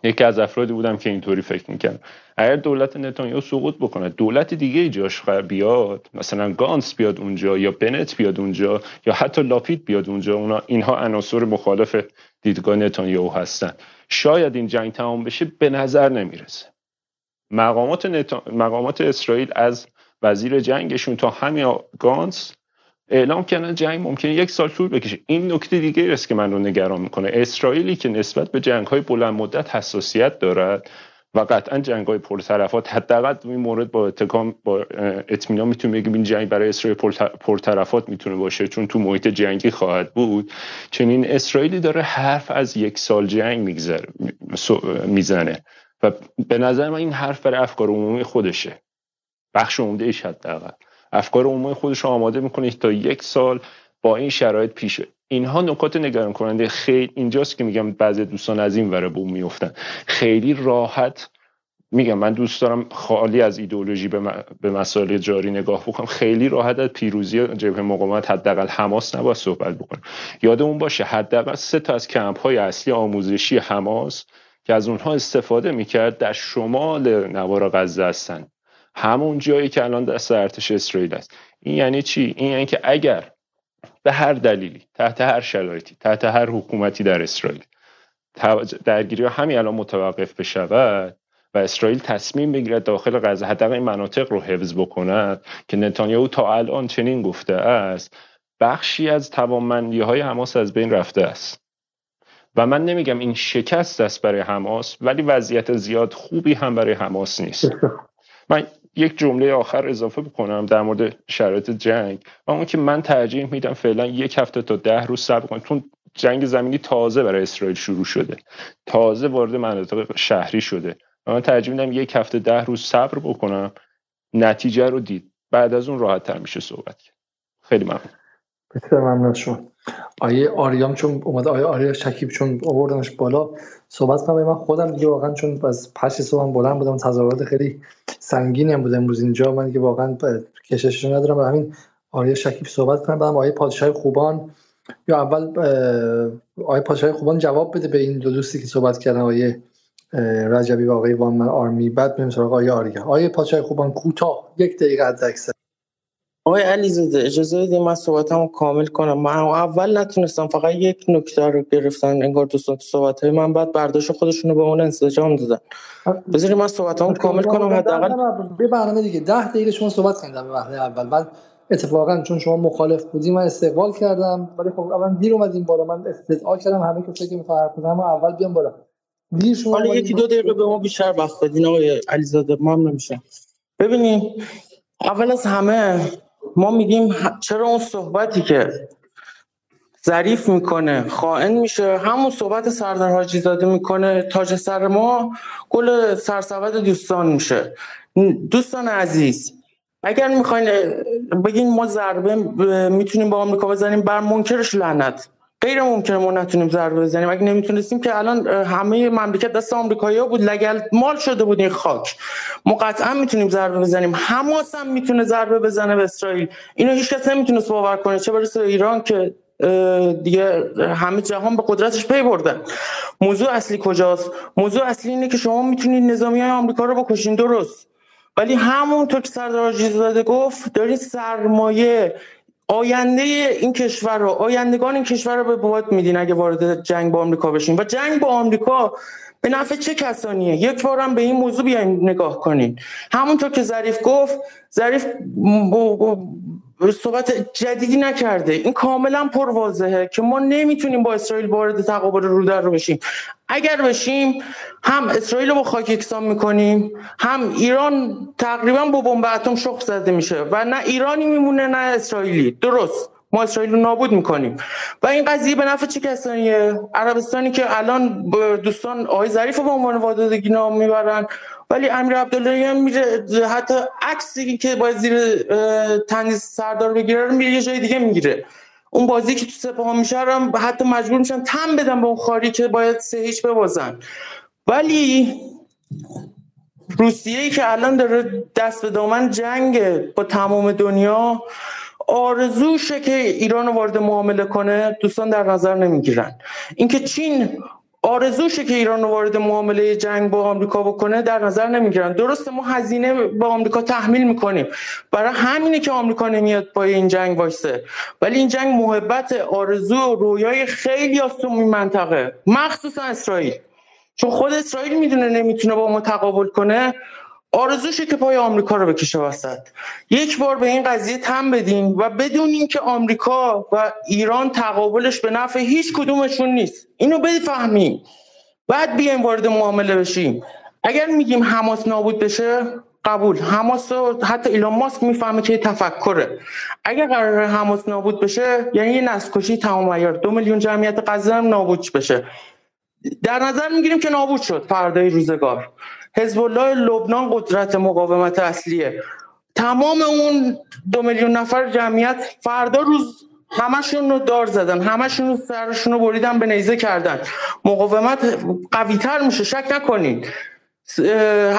یکی از افرادی بودم که اینطوری فکر می‌کردم. اگر دولت نتانیاهو سقوط بکنه دولت دیگه جاش بیاد مثلا گانس بیاد اونجا یا بنت بیاد اونجا یا حتی لاپید بیاد اونجا اونا اینها عناصر مخالف دیدگاه نتانیاهو هستن. شاید این جنگ تمام بشه به نظر نمی‌رسه. مقامات, مقامات اسرائیل از وزیر جنگشون تا همین گانس اعلام کردن جنگ ممکنه یک سال طول بکشه. این نکته دیگه است که من رو نگران می‌کنه. اسرائیلی که نسبت به جنگ های بلند مدت حساسیت دارد و قطعا جنگ های پرطرفات حداقل این مورد با اتکام با اطمینان می‌تونه بگیم این جنگ برای اسرائیل پرطرفات می‌تونه باشه چون تو محیط جنگی خواهد بود. چنین اسرائیلی داره حرف از یک سال جنگ می‌زنه و به نظر من این حرف برای افکار عمومی خودشه. بخش عمده ایش حداقل. افکار عمومی خودش رو آماده می‌کنه تا یک سال با این شرایط پیشه اینها نکات نگران کننده خیلی اینجاست که میگم بعضی دوستان از این وره بوم میفتن خیلی راحت میگم من دوست دارم خالی از ایدئولوژی به مسائل جاری نگاه بکنم. خیلی راحت از پیروزی جبهه مقاومت حداقل حماس نباید صحبت بکنم. یادمون باشه حداقل سه تا از کمپ های اصلی آموزشی حماس که از اونها استفاده می‌کرد در شمال نوار غزه هستن. همون جایی که الان دست ارتش اسرائیل است. این یعنی چی؟ این یعنی که اگر به هر دلیلی تحت هر شرایطی تحت هر حکومتی در اسرائیل درگیری ها همین الان متوقف بشود و اسرائیل تصمیم بگیرد داخل غزه حداقل این مناطق رو حفظ بکند که نتانیاهو تا الان چنین گفته است بخشی از توانمندی های حماس از بین رفته است. و من نمیگم این شکست است برای حماس ولی وضعیت زیاد خوبی هم برای حماس نیست. من یک جمله آخر اضافه بکنم در مورد شرایط جنگ. و اون که من ترجیح میدم فعلا یک هفته تا ده روز صبر کنم چون جنگ زمینی تازه برای اسرائیل شروع شده. تازه وارد مناطق شهری شده. و من ترجیح میدم یک هفته ده روز صبر بکنم. نتیجه رو دید. بعد از اون راحت تر میشه صحبت کرد. خیلی ممنون. بسیار ممنون شما. آیه آریام چون اومد آیه آریا شکیب چون آوردنش بالا صحبت کنم. من خودم دیگه واقعا چون از پشت صبحم بلند بودم تظاهرات خیلی سنگینی هم بود امروز اینجا. من دیگه واقعا کششش ندارم. و همین آریا شکیب صحبت کنم. بعدم آیه پادشاه خوبان. یا اول آیه پادشاه خوبان جواب بده به این دو دوستی که صحبت کردن. آیه رجبی و آقای وانمن آرمی. بعد بریم سراغ آیه آریا آیه پادشاه خوبان کوتاه یک دقیقه حد اکثر آقای علیزاده اجازه بدید من صحبتمو کامل کنم. من اول نتونستم فقط یک نکته رو گرفتن انگار دوستان تو صحبت های من بعد برداشت خودشون رو به اون انسجام دادن. بذارید من صحبتمو کامل کنم حداقل به برنامه دیگه. ده دقیقه شما صحبت کردید در مرحله اول. بعد اتفاقا چون شما مخالف بودی من استقبال کردم. ولی خب اول دیر اومدیم بالا. من استدعا کردم همه کسایی که می‌خوان حرف اول بیام بالا. دیر شما حالا یکی دو دقیقه به ما بیشتر وقت بدین آقای علیزاده ما هم نمیشه ببینیم اول از همه ما میگیم چرا اون صحبتی که ظریف می‌کنه خائن میشه؟ همون صحبت سردار حاجی زاده می‌کنه. تاج سر ما گل سرسبد دوستان میشه. دوستان عزیز اگر می‌خواین بگین ما ضربه می‌تونیم با آمریکا بزنیم بر منکرش لعنت. غیر ممکنه ما نتونیم ضربه بزنیم. اگه نمی‌تونستیم که الان همه مملکت دست آمریکایی بود لگل مال شده بود این خاک. ما قطعا می‌تونیم ضربه بزنیم. حماس هم می‌تونه ضربه بزنه به اسرائیل. اینو هیچ کس نمی‌تونست باور کنه. چه برسه به ایران که دیگه همه جهان به قدرتش پی بردن موضوع اصلی کجاست؟ موضوع اصلی اینه که شما می‌تونید نظامی های آمریکا رو بکشین. درست. ولی همونطور که سردار زاده گفت دارین سرمایه آینده این کشور رو آیندگان این کشور رو به باد میدین اگه وارد جنگ با آمریکا بشین. و جنگ با آمریکا به نفع چه کسانیه؟ یک بار هم به این موضوع بیاین نگاه کنین. همونطور که ظریف گفت ظریف صحبت جدیدی نکرده. این کاملا پر که ما نمی‌تونیم با اسرائیل وارد تقابل رو در رو بشیم. اگر بشیم هم اسرائیل رو با خاک یکسان می‌کنیم هم ایران تقریبا با بمب اتم شخ زده میشه و نه ایرانی میمونه نه اسرائیلی. درست. ما اسرائیل رو نابود می‌کنیم. و این قضیه به نفع چه کسانیه؟ عربستانی که الان دوستان آقای ظریف به عنوان وادادگی نام می‌برن. ولی امیر عبداللهی هم میره حتی عکسی که باید زیر اه، تنیس سردار بگیره رو میره یه جای دیگه می‌گیره. اون بازی که تو سپاهان میشه هم حتی مجبور میشن تم بدن به اون خاری که باید سه هیچ ببازن. ولی روسیه ای که الان داره دست به دامن جنگ با تمام دنیا آرزوشه که ایران رو وارد معامله کنه دوستان در نظر نمی‌گیرن. اینکه چین آرزوشه که ایران رو وارد معامله جنگ با آمریکا بکنه در نظر نمی‌گیرن. درسته ما هزینه با آمریکا تحمیل می‌کنیم. برای همینه که آمریکا نمیاد پای این جنگ وایسه. ولی این جنگ محبت آرزو و رویای خیلی از تو منطقه. مخصوصا اسرائیل. چون خود اسرائیل می‌دونه نمی‌تونه با ما تقابل کنه. آرزوشه که پای آمریکا رو بکشه وسط. یک بار به این قضیه تم بدین و بدونین که آمریکا و ایران تقابلش به نفع هیچ کدومشون نیست. اینو بفهمیم. بعد بیایم وارد معامله بشیم. اگر میگیم حماس نابود بشه قبول. حماس حتی ایلان ماسک می‌فهمه که تفکره. اگر قرار حماس نابود بشه یعنی یه نسل کشی تمام عیار دو میلیون جمعیت غزه هم نابود بشه. در نظر می‌گیریم که نابود شد فردای روزگار. حزب الله لبنان قدرت مقاومت اصلیه. تمام اون دو میلیون نفر جمعیت فردا روز همشون رو دار زدن همشون رو سرشون رو بریدن به نیزه کردن. مقاومت قوی تر میشه شک نکنین.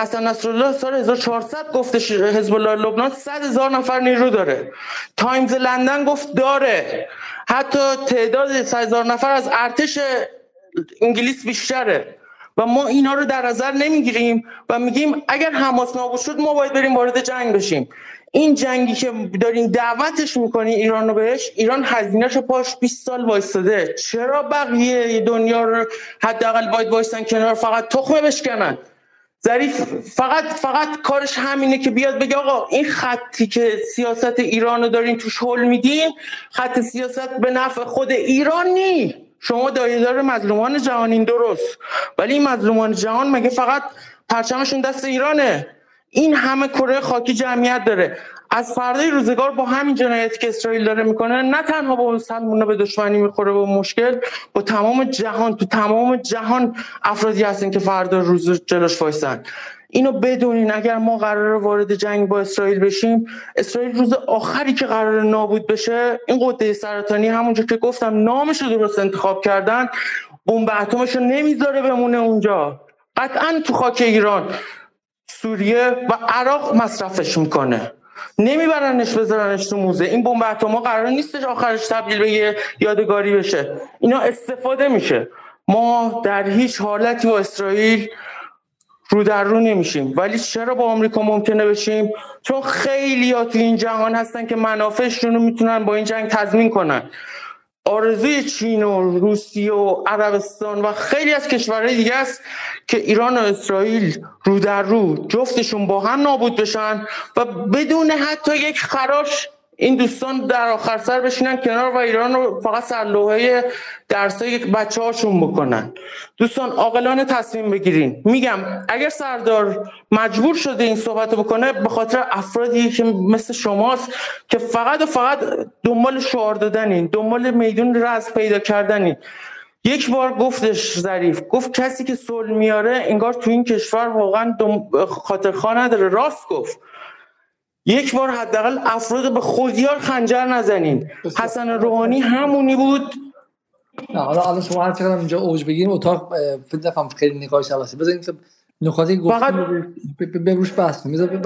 حسن نصرالله سال 1400 گفتش حزب الله لبنان 100 هزار نفر نیرو داره. تایمز لندن گفت داره. حتی تعداد 100 هزار نفر از ارتش انگلیس بیشتره. و ما اینا رو در نظر نمی‌گیریم و میگیم اگر حماس نابود شد ما باید بریم وارد جنگ بشیم. این جنگی که دارین دعوتش می‌کنین ایران رو بهش ایران هزینهش پاش 20 سال وایستاده. چرا بقیه دنیا رو حداقل باید وایستن کنار؟ فقط تخمه بشکنن. ظریف فقط فقط کارش همینه که بیاد بگه آقا این خطی که سیاست ایران رو دارین توش حل میدین خط سیاست به نفع خود ایران نی. شما دایدار مظلومان جهانین درست. ولی این مظلومان جهان مگه فقط پرچمشون دست ایرانه؟ این همه کره خاکی جمعیت داره. از فردای روزگار با همین جنایتی که اسرائیل داره می‌کنه نه تنها با مسلمون به دشمنی می‌خوره با مشکل با تمام جهان تو تمام جهان افرادی هستن که فردا روز جلوش وایسن. اینو بدونین اگر ما قرار وارد جنگ با اسرائیل بشیم اسرائیل روز آخری که قرار نابود بشه این قده سرطانی همونجا که گفتم نامش رو درست انتخاب کردن بمب اتمش رو نمی‌ذاره بمونه اونجا. قطعا تو خاک ایران سوریه و عراق مصرفش می‌کنه. نمیبرنش بذارنش تو موزه. این بمب اتم قرار نیستش آخرش تبدیل به یادگاری بشه. اینا استفاده میشه. ما در هیچ حالتی با اسرائیل رو در رو نمیشیم. ولی چرا با آمریکا ممکنه بشیم؟ چون خیلی ها تو این جهان هستن که منافعشون رو می‌تونن با این جنگ تضمین کنن. آرزوی چین و روسیه و عربستان و خیلی از کشورهای دیگه است که ایران و اسرائیل رو در رو جفتشون با هم نابود بشن و بدون حتی یک خراش این دوستان در آخر سر بشینن کنار و ایران رو فقط سرلوحه درسای بچه هاشون بکنن. دوستان عاقلانه تصمیم بگیرین. میگم اگر سردار مجبور شده این صحبت بکنه به خاطر افرادی که مثل شماست که فقط و فقط دنبال شعار دادنین دنبال میدون رز پیدا کردنین. یک بار گفتش ظریف گفت کسی که صلح میاره انگار تو این کشور واقعا خاطرخواه نداره. راست گفت. یک بار حداقل افراد به خودیار خنجر نزنین. حسن روحانی همونی بود. نه حالا الان شما هر چقدر اینجا اوج بگیریم اتاق فکر نکنم خیلی نگاهش عوضه بذارین که نکاتی فقط به روش بحث کنیم. بذار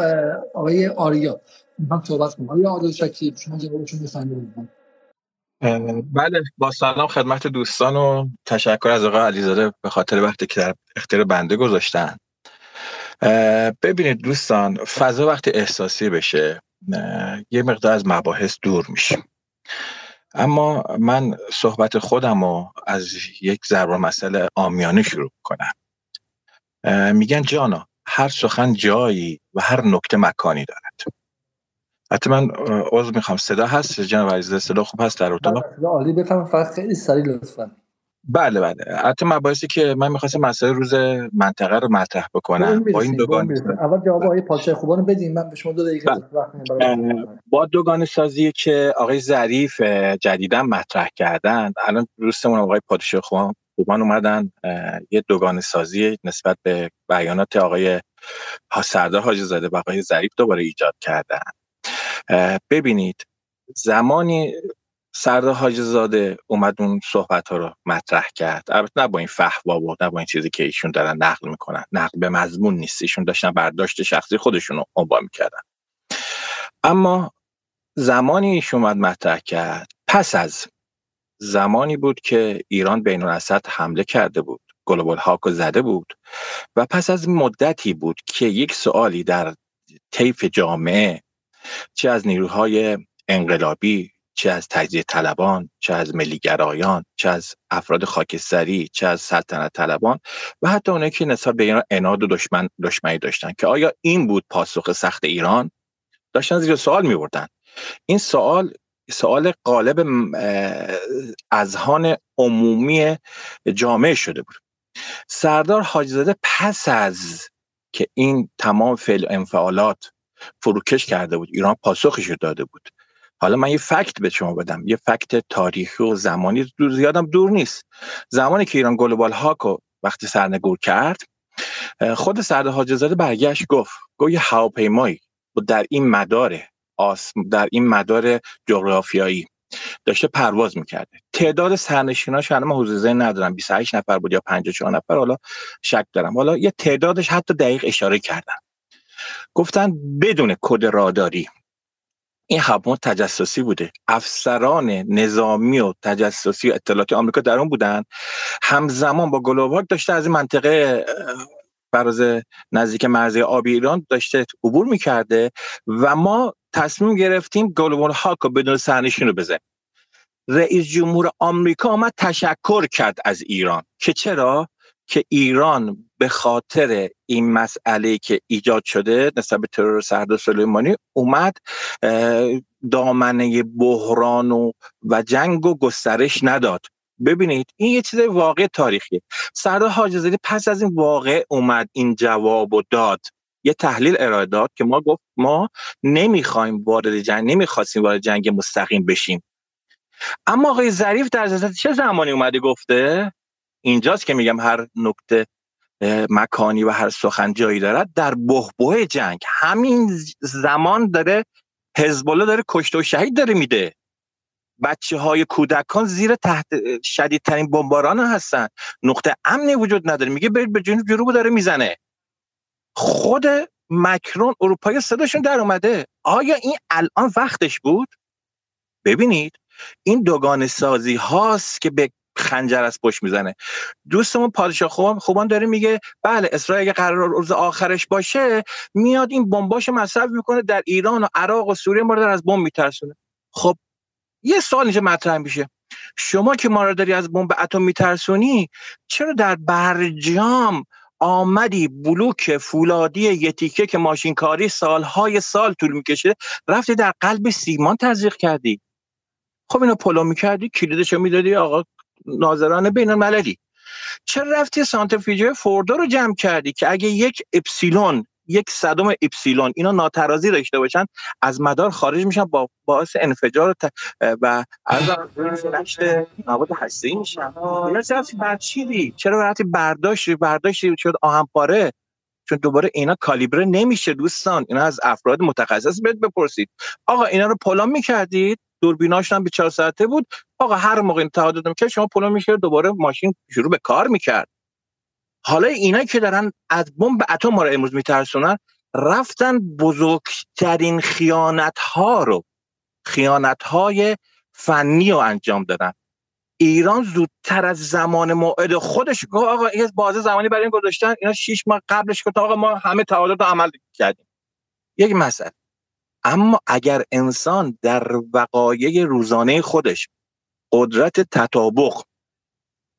آقای آریا من صحبت کنم. آقای آریا شکی شما جوابشون بفرمایید بله با سلام خدمت دوستان و تشکر از آقای علیزاده به خاطر وقتی که در اختیار بنده گذاشتن. ببینید دوستان فضا وقتی احساسی بشه یه مقدار از مباحث دور میشیم اما من صحبت خودم رو از یک ضرب مسئله آمیانه شروع کنم میگن جانا هر سخن جایی و هر نکته مکانی دارد. حتی من عضو می‌خوام. صدا هست؟ جناب عزیز صدا خوب هست در اتاق؟ عالی. بفهم. فقط خیلی سریع لطفا. بله بله. حتی مباحثی که من می‌خواستم مسئله روز منطقه رو مطرح بکنم. با این دوگان اول جواب آقای پادشاه خوبان بدیم من به شما دو دقیقه با دوگان سازی که آقای ظریف جدیدا مطرح کردن الان دوستمون آقای پادشاه خوبان خوبان اومدن. یه دوگان سازی نسبت به بیانات آقای سردار حاجی زاده و آقای ظریف دوباره ایجاد کردن. ببینید زمانی سردار حاج زاده اومد اون صحبت ها رو مطرح کرد. البته نه با این فحوا و نه با این چیزی که ایشون دارن نقل می‌کنن. نقل به مضمون نیست. ایشون داشتن برداشت شخصی خودشون رو عنوان می‌کردن. اما زمانی ایشون اومد مطرح کرد پس از زمانی بود که ایران بین الاسد حمله کرده بود گلوبال هاکو زده بود و پس از مدتی بود که یک سوالی در طیف جامعه چه از نیروهای انقلابی چه از تجزیه طلبان چه از ملیگرایان چه از افراد خاکستری چه از سلطنت طلبان و حتی اونایی که نسبت به ایران اناد و دشمن دشمنی داشتن که آیا این بود پاسخ سخت ایران؟ داشتن زیر سوال می بردن این سوال سوال قالب اذهان عمومی جامعه شده بود. سردار حاجزاده پس از که این تمام فعل انفعالات فروکش کرده بود ایران پاسخش داده بود. حالا من یه فکت به شما بدم. یه فکت تاریخی و زمانی دور زیادم دور نیست. زمانی که ایران گلوبال هاکو وقتی سرنگور کرد خود سردار حاجی زاده برگشت گفت یه هواپیمایی در این مدار در این مدار جغرافیایی داشته پرواز می‌کرده. تعداد سرنشیناش من حضور ندارم 28 نفر بود یا 54 نفر حالا شک دارم. حالا یه تعدادش حتی دقیق اشاره کردن. گفتن بدون کد راداری این هواپیما تجسسی بوده. افسران نظامی و تجسسی و اطلاعاتی آمریکا در اون بودن. همزمان با گلوبال داشته از این منطقه فراز نزدیک مرزی آبی ایران داشته عبور می‌کرده و ما تصمیم گرفتیم گلوبال هاک رو بدون سرنشین رو بزنیم. رئیس جمهور آمریکا آمد تشکر کرد از ایران. که چرا؟ که ایران به خاطر این مسئله که ایجاد شده نسبت به ترور سردار سلیمانی اومد دامنه بحران و, و جنگ و گسترش نداد. ببینید این یه چیز واقع تاریخیه. سردار حاجی پس از این واقع اومد این جواب و داد. یه تحلیل ارائه داد که ما گفت ما نمی‌خوایم وارد جنگ نمی‌خواستیم وارد جنگ مستقیم بشیم. اما آقای ظریف در چه زمانی اومده گفته؟ اینجاست که میگم هر نکته مکانی و هر سخن جایی دارد در بهبه جنگ. همین زمان داره حزب داره کشته و شهید داره میده. بچه های کودکان زیر تحت شدیدترین بمباران هستن. نقطه امنی وجود نداره. میگه برید به جنوب جنوب داره می‌زنه. خود مکرون اروپای صداشون در اومده. آیا این الان وقتش بود؟ ببینید این دوگان سازی هاست که به خنجر از پشت می‌زنه. دوستمون پادشاه خوبان خوبان داره میگه بله اسرائیل اگه قرار روز آخرش باشه میاد این بمباش مصرف می‌کنه در ایران و عراق و سوریه ما رو از بمب میترسونه. خب یه سوال اینجا مطرح میشه. شما که ما رو داری از بمب اتم میترسونی چرا در برجام آمدی بلوک فولادی یه تیکه که ماشین کاری سالهای سال طول می‌کشه رفتی در قلب سیمان تزریق کردی؟ خب اینو پلو می‌کردی کلیدشو می‌دادی آقا ناظران بین المللی. چرا رفتی سانتریفیوژ فوردو رو جمع کردی که اگه یک اپسیلون یک صدم اپسیلون اینا ناترازی داشته باشن از مدار خارج میشن با باعث انفجار و از نشت مواد هسته‌ای میشن. اینا چرا چرا وقتی برداشتی؟ برداشتی شد آهن پاره چون دوباره اینا کالیبره نمیشه دوستان. اینا از افراد متخصص بهت بپرسید. آقا اینا رو پلان می‌کردید؟ دوربیناش هم به چهار ساعته بود. آقا هر موقع تعادل که شما پلان می‌کرد دوباره ماشین شروع به کار می‌کرد. حالا اینا که دارن از بمب اتم ما رو امروز میترسونن رفتن بزرگترین خیانت ها رو خیانت های فنی رو انجام دادن. ایران زودتر از زمان موعد خودش گفت آقا این بازه زمانی برای این گذاشتن اینا شیش ماه قبلش گفت آقا ما همه تعادل رو عمل کردیم. یک مسئله. اما اگر انسان در وقایع روزانه خودش قدرت تطابق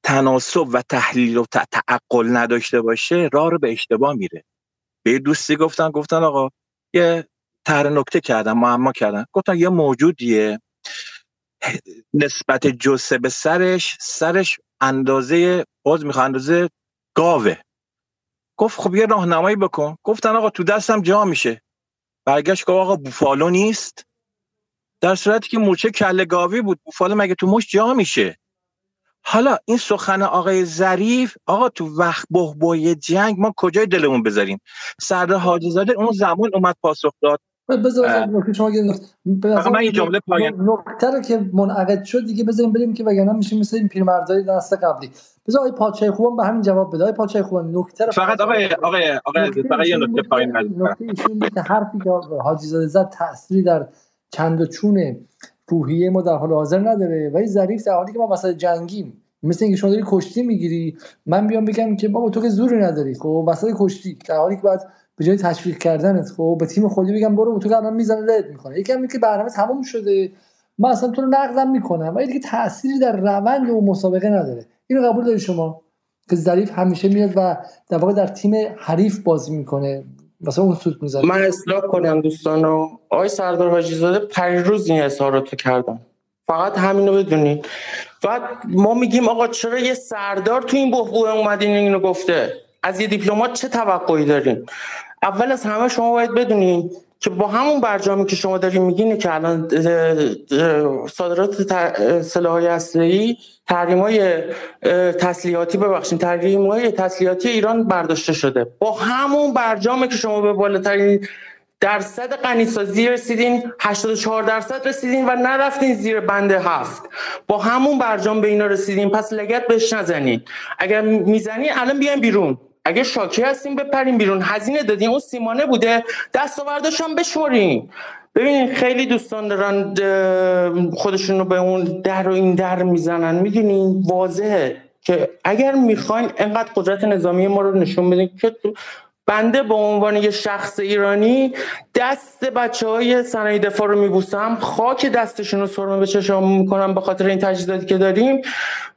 تناسب و تحلیل و تعقل نداشته باشه راه رو به اشتباه میره. به دوستی گفتن گفتن آقا یه تر نکته کردن معما کردن. گفتن یه موجودیه. نسبت جسه به سرش سرش اندازه باز می‌خواد اندازه گاوه. گفت خب یه راهنمایی بکن. گفتن آقا تو دستم جا میشه. برگشت گفت آقا بوفالو نیست؟ در صورتی که مورچه کله گاوی بود. بوفالو مگه تو مش جا میشه؟ حالا این سخن آقای ظریف آقا تو وقت بهبوی جنگ ما کجای دلمون بذاریم؟ سردار حاجی زاده اون زمان اومد پاسخ داد. بذار شما من این جمله پایان نکته رو که منعقد شد دیگه بذاریم بریم که وگرنه میشه مثل این پیرمردای دست قبلی. بذار آقای پادشاه خوبان به همین جواب بده. آقای پادشاه خوبان نکته رو فقط آقای آقای آقای فقط یه نکته پایین نکته ایشون که حرفی که حاجی زاده زد تأثیری در چند و چون روحیه ما در حال حاضر نداره. ولی ظریف در حالی که ما وسط جنگیم. مثل اینکه شما داری کشتی می‌گیری من بیام بگم که بابا تو که زوری نداری. خب وسط کشتی. در حالی که بعد به جای تشویق کردنت خب به تیم خودی بگم برو تو الان می‌زنه لد می‌کنه. یکم که برنامه تموم شده. من اصلا تو رو نقدم می‌کنم. ولی دیگه تأثیری در روند و مسابقه نداره. اینو قبول داری شما؟ که ظریف همیشه میاد و در واقع در تیم حریف بازی می‌کنه. مثلا اون سوت می‌زنه. من اصلاح کنم دوستانو. آقای سردار حاجی زاده پریروز این اظهارات کردم. فقط همینو بدونید بعد ما میگیم آقا چرا یه سردار تو این بحبوه اومدین اینو گفته؟ از یه دیپلمات چه توقعی دارین؟ اول از همه شما باید بدونین که با همون برجامی که شما دارین میگین که الان صادرات سلاح‌های اسلحه‌ای تحریم‌های تسلیحاتی ببخشید تحریم‌های تسلیحاتی ایران برداشته شده. با همون برجامی که شما به بالاترین درصد غنیسازی رسیدین 84 درصد رسیدین و نرفتین زیر بند هفت. با همون برجام به اینا رسیدین. پس لگت بهش نزنین. اگر می‌زنین الان بیاین بیرون. اگه شاکی هستیم بپریم بیرون. هزینه دادین اون سیمانه بوده. دستاوردش هم بشورین ببینین خیلی دوستان دارن خودشون رو به اون در و این در می‌زنن. می‌دونین واضحه که اگر می‌خواین انقدر قدرت نظامی ما رو نشون بدین که بنده به عنوان یه شخص ایرانی دست بچه های صنایع دفاع رو میبوسم. خاک دستشون رو سرمه به چشم می‌کنم به خاطر این تجهیزاتی که داریم.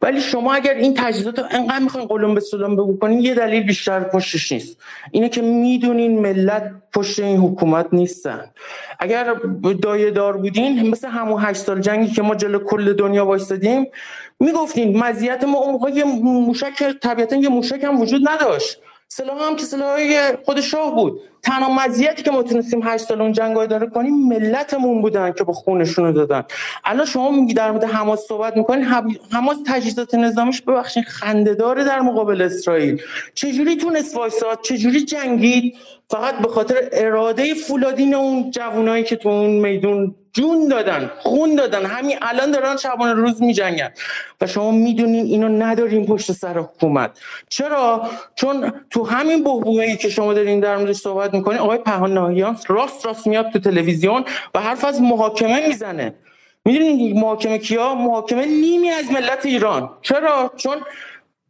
ولی شما اگر این تجهیزات رو انقدر می‌خواین قلم به سلم بگو کنین یه دلیل بیشتر پشتش نیست. اینه که می‌دونین ملت پشت این حکومت نیستن. اگر دایه دار بودین مثل همون هشت سال جنگی که ما جلو کل دنیا وایستادیم می‌گفتین مزیت ما اون موقع یه موشک طبیعتا یه موشک هم وجود نداشت. سلاح هم که سلاح خود شاه بود. تنها مزیتی که ما تونستیم هشت سال اون جنگ اداره کنیم ملتمون بودن که با خونشون رو دادن. الان شما میگی در مورد حماس صحبت می‌کنین حماس تجهیزات نظامیش ببخشین خندهداره در مقابل اسرائیل. چجوری تونست وایساد چجوری جنگید؟ فقط به خاطر اراده فولادین اون جوانایی که تو اون میدون جون دادن خون دادن. همین الان دارن شبانه روز میجنگن. و شما می‌دونین اینو نداریم پشت سر حکومت. چرا؟ چون تو همین بحبوحه که شما دارین در موردش صحبت می‌کنین آقای پهان ناهیان راست راست میاد تو تلویزیون و حرف از محاکمه می‌زنه. می‌دونین محاکمه کیا؟ محاکمه نیمی از ملت ایران. چرا؟ چون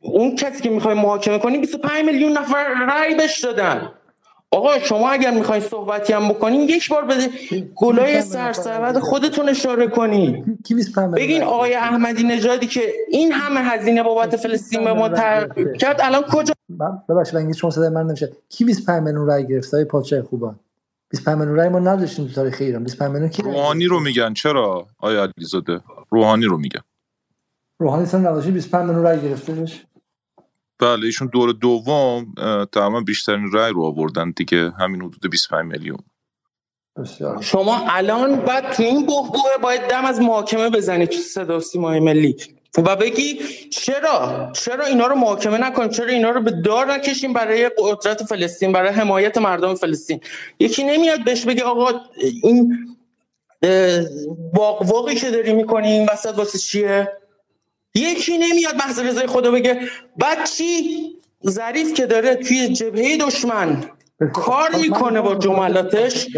اون کسی که می‌خوای محاکمه کنی 25 میلیون نفر رأی بهش دادن. آقا شما اگر می‌خواین صحبتی هم بکنین یک بار به گلای سرسبد خودتون اشاره کنین بگین آقای احمدی نژادی که این همه هزینه بابت فلسطین به ما کرد الان کجا؟ ببخشید انگلیس شما صدای من نمیشه. کی 25 میلیون رای گرفت؟ های پادشاه خوبان. 25 میلیون رای ما نداشتیم تو تاریخ ایران. 25 میلیون کی روحانی رو میگن. چرا آیا علیزاده؟ روحانی رو میگن. روحانی سن نداشت 25 میلیون رای گرفته بله ایشون دور دوم تماما بیشترین رای رو آوردن دیگه همین حدود 25 میلیون. شما الان بعد تو این بحبوه باید دم از محاکمه بزنید تو صدا سیمای ملی. و بگی چرا؟ چرا اینا رو محاکمه نکنیم چرا اینا رو به دار نکشیم برای قدرت فلسطین برای حمایت مردم فلسطین؟ یکی نمیاد بهش بگه آقا این واقعی که داری می‌کنی این وسط واسه چیه؟ یکی نمیاد بحث رضای خدا بگه. بعد چی؟ ظریف که داره توی جبهه دشمن کار می‌کنه با جملاتش.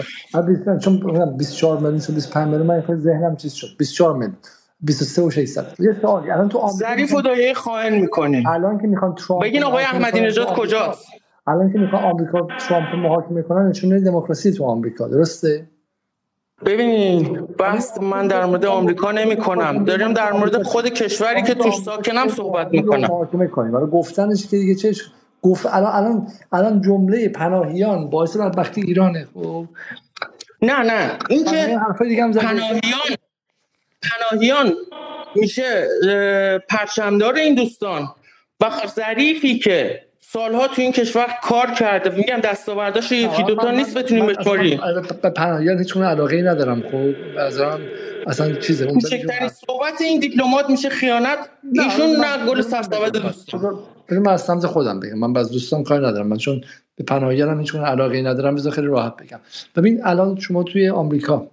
چون 24 میلیون 25 میلیون من ذهنم چیز شد. 24 میلیون. 23 و 600 یه سوالی الان تو ظریف و دایه خائن می‌کنه. الان که می‌خوان ترامپ بگین آقای احمدی نژاد کجاست؟ الان که می‌خوان آمریکا ترامپ محاکمه کنن نشونه دموکراسی تو آمریکا. درسته؟ ببینید بحث من در مورد آمریکا نمی کنم داریم در مورد خود کشوری که توش ساکنم صحبت می‌کنم. محاکمه کنیم برای گفتنش که دیگه چش گفت الان الان الان جمله پناهیان باعث بدبختی ایرانه. خب نه نه. این که پناهیان پناهیان میشه پرچمدار این دوستان و ظریفی که سالها تو این کشور کار کرده. میگم دستاورداش یکی دو تا نیست بتونیم بشماریم. به پناهیان هیچ علاقه ای ندارم. خب اصلا اصلا چیزه. کوچکترین صحبت این دیپلمات میشه خیانت. ایشون نه گل سرسبد دوستان بریم من از سمت خودم بگم. من باز دوستان کار ندارم. من چون به پناهیانم هیچ علاقه ای ندارم. بذار خیلی راحت بگم. ببین الان شما توی آمریکا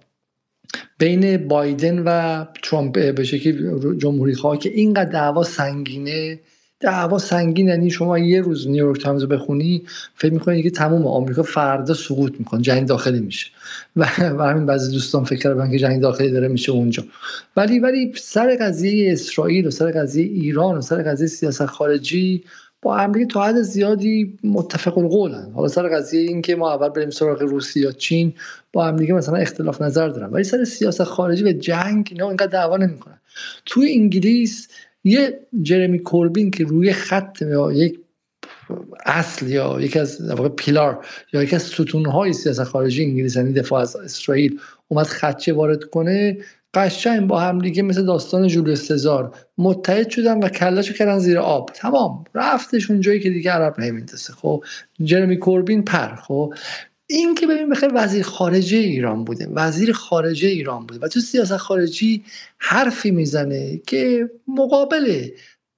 بین بایدن و ترامپ به شکلی جمهوری خواه که اینقدر دعوا سنگینه دعوا سنگین یعنی شما یه روز نیویورک تایمز رو بخونی فکر می‌کنی که تمام آمریکا فردا سقوط می‌کنه جنگ داخلی میشه. و, همین بعضی دوستان فکر کردن که جنگ داخلی داره میشه اونجا. ولی ولی سر قضیه اسرائیل و سر قضیه ایران و سر قضیه سیاست خارجی با امریکا تا حد زیادی متفق القولن. حالا سر قضیه این که ما اول بریم سراغ روسیه یا چین با امریکا مثلا اختلاف نظر دارن. ولی سر سیاست خارجی و جنگ اینا اینقدر دعوا نمی‌کنن. توی انگلیس یه جرمی کوربین که روی خط یا یک اصل یا یکی از پیلار یا یکی از ستونهای سیاست خارجی انگلیس یعنی دفاع از اسرائیل اومد خدچه وارد کنه قشنگ با هم دیگه مثل داستان جولیوس سزار متحد شدن و کلاشو کردن زیر آب. تمام. رفتش اون جایی که دیگه عرب نمیندسه خب جرمی کوربین پر. خب این که ببین بخیر وزیر خارجه ایران بوده وزیر خارجه ایران بوده و تو سیاست خارجی حرفی می‌زنه که مقابل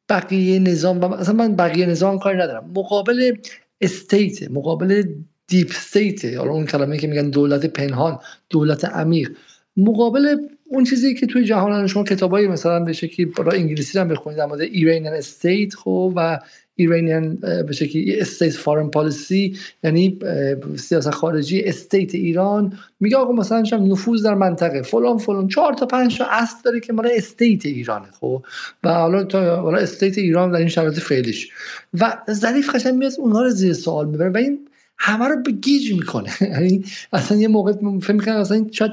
بقیه نظام مثلا من بقیه نظام کاری ندارم مقابل state مقابل deep state حالا اون کلمه که میگن دولت پنهان دولت عمیق مقابل اون چیزی که توی جهان شما کتابایی مثلا به شکلی برای انگلیسی هم بخونید در مورد Iranian state خب و Iranian به شکلی state foreign policy یعنی سیاست خارجی state ایران میگه آقا مثلا نفوذ در منطقه فلان فلان چهار تا پنج تا اصل داره که مال state ایرانه خب و حالا تا حالا state ایران در این شرایط فعلیش و ظریف قشنگ میاد اونها رو زیر سوال می‌بره و این همه رو به گیج می‌کنه یعنی اصلا یه موقع فکر می‌کنم اصلا شاید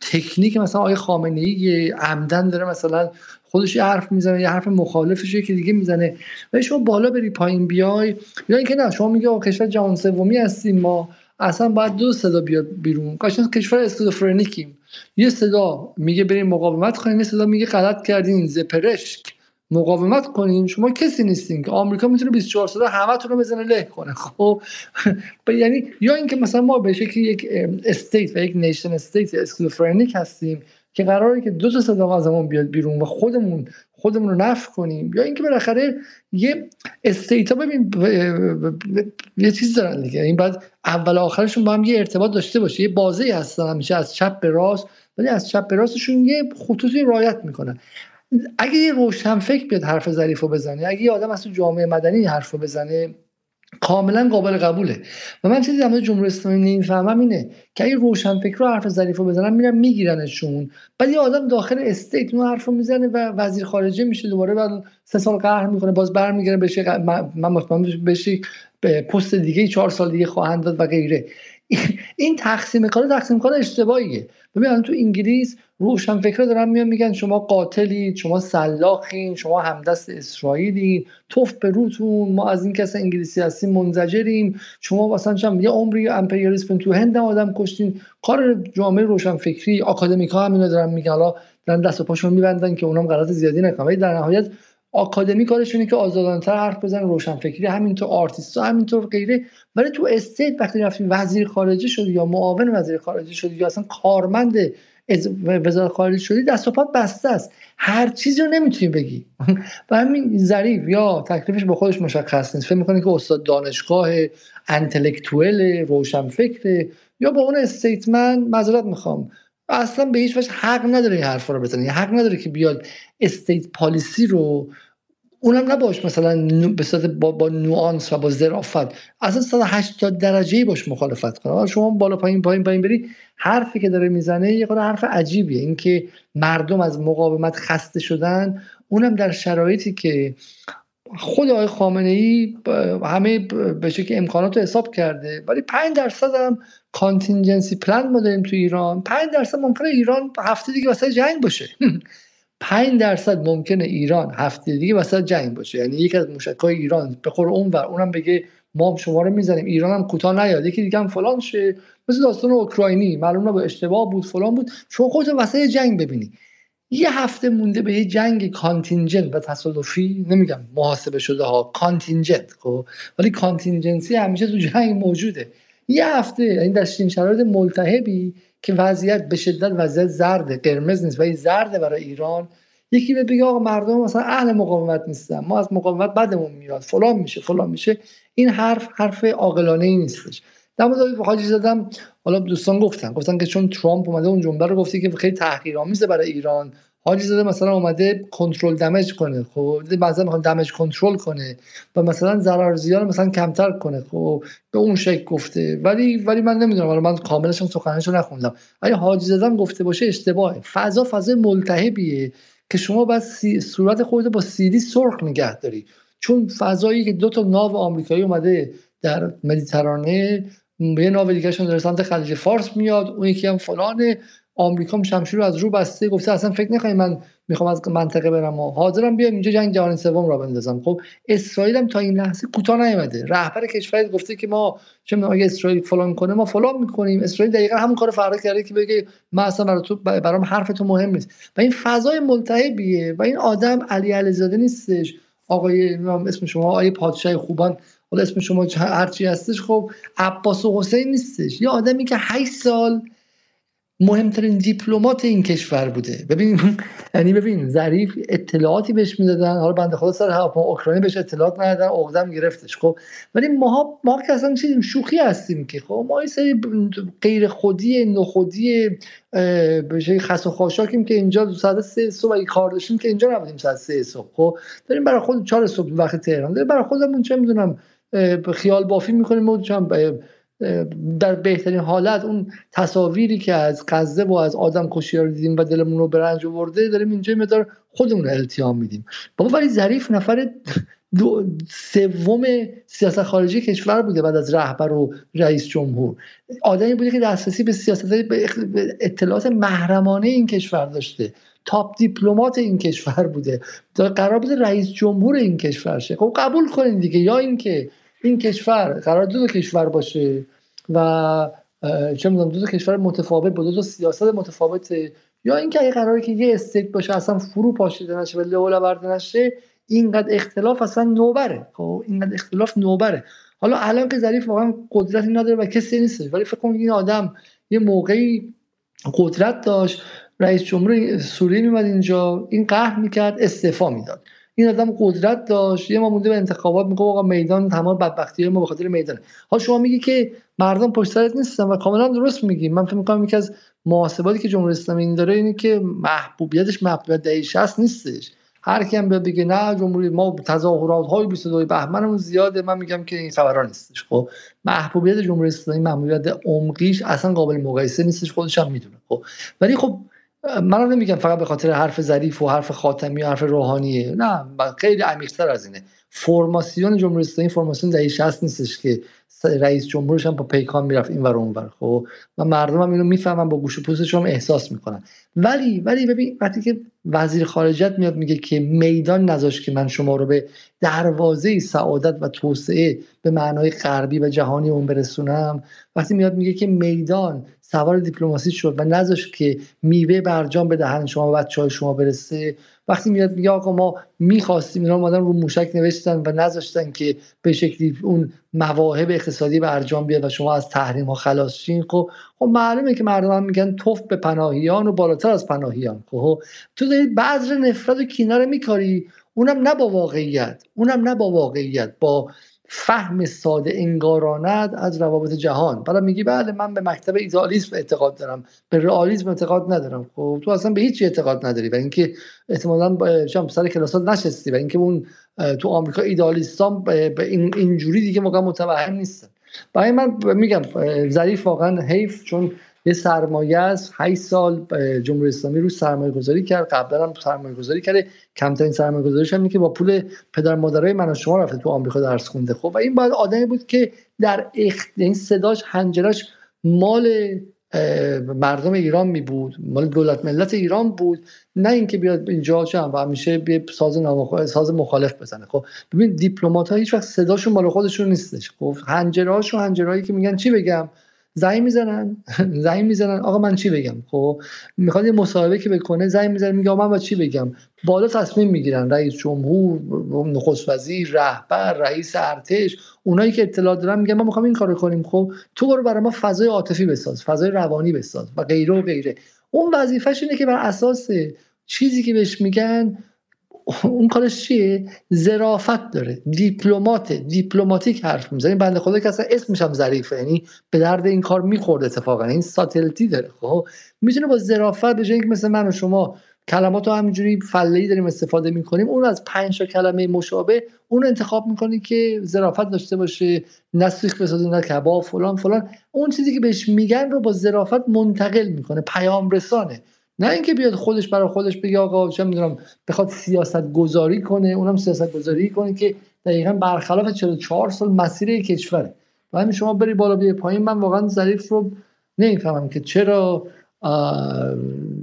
تکنیک مثلا آقای خامنه ای عمدن داره مثلا خودش یه حرف می‌زنه یه حرف مخالفش که دیگه می‌زنه. و شما بالا بری پایین بیای یا اینکه نه شما میگه کشور جهان سومی هستیم ما اصلا باید دو صدا بیاد بیرون. کاشان کشور اسکیزوفرنیکیم. یه صدا میگه بریم مقاومت کنیم یه صدا میگه غلط کردین زپرشک. مقاومت کنین شما کسی نیستین که. آمریکا می‌تونه 24 ساعت همتون رو بزنه له کنه. خب؟ *laughs* یعنی یا اینکه مثلا ما به شکلی یک state و یک nation state اسکیزوفرنیک هستیم که قراره که دو تا صدا ازمون بیاد بیرون و خودمون خودمون رو نفع کنیم. یا اینکه بالاخره یه استیتا ببین یه چیز دارن دیگه. این بعد اول آخرشون با هم یه ارتباط داشته باشه. یه بازی هستن. همیشه از چپ به راست. ولی از چپ به راستشون یه خطوطی رایت می‌کنن. اگه یه روشن فکر بیاد حرف ظریف رو بزنه اگه یه آدم از جامعه مدنی حرف رو بزنه کاملا قابل قبوله. و من چیزی در جمهوری اسلامی نمی‌فهمم اینه که اگه روشن فکر رو حرف ظریف رو بزنن میرن میگیرنشون. بعد یه آدم داخل استیت اون حرف رو می‌زنه و وزیر خارجه میشه دوباره بعد سه سال قهر می‌کنه باز برمیگره بشه من مطمئن بشه به پست دیگه چهار سال دیگه خواهند داد و غیره. این تقسیم کار تقسیم کار اشتباهیه. ببین تو انگلیس روشن فکر دارن میان میگن شما قاتلید شما سلاخین شما همدست اسرائیلین توف به روتون ما از این کس انگلیسی هستیم منزجریم. شما مثلا چم یه عمری امپریالیسم تو هند آدم کشتین. کار جامعه روشن فکری آکادمیک ها هم اینو دارن میگن. حالا دارن دست و پاشون میبندن که اونام غلط زیادی نکنن. در نهایت آکادمی کارشونه که آزادانتر حرف بزنن روشن فکری همینطور آرتیست ها همینطور غیره. ولی تو state وقتی رفتی وزیر خارجه شدی یا معاون وزیر خارجه شدی یا اصلا کارمند وزارت خارجه شدی دست و پات بسته است. هر چیزی رو نمی‌تونی بگی. و همین ظریف یا تکلیفش با خودش مشخص نیست. فکر می‌کنه که استاد دانشگاه انتلکتوئل روشن فکر یا با اون استیتمن معذرت می‌خوام. اصلا به هیچ وجه حق نداره این حرفا رو بزنه. حق نداره که بیاد استیت پالیسی رو اونم نباش مثلا به صورت با, با نوانس و با ظرافت. اصلا 180 درجه باش مخالفت کنه. شما بالا پایین پایین پایین بری حرفی که داره می‌زنه یه خورده حرف عجیبیه. اینکه مردم از مقاومت خسته شدن اونم در شرایطی که خود آقای خامنه ای همه به شکل امکانات رو حساب کرده ولی 5 درصد هم contingency plan ما داریم تو ایران. 5 درصد ممکنه ایران هفته دیگه واسه جنگ باشه. *laughs* 5 درصد ممکنه ایران هفته دیگه وسط جنگ باشه. یعنی یکی از موشکای ایران بخور اون ور اونم بگه ما شما رو می‌زنیم. ایران هم کوتاه نیاد. یکی دیگه هم فلان شه. مثل داستان اوکراینی. معلوم به اشتباه بود فلان بود. شما خودت وسط جنگ ببینی. یه هفته مونده به یه جنگ contingent و تصادفی نمیگم محاسبه شده ها contingent خب؟ ولی کانتینجنسی همیشه تو جنگ موجوده. یه هفته این یعنی در شرایط ملتهبی که وضعیت به شدت وضعیت زرد قرمز نیست ولی زرده برای ایران یکی به بگه آقا مردم مثلا اهل مقاومت نیستن ما از مقاومت بدمون میاد فلان میشه فلان میشه. این حرف حرف عاقلانه ای نیستش. در مورد حاجی زدم حالا دوستان گفتن گفتن که چون ترامپ اومده اون جمله رو گفتی که خیلی تحقیرآمیزه برای ایران. حاجی زاده مثلا اومده کنترل دمج کنه خب؟ مثلا می‌خواد دمج کنترل کنه و مثلا ضرر زیان مثلا کمتر کنه خب؟ به اون شکل گفته. ولی ولی من نمی‌دونم حالا من کاملش سخنش رو نخوندم. اگه حاجی زدم گفته باشه اشتباهه. فضا فضا ملتهبیه که شما باید صورت خودت با سیدی سرخ نگه داری. چون فضایی که دو تا ناو آمریکایی اومده در مدیترانه به یه ناو دیگه داره سمت خلیج فارس میاد. اون یکی هم فلانه آمریکا شمشیر رو از رو بسته. گفته اصلا فکر نکنید من می‌خوام از منطقه برم و حاضرم بیام اینجا جنگ جهانی سوم را بندازم. خب اسرائیل هم تا این لحظه کوتاه نیومده. رهبر کشور گفته که ما چه اگه اسرائیل فلان کنه ما فلان می‌کنیم. اسرائیل دقیقا همون کار فردا کرده که بگه من اصلا برای تو برام حرف تو مهم نیست. و این فضای ملتهبیه. و این آدم علی علیزاده نیستش. آقای اسم شما آقای پادشاه خوبان. حالا اسم شما هرچی هستش خب عباس و حسین نیستش. یه آدمی که 8 سال مهمترین دیپلمات این کشور بوده. ببین *laughs* یعنی ببین ظریف اطلاعاتی بهش می‌دادن. حالا بنده خدا سر هواپیما اوکراینی بهش اطلاعات ندادن عقدم گرفتش. خب ولی ما ما که اصلا چیزیم شوخی هستیم که. خب ما این سری غیر خودی نخودی به خس و خاشاکیم که اینجا ساعت سه صبح اگه کار داشتیم که اینجا نبودیم ساعت سه صبح. خب داریم برای خود چهار صبح وقت تهران. داریم برای خودمون چه می‌دونم خیال بافی می‌کنیم و در بهترین حالت اون تصاویری که از غزه و از آدم کشی رو دیدیم و دلمون رو برنج آورده داریم اینجا مدار خودمون رو التیام میدیم. بابا ولی ظریف نفر سوم سیاست خارجی کشور بوده بعد از رهبر و رئیس جمهور. آدمی بوده که دسترسی به سیاست به اطلاعات محرمانه این کشور داشته. تاپ دیپلمات این کشور بوده. قرار بوده رئیس جمهور این کشور شه. خب قبول کنین دیگه یا اینکه این کشور قرار دو, دو کشور باشه و چه می‌دونم دو, دو کشور متفاوت با دو, دو سیاست متفاوته یا اینکه اگه قراره که یه استیت باشه اصلا فرو پاشیده نشه و لولا برده نشه اینقدر اختلاف اصلا نوبره. خب اینقدر اختلاف نوبره. حالا الان که ظریف واقعا قدرتی نداره و کسی نیست. ولی فکر کنم این آدم یه موقعی قدرت داشت رئیس جمهور سوریه میمد اینجا این قهر می‌کرد استعفا می‌داد. این آدم قدرت داشت. یه ما مونده به انتخابات میگه آقا میدان تمام بدبختی ما به خاطر میدان. حالا شما میگی که مردم پشت سرت نیستن و کاملا درست میگی. من فکر می‌کنم یکی از محاسباتی که جمهوری اسلامی این داره اینه که محبوبیتش محبوبیت 60 نیستش. هر کی هم بگه نه جمهوری ما تظاهرات های 22 بهمنمون زیاده. من میگم که این خبران نیستش. خب محبوبیت جمهوری اسلامی محبوبیت عمقیش اصلا قابل مقایسه نیستش. خودش هم می‌دونه. خب ولی خب من نمیگم فقط به خاطر حرف ظریف و حرف خاتمی و حرف روحانیه. نه خیلی عمیق‌تر از اینه. فرماسیون جمهوری اسلامی فرماسیون دهه 60 نیستش که رئیس جمهورش هم با پیکان می‌رفت این ور اونور خب و مردم هم اینو می‌فهمن با گوش پوستش هم احساس می‌کنن. ولی ولی ببین وقتی که وزیر خارجت میاد میگه که میدان نذاشت که من شما رو به دروازه سعادت و توسعه به معنای غربی و جهانی اون برسونم وقتی میاد میگه که میدان سوار دیپلماسی شد و نذاشت که میوه برجام به دهن شما و بچه های شما برسه وقتی میاد میگه آقا ما می‌خواستیم اینا مادم رو موشک نوشتن و نذاشتن که به شکلی اون مواهب اقتصادی به ارجام بیاد و شما از تحریم ها خلاص شین. خب خب معلومه که مردم هم میگن توف به پناهیان و بالاتر از پناهیان. خب تو داری بذر نفرت و کینه میکاری. اونم نه با واقعیت اونم نه با واقعیت با فهم ساده انگارانت از روابط جهان. بعد میگی بله من به مکتب ایدالیسم اعتقاد دارم. به رئالیسم اعتقاد ندارم. خب تو اصلا به هیچ اعتقاد نداری و اینکه احتمالاً شام سر کلاسات نشستی و اینکه اون تو آمریکا ایدالیستان به این اینجوری دیگه موقع متوهم نیستن. برای من میگم ظریف واقعا حیف چون یه سرمایه است 8 سال جمهوری اسلامی رو سرمایه گذاری کرد. قبلا هم سرمایه گذاری کرده. کمترین سرمایه گذاریش هم که با پول پدر مادرای من و شما رفته تو آمریکا درس خونده. خب و این باید آدمی بود که در اخت... این صداش حنجرش مال مردم ایران می بود مال دولت ملت ایران بود. نه اینکه بیاد اینجا چم و همیشه به ساز ساز مخالف بزنه. خب ببین دیپلمات ها هیچ وقت صداشون مال خودشون نیستش. خب هاشون حنجره که میگن چی بگم؟ زنگ می‌زنن زنگ می‌زنن. آقا من چی بگم؟ خب می‌خواد یه مصاحبه که بکنه زنگ می‌زنه میگه من با چی بگم؟ بالا تصمیم می‌گیرن. رئیس جمهور نخست وزیر رهبر رئیس ارتش اونایی که اطلاع دارن میگن ما می‌خوام این کارو کنیم. خب تو برو برای ما فضای عاطفی بساز فضای روانی بساز و غیره و غیره. اون وظیفش اینه که بر اساس چیزی که بهش میگن اون کارش چیه؟ ظرافت داره. دیپلمات دیپلماتیک حرف می‌زنه. بنده خدا که اصلا اسمش هم ظریفه. یعنی به درد این کار می‌خورد اتفاقا. این ساتلتی داره. خب؟ می‌تونه با ظرافت به جای مثل من و شما کلمات رو همینجوری فلهی داریم استفاده می‌کنیم. اون از پنج تا کلمه مشابه اون انتخاب می‌کنی که ظرافت داشته باشه. نه سیخ بسازه نه کباب فلان فلان. اون چیزی که بهش میگن رو با ظرافت منتقل می‌کنه. پیام رسانه نه اینکه بیاد خودش برای خودش بگه آقا چه می‌دونم بخواد سیاست گذاری کنه اونم سیاست گذاری کنه که دقیقا برخلاف 44 سال مسیر کشوره و همین شما بری بالا بیای پایین من واقعا ظریف رو نمی‌فهمم که چرا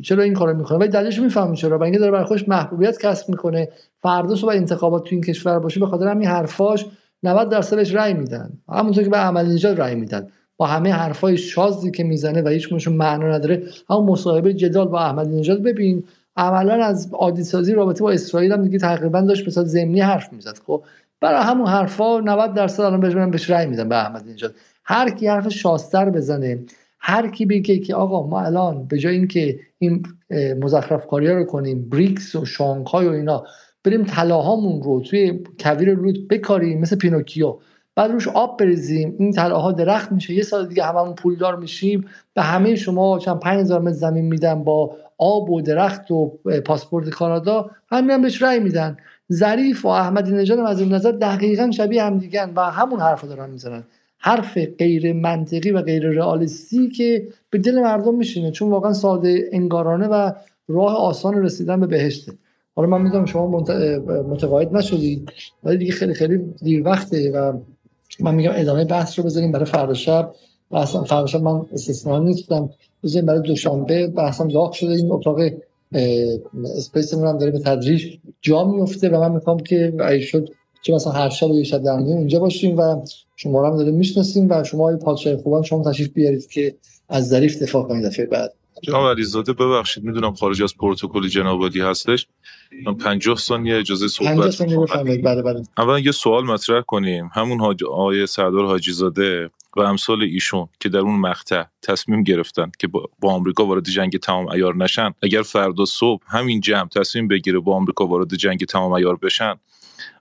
چرا این کارو می‌کنه. ولی دلیلش می‌فهمم چرا. اینکه داره برای خودش محبوبیت کسب می‌کنه فردا صبح انتخابات تو این کشور باشه به خاطر همین حرفاش 90 درصدش رأی میدن. همونطور که به عمل نجات رأی میدن. با همه حرفای شازی که می‌زنه و هیچ معنا نداره. همون مصاحبه جدال با احمدی نژاد ببین عملا از عادی سازی رابطه با اسرائیل هم دیگه تقریبا داشت مثلا زمینی حرف می‌زد. خب برای همون حرفا 90 درصد الان بهش بهش رأی میدن به احمدی نژاد. هر کی حرف شاذتر بزنه هر کی بگه که آقا ما الان به جای اینکه این مزخرف کاری رو کنیم بریکس و شانگهای و اینا بریم طلاهامون رو توی کویر لوت بکاریم مثل پینوکیو. بعد روش آب بریزیم. این طلاها درخت میشه. یه سال دیگه هممون پولدار میشیم. به همه شما چند 5000 متر زمین میدن با آب و درخت و پاسپورت کانادا. همین هم بهش رأی میدن. ظریف و احمدی نژاد از این نظر دقیقا شبیه هم دیگن و همون حرف دارن می‌زنن. حرف غیر منطقی و غیر رئالیستی که به دل مردم میشینه. چون واقعا ساده انگارانه و راه آسان رسیدن به بهشته. حالا من می‌دونم شما متقاعد نشدید. ولی دیگه خیلی خیلی دیر وقته و من میگم ادامه بحث رو بذاریم برای فردا شب. اصلا فردا شب من استثنا نیستم. بذاریم برای دوشنبه بحثم داغ شده. این اتاق Space هم داره به تدریج جا میفته و من می‌خوام که اگه شد چه مثلا هر شب یه شب در اونجا باشیم و شما هم داره می‌شناسیم و شما ای پادشاه خوبان شما تشریف بیارید که از ظریف دفاع کنید. دفعه بعد. جناب علیزاده ببخشید می‌دونم خارج از پروتکل جنابعالی هستش. من 50 ثانیه اجازه صحبت 50 ثانیه بفرمایید. بله بله. اول یه سوال مطرح کنیم. همون حاج آقای سردار حاجی زاده و امثال ایشون که در اون مقطع تصمیم گرفتن که با, با آمریکا وارد جنگ تمام ایار نشن اگر فردا صبح همین جمع تصمیم بگیره با آمریکا وارد جنگ تمام ایار بشن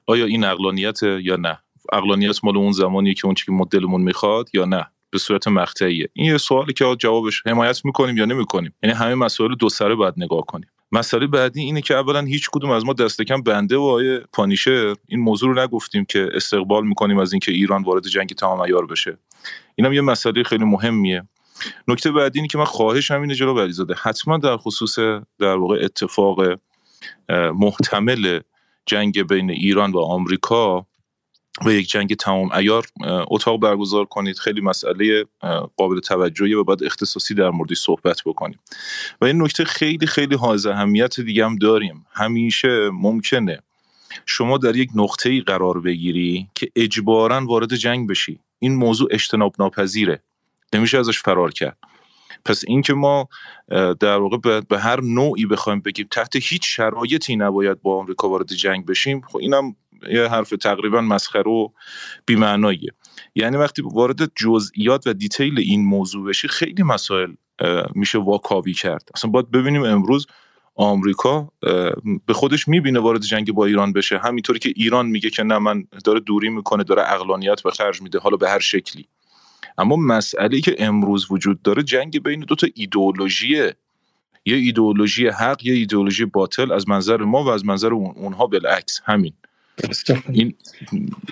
آیا این اقلانیت یا نه؟ اقلانیت مال اون زمانی که اون چیزی که مدلمون می‌خواد یا نه؟ به صورت مقطعیه. این یه سوالی که جوابش حمایت می‌کنیم یا نمی‌کنیم؟ یعنی همه مسائل دو سره باید نگاه کنیم. مسئله بعدی اینه که اولا هیچ کدوم از ما دست کم بنده و آیه پانیشه این موضوع رو نگفتیم که استقبال می‌کنیم از اینکه ایران وارد جنگ تمام عیار بشه. اینم یه مسئله خیلی مهمیه. نکته بعدی اینه که من خواهش همینه جلو علیزاده. حتما در خصوص در واقع اتفاق محتمل جنگ بین ایران و آمریکا و یک جنگ تمام. ایار اتاق برگزار کنید خیلی مسئله قابل توجهی و باید اختصاصی در موردی صحبت بکنیم. و این نکته خیلی خیلی حائز اهمیت دیگه هم داریم. همیشه ممکنه شما در یک نقطه ای قرار بگیری که اجبارا وارد جنگ بشی. این موضوع اجتناب ناپذیره نمیشه ازش فرار کرد. پس اینکه ما در واقع به هر نوعی بخوایم بگیم تحت هیچ شرایطی نباید با آمریکا وارد جنگ بشیم خب اینم یه حرف تقریبا مسخره و بیمعناییه. یعنی وقتی وارد جزئیات و دیتیل این موضوع بشی خیلی مسائل میشه واکاوی کرد. اصلا باید ببینیم امروز آمریکا به خودش می‌بینه وارد جنگ با ایران بشه. همینطوری که ایران میگه که نه من داره دوری می‌کنه داره اقلانیت به خرج میده حالا به هر شکلی. اما مسئله که امروز وجود داره جنگ بین دو تا ایدئولوژیه. یه ایدئولوژی حق یه ایدئولوژی باطل از منظر ما و از منظر اونها بالعکس. همین. این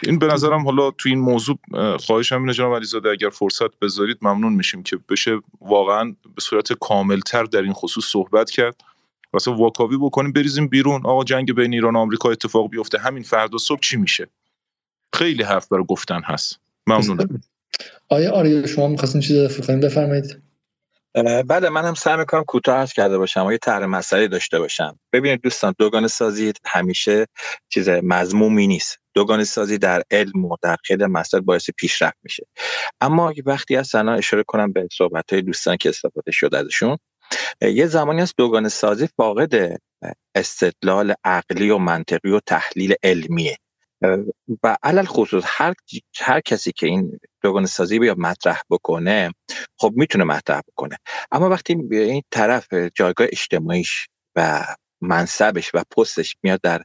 این به نظرم حالا تو این موضوع خواهشم اینه جناب علیزاده اگر فرصت بذارید ممنون میشیم که بشه واقعا به صورت کاملتر در این خصوص صحبت کرد. واسه واکاوی بکنیم بریزیم بیرون. آقا جنگ بین ایران و آمریکا اتفاق بیفته. همین فردا صبح چی میشه؟ خیلی حرف برای گفتن هست. ممنونم. آیا آریا شما می‌خواستین چیزی اضافه بفرمایید. بله من هم سعی می‌کنم کوتاه عرض کرده باشم و یه طرح مسئله داشته باشم. ببینید دوستان دوگانه سازی همیشه چیز مضمومی نیست. دوگانه سازی در علم و در خیلی مسائل باعث پیشرفت میشه. اما وقتی از سنا اشاره کنم به صحبت های دوستان که استفاده شده ازشون. یه زمانی از دوگانه سازی فاقد استدلال عقلی و منطقی و تحلیل علمیه. و علل خصوص هر, هر کسی که این دوگانه سازی بیا مطرح بکنه خب می‌تونه مطرح بکنه. اما وقتی این طرف جایگاه اجتماعیش و منصبش و پستش میاد در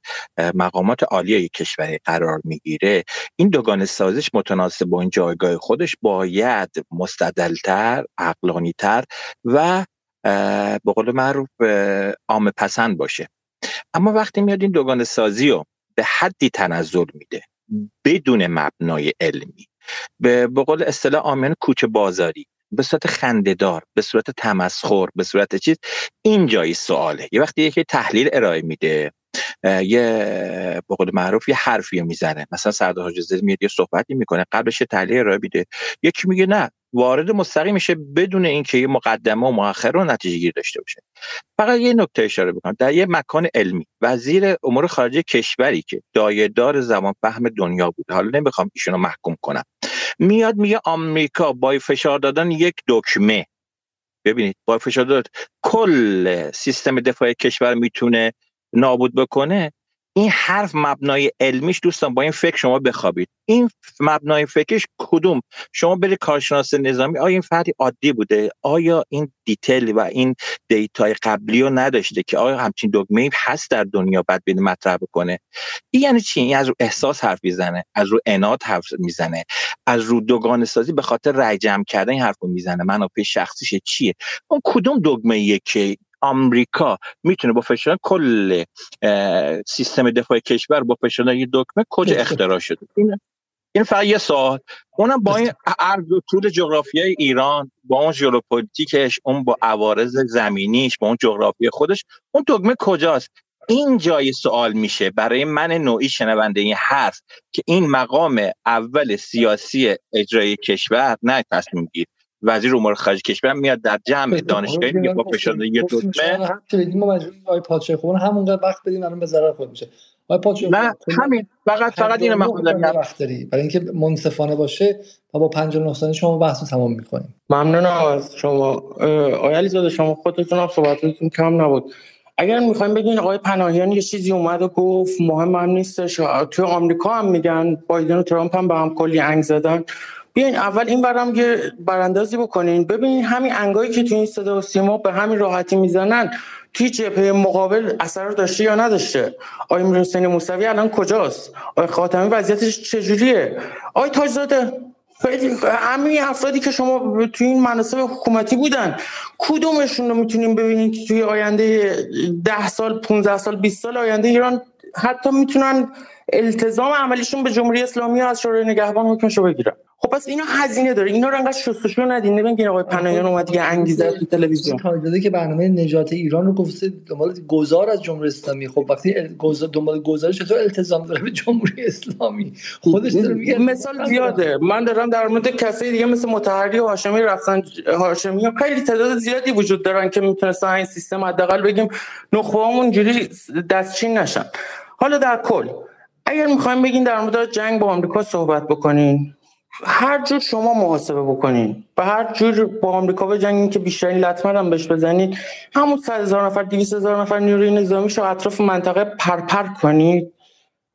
مقامات عالی کشوری قرار می‌گیره این دوگانه سازیش متناسب با این جایگاه خودش باید مستدلتر عقلانیتر و به قول معروف عام پسند باشه. اما وقتی میاد این دوگانه سازی رو به حدی تنزل میده. بدون مبنای علمی. به قول اصطلاح آمیان کوچه بازاری. به صورت خندهدار به صورت تمسخر به صورت چیز این جایی سواله. یه وقتی یکی تحلیل ارائه میده. یه به قول معروف یه حرفی می‌زنه. مثلا سردار حاجی میاد یه صحبتی می‌کنه قبلش تحلیل ارائه میده. یکی میگه نه وارد مستقیم میشه بدون اینکه یه مقدمه و مؤخر رو نتیجه گیر داشته باشه. فقط یه نکته اشاره بکنم. در یه مکان علمی وزیر امور خارجه کشوری که دایدار زمان فهم دنیا بود حالا نمی‌خوام ایشونو محکوم کنم میاد میگه آمریکا با فشار دادن یک دکمه. ببینید با فشار داد کل سیستم دفاع کشور می‌تونه نابود بکنه این حرف مبنای علمیش دوستان با این فکر شما بخوابید. این مبنای فکرش کدوم؟ شما برید کارشناس نظامی آیا این فردی عادی بوده؟ آیا این detail و این data ی قبلی رو نداشته که آیا همچین دگمه هست در دنیا بعد بین مطرح بکنه؟ این یعنی چی؟ این از رو احساس حرف می‌زنه از رو عناد حرف می‌زنه از رو دوگانه سازی به خاطر رای جمع کردن این حرف می‌زنه. منافع شخصیش چیه؟ اون کدوم دگمه که آمریکا می‌تونه با فشار کل سیستم دفاع کشور با فشار یه دکمه کجا اختراع شده. این فقط یه سوال. اونم با این عرض و طول جغرافیای ایران با اون ژئوپلیتیکش اون با عوارض زمینیش با اون جغرافی خودش اون دگمه کجاست؟ این جای سوال میشه. برای من نوعی شنونده این حرف که این مقام اول سیاسی اجرای کشور نه تصمیم گیر. وزیر امور خارجه کشور میاد در جمع دانشگاهی میگه با فشرده دکمه ما مجبوریم آقای پادشاه همونقدر وقت بدیم الان به ضرر خود میشه. نه همین فقط فقط اینو من خودم برای اینکه منصفانه باشه و با 59 ثانیه شما بحثو تمام می‌کنیم. ممنون از شما. آقای علیزاده شما خودتون هم صحبتتون کم نبود. اگر می‌خوایم بگین آقای پناهیان یه چیزی اومد و گفت مهم هم نیستش. توی آمریکا هم میگن بایدن و ترامپ هم به هم کلی انگ زدن. بیاین اول این برام یه براندازی بکنین. ببینین همین انگایی که توی این صدا و سیما به همین راحتی می‌زنن توی جبهه مقابل اثر داشته یا نداشته؟ آقای امیر حسین موسوی الان کجاست؟ آقای خاتمی وضعیتش چجوریه؟ آقای تاجزاده همین افرادی که شما توی این مناسب حکومتی بودن کدومشون رو می‌تونیم ببینید توی آینده ده سال 15 سال 20 سال آینده ایران حتی می‌تونن التزام عملیشون به جمهوری اسلامی از شورای نگهبان حکمش رو بگیرن؟ خب پس اینا هزینه داره. اینا رو انقدر شستشو ندین. نبین آقای پناهیان اومد یه انگیزه تو تلویزیون. داده که برنامه نجات ایران رو گفته دنبال گذار از جمهوری اسلامی. خب وقتی دنبال گذار چطور التزام داره به جمهوری اسلامی. خودش داره میگه مثال زیاده. من دارم در مورد کسایی دیگه مثل متحری و هاشمی رفتن هاشمی خیلی تعداد زیادی وجود دارن که می‌تونستن این سیستم حداقل بگیم نخبه‌هامون جوری دستچین نشن. حالا در کل اگر می‌خوایم بگین در مورد جنگ با آمریکا صحبت بکنین. هر جور شما محاسبه بکنین و هر جور با آمریکا بجنگین که بیشترین لطمه هم بهش بزنید همون 100 هزار نفر 200 هزار نفر نیروی نظامی رو اطراف منطقه پرپر کنید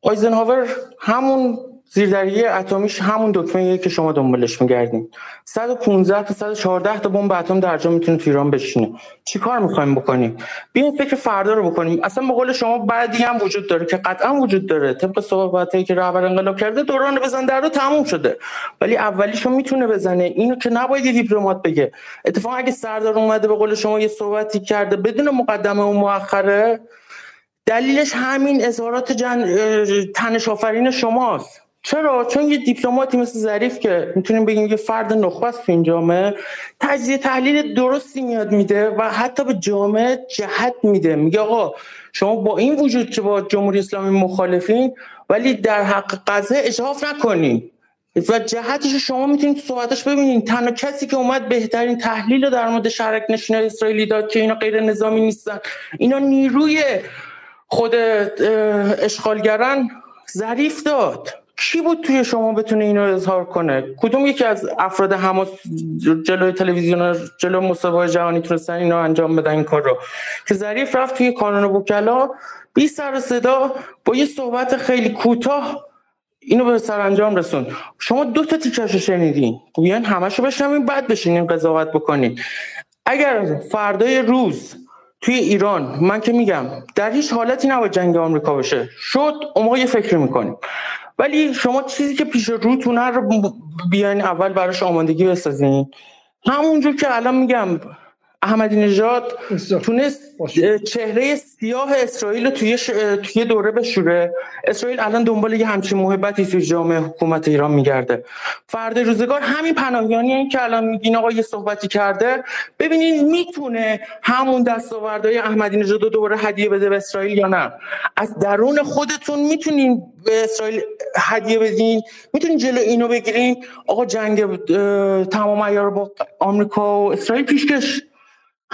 آیزنهاور همون زیردریه اتمیش همون دکمه که شما دنبالش میگردین. 115 تا 114 تا بمب اتم در جا می‌تونه تو ایران بشینه. چیکار می‌خوایم بکنیم؟ بیاین فکر فردا رو بکنیم. اصلا به قول شما بعدی هم وجود داره که قطعا وجود داره. طبق صحبتایی که رهبر انقلاب کرده دوران بزن در رو تموم شده. ولی اولیشو می‌تونه بزنه. اینو که نباید دیپلمات بگه. اتفاقا اگه سردار اومده به قول شما یه صحبتی کرده بدون مقدمه و مؤخره دلیلش همین اظهارات جن... تنش آفرین شماست. چرا؟ چون یه دیپلماتی مثل ظریف که می‌تونیم بگیم یه فرد نخبه است تو این جامعه تجزیه تحلیل درستی میاد میده و حتی به جامعه جهت میده. میگه آقا شما با این وجود که با جمهوری اسلامی مخالفین ولی در حق قضیه اجحاف نکنین. و جهتش شما می‌تونید تو صحبتش ببینید تنها کسی که اومد بهترین تحلیل رو در مورد شرک نشین اسرائیلی داد که اینا غیر نظامی نیستن. اینا نیروی خود اشغالگران ظریف داد. کی بود توی شما بتونه اینو اظهار کنه؟ کدوم یکی از افراد حماس جلوی تلویزیون جلو مسابقه جهانی تونستن اینو انجام بدن این کار رو؟ که ظریف رفت توی کانون وکلا بی سر صدا با یه صحبت خیلی کوتاه اینو به سر انجام رسون شما دو تا تیکش شنیدین. بیان همشو بشنوین بعد بشینین قضاوت بکنین اگر فردای روز توی ایران من که میگم در هیچ حالتی نباید جنگ آمریکا بشه شد اون یه فکر می‌کنیم. ولی شما چیزی که پیش روتونه رو بیاین اول براش آمادگی بسازین. همونجور که الان میگم احمدی نژاد تونست چهره سیاه اسرائیل رو توی, توی دوره بشوره. اسرائیل الان دنبال یه همچین محبتی توی جامعه حکومت ایران میگرده. فرد روزگار همین پناهیانی این که الان میگین آقا یه صحبتی کرده ببینین می‌تونه همون دستاوردهای احمدی نژاد رو دوباره هدیه بده به اسرائیل یا نه؟ از درون خودتون می‌تونین به اسرائیل هدیه بدین؟ می‌تونین جلو اینو بگیرین؟ آقا جنگ تمام عیار با آمریکا و اسرائیل پیشکش.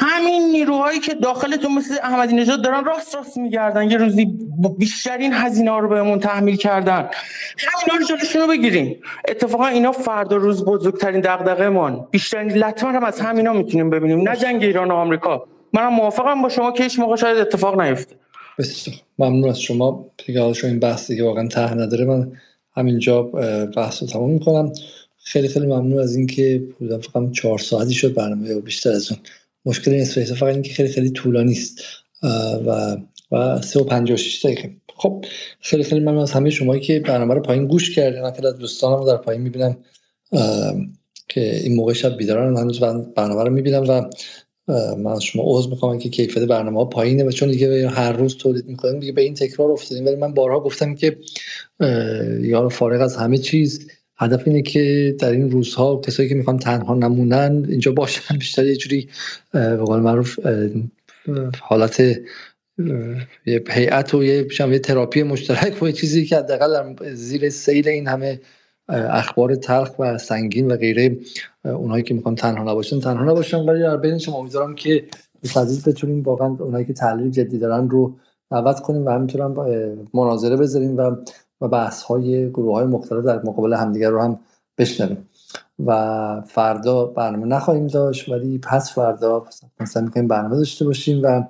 همین نیروهایی که داخلتون مثل احمدی نژاد دارن راست راست میگردن. یه روزی بیشترین هزینه ها رو بهمون تحمیل کردن. همینا رو جلوشون رو بگیریم. اتفاقا اینا فردا روز بزرگترین دغدغه من بیشترین لطمه هم از همینا می‌تونیم ببینیم. نه جنگ ایران و آمریکا. منم موافقم با شما که هیچ موقع شاید اتفاق نیفته. بسیار. ممنون از شما. دیگه این بحثی که واقعا ته نداره من همینجا بحث رو تمام می‌کنم. خیلی خیلی ممنون از اینکه فقط چهار ساعتی شد برنامه و بیشتر از اون مشکل این اسپیس فقط اینکه خیلی خیلی طولانی است و و 3 و 56 دقیقه. خب خیلی خیلی ممنون از همه شما که برنامه رو پایین گوش کردین. من از دوستانم در پایین می‌بینم که این موقع شب بیدارن. هنوز برنامه رو می‌بینم و من از شما عذر می‌خوام که کیفیت برنامه ها پایینه و چون دیگه هر روز تولید می‌کنیم دیگه به این تکرار افتادیم. ولی من بارها گفتم که یارو فارغ از همه چیز هدف اینه که در این روزها کسایی که می‌خوان تنها نمونن اینجا باشن. بیشتر یه جوری به قول معروف حالت یه هیئت و یه یه تراپی مشترک و یه چیزی که حداقل زیر سیل این همه اخبار تلخ و سنگین و غیره اونایی که می‌خوان تنها نباشن تنها نباشن. ولی در بین شما امیدوارم که تدریج بتونیم واقعا اونایی که تحلیل جدی دارن رو دعوت کنیم و همینطور هم مناظره بذاریم و و بحث های گروه های مختلف در مقابل همدیگر رو هم بشنویم. و فردا برنامه نخواهیم داشت ولی پس فردا مثلا می‌کنیم برنامه داشته باشیم و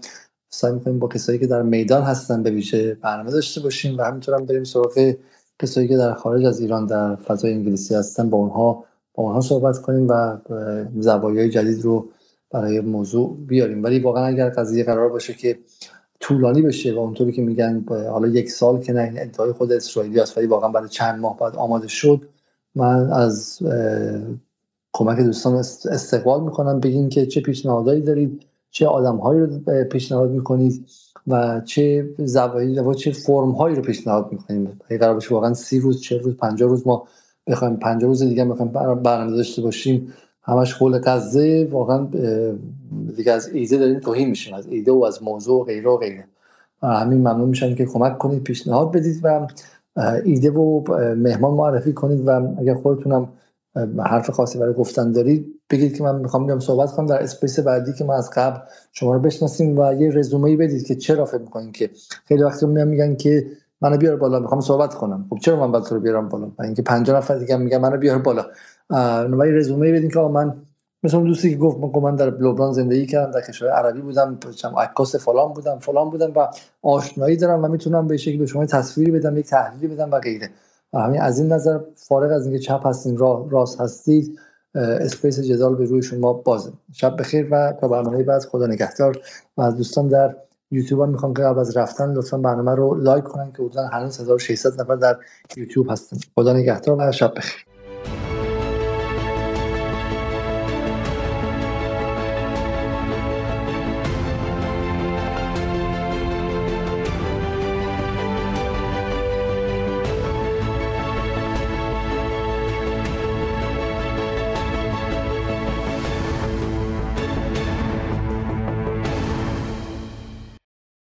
سعی می‌کنیم با کسایی که در میدان هستن به ویژه برنامه داشته باشیم و همینطور هم بریم سراغ کسایی که در خارج از ایران در فضای انگلیسی هستن. با اونها با اونها صحبت کنیم و زوایای جدید رو برای موضوع بیاریم. ولی واقعا اگر قضیه قرار باشه که طولانی بشه و اونطوری که میگن حالا یک سال که نه این انتهای خود اسرائیلی است ولی واقعا برای چند ماه بعد آماده شد. من از کمک دوستان استقبال می‌کنم بگین که چه پیشنهادایی دارید چه آدمهایی رو پیشنهاد می‌کنید و چه زوایی و چه فرم هایی رو پیشنهاد می‌کنیم اگه قرار باشه واقعا سی روز چه روز 50 روز ما بخوایم 50 روز دیگه بخوایم برنامه داشته باشیم همش حول قضیه واقعا دیگه از ایده داریم توهین میشیم از ایده و از موضوع و غیره و غیره. همین ممنون میشن که کمک کنید پیشنهاد بدید و ایده و مهمان معرفی کنید و اگر خودتونم حرف خاصی برای گفتن دارید بگید که من می‌خوام بیام صحبت کنم. در اسپیس بعدی که ما از قبل شما رو بشناسیم و یه رزومه ای بدید که چرا فکر می‌کنین که خیلی وقتی میان میگن که منو بیار بالا می‌خوام صحبت کنم. خب چرا من باید رو بیارم بالا؟ و اینکه 50 نفر دیگه میگن منو بیار بالا. ولی رزومه ای بدین که من مثل دوستی که گفت من در لبنان زندگی کردم در کشور عربی بودم عکاس فلان بودم فلان بودم و آشنایی دارم و می‌تونم به شکلی به شما تصویری بدم یک تحلیلی بدم و غیره. و همین از این نظر فارغ از اینکه چپ هستین راه راست هستید Space جدال به روی شما بازه. شب بخیر و تا برنامه بعد. خدا نگهدار. و از دوستان در یوتیوب هم می‌خوام که قبل از رفتن لطفا برنامه رو like کنن که حدودا هنوز 1600 نفر در یوتیوب هستن. خدا نگهدار و شب بخیر.